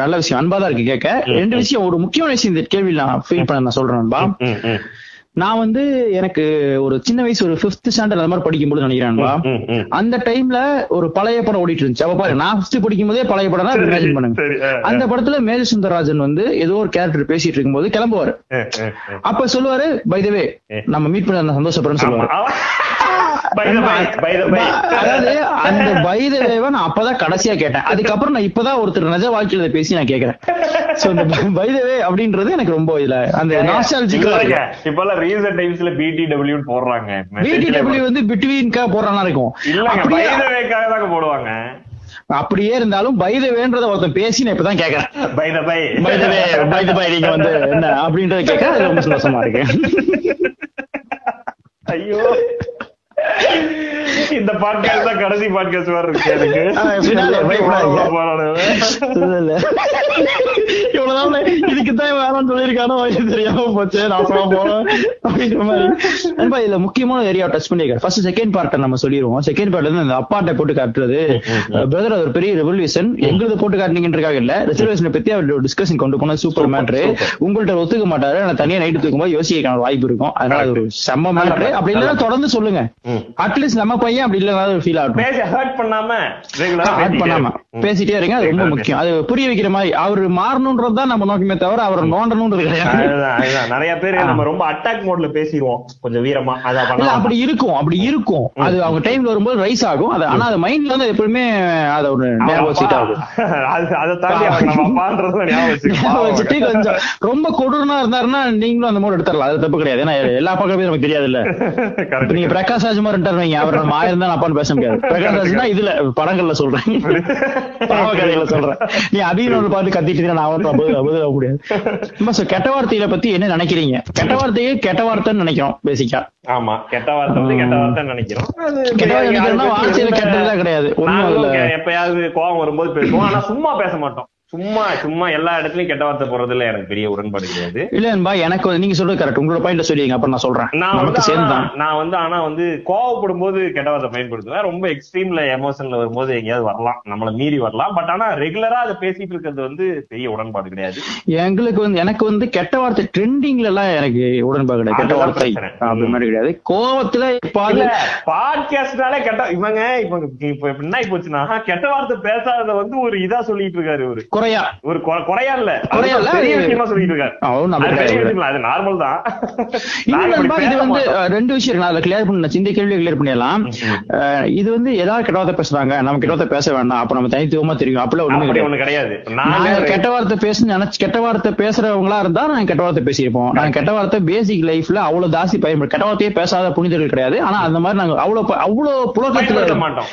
நல்ல விஷயம். அன்பா தான் இருக்கு கேட்க. ரெண்டு விஷயம் ஒரு முக்கியமான விஷயம் இந்த கேள்வி நான் ஃபீல் பண்ண நான் சொல்றேன் அன்பா நான் வந்து எனக்கு ஒரு சின்ன வயசு ஒரு பிப்த் ஸ்டாண்டர்ட் அந்த மாதிரி படிக்கும்போது நினைக்கிறேன்பா அந்த டைம்ல ஒரு பழைய படம் ஓடிட்டு இருந்துச்சு. அப்ப பாரு நான் ஃபர்ஸ்ட் படிக்கும் போதே பழைய படம் தான் இமேஜின் பண்ணுங்க அந்த படத்துல மேஜ சுந்தரராஜன் வந்து ஏதோ ஒரு கேரக்டர் பேசிட்டு இருக்கும்போது கிளம்புவாரு. அப்ப சொல்லுவாரு பை த வே நம்ம மீட் பண்ண சந்தோஷப்படுறேன்னு சொல்லுவாரு. அதாவது அந்த பை த வேவை நான் அப்பதான் கடைசியா கேட்டேன். அதுக்கப்புறம் நான் இப்பதான் ஒருத்தர் நிஜ வாழ்க்கையில பேசி நான் கேக்குறேன். சோ இந்த பை த வே அப்படின்றது எனக்கு ரொம்ப இதுல அந்த நாஸ்டாலஜிக்கலா இருக்கு. இப்பெல்லாம் recent timesல BTW ன்னு போடுறாங்க. பிடிடபிள்யூ வந்து பிட்வீன்கா போடுறானா இருக்கும். the way-க்காக தாங்க போடுவாங்க. அப்படியே இருந்தாலும் பை த வேன்றத ஒருத்தன் பேசி நான் இப்பதான் கேக்குறேன். By. By the way by the by நீங்க வந்து என்ன அப்படின்றத கேட்க ரொம்ப சந்தோஷமா இருக்கு. ஐயோ. இந்த பாட்காஸ்ட் தான் கடைசி பாட்காஸ்ட் வேற இருக்கு எனக்கு. இவ்வளவுதான் நான் இதுக்குத்தான் வேணாம்னு சொல்லியிருக்கானோ தெரியாம போச்சு. நாசமா போனோம் அப்படின்ற மாதிரி. இதுல முக்கியமான ஏரியா டச் பண்ணிருக்காரு ஃபர்ஸ்ட் செகண்ட் பார்ட்ட நம்ம சொல்லிடுவோம். செகண்ட் பார்ட்ல இருந்து அந்த அப்பாட்ட போட்டு காட்டுறது. பிரதர் ஒரு பெரிய ரெவல்யூஷன் எங்களுக்கு போட்டு காட்டுனீங்கன்றக்காக இல்ல. ரிசர்வேஷனை பத்தி அவர் டிஸ்கஷன் கொண்டு போன சூப்பர் மேட்ரு உங்கள்ட்ட ஒத்துக்க மாட்டாரு. நான் தனியா நைட்டு தூக்கும்போது யோசிக்க வாய்ப்பு இருக்கும். அதனால அது ஒரு செம்ம மேட்ரு அப்படி இல்லைன்னா தொடர்ந்து சொல்லுங்க. அட்லீஸ்ட் நம்ம பையன் அப்படி இல்ல ஃபீல் ஆகட்டும் பேச ஹர்ட் பண்ணாம ரெகுலரா ஆட் பண்ணாம. பேசிட்டே இருங்க அது ரொம்ப முக்கியம். அது புரிய வைக்கிற மாதிரி அவர் மாறணும்ன்றது தான் நம்ம நோக்கமே தவிர அவர் நோண்டணும்ன்றது கிடையாது. நிறைய பேர் நம்ம ரொம்ப அட்டாக் மோட்ல பேசிடுவோம். கொஞ்சம் வீரமா அத அப்படி இருக்கும் அப்படி இருக்கும். அது அவங்க டைம்ல வரும்போது ரைஸ் ஆகும். அது ஆனா அது மைண்ட்ல வந்து எப்பவுமே அத ஒரு ஞாபகம் வச்சுட்டு ஆகும். [laughs] அது அதை தாண்டி [laughs] ஞாபகம் வச்சுட்டு கொஞ்சம் ரொம்ப கொடூரனா இருந்தாருன்னா நீங்களும் அந்த மோட் எடுத்துடலாம். அது தப்பு கிடையாது. ஏன்னா எல்லா பக்கமே நமக்கு தெரியாது இல்ல [laughs] நீங்க பிரகாஷ் ராஜ் மாதிரி இருக்காரு வைங்க. அவர் நம்ம ஆயிரம் தான் அப்பான்னு பேச முடியாது. பிரகாஷ் ராஜ்னா இதுல படங்கள்ல சொல்றேன். பாவ கதைகளை சொல்றேன். நீ அபிநோட பார்த்து கத்திட்டு நான் அவன் முடியாது. கெட்ட வார்த்தையில பத்தி என்ன நினைக்கிறீங்க? கெட்ட வார்த்தையே கெட்ட வார்த்தைன்னு நினைக்கிறோம் பேசிக்கா ஆமா கெட்ட வார்த்தை வந்து கெட்ட வார்த்தை நினைக்கிறோம். அது கெட்ட வார்த்தை வார்த்தையில கெட்டதுலாம் கிடையாது. எப்பயாவது கோவம் வரும்போது பேசுவோம். ஆனா சும்மா பேச மாட்டோம். சும்மா சும்மா எல்லா இடத்துலயும் கெட்ட வார்த்தை போறதுல எனக்கு பெரிய உடன்பாடு கிடையாது. இல்ல நண்பா எனக்கு நீங்க சொல்றது கரெக்ட் உங்களோட பாயிண்ட சொல்லிங்க அப்புறம் நான் சொல்றேன். நான் வந்து நான் வந்து ஆனா வந்து கோவப்படும் போது கெட்ட வார்த்தை பயன்படுத்துவேன். ரொம்ப எக்ஸ்ட்ரீம்ல எமோஷன்ல வரும்போது எங்கேயாவது வரலாம். நம்மள மீறி வரலாம். பட் ஆனா ரெகுலரா அதை பேசிட்டு இருக்கிறது வந்து பெரிய உடன்பாடு கிடையாது. எங்களுக்கு வந்து எனக்கு வந்து கெட்ட வார்த்தை ட்ரெண்டிங்ல எல்லாம் எனக்கு உடன்பாடு கிடையாது. கெட்ட வார்த்தை. அப்படி மாதிரி கிடையாது. கோவத்துல பாட்காஸ்ட்னாலே கெட்ட இவங்க இப்ப இப்ப என்ன போச்சுன்னா கெட்ட வார்த்தை பேசாதத வந்து ஒரு இதா சொல்லிட்டு இருக்காரு இவரு. குறையா. ஒரு குறையா இல்ல. குறையா இல்ல, பெரிய விஷயமா சொல்லிட்டு இருக்காரு. அது நார்மல் தான். இது வந்து ரெண்டு விஷயம் இருக்கு. நான் கிளியர் பண்ண இந்த கேள்வியை கிளியர் பண்ணிடலாம். இது வந்து ஏதாவது கெட்ட வார்த்தை பேசுறாங்க. நம்ம கெட்ட வார்த்தை பேச வேண்டாம். அப்ப நம்ம தனித்துவமா தெரியும். அப்பெல்லாம் ஒண்ணு கிடையாது. நாங்க கெட்ட வார்த்தை பேச நினைச்சு கெட்ட வார்த்தை பேசுறவங்களா இருந்தா நாங்க கெட்ட வார்த்தை பேசியிருப்போம். நாங்க கெட்ட வார்த்தை பேசிக் லைஃப்ல அவ்வளவு ஜாஸ்தி பயன்படும் கெட்ட வார்த்தையே பேசாத புனிதர்கள் கிடையாது. ஆனா அந்த மாதிரி நாங்க அவ்வளவு அவ்வளவு புழக்கத்துல மாட்டோம்.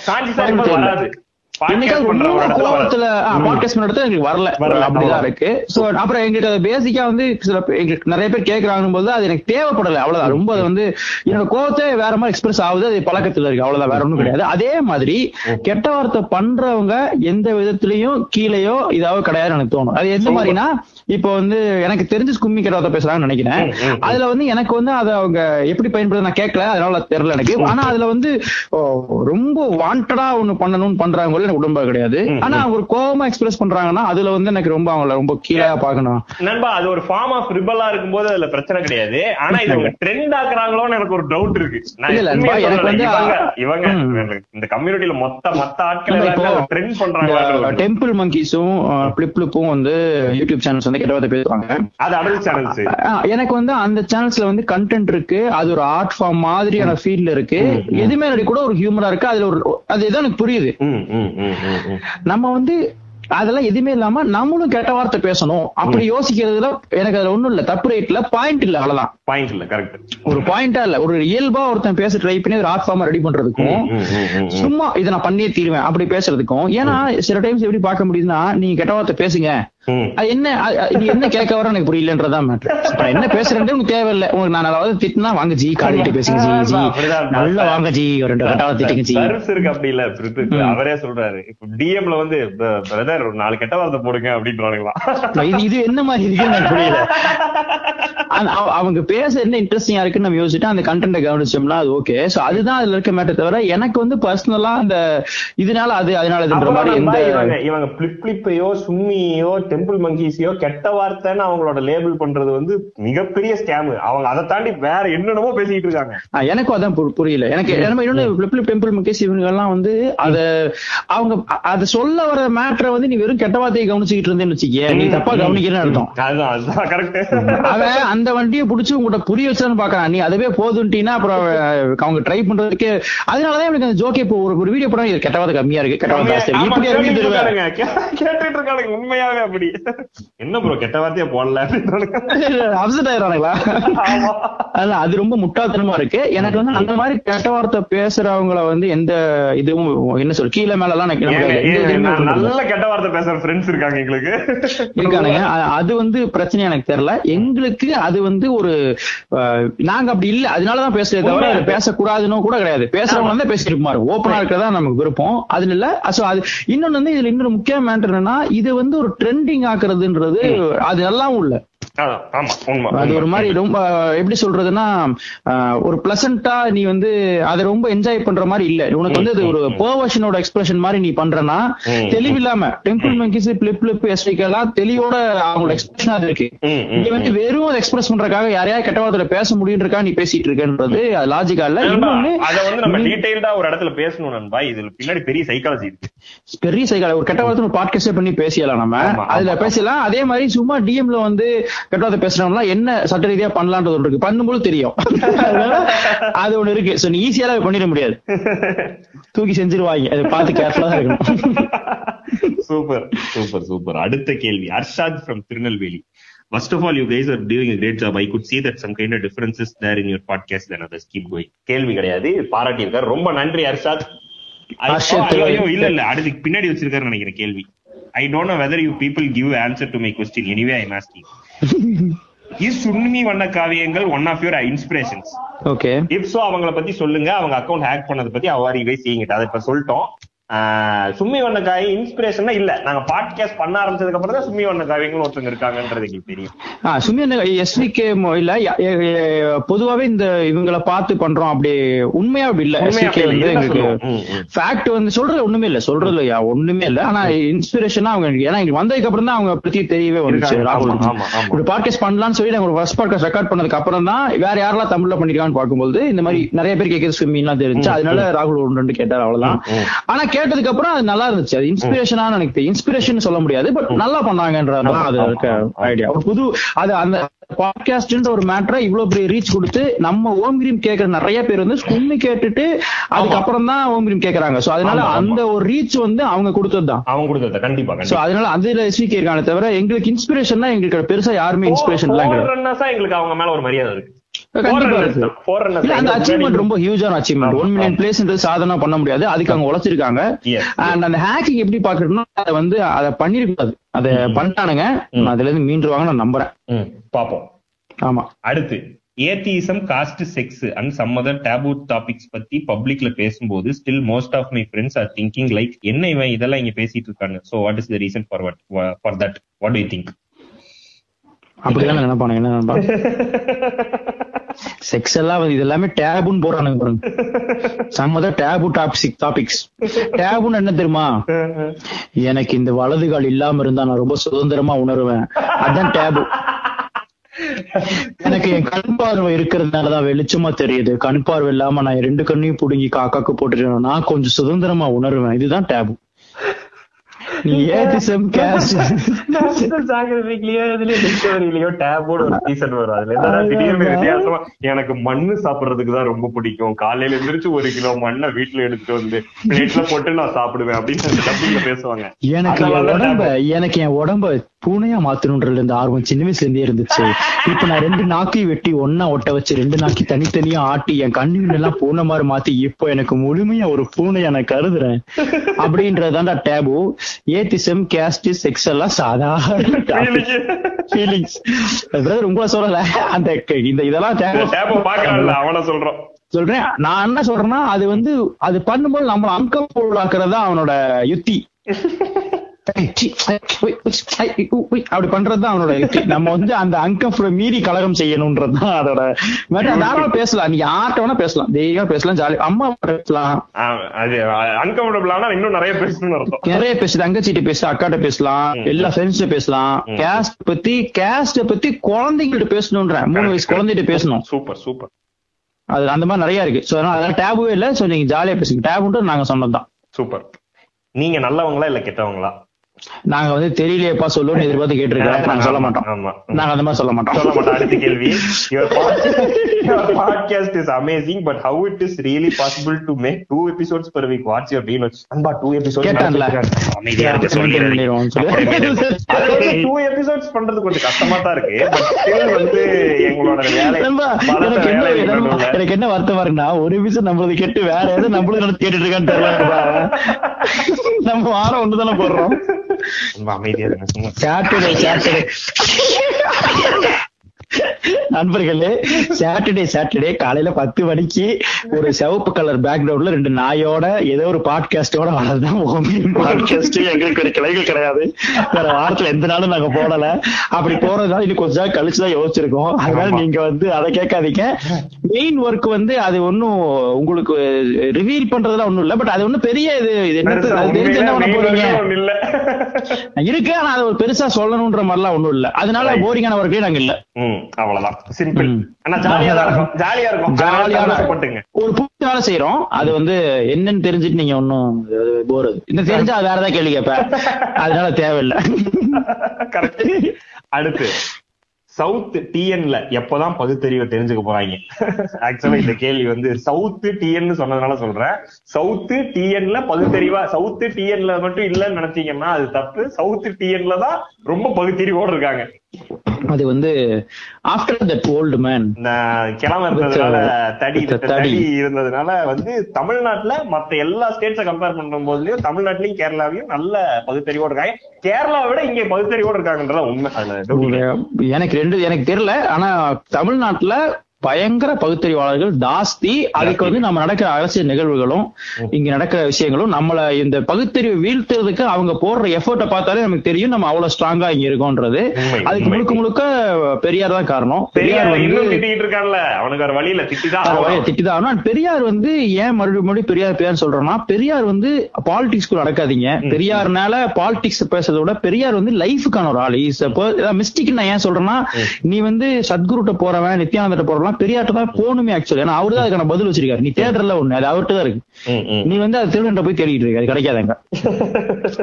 பாட்காஸ்ட் பண்ண எங்களுக்கு வரல. அப்படிதான். இருக்கு. சோ அப்புறம் அது பேசிக்கா வந்து சில எங்களுக்கு நிறைய பேர் கேக்குறாங்க போது அது எனக்கு தேவைப்படல. அவ்வளவுதான். ரொம்ப அது வந்து என்னோட கோவத்தை வேற மாதிரி எக்ஸ்பிரஸ் ஆகுது. அது பழக்கத்துல இருக்கு. அவ்வளவுதான். வேற ஒண்ணும் கிடையாது. அதே மாதிரி கெட்ட வார்த்தை பண்றவங்க எந்த விதத்திலயும் கீழேயோ இதாவோ கிடையாதுன்னு எனக்கு தோணும். அது எந்த மாதிரினா இப்போ வந்து எனக்கு தெரிஞ்சு கும்மி வார்த்தை பேசுறாங்கன்னு நினைக்கிறேன். அதுல வந்து எனக்கு வந்து அதை அவங்க எப்படி பயன்படுத்த நான் கேட்கல அதனால தெரியல எனக்கு. ஆனா அதுல வந்து ரொம்ப வாண்டடா ஒண்ணு பண்ணணும்னு பண்றாங்க எனக்கு உடம்பு கிடையாது. ஆனா ஒரு கோவமா எக்ஸ்பிரஸ் பண்றாங்கன்னா அதுல வந்து எனக்கு ரொம்ப அவங்கள ரொம்ப கீழே பாக்கணும் நண்பா அது ஒரு ஃபார்ம் ஆஃப் ரிபலா இருக்கும்போது அதுல பிரச்சனை கிடையாது. ஆனா இது அவங்க ட்ரெண்ட் ஆக்குறாங்களோன்னு எனக்கு ஒரு டவுட் இருக்கு. இவங்க. இந்த கம்யூனிட்டில மொத்த மத்த ஆட்கள் ட்ரெண்ட் பண்றாங்களா டெம்பிள் மங்கீஸும் பிளிப் பிளிப்பும் வந்து யூடியூப் சேனல்ஸ் வந்து கெட்ட வார்த்தை பேசுவாங்க எனக்கு வந்து அந்த சேனல்ஸ்ல வந்து கண்டென்ட் இருக்கு. அது ஒரு ஆர்ட் ஃபார்ம் மாதிரியான ஃபீல்ட்ல இருக்கு. எதுவுமே கூட ஒரு ஹியூமரா இருக்கு. அதுல ஒரு அது ஏதோ எனக்கு புரியுது. நம்ம வந்து அதெல்லாம் எதுவுமே இல்லாம நம்மளும் கெட்ட வார்த்தை பேசணும். அப்படி யோசிக்கிறதுல எனக்கு அதுல ஒண்ணும் இல்ல. தப்பு ரேட்ல பாயிண்ட் இல்ல அவ்வளவுதான். பாயிண்ட் இல்ல கரெக்ட் ஒரு பாயிண்டா இல்ல. ஒரு இயல்பா ஒருத்தன் பேச ட்ரை பண்ணி ஒரு ஆர்ட் ஃபார்மா ரெடி பண்றதுக்கும் சும்மா இதை நான் பண்ணியே தீருவேன். அப்படி பேசுறதுக்கும். ஏன்னா சில டைம்ஸ் எப்படி பார்க்க முடியுதுன்னா நீங்க கெட்ட வார்த்தை பேசுங்க. என்ன நீ என்ன கேட்க வர எனக்கு இப்ப நான் என்ன பேசுறேன்னு உனக்கு தேவையில்லை. உங்களுக்கு நான் அதாவது திட்டினா வாங்க ஜி காலிட்டு பேசுங்க ஜி. நல்லா வாங்க ஜி ஒரு ரெண்டு கட்டாவ திட்டுங்க ஜி. இருக்கு அப்படி இல்ல அவரே சொல்றாரு. இப்ப டிஎம்ல வந்து பிரதர் ஒரு நாலு கெட்ட வார்த்தை போடுங்க அப்படின்றானுங்களா இது இது என்ன மாதிரி இருக்குன்னு எனக்கு புரியல. அவங்க பேச என்ன இன்ட்ரெஸ்டிங்கா இருக்குன்னு நம்ம யோசிச்சுட்டு அந்த கண்டென்ட் கவனிச்சோம்னா அது ஓகே சோ அதுதான் அதுல இருக்க மேட்டர் தவிர எனக்கு வந்து பர்சனலா அந்த இதனால அது அதனால இதுன்ற மாதிரி எந்த இவங்க இவங்க பிளிப் பிளிப்பையோ சும்மியோ டெம்பிள் மங்கீஸையோ கெட்ட வார்த்தைன்னு அவங்களோட லேபிள் பண்றது வந்து மிகப்பெரிய ஸ்கேம். அவங்க அதை தாண்டி வேற என்னென்னமோ பேசிட்டு இருக்காங்க. எனக்கும் அதான் புரியல. எனக்கு பிளிப் டெம்பிள் முகேஷ் இவங்க எல்லாம் வந்து அத அவங்க அத சொல்ல வர மேட்டரை வந்து நீ வெறும் கெட்ட வார்த்தையை கவனிச்சுக்கிட்டு இருந்தேன்னு வச்சுக்க நீ தப்பா கவனிக்கிறேன்னு அர்த்தம். அதுதான் அதுதான் கரெக்ட் அவன் அந்த வண்டியை புடிச்சு உங்கள்கிட்ட புரிய வச்சான்னு பாக்குறான். நீ அதவே போதுன்ட்டீன்னா அப்புறம் அவங்க ட்ரை பண்றதுக்கு அதனாலதான் எனக்கு அந்த ஜோக்கே இப்போ ஒரு வீடியோ படம் கெட்ட வார்த்தை கம்மியா இருக்கு கெட்ட வார்த்தை. இப்படி கேட்டுட்டு இருக்கானுங்க உண்மையாவே அப்படி. என்ன ப்ரோ கெட்ட வார்த்தையா போடல. அப்செட். அதான் அது ரொம்ப முட்டாள்தனமா இருக்கு. எனக்கு வந்து அந்த மாதிரி கெட்ட வார்த்தை பேசுறவங்கள வந்து எந்த இதுவும் என்ன சொல்ற கீழே மேல எல்லாம் எனக்கு. நல்ல கெட்ட வார்த்தை பேசுற ஃப்ரெண்ட்ஸ் இருக்காங்க எங்களுக்கு. இருக்கானுங்க. அது வந்து பிரச்சனை எனக்கு தெரியல. எங்களுக்கு அது வந்து ஒரு நாங்க அப்படி இல்ல. அதனாலதான் பேசுறதே தவிர. பேசக்கூடாதுன்னு கூட கிடையாது. பேசுறவங்க வந்து பேசிட்டு இருப்பாரு. ஓப்பனா இருக்கிறதா நமக்கு விருப்பம். அதுல இல்ல. சோ அது இன்னொன்னு வந்து இதுல இன்னொரு முக்கிய மேட்டர் என்னன்னா இது வந்து ஒரு ட்ரெண்டிங் ஆக்குறதுன்றது அது நல்லாவும் இல்ல அது. ஒரு மாதிரி ரொம்ப எப்படி சொல்றதுன்னா ஒரு பிளசண்டா நீ வந்து அதை ரொம்ப என்ஜாய் பண்ற மாதிரி இல்ல. உனக்கு வந்து அது ஒரு பர்வர்ஷனோட எக்ஸ்பிரஷன் மாதிரி நீ பண்றனா. தெளிவில்லாம டெம்பிள் மங்கிஸ் பிளிப் பிளிப் எஸ்டிக்கெல்லாம் தெளிவோட அவங்களோட எக்ஸ்பிரஷன் இருக்கு. இங்க வந்து வெறும் எக்ஸ்பிரஸ் பண்றதுக்காக யாரையா கெட்ட வார்த்தையில பேச முடியுன்றக்கா நீ பேசிட்டு இருக்கன்றது அது லாஜிக்கா இல்ல. இன்னொன்னு அத வந்து நம்ம டீடைல்டா ஒரு இடத்துல பேசணும் நண்பா. இதுல பின்னாடி பெரிய சைக்காலஜி இருக்கு. பெரிய சைக்கால ஒரு கெட்ட வார்த்தை பாட்காஸ்டே பண்ணி பேசிடலாம் நம்ம. அதுல. பேசலாம் அதே மாதிரி சும்மா டிஎம்ல வந்து கெட்ட வார்த்தை பேசுறவங்க என்ன சட்ட ரீதியா பண்ணலான்றது ஒன்று இருக்கு. பண்ணும்போது தெரியும். அது ஒண்ணு இருக்கு. சோ நீ ஈஸியால பண்ணிட முடியாது. தூக்கி செஞ்சிருவாங்க. அதை பார்த்து கேர்ஃபுல்லா தான் இருக்கணும். Super super super. அடுத்த கேள்வி. Arshad from Tirunelveli. First of all, you guys are doing a great job. I could see that some kind of differences there in your podcast than others. Keep going. கேள்வி கிடையாது. பாராட்டி இருக்காரு ரொம்ப நன்றி அர்ஷாத். இல்ல இல்ல. அடுத்து பின்னாடி வச்சிருக்காரு நினைக்கிறேன். கேள்வி. I don't know whether you people give answer to my question anyway I asking is சுன்மி வண்ண காவியங்கள் one of your inspirations okay if so அவங்கள பத்தி சொல்லுங்க. அவங்க அக்கவுண்ட் ஹேக் பண்ணத பத்தி அவாரி வை செய்யுங்க. அதை இப்ப சொல்லிட்டோம். சும்மி வண்ண காய் இன்ஸ்பிரேஷனா இல்ல. நாங்க பாட்காஸ்ட் பண்ண ஆரம்பிச்சதுக்கு அப்புறம் தான் சும்மி வண்ண காவியங்கள் ஒருத்தங்க இருக்காங்கன்றது எங்களுக்கு தெரியும். சும்மா எஸ்விகே இல்ல பொதுவாவே இந்த இவங்கள பார்த்து பண்றோம் அப்படி உண்மையா அப்படி இல்ல. எஸ்விகே வந்து எங்களுக்கு. ஃபேக்ட் வந்து சொல்றது ஒண்ணுமே இல்ல சொல்றது இல்லையா? ஒண்ணுமே இல்ல. ஆனா இன்ஸ்பிரேஷனா அவங்க ஏன்னா இங்க வந்ததுக்கு அப்புறம் தான் அவங்க பத்தி தெரியவே வந்துச்சு. இப்படி பாட்காஸ்ட் பண்ணலாம்னு சொல்லி நாங்க ஃபர்ஸ்ட் பாட்காஸ்ட் ரெக்கார்ட் பண்ணதுக்கு அப்புறம் தான் வேற யாரெல்லாம் தமிழ்ல பண்ணிருக்கான்னு பார்க்கும்போது இந்த மாதிரி நிறைய பேர் கேட்கறது ஸ்விம்மிங்லாம் தெரிஞ்சு அதனால ராகுல் ஒன்று கேட்டார் அவ்வளவுதான். ஆனா கேட்டதுக்கு அப்புறம் அது நல்லா இருந்துச்சு. அது இன்ஸ்பிரேஷனா எனக்கு இன்ஸ்பிரேஷன் சொல்ல முடியாது பட் நல்லா பண்ணாங்கன்றதுதான் அது இருக்க. ஐடியா ஒரு புது அது அந்த பாட்காஸ்ட்ன்ற ஒரு மேட்டரை இவ்வளவு பெரிய ரீச் கொடுத்து நம்ம ஓம் கிரீம் கேக்குற நிறைய பேர் வந்து ஸ்கும்மி கேட்டுட்டு அதுக்கப்புறம் தான் ஓம் கிரீம் கேக்குறாங்க. சோ அதனால. அந்த ஒரு ரீச் வந்து அவங்க கொடுத்தது தான். அவங்க கொடுத்தத கண்டிப்பா சோ அதனால அதுல எஸ்விகே இருக்கானே தவிர எங்களுக்கு இன்ஸ்பிரேஷன் எங்களுக்கு பெருசா யாருமே இன்ஸ்பிரேஷன் எல்லாம் கிடையாது. எங்களுக்கு அவங்க மேல ஒரு மரியாதை இருக்கு. அந்த. அச்சீவ்மெண்ட் ரொம்ப ஹியூஜான அச்சீவ்மெண்ட் ஒன் மில்லியன் சாதனை பண்ண முடியாது. அதுக்கு அவங்க உழைச்சிருக்காங்க. அண்ட் அந்த ஹேக்கிங் எப்படி பாக்குறதுன்னா அதை வந்து அதை பண்ணிருக்காது அதை பண்ணிட்டானுங்க. ம். அதுல இருந்து மீண்டுருவாங்க நான் நம்புறேன். பாப்போம் ஆமா. அடுத்து atheism caste sex and some other taboo topics பத்தி பப்ளிக்ல பேசும்போது still most of my friends are thinking like என்ன இவன் இதெல்லாம் இங்க பேசிட்டு இருக்காங்க so what is the reason for what for that what to think அப்படிதான் நினைப்பானுங்க என்ன நண்பா செக்ஸ் [laughs] எல்லாம் வந்து இது எல்லாமே டேபுன்னு போறானுங்க பாருங்க. சம்மத டேபு டாபிக் டாபிக்ஸ் டேபுன்னு என்ன தெரியுமா? எனக்கு இந்த வலது கால் இல்லாம இருந்தா நான் ரொம்ப சுதந்திரமா உணருவேன். அதான் டேபு எனக்கு என் கண் பார்வை இருக்கிறதுனாலதான் வெளிச்சமா தெரியுது. கண் பார்வை இல்லாம நான் ரெண்டு கண்ணையும் புடுங்கி காக்காக்கு போட்டுட்டேன் நான் கொஞ்சம் சுதந்திரமா உணருவேன். இதுதான் டேபு நீ ஏதிசம் கேஸ்ட் எனக்கு மண்ணு சாப்பிடுறதுக்கு தான் ரொம்ப பிடிக்கும். காலையில எந்திரிச்சு ஒரு கிலோ மண்ணை வீட்டுல எடுத்துட்டு வந்து பிளேட்ல போட்டு நான் சாப்பிடுவேன் அப்படின்னு டப்பிங்ல பேசுவாங்க. எனக்கு என் உடம்ப. எனக்கு என் உடம்ப பூனையா மாத்தணும்ன்றது இந்த ஆர்வம் சின்ன வயசுல இருந்தே இருந்துச்சு. இப்ப நான் ரெண்டு நாக்கையும் வெட்டி ஒன்னா ஒட்ட வச்சு ரெண்டு நாக்கி தனித்தனியா ஆட்டி என் கண்ணுகள் எல்லாம் பூனை மாதிரி மாத்தி இப்போ எனக்கு முழுமையா ஒரு பூனையா நான் கருதுறேன். அப்படின்றதாண்டா டேபு ஏத்திசம் கேஸ்ட் செக்ஸ் எல்லாம் சாதாரண ஃபீலிங்ஸ் பிரதர் உங்களை சொல்லல. அந்த இந்த இதெல்லாம் சொல்றோம். சொல்றேன். நான் என்ன சொல்றேன்னா அது வந்து அது பண்ணும்போது நம்ம அன்கம்ஃபர்டபுள் ஆக்குறதா அவனோட யுத்தி. அப்படி பண்றதுதான் அவனோட யுத்தி நம்ம வந்து அந்த அன்கம்ஃபர்டபுள் மீறி கலகம் செய்யணும்ன்றதுதான் அதோட தாராளமா பேசலாம். நீ யார்கிட்ட வேணா பேசலாம். தைரியமா பேசலாம் ஜாலி அம்மா பேசலாம். இன்னும் நிறைய பேசணும்னு நிறைய பேசு தங்கச்சிட்ட பேசு அக்காட்ட பேசலாம் எல்லா ஃப்ரெண்ட்ஸ்ட பேசலாம். கேஸ்ட் பத்தி கேஸ்ட பத்தி குழந்தைங்கள்ட்ட பேசணும்ன்றேன் மூணு வயசு குழந்தைகிட்ட பேசணும். சூப்பர் சூப்பர் அது அந்த மாதிரி நிறைய இருக்கு. சோ அதனால அதெல்லாம் டேபுவே இல்ல. சோ நீங்க ஜாலியா பேசுங்க. டேபுன்ட்டு நாங்க சொன்னதுதான். சூப்பர் நீங்க நல்லவங்களா இல்ல கெட்டவங்களா? நாங்க வந்து தெரியலையேப்பா சொல்லுன்னு எதிர்பார்த்து கேட்டிருக்கேன் நாங்க சொல்ல மாட்டோம். நாங்க அந்த மாதிரி சொல்ல மாட்டோம். சொல்ல மாட்டோம். அடுத்த கேள்வி. [laughs] Your podcast is amazing but how it is really possible to make two episodes per week? What's your deal? அன்பா two episodes கேட்டான்ல. அமைதியா இருக்க Maintain பண்ணிடுவோம் சொல்லு. டூ எபிசோட்ஸ் பண்றது கொஞ்சம் கஷ்டமா தான் இருக்கு பட் ஸ்டில் வந்து எங்களோட வேலை எனக்கு என்ன வருத்தமா இருக்குன்னா ஒரு விஷயம் நம்மளது கேட்டு வேற எதுவும் நம்மளும் கேட்டுட்டு இருக்கான்னு தெரியல நம்ம வாரம் ஒண்ணுதானே போடுறோம். ரொம்ப அமைதியா சாட்டர்டே சாட்டர்டே நண்பர்களே சாட்டர்டே சாட்டர்டே காலையில பத்து மணிக்கு ஒரு சிவப்பு கலர் பேக்ரவுண்ட்ல ரெண்டு நாயோட ஏதோ ஒரு பாட்காஸ்டோட வளர்தான் பாட்காஸ்ட் எங்களுக்கு ஒரு கிளைகள் கிடையாது. வேற வாரத்துல எந்த நாளும் நாங்க போடல. அப்படி போறதுனால இன்னும் கொஞ்ச நாள் கழிச்சுதான் யோசிச்சிருக்கோம். அதனால நீங்க வந்து அதை கேட்காதீங்க. மெயின் ஒர்க் வந்து அது ஒன்னும் உங்களுக்கு ரிவீல் பண்றதுலாம் ஒண்ணும் இல்ல. பட் அது ஒண்ணும் பெரிய இது இது இருக்கு ஆனா அது ஒரு பெருசா சொல்லணும்ன்ற மாதிரிலாம் ஒண்ணும் இல்ல. அதனால போரிங்கான ஒர்க்கே நாங்க இல்ல. அவ்வளவுதான். சிம்பிள். ஆனா ஜாலியா தான் இருக்கும். ஜாலியா இருக்கும். ஜாலியான பட்டுங்க. ஒரு புது வேலை செய்யறோம் அது வந்து என்னன்னு தெரிஞ்சுட்டு நீங்க ஒன்னும் போர் இந்த தெரிஞ்சா வேற ஏதாவது கேள்வி கேட்ப. அதனால தேவையில்லை. கரெக்ட் அடுத்து சவுத் டிஎன்ல எப்பதான் பகுத்தறிவை தெரிஞ்சுக்க போறாங்க? ஆக்சுவலா இந்த கேள்வி வந்து சவுத் டிஎன் சொன்னதுனால சொல்றேன். சவுத் டிஎன்ல பகுத்தறிவா சவுத் டிஎன்ல மட்டும் இல்லன்னு நினைச்சீங்கன்னா அது தப்பு. சவுத் டிஎன்ல தான் ரொம்ப பகுத்தறிவோடு இருக்காங்க. அது வந்து ஆஃப்டர் தட் ஓல்டு மேன் கிழமை இருந்ததுனால தடி the தடி தடி. இருந்ததுனால வந்து தமிழ்நாட்டுல மத்த எல்லா ஸ்டேட்ஸை கம்பேர் பண்ணும் போதுலயும் தமிழ்நாட்டிலயும் கேரளாவையும் நல்ல பகுத்தறிவோடு இருக்காங்க கேரளாவை விட இங்க பகுத்தறிவோடு இருக்காங்கன்றத உண்மை. எனக்கு ரெண்டு எனக்கு தெரியல ஆனா தமிழ்நாட்டுல பயங்கர பகுத்தறிவாளர்கள் ஜாஸ்தி அதுக்கு வந்து நம்ம நடக்கிற அரசியல் நிகழ்வுகளும் இங்க நடக்கிற விஷயங்களும் நம்மள இந்த பகுத்தறிவு வீழ்த்துறதுக்கு அவங்க போடுற எஃபர்ட்டை பார்த்தாலே நமக்கு தெரியும் நம்ம அவ்வளவு ஸ்ட்ராங்கா இங்க இருக்கோன்றது. அதுக்கு. முழுக்க முழுக்க பெரியார் தான் காரணம். பெரியார் திட்டிதான் பெரியார் வந்து ஏன் மறுபடியும் மறுபடியும் பெரியார் பெரியார் சொல்றோம்னா பெரியார் வந்து பாலிடிக்ஸ்க்கு நடக்காதீங்க. பெரியார்னால பாலிடிக்ஸ் பேசுறதை விட பெரியார் வந்து லைஃபுக்கான ஒரு ஆள். மிஸ்டேக் நான் ஏன் சொல்றேன்னா நீ வந்து சத்குருட்ட போறவன் நித்யானந்திட்ட போறவன் பெரியார்ட்ட தான் போகணுமே ஆக்சுவலி ஏன்னா அவரு தான் அதுக்கான பதில் வச்சிருக்காரு. நீ தேடுறல ஒண்ணு அது அவர்கிட்ட தான் இருக்கு. நீ வந்து அது திருடன்ட்ட போய் தேடிட்டு இருக்க அது கிடைக்காதங்க.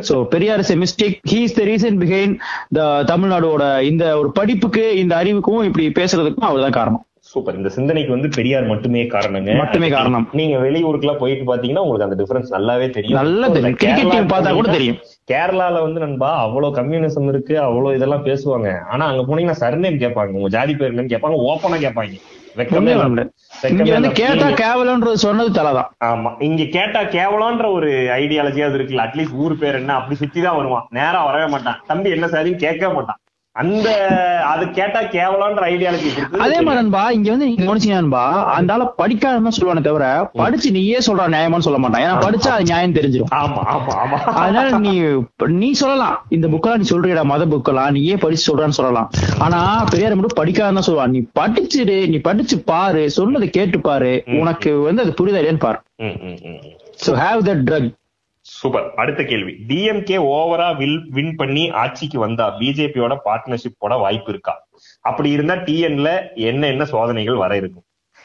So [laughs] Periyar is mistake he is the reason behind the தமிழ்நாடோட இந்த ஒரு படிப்புக்கு இந்த அறிவுக்கும் இப்படி பேசுறதுக்கும் அவர் தான் காரணம். சூப்பர். இந்த சிந்தனைக்கு வந்து பெரியார் மட்டுமே காரணங்க. மட்டுமே காரணம். நீங்க வெளியூருக்குலாம் போயிட்டு பாத்தீங்கன்னா உங்களுக்கு அந்த டிஃபரன்ஸ் நல்லாவே தெரியும். நல்லா தெரியும். cricket team பார்த்தா கூட தெரியும். கேரளால வந்து நண்பா அவ்வளவு கம்யூனிசம் இருக்கு அவ்வளவு இதெல்லாம் பேசுவாங்க. ஆனா அங்க போனீங்கன்னா சர்நேம் கேட்பாங்க. உங்க ஜாதி பேர் என்னன்னு கேட்பாங்க. ஓப்பனா கேட்பாங்க. இங்க வந்து. கேட்டா சொன்னது தலைதான். ஆமா. இங்க கேட்டா கேவலம்ன்ற ஒரு ஐடியாலஜியாவது இருக்குல்ல. அட்லீஸ்ட் ஊர் பேர் என்ன? அப்படி சுத்தி தான் வருவான். நேரா வரவே மாட்டான். தம்பி என்ன சாதின்னு கேட்கவே மாட்டான். அந்த அது கேட்டா கேவலம்ன்ற ஐடியாலஜி அதே மாதிரி நண்பா இங்க வந்து நீங்க கவனிச்சீங்க நண்பா அந்த ஆள படிக்காதன்னு சொல்லுவானே தவிர படிச்சு நீயே சொல்ற நியாயமான்னு சொல்ல மாட்டான். ஏன்னா படிச்சா அது நியாயம் தெரிஞ்சிடும் ஆமா ஆமா ஆமா. அதனால நீ நீ சொல்லலாம். இந்த புக்கெல்லாம் நீ சொல்றியடா மத புக்கெல்லாம் நீ ஏன் படிச்சு சொல்றான்னு சொல்லலாம். ஆனா பெரியார் மட்டும் படிக்காதான் சொல்லுவான். நீ படிச்சுடு நீ படிச்சு பாரு சொன்னதை கேட்டு பாரு. உனக்கு வந்து அது புரியுதா இல்லையான்னு பாரு. So have that truck super அடுத்த கேள்வி. டிஎம்கே ஓவரா வில் வின் பண்ணி ஆட்சிக்கு வந்தா பிஜேபியோட பார்ட்னர்ஷிப் போட வாய்ப்பு இருக்கா? அப்படி இருந்தா டிஎன்ல என்ன என்ன சோதனைகள் வர இருக்கும்?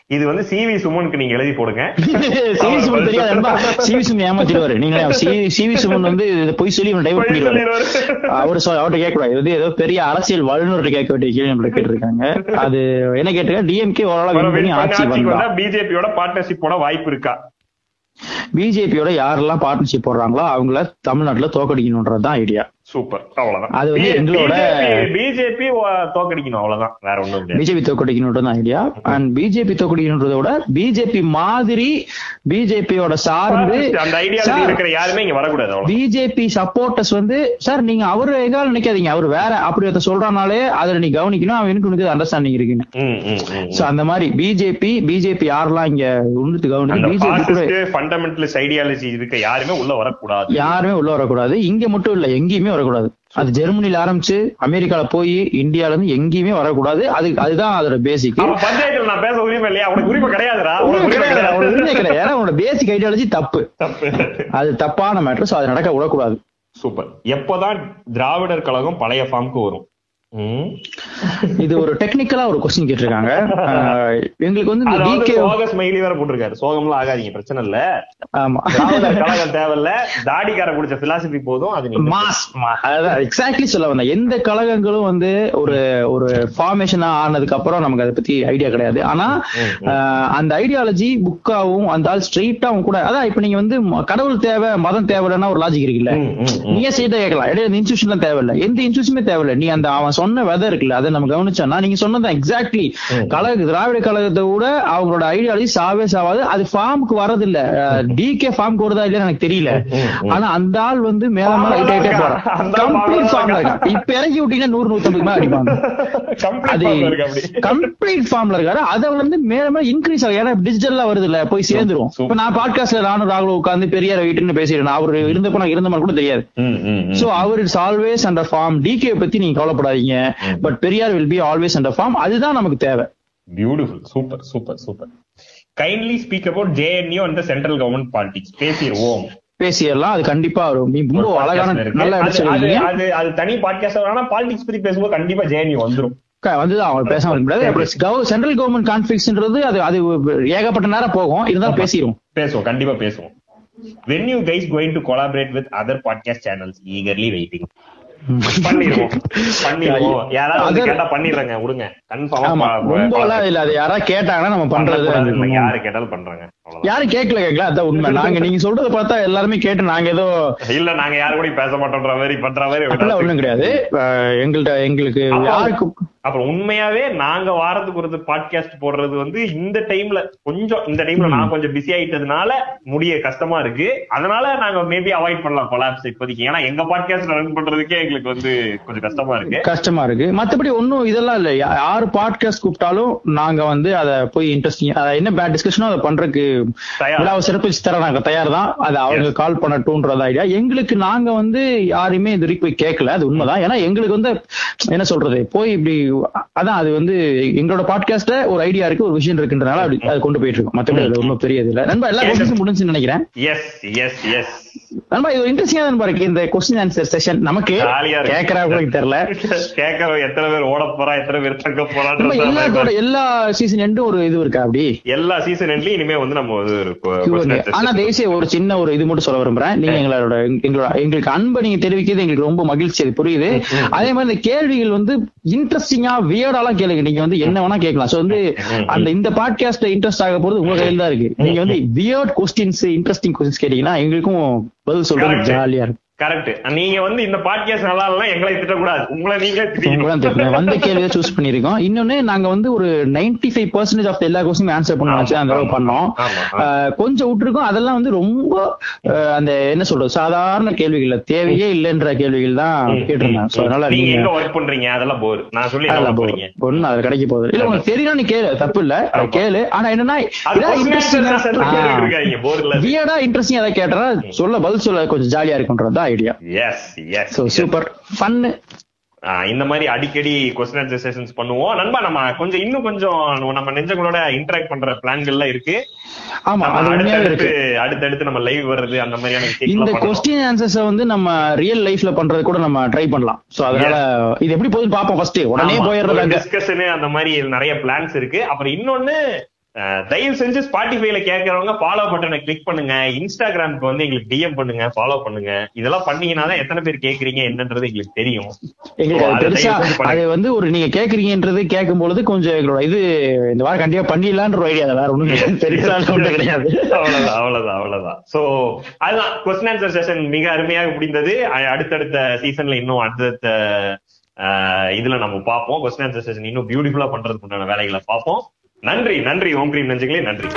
இது வந்து சிவி சுமனுக்கு நீங்க எழுதி போடுங்க. [laughs] சிவி சுமன் தெரியாது. சிவி சுமன் ஏமாத்திடுவாரு. நீங்க சிவி சுமன் வந்து பொய் சொல்லி டைவர்ட் பண்ணிடுவாரு. [laughs] அவரு அவர்ட்ட கேட்க கூடாது இது ஏதோ பெரிய அரசியல் வல்லுநர்கிட்ட கேட்க வேண்டிய கேள்வி நம்மள கேட்டிருக்காங்க. அது என்ன கேட்டிருக்காங்க? டிஎம்கே ஓரளவு பிஜேபியோட பார்ட்னர்ஷிப் போட வாய்ப்பு இருக்கா? பிஜேபியோட யாரெல்லாம் பார்ட்னர்ஷிப் போடுறாங்களோ அவங்கள தமிழ்நாட்டுல தோக்கடிக்கணும்ன்றதுதான் ஐடியா சூப்பர் அவ்வளவுதான் அது வந்து எங்களோட- பிஜேபி தோக்கடிக்கணும் அவ்வளவுதான் வேற ஒண்ணும் பிஜேபி தோக்கடிக்கணும்ன்றது ஐடியா அண்ட் பிஜேபி தோக்கடிக்கணுன்றத விட பிஜேபி மாதிரி பிஜேபியோட சார்ந்து அந்த ஐடியாலஜி இருக்கிற யாருமே இங்க வரக்கூடாது பிஜேபி சப்போர்ட்டர்ஸ் வந்து சார் நீங்க அவரு எங்காலும் நினைக்காதீங்க அவர் வேற அப்படி ஒருத்தர் சொல்றானாலே அதுல நீ கவனிக்கணும் அவனுக்கு உனக்கு அண்டர்ஸ்டாண்டிங் இருக்குன்னு. சோ அந்த மாதிரி பிஜேபி பிஜேபி யாரெல்லாம் இங்க உண்டு அந்த பிஜேபி கூட பாசிஸ்ட் ஃபண்டமெண்டலிஸ்ட் ஐடியாலஜி இருக்க யாருமே உள்ள வரக்கூடாது யாருமே உள்ள வரக்கூடாது இங்க மட்டும் இல்ல எங்கேயுமே வரக்கூடாது. அது ஜெர்மனில ஆரம்பிச்சு அமெரிக்கால போய் இந்தியால இருந்து எங்கேயுமே வரக்கூடாது. அது அதுதான் அதோட பேசிக் பஞ்சாயத்துல நான் பேச உரிமை இல்லையா? உனக்கு உரிமை கிடையாதுடா. உனக்கு உரிமை கிடையாது. ஏன்னா பேசிக் ஐடியாலஜி தப்பு. தப்பு. அது தப்பான மேட்டர் சோ அது நடக்க விடக்கூடாது சூப்பர். எப்பதான் திராவிடர் கழகம் பழைய ஃபார்முக்கு வரும். இது ஒரு டெக்னிக்கலா ஒரு கொஸ்டின் கேட்டிருக்காங்க. [laughs] எங்களுக்கு வந்து இந்த வந்து டிகே சோக ஸ்மைலி வேற போட்டிருக்காரு. சோகம்லாம் ஆகாதீங்க பிரச்சனை இல்ல. ஆமா. கழகம் தேவையில்ல. தாடிக்கார குடிச்ச பிலாசபி போதும் அது மாஸ் அதான் எக்ஸாக்ட்லி சொல்ல வந்தேன். எந்த கழகங்களும் வந்து ஒரு ஒரு ஃபார்மேஷனா ஆனதுக்கு அப்புறம் நமக்கு அதை பத்தி ஐடியா கிடையாது. ஆனா அந்த ஐடியாலஜி புக்காவும் அந்த ஆள் ஸ்ட்ரெயிட்டாவும் கூட அதான் இப்ப நீங்க வந்து கடவுள் தேவை மதம் தேவைன்னா ஒரு லாஜிக் இருக்குல்ல. நீயே செய்த கேட்கலாம். இடையில இந்த இன்ஸ்டியூஷன் தேவையில்ல. எந்த இன்ஸ்டியூஷனுமே தேவையில்ல. நீ அந்த அவன் சொன்ன வெதை இருக்குல்ல அதை நம்ம கவனிச்சோம்னா நீங்க சொன்னதான் எக்ஸாக்ட்லி கழக திராவிட கழகத்தை விட அவங்களோட ஐடியாலஜி சாவே சாவாது. அது ஃபார்முக்கு வரதில்ல டிகே ஃபார்முக்கு வருதா இல்லையா எனக்கு தெரியல. ஆனா அந்த ஆள் வந்து மேல மேல ஹைட் போறான். அந்த கம்ப்ளீட் ஃபார்ம்ல இருக்கான். இப்ப இறக்கி விட்டீங்கன்னா நூறு நூத்தம்பது மேல அடிப்பாங்க. [laughs] அது கம்ப்ளீட் ஃபார்ம்ல இருக்காரு. அத வந்து மேல மேல இன்க்ரீஸ் ஆகும். ஏன்னா டிஜிட்டல்ல வருது இல்ல போய் சேர்ந்துரும். இப்ப நான் பாட்காஸ்ட்ல நானும் ராகுல் உட்கார்ந்து பெரியார் வீட்டுன்னு பேசிடுறேன் அவர் இருந்தப்ப நான் இருந்த மாதிரி கூட தெரியாது. சோ அவர் ஆல்வேஸ் அண்டர் ஃபார்ம் டிகே பத்தி நீங்க கவலைப்படாதீங்க. But Periyar will be always under form அதுதான் நமக்கு தேவை. Beautiful super super super kindly speak about JNU and central government politics பேசிடுவோம் பேசிடலாம். அது கண்டிப்பா வரும். நீ ரொம்ப அழகான நல்லா அது- அது தனி பாட்காஸ்ட் ஆனா பாலிடிக்ஸ் பத்தி பேசும்போது கண்டிப்பா ஜேஎன்யூ வந்துரும். வந்துதான். அவங்க இருக்க முடியாது. சென்ட்ரல் கவர்மெண்ட் கான்ஃபிளிக்ஸ்ன்றது அது அது ஏகப்பட்ட நேரம் போகும். இருந்தாலும் பேசிடும் பேசுவோம். கண்டிப்பா பேசுவோம். When you guys going to collaborate with other podcast channels eagerly waiting பண்ணிடுவோம் பண்ணிடுவோம் [laughs] யாராவது கேட்டா பண்ணிடுறாங்க விடுங்க. கன்ஃபார்மா ரொம்ப இல்ல அது யாராவது கேட்டாங்கன்னா நம்ம பண்றது யாரு கேட்டாலும் பண்றாங்க. யாரும் கேட்கல கேட்கல அதான் உண்மை. நாங்க நீங்க சொல்றத பார்த்தா எல்லாருமே கேட்டு நாங்க ஏதோ இல்ல நாங்க யாரு கூட பேச மாட்டோம்ன்ற மாதிரி பண்ற மாதிரி ஒண்ணும் கிடையாது. எங்கள்ட்ட எங்களுக்கு யாருக்கு அப்புறம் உண்மையாவே நாங்க வாரத்துக்கு ஒரு பாட்காஸ்ட் போடுறது வந்து இந்த டைம்ல கொஞ்சம் இந்த டைம்ல நான் கொஞ்சம் பிஸி ஆயிட்டதுனால முடிய கஷ்டமா இருக்கு. அதனால நாங்க மேபி அவாய்ட் பண்ணலாம் கொலாப்ஸ் இப்போதைக்கு. ஏன்னா எங்க பாட்காஸ்ட் ரன் பண்றதுக்கே எங்களுக்கு வந்து கொஞ்சம் கஷ்டமா இருக்கு. கஷ்டமா இருக்கு. மத்தபடி ஒண்ணும் இதெல்லாம் இல்ல. யாரு பாட்காஸ்ட் கூப்பிட்டாலும் நாங்க வந்து அத போய் இன்ட்ரெஸ்டிங் என்ன பேட் டிஸ்கஷனோ அதை பண்றதுக்கு. விழாவை சிறப்பிச்சு தர நாங்க தயார் தான் அது அவங்க கால் பண்ணட்டும்ன்றது ஐடியா எங்களுக்கு நாங்க வந்து யாரையுமே இது வரைக்கும் போய் கேட்கல அது உண்மைதான். ஏன்னா எங்களுக்கு வந்து என்ன சொல்றது? போய் இப்படி அதான் அது வந்து எங்களோட பாட்காஸ்ட்ல ஒரு ஐடியா இருக்கு ஒரு விஷயம் இருக்குன்றனால அது கொண்டு போயிட்டு இருக்கோம். மத்தபடி அது ஒன்றும் பெரியது இல்ல நண்பா எல்லா முடிஞ்சுன்னு நினைக்கிறேன். எஸ் எஸ் எஸ் நண்பா இது இன்ட்ரெஸ்டிங்கா நண்பா இருக்கு இந்த கொஸ்டின் ஆன்சர் செஷன் நமக்கு. கேட்கறவங்களுக்கு தெரியல. கேட்க எத்தனை பேர் ஓட போறா எத்தனை பேர் தங்க நம்ம எல்லாத்தோட போறான்னு எல்லா சீசன் எண்டும் ஒரு இது இருக்கா அப்படி? எல்லா சீசன் எண்ட்லயும் இனிமே வந்து நம்ம வந்து ஆனா தேசிய ஒரு சின்ன ஒரு இது மட்டும் சொல்ல விரும்புறேன். நீங்க எங்களோட எங்களோட எங்களுக்கு அன்பை நீங்க தெரிவிக்கிறது எங்களுக்கு ரொம்ப மகிழ்ச்சி. அது புரியுது. அதே மாதிரி இந்த கேள்விகள் வந்து இன்ட்ரெஸ்டிங்கா வியர்டாலாம் கேளுங்க. நீங்க வந்து என்ன வேணா கேட்கலாம். சோ வந்து அந்த இந்த பாட்காஸ்ட் இன்ட்ரெஸ்ட் ஆக போறது உங்க கையில் தான் இருக்கு. நீங்க வந்து வியர்ட் கொஸ்டின்ஸ் இன்ட்ரெஸ்டிங் கொஸ்டின்ஸ் கேட்டீங்கன்னா எங்களுக்கும் பதில் சொல்றது ஜாலியா இருக்கு. கரெக்ட். நீங்க வந்து இந்த பாட்காஸ்ட் நல்லா இல்லைன்னா எங்களை திட்டக்கூடாது. உங்களை நீங்க. வந்த கேள்வியை சூஸ் பண்ணிருக்கோம் இன்னொன்னு நாங்க வந்து ஒரு 95% ஃபைவ் பர்சன்டேஜ் ஆஃப் எல்லா கொஸ்டின் ஆன்சர் பண்ண வச்சு அந்த பண்ணோம். கொஞ்சம் விட்டுருக்கோம். அதெல்லாம் வந்து ரொம்ப அந்த என்ன சொல்றது சாதாரண கேள்விகள் தேவையே இல்லைன்ற கேள்விகள் தான் கேட்டிருந்தேன் சோ அதனால நீங்க எங்க ஒர்க் பண்றீங்க? அதெல்லாம் போர் நான் சொல்லி அதெல்லாம் போறீங்க ஒண்ணும் அது கிடைக்க போகுது. இல்ல உனக்கு தெரியும் நீ கேளு. தப்பு இல்ல. கேளு. ஆனா என்னன்னா அது question answer session ல கேட்டுட்டு இருக்காதீங்க, bore இல்ல. வியடா இன்ட்ரெஸ்டிங் ஏதாவது கேட்டா சொல்ல பதில் சொல்ல கொஞ்சம் ஜாலியா இருக்கும்ன்றது idea yes yes so super fun இந்த மாதிரி அடிக்கடி கொஸ்டின் செஷன்ஸ் பண்ணுவோம். நண்பா நம்ம கொஞ்சம் இன்னும் கொஞ்சம் நம்ம நெஞ்சங்களோட இன்டராக்ட் பண்ற பிளான்கள்லாம் இருக்கு. ஆமா அடுத்தடுத்து அடுத்தடுத்து நம்ம லைவ் வர்றது அந்த மாதிரியான இந்த. கொஸ்டின் ஆன்சர்ஸ் வந்து நம்ம ரியல் லைஃப்ல பண்றது கூட நம்ம ட்ரை பண்ணலாம். சோ அதனால இது எப்படி போகுதுன்னு பாப்போம் ஃபர்ஸ்ட் உடனே போயிடுறது discussion அந்த மாதிரி நிறைய பிளான்ஸ் இருக்கு. அப்புறம் இன்னொன்னு தயவு செஞ்சு ஸ்பாட்டிஃபைல கேட்கறவங்க ஃபாலோ பட்டனை கிளிக் பண்ணுங்க. இன்ஸ்டாகிராமுக்கு வந்து எங்களுக்கு டிஎம் பண்ணுங்க ஃபாலோ பண்ணுங்க. இதெல்லாம் பண்ணீங்கன்னா தான் எத்தனை பேர் கேக்குறீங்க என்னன்றது எங்களுக்கு தெரியும். அது வந்து ஒரு நீங்க கேக்குறீங்கன்றது கேட்கும் பொழுது கொஞ்சம் எங்களோட இது இந்த வாரம் கண்டிப்பா பண்ணிடலான்ற ஒரு ஐடியா வேற ஒண்ணும் கிடையாது. பெருசா கிடையாது. அவ்வளவுதான் அவ்வளவுதான் அவ்வளவுதான். சோ அதுதான் கொஸ்டின் ஆன்சர் செஷன் மிக அருமையாக முடிந்தது. அடுத்தடுத்த சீசன்ல இன்னும் அடுத்தடுத்த இதுல நம்ம பார்ப்போம். கொஸ்டின் ஆன்சர் செஷன் இன்னும் பியூட்டிஃபுல்லா பண்றதுக்கு உண்டான வேலைகளை பார்ப்போம். நன்றி நன்றி ஓம் கிரீம் நெஞ்சுங்களே நன்றி.